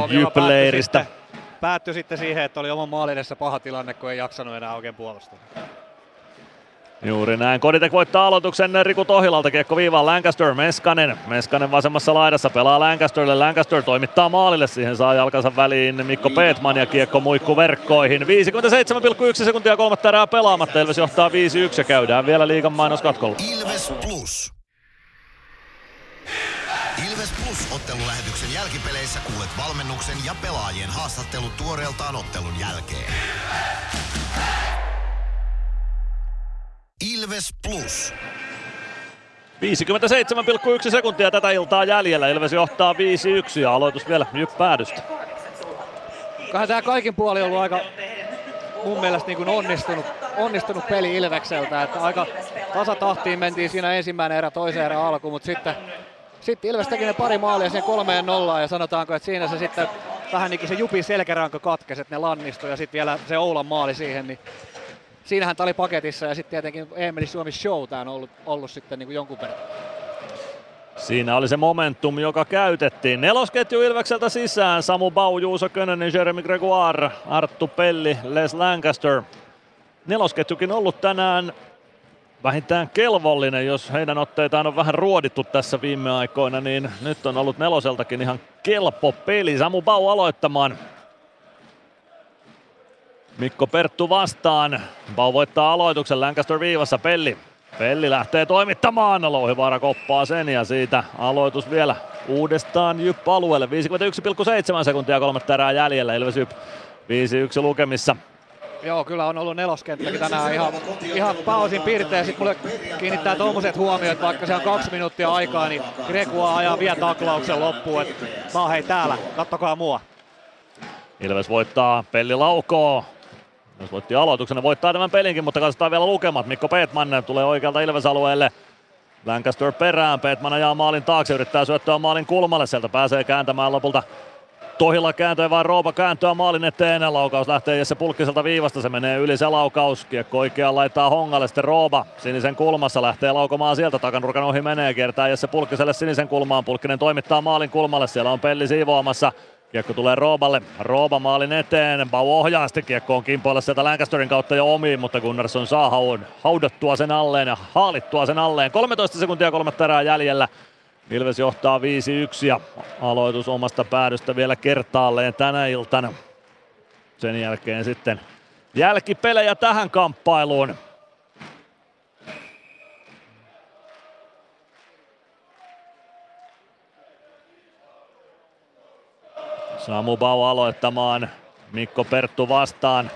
Jyp-leiristä. Päättyi, päättyi sitten siihen, että oli oman maalin edessä paha tilanne, kun ei jaksanut enää oikein puolustaa. Juuri näin. Koditek voittaa aloituksen Riku Tohilalta. Kiekko viivaan Lancaster, Meskanen. Meskanen vasemmassa laidassa pelaa Lancasterille. Lancaster toimittaa maalille. Siihen saa jalkansa väliin Mikko Peetman ja kiekko muikku verkkoihin. 57,1 sekuntia kolmatta erää pelaamatta. Ilves johtaa 5-1 ja käydään vielä liigan mainoskatkolla. Ilves Plus. Ilves Plus ottelulähetyksen jälkipeleissä kuulet valmennuksen ja pelaajien haastattelut tuoreeltaan ottelun jälkeen. Ilves Plus. 57,1 sekuntia tätä iltaa jäljellä. Ilves johtaa 5-1 ja aloitus vielä päädystä. Kai tämä kaikin puoli on ollut aika mun mielestä niin kuin onnistunut, onnistunut peli Ilvekseltä. Että aika tasatahtiin mentiin siinä ensimmäinen erä, toisen erä alku, mutta sitten, sitten Ilves teki ne pari maalia sen kolmeen nollaan ja sanotaanko, että siinä se sitten vähän niin kuin se Jupin selkäranka katkesi, että ne lannistui ja sitten vielä se Oulan maali siihen, niin siinähän tämä oli paketissa ja sitten tietenkin Emeli Suomi Show tämä on ollut, ollut sitten niin kuin jonkun verran. Siinä oli se momentum, joka käytettiin. Nelosketju Ilvekseltä sisään. Samu Bau, Juuso Könönen, Jeremy Gregoire, Arttu Pelli, Les Lancaster. Nelosketjukin ollut tänään vähintään kelvollinen, jos heidän otteitaan on vähän ruodittu tässä viime aikoina, niin nyt on ollut neloseltakin ihan kelpo peli. Samu Bau aloittamaan. Mikko Perttu vastaan. Bau voittaa aloituksen Lancaster viivassa. Pelli. Pelli lähtee toimittamaan. Louhivaara koppaa sen ja siitä aloitus vielä uudestaan Jypp alueelle. 51,7 sekuntia kolmatta erää jäljellä. Ilves Jypp 5-1 lukemissa. Joo, kyllä on ollut neloskenttäkin tänään ihan, ihan pääosin piirteä. Sitten mulle kiinnittää tuommoiset huomioon, että vaikka se on kaksi minuuttia aikaa, niin Grekua ajaa vielä taklauksen loppuun. Että mä oon hei täällä, kattokaa mua. Ilves voittaa, Pelli laukoo. Jos voitti aloituksen, voittaa tämän pelinkin, mutta katsotaan vielä lukemat. Mikko Peetman tulee oikealta Ilves-alueelle. Lancaster perään, Peetman ajaa maalin taakse, yrittää syöttöä maalin kulmalle, sieltä pääsee kääntämään lopulta Tohilla kääntöä vaan Roopa kääntöä maalin eteen. Laukaus lähtee Jesse Pulkkiselta viivasta. Se menee yli se laukaus. Kiekko oikeaan laittaa Hongalle. Sitten Rooba sinisen kulmassa lähtee laukomaan sieltä. Takanurkan ohi menee. Kiertää Jesse Pulkkiselle sinisen kulmaan. Pulkkinen toimittaa maalin kulmalle. Siellä on Pelli siivoamassa. Kiekko tulee Rooballe. Rooba maalin eteen. Bau ohjaa sitten kiekko on kimpoilla sieltä Lancasterin kautta jo omiin, mutta Gunnarsson saa haudattua sen alleen ja haalittua sen alleen. 13 sekuntia kolmatta erää jäljellä. Ilves johtaa 5-1 ja aloitus omasta päädystä vielä kertaalleen tänä iltana. Sen jälkeen sitten jälkipelejä tähän kamppailuun. Samu Bau aloittamaan. Mikko Perttu vastaan.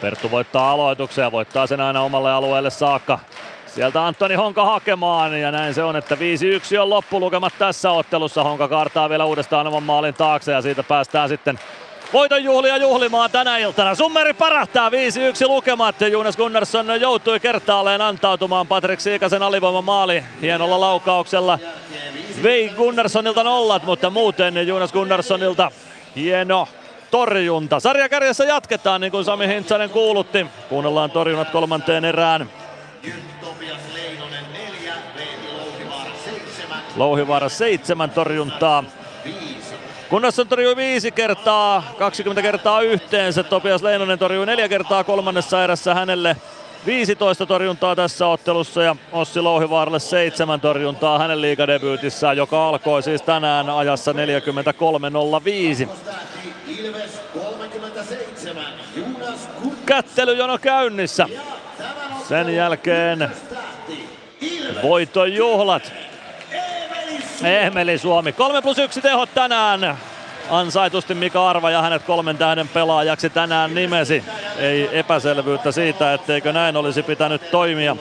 Perttu voittaa aloituksen ja voittaa sen aina omalle alueelle saakka. Sieltä Antoni Honka hakemaan ja näin se on, että 5-1 on loppulukemat tässä ottelussa. Honka kaartaa vielä uudestaan oman maalin taakse ja siitä päästään sitten voiton juhlia juhlimaan tänä iltana. Summeri parattaa 5-1 lukemat. Jonas Gunnarsson joutui kertaalleen antautumaan Patrik Siikasen alivoiman maali hienolla laukauksella. Vei Gunnarssonilta nollat, mutta muuten Jonas Gunnarssonilta hieno torjunta. Sarjakärjessä jatketaan niin kuin Sami Hintsanen kuulutti. Kuunnellaan torjunnat kolmanteen erään. Louhivaara seitsemän torjuntaa. Gunnarsson torjui viisi kertaa, 20 kertaa yhteensä. Topias Leinonen torjui neljä kertaa kolmannessa erässä hänelle 15 torjuntaa tässä ottelussa ja Ossi Louhivaaralle seitsemän torjuntaa hänen liigadebyytissään, joka alkoi siis tänään ajassa 43.05. Kättelyjono käynnissä. Sen jälkeen voiton juhlat. Ehmeli Suomi. 3 plus 1 tehot tänään. Ansaitusti Mika Arva ja hänet kolmen tähden pelaajaksi tänään nimesi. Ei epäselvyyttä siitä, etteikö näin olisi pitänyt toimia.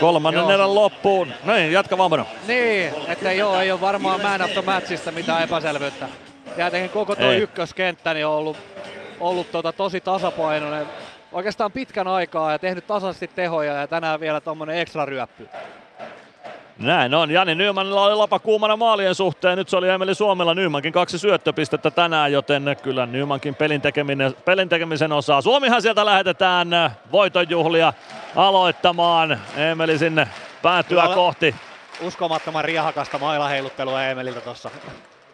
Kolmannen Joo. erän loppuun. Niin, jatka vaan Niin, että joo, ei ole varmaan man of the matchista mitään epäselvyyttä. Ja jotenkin koko tuo ykköskenttä niin on ollut, ollut tota tosi tasapainoinen oikeastaan pitkän aikaa ja tehnyt tasaisesti tehoja ja tänään vielä tuommoinen ekstra ryöppy. Näin on. Jani Nymanilla oli lapa kuumana maalien suhteen. Nyt se oli Emeli Suomella Nymankin kaksi syöttöpistettä tänään, joten kyllä Nymankin pelin, tekeminen, pelin tekemisen osaa. Suomihan sieltä lähetetään voitonjuhlia aloittamaan. Emeli sinne päätyä Kyllä. kohti. Uskomattoman riehakasta mailaheiluttelua Emeliltä tuossa.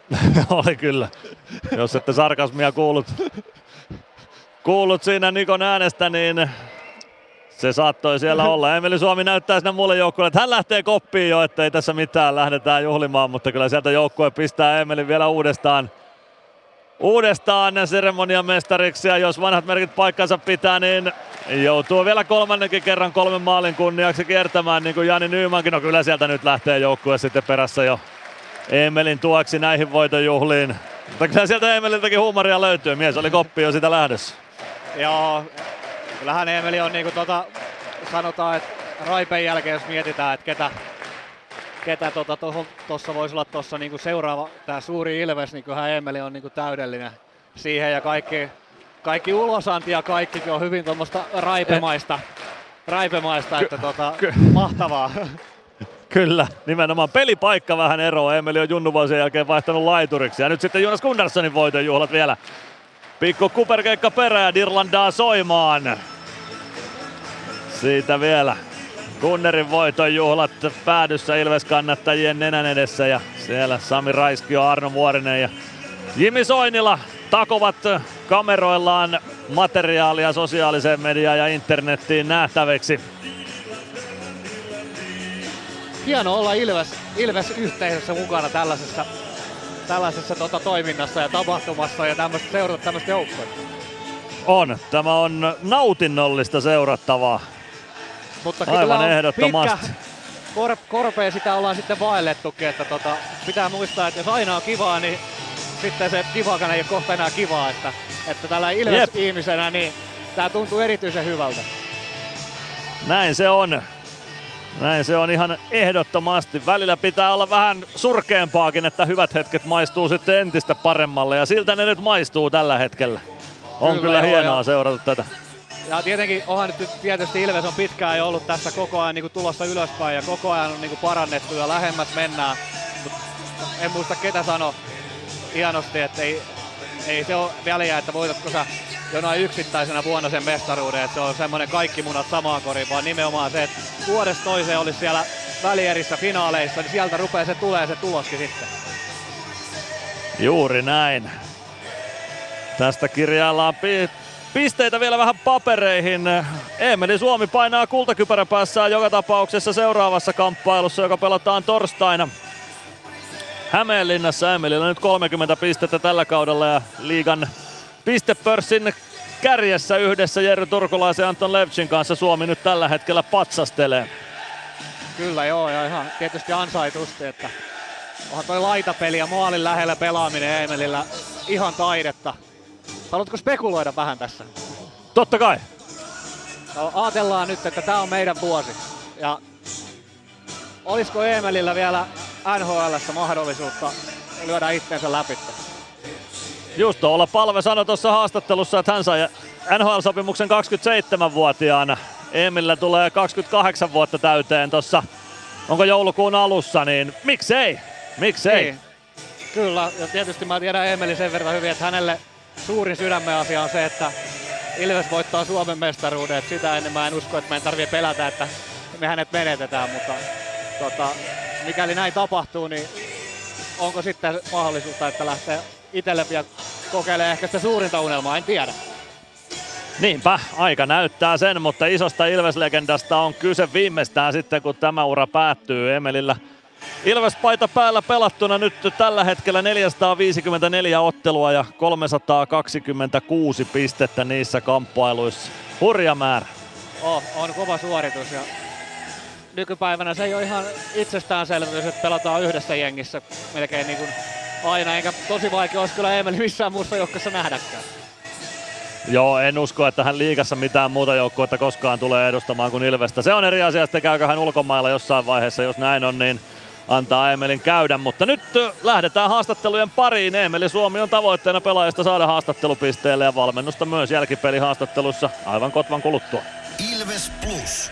<laughs> oli kyllä. Jos ette sarkasmia kuullut, kuullut siinä Nikon äänestä, niin se saattoi siellä olla. Emeli Suomi näyttää sinne muulle joukkueelle, että hän lähtee koppiin jo, että ei tässä mitään, lähdetään juhlimaan, mutta kyllä sieltä joukkue pistää Emelin vielä uudestaan uudestaan seremonian mestariksi ja jos vanhat merkit paikkansa pitää, niin joutuu vielä kolmannenkin kerran kolmen maalin kunniaksi kiertämään niin kuin Jani Nyymankin. No kyllä sieltä nyt lähtee joukkue sitten perässä jo Emelin tueksi näihin voitonjuhliin. Mutta kyllä sieltä Emeliltäkin huumoria löytyy. Mies oli koppi jo sitä lähdössä. Joo, kyllähän Emeli on niinku tota, sanotaan, että Raipen jälkeen jos mietitään, että ketä, ketä tota, tuossa voisi olla tuossa niinku seuraava, tämä suuri Ilves, niin kyllähän Emeli on niinku täydellinen siihen ja kaikki, kaikki ulosanti ja kaikki on hyvin tuommoista raipemaista, raipemaista että tota, mahtavaa. Kyllä, nimenomaan pelipaikka vähän eroa. Emeli on junnuvuosien jälkeen vaihtanut laituriksi. Ja nyt sitten Jonas Gunnarssonin voitonjuhlat vielä. Pikku kuperkeikka perään Dirlandaa soimaan. Siitä vielä Gunnerin voitonjuhlat päädyssä Ilves kannattajien nenän edessä. Ja siellä Sami Raiskio, Arno Vuorinen ja Jimi Soinila takovat kameroillaan materiaalia sosiaaliseen mediaan ja internettiin nähtäväksi. Hieno olla Ilves, Ilves-yhteisössä mukana tällaisessa, tällaisessa tota, toiminnassa ja tapahtumassa ja tämmöistä seurata tämmöistä joukkoa. On. Tämä on nautinnollista seurattavaa. Mutta kyllä Aivan ehdottomasti. Pitkä, kor, korpea sitä ollaan sitten vaellettukin, että tota, pitää muistaa, että jos aina on kivaa, niin sitten se kivakan ei ole kohta enää kivaa, että, että tällä Ilves-ihmisenä niin tää tuntuu erityisen hyvältä. Näin se on. Näin se on ihan ehdottomasti. Välillä pitää olla vähän surkeampaakin, että hyvät hetket maistuu sitten entistä paremmalle ja siltä ne nyt maistuu tällä hetkellä. On kyllä, kyllä hienoa ja... seurata tätä. Ja tietenkin onhan nyt tietysti Ilves on pitkään jo ollut tässä koko ajan niin kuin tulossa ylöspäin ja koko ajan on niin kuin parannettu ja lähemmäs mennään. Mut en muista ketä sano hienosti, että ei, ei se ole väliä, että voitatko sä jonain yksittäisenä vuonna sen mestaruuden, että se on semmoinen kaikki munat samaan koriin, vaan nimenomaan se, että vuodesta toiseen olisi siellä välierissä finaaleissa, niin sieltä rupeaa se tulee se tuloskin sitten. Juuri näin. Tästä kirjaillaan pi- pisteitä vielä vähän papereihin. Emeli Suomi painaa kultakypärä päässään joka tapauksessa seuraavassa kamppailussa, joka pelataan torstaina. Hämeenlinnassa Emelillä nyt 30 pistettä tällä kaudella ja liigan pistepörssin kärjessä yhdessä Jerry Turkulaisen ja Anton Levchin kanssa Suomi nyt tällä hetkellä patsastelee. Kyllä joo, ja ihan tietysti ansaitusti, että onhan toi laitapeli ja maalin lähellä pelaaminen Emelillä ihan taidetta. Haluatko spekuloida vähän tässä? Totta kai. No, ajatellaan nyt, että tämä on meidän vuosi. Ja olisiko Emelillä vielä NHLssä mahdollisuutta lyödä itsensä läpi? Just tuolla Palve sanoi tuossa haastattelussa, että hän sai NHL-sopimuksen 27-vuotiaana. Emillä tulee 28 vuotta täyteen tuossa, onko joulukuun alussa, niin miksei? Miksei? Niin. Kyllä, ja tietysti mä tiedän Emeli sen verran hyvin, että hänelle suurin sydämen asia on se, että Ilves voittaa Suomen mestaruuden. Sitä ennen mä en usko, että meidän tarvii pelätä, että me hänet menetetään, mutta tota, mikäli näin tapahtuu, niin onko sitten mahdollisuutta, että lähtee itselle vielä kokeilemaan ehkä sitä suurinta unelmaa, en tiedä. Niinpä, aika näyttää sen, mutta isosta Ilves-legendasta on kyse viimeistään sitten, kun tämä ura päättyy. Emelillä Ilves-paita päällä pelattuna nyt tällä hetkellä 454 ottelua ja 326 pistettä niissä kamppailuissa. Hurja määrä. Oh, on kova suoritus ja nykypäivänä se ei ole ihan itsestäänselvyys, että pelataan yhdessä jengissä melkein niin kuin aina, eikä tosi vaikea olisi kyllä Emeli missään muussa joukkossa nähdäkään. Joo, en usko, että hän liikassa mitään muuta joukkuetta koskaan tulee edustamaan kuin Ilvestä. Se on eri asia, että käykö hän ulkomailla jossain vaiheessa. Jos näin on, niin antaa Emelin käydä. Mutta nyt lähdetään haastattelujen pariin. Emeli Suomi on tavoitteena pelaajista saada haastattelupisteelle ja valmennusta myös jälkipelihaastattelussa aivan kotvan kuluttua. Ilves Plus.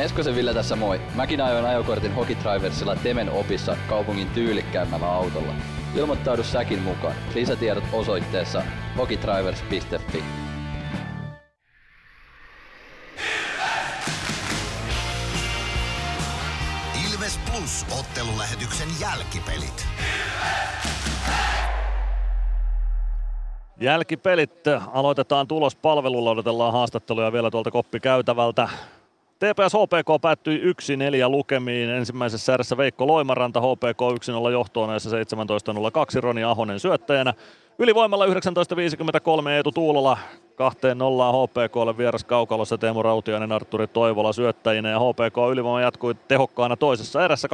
Meskosen Ville tässä moi. Mäkin ajoin ajokortin Hokitriversilla Temen opissa kaupungin tyylikkäämmällä autolla. Ilmoittaudu säkin mukaan. Lisätiedot osoitteessa hokitrivers.fi. Ilves Plus ottelulähetyksen jälkipelit. Jälkipelit aloitetaan tulospalvelulla, odotellaan haastatteluja vielä tuolta koppikäytävältä. TPS HPK päättyi 1-4 lukemiin. Ensimmäisessä erässä Veikko Loimaranta HPK 1-0 johtoon 17-02 Roni Ahonen syöttäjänä. Ylivoimalla 19.53 Eetu Tuulola 2-0 HPKlle vieras kaukalossa Teemu Rautiainen, Arturi Toivola syöttäjinä ja HPK ylivoima jatkui tehokkaana toisessa erässä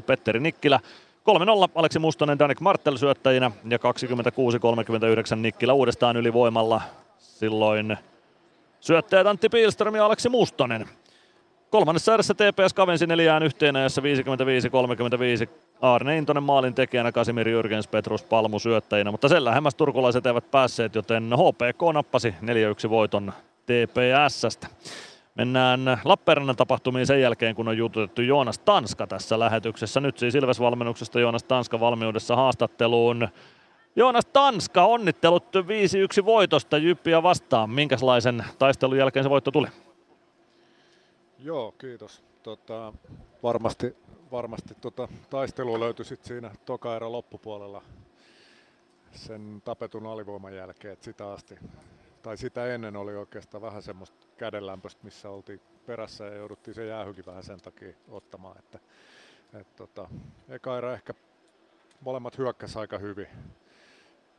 22-11 Petteri Nikkilä 3-0 Aleksi Mustonen, Danik Martel syöttäjinä ja 26-39 Nikkilä uudestaan ylivoimalla. Silloin syöttäjät Antti Pilström ja Aleksi Mustonen. Kolmannessa erässä TPS kavensi neljään yhteen ajassa 55-35. Arne Intonen maalin tekijänä, Kasimir Jürgens, Petrus Palmu syöttäjinä, mutta sen lähemmäs turkulaiset eivät päässeet, joten HPK nappasi 4-1 voiton TPSstä. Mennään Lappeenrannan tapahtumiin sen jälkeen, kun on jututettu Joonas Tanska tässä lähetyksessä. Nyt siis Ilves-valmennuksesta Joonas Tanska valmiudessa haastatteluun. Joonas Tanska, onnittelut 5-1 voitosta Jyppiä vastaan. Minkälaisen taistelun jälkeen se voitto tuli? Joo, kiitos. Tota, varmasti varmasti tota, taistelu löytyi sit siinä toka erä loppupuolella. sen tapetun alivoiman jälkeen, että sitä asti, tai sitä ennen oli oikeastaan vähän semmoista kädenlämpöistä, missä oltiin perässä ja jouduttiin se jäähykin vähän sen takia ottamaan, että et tota, eka erä ehkä molemmat hyökkäs aika hyvin.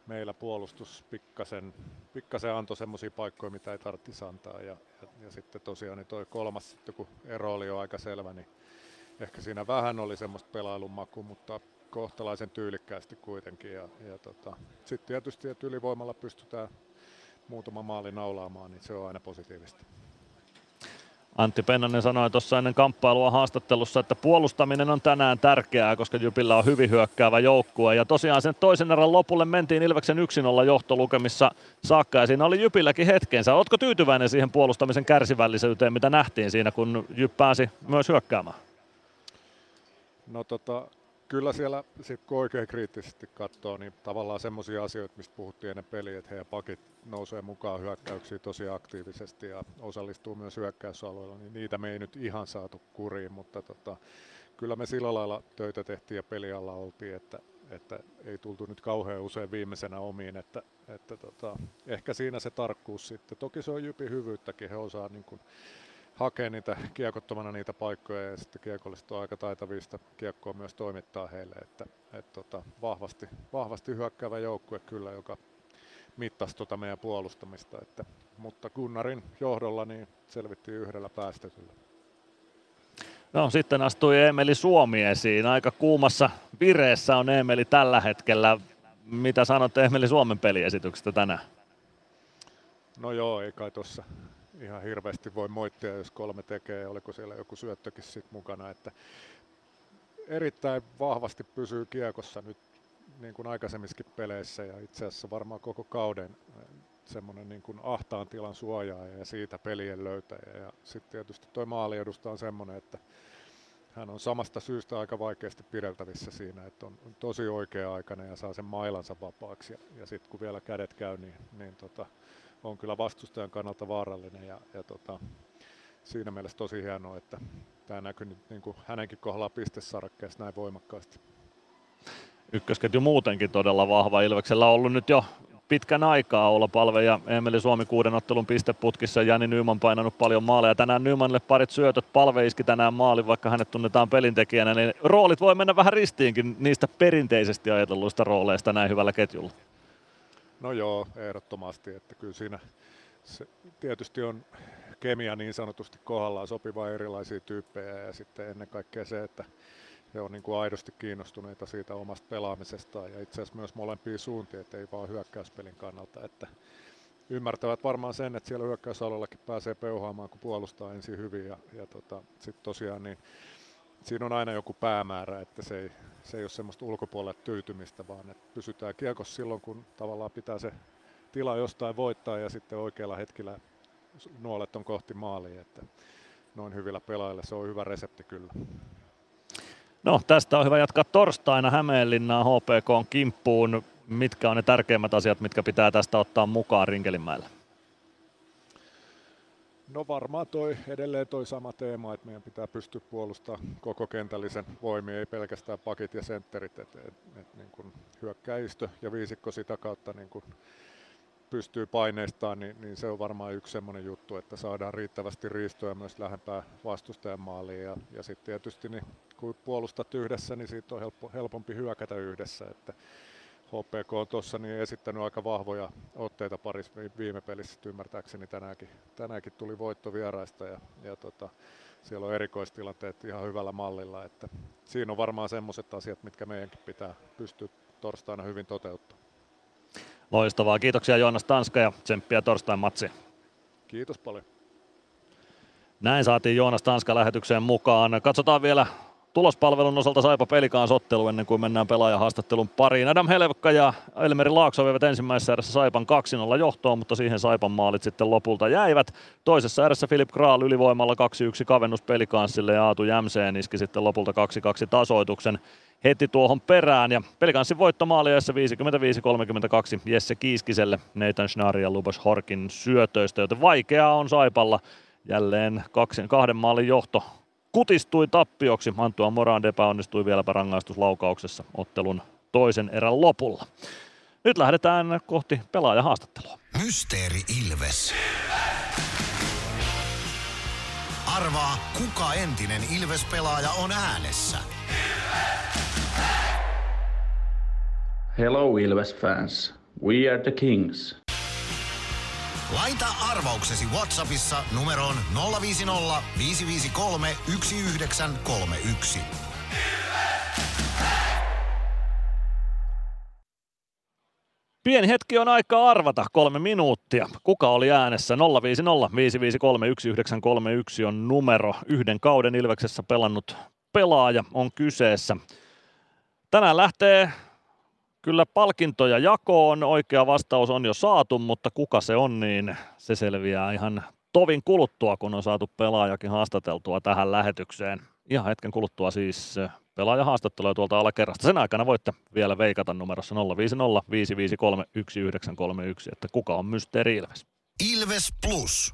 Meillä puolustus pikkasen, pikkasen antoi semmoisia paikkoja, mitä ei tarvitsisi antaa. Ja, ja, ja sitten tosiaan niin toi kolmas, sitten kun ero oli jo aika selvä, niin ehkä siinä vähän oli semmoista pelailun maku, mutta kohtalaisen tyylikkäästi kuitenkin. Ja, ja tota, sitten tietysti, että ylivoimalla pystytään muutama maali naulaamaan, niin se on aina positiivista. Antti Pennanen sanoi tuossa ennen kamppailua haastattelussa, että puolustaminen on tänään tärkeää, koska Jypillä on hyvin hyökkäävä joukkue. Ja tosiaan sen toisen erän lopulle mentiin Ilveksen 1-0 johtolukemissa saakka ja siinä oli Jypilläkin hetkensä. Oletko tyytyväinen siihen puolustamisen kärsivällisyyteen, mitä nähtiin siinä, kun Jyp pääsi myös hyökkäämään? No tota, kyllä siellä sit kun oikein kriittisesti katsoo, niin tavallaan semmoisia asioita, mistä puhuttiin ennen peliä, että heidän pakit nousee mukaan hyökkäyksiin tosi aktiivisesti ja osallistuu myös hyökkäysalueella, niin niitä me ei nyt ihan saatu kuriin, mutta tota, kyllä me sillä lailla töitä tehtiin ja pelialla oltiin, että, että ei tultu nyt kauhean usein viimeisenä omiin, että, että tota, ehkä siinä se tarkkuus sitten. Toki se on Jypin hyvyyttäkin, he osaa niin kuin hakee niitä kiekottomana niitä paikkoja ja sitten kiekolliset on aika taitavista kiekkoa myös toimittaa heille, että, että tota, vahvasti, vahvasti hyökkäävä joukkue kyllä, joka mittasi tuota meidän puolustamista, että, mutta Gunnarin johdolla niin selvittiin yhdellä päästetyllä. No sitten astui Emeli Suomi esiin. Aika kuumassa vireessä on Emeli tällä hetkellä. Mitä sanot Emeli Suomen peliesityksestä tänään? No joo, ei kai tuossa ihan hirveästi voi moittia, jos kolme tekee, oliko siellä joku syöttökin sit mukana, että erittäin vahvasti pysyy kiekossa nyt niin kuin aikaisemmissakin peleissä ja itse asiassa varmaan koko kauden semmoinen niin kuin ahtaan tilan suojaaja ja siitä pelien löytäjä. Ja sitten tietysti tuo maaliedusta on semmoinen, että hän on samasta syystä aika vaikeasti pideltävissä siinä, että on tosi oikea-aikainen ja saa sen mailansa vapaaksi. Ja, ja sitten kun vielä kädet käy, niin, niin tota, on kyllä vastustajan kannalta vaarallinen ja, ja tota, siinä mielessä tosi hienoa, että tämä näkyy nyt niin kuin hänenkin kohdalla pistesarkkeessa näin voimakkaasti. Ykkösketju muutenkin todella vahva. Ilveksellä on ollut nyt jo pitkän aikaa olla palve ja Emeli Suomi kuuden ottelun pisteputkissa. Jani Nyman painanut paljon maaleja. Tänään Nymanille parit syötöt. Palve iski tänään maali, vaikka hänet tunnetaan pelintekijänä. Niin roolit voi mennä vähän ristiinkin niistä perinteisesti ajatelluista rooleista näin hyvällä ketjulla. No joo, ehdottomasti. Että kyllä siinä se tietysti on kemia niin sanotusti kohdallaan sopiva erilaisia tyyppejä ja sitten ennen kaikkea se, että he on niin kuin aidosti kiinnostuneita siitä omasta pelaamisestaan ja itse asiassa myös molempiin suuntiin, että ei vaan hyökkäyspelin kannalta. Että ymmärtävät varmaan sen, että siellä hyökkäysalueellakin pääsee peuhaamaan, kun puolustaa ensin hyvin ja, ja tota, sitten tosiaan niin siinä on aina joku päämäärä, että se ei, se ei ole semmoista ulkopuolelle tyytymistä, vaan että pysytään kiekossa silloin, kun tavallaan pitää se tila jostain voittaa ja sitten oikealla hetkellä nuolet on kohti maalia, että noin hyvillä pelaajilla se on hyvä resepti kyllä. No tästä on hyvä jatkaa torstaina Hämeenlinnaan HPK on kimppuun. Mitkä on ne tärkeimmät asiat, mitkä pitää tästä ottaa mukaan Rinkelinmäellä? No varmaan toi, edelleen toi sama teema, että meidän pitää pystyä puolustamaan koko kentällisen voimia, ei pelkästään pakit ja sentterit, että et, et, niin kun hyökkäistö ja viisikko sitä kautta niin kun pystyy paineistamaan, niin, niin se on varmaan yksi semmoinen juttu, että saadaan riittävästi riistoja myös lähempää vastustajan maaliin. Ja, ja sitten tietysti niin, kun puolustat yhdessä, niin siitä on helppo, helpompi hyökätä yhdessä, että HPK on tuossa niin esittänyt aika vahvoja otteita parissa viime pelissä, ymmärtääkseni tänäänkin, tänäänkin tuli voitto vieraista ja, ja tota, siellä on erikoistilanteet ihan hyvällä mallilla, että siinä on varmaan semmoiset asiat, mitkä meidänkin pitää pystyä torstaina hyvin toteuttamaan. Loistavaa. Kiitoksia Joonas Tanska ja tsemppiä torstain matsiin. Kiitos paljon. Näin saatiin Joonas Tanska lähetykseen mukaan. Katsotaan vielä tulospalvelun osalta Saipa Pelikaan sottelu ennen kuin mennään pelaajahaastattelun pariin. Adam Helvekka ja Elmeri Laakso veivät ensimmäisessä erässä Saipan 2-0 johtoon, mutta siihen Saipan maalit sitten lopulta jäivät. Toisessa erässä Filip Kraal ylivoimalla 2-1 kavennus Pelikanssille ja Aatu Jämseen iski sitten lopulta 2-2 tasoituksen heti tuohon perään. Ja Pelikanssin voittomaaliajassa 55-32 Jesse Kiiskiselle Nathan Schnari ja Lubos Horkin syötöistä, joten vaikeaa on Saipalla jälleen kaksi, kahden maalin johto kutistui tappioksi. Mantua Morand epäonnistui vieläpä rangaistuslaukauksessa ottelun toisen erän lopulla. Nyt lähdetään kohti pelaajahaastattelua. Mysteeri Ilves. Arvaa, kuka entinen Ilves-pelaaja on äänessä. Hello Ilves fans. We are the Kings. Laita arvauksesi Whatsappissa numeroon 050 553 1931. Pieni hetki on aikaa arvata, kolme minuuttia. Kuka oli äänessä? 050 553 1931 on numero. Yhden kauden Ilveksessä pelannut pelaaja on kyseessä. Tänään lähtee kyllä palkintoja jakoon. Oikea vastaus on jo saatu, mutta kuka se on, niin se selviää ihan tovin kuluttua, kun on saatu pelaajakin haastateltua tähän lähetykseen. Ihan hetken kuluttua siis pelaajahaastattelua tuolta alakerrasta. Sen aikana voitte vielä veikata numerossa 050 553 1931, että kuka on Mysteeri Ilves. Ilves Plus.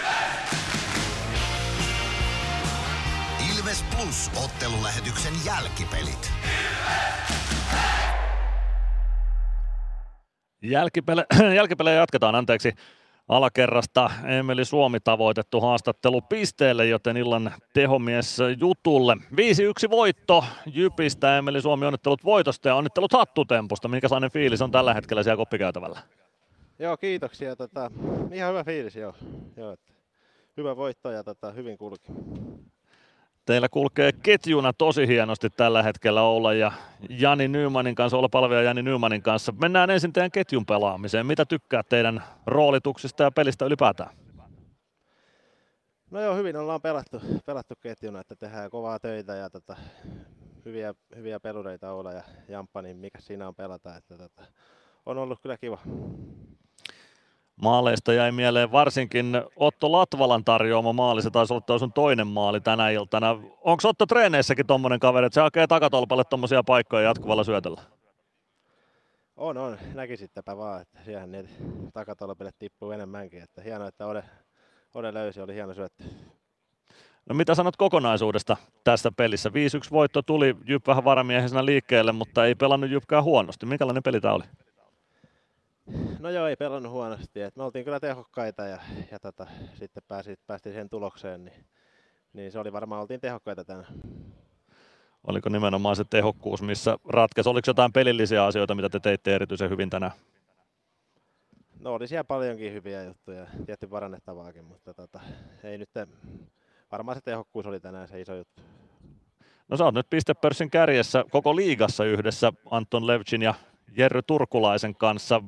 Ilves Plus ottelulähetyksen jälkipelit. Jälkipele, <clears throat> jälkipelejä jatketaan, anteeksi. Alakerrasta Emeli Suomi tavoitettu haastattelu pisteelle, joten illan tehomies jutulle. 5-1 voitto Jypistä. Emeli Suomi onnittelut voitosta ja onnittelut hattutempusta. Minkälainen fiilis on tällä hetkellä siellä koppikäytävällä? Joo, kiitoksia. Tota, ihan hyvä fiilis, joo. joo että hyvä voitto ja tota, hyvin kulki. Teillä kulkee ketjuna tosi hienosti tällä hetkellä olla ja Jani Nymanin kanssa, olla palvelija Jani Nymanin kanssa. Mennään ensin teidän ketjun pelaamiseen. Mitä tykkää teidän roolituksista ja pelistä ylipäätään? No joo, hyvin ollaan pelattu, pelattu ketjuna, että tehdään kovaa töitä ja tota, hyviä, hyviä pelureita olla ja Jamppa, niin mikä siinä on pelata. Että tota, on ollut kyllä kiva. Maaleista jäi mieleen varsinkin Otto Latvalan tarjoama maali. Se taisi olla sun toinen maali tänä iltana. Onko Otto treeneissäkin tommonen kaveri, että se hakee takatolpalle tommosia paikkoja jatkuvalla syötöllä? On, on. Näkisittepä vaan, että siihen ne takatolpille tippuu enemmänkin. Että hienoa, että Ode, Ode löysi, oli hieno syöttö. No mitä sanot kokonaisuudesta tässä pelissä? 5-1 voitto tuli Jyp vähän varamiehisenä liikkeelle, mutta ei pelannut Jypkään huonosti. Minkälainen peli tämä oli? No joo, ei pelannut huonosti. Et me oltiin kyllä tehokkaita ja, ja tota, sitten pääsi, päästiin siihen tulokseen, niin, niin se oli varmaan, oltiin tehokkaita tänään. Oliko nimenomaan se tehokkuus, missä ratkaisi? Oliko jotain pelillisiä asioita, mitä te teitte erityisen hyvin tänään? No oli siellä paljonkin hyviä juttuja, tietty parannettavaakin, mutta tota, ei nyt, varmaan se tehokkuus oli tänään se iso juttu. No sä oot nyt pistepörssin kärjessä koko liigassa yhdessä Anton Levchin ja Jerry Turkulaisen kanssa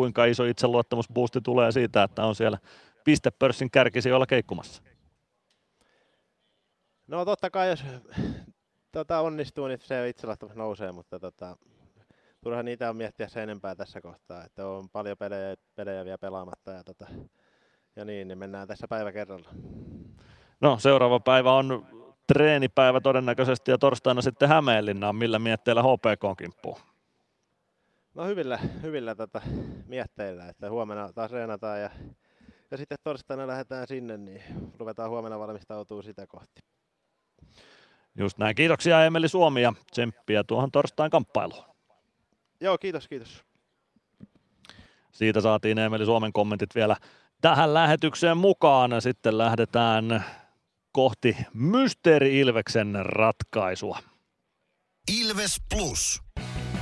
kuinka iso itseluottamusboosti tulee siitä, että on siellä pistepörssin kärkisijoilla keikkumassa? No totta kai, jos tota, onnistuu, niin se itseluottamus nousee, mutta tota, turha niitä on miettiä sen enempää tässä kohtaa, että on paljon pelejä, pelejä vielä pelaamatta ja, tota, ja niin, niin mennään tässä päivä kerralla. No seuraava päivä on treenipäivä todennäköisesti ja torstaina sitten Hämeenlinnaan. Millä mietteillä HPK on kimppuun? No hyvillä, hyvillä tota, mietteillä, että huomenna taas reenataan ja, ja sitten torstaina lähdetään sinne, niin ruvetaan huomenna valmistautuu sitä kohti. Just näin. Kiitoksia Emeli Suomi ja tsemppiä tuohon torstain kamppailuun. Joo, kiitos, kiitos. Siitä saatiin Emeli Suomen kommentit vielä tähän lähetykseen mukaan. Sitten lähdetään kohti Mysteeri Ilveksen ratkaisua. Ilves Plus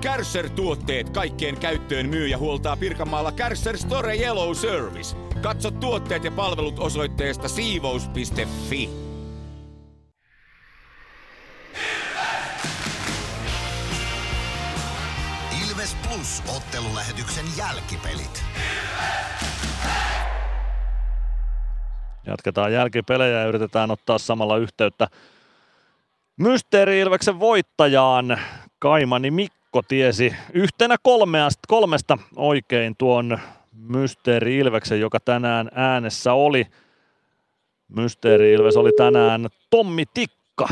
Kärsser-tuotteet kaikkeen käyttöön myy ja huoltaa Pirkanmaalla Kärsser Store Yellow Service. Katso tuotteet ja palvelut osoitteesta siivous.fi. Ilves Plus ottelulähetyksen jälkipelit. Jatketaan jälkipelejä ja yritetään ottaa samalla yhteyttä Mysteeri Ilveksen voittajaan. Kaimani Mikko tiesi yhtenä kolmeasta, kolmesta oikein tuon Mysteeri Ilveksen, joka tänään äänessä oli. Mysteeri Ilves oli tänään Tommi Tikka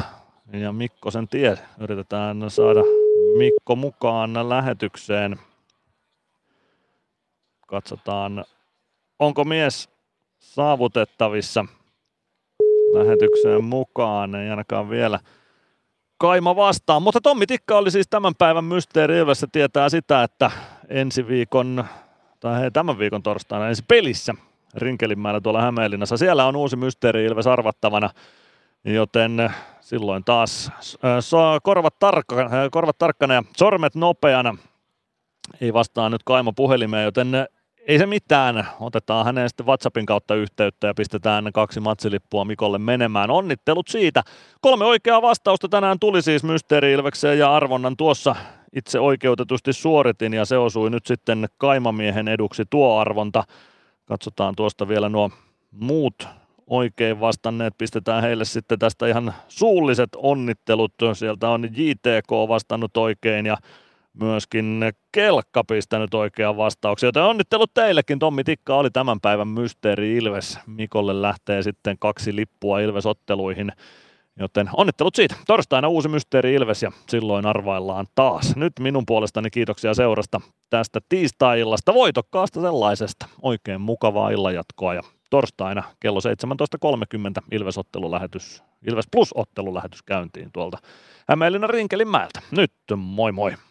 ja Mikko sen tie. Yritetään saada Mikko mukaan lähetykseen. Katsotaan, onko mies saavutettavissa lähetykseen mukaan. Ei ainakaan vielä kaima vastaan. Mutta Tommi Tikka oli siis tämän päivän Mysteeri Ilves. Tietää sitä, että ensi viikon, tai hei, tämän viikon torstaina ensi pelissä Rinkelinmäellä tuolla Hämeenlinnassa. Siellä on uusi Mysteeri Ilves arvattavana, joten silloin taas äh, korvat, tarkka, äh, korvat tarkkana ja sormet nopeana. Ei vastaa nyt Kaimo puhelimeen, joten ei se mitään. Otetaan häneen sitten WhatsAppin kautta yhteyttä ja pistetään kaksi matsilippua Mikolle menemään. Onnittelut siitä. Kolme oikeaa vastausta tänään tuli siis Mysteeri Ilvekseen ja arvonnan tuossa itse oikeutetusti suoritin ja se osui nyt sitten Kaimamiehen eduksi tuo arvonta. Katsotaan tuosta vielä nuo muut oikein vastanneet. Pistetään heille sitten tästä ihan suulliset onnittelut. Sieltä on JTK vastannut oikein ja myöskin Kelkka pistänyt oikean vastauksen, joten onnittelut teillekin. Tommi Tikka oli tämän päivän mysteeri Ilves. Mikolle lähtee sitten kaksi lippua Ilves-otteluihin, joten onnittelut siitä. Torstaina uusi mysteeri Ilves ja silloin arvaillaan taas. Nyt minun puolestani kiitoksia seurasta tästä tiistai-illasta, voitokkaasta sellaisesta. Oikein mukavaa illanjatkoa ja torstaina kello 17.30 Ilves-ottelulähetys, Ilves Plus-ottelulähetys käyntiin tuolta Hämeenlinnan Rinkelinmäeltä. Nyt moi moi!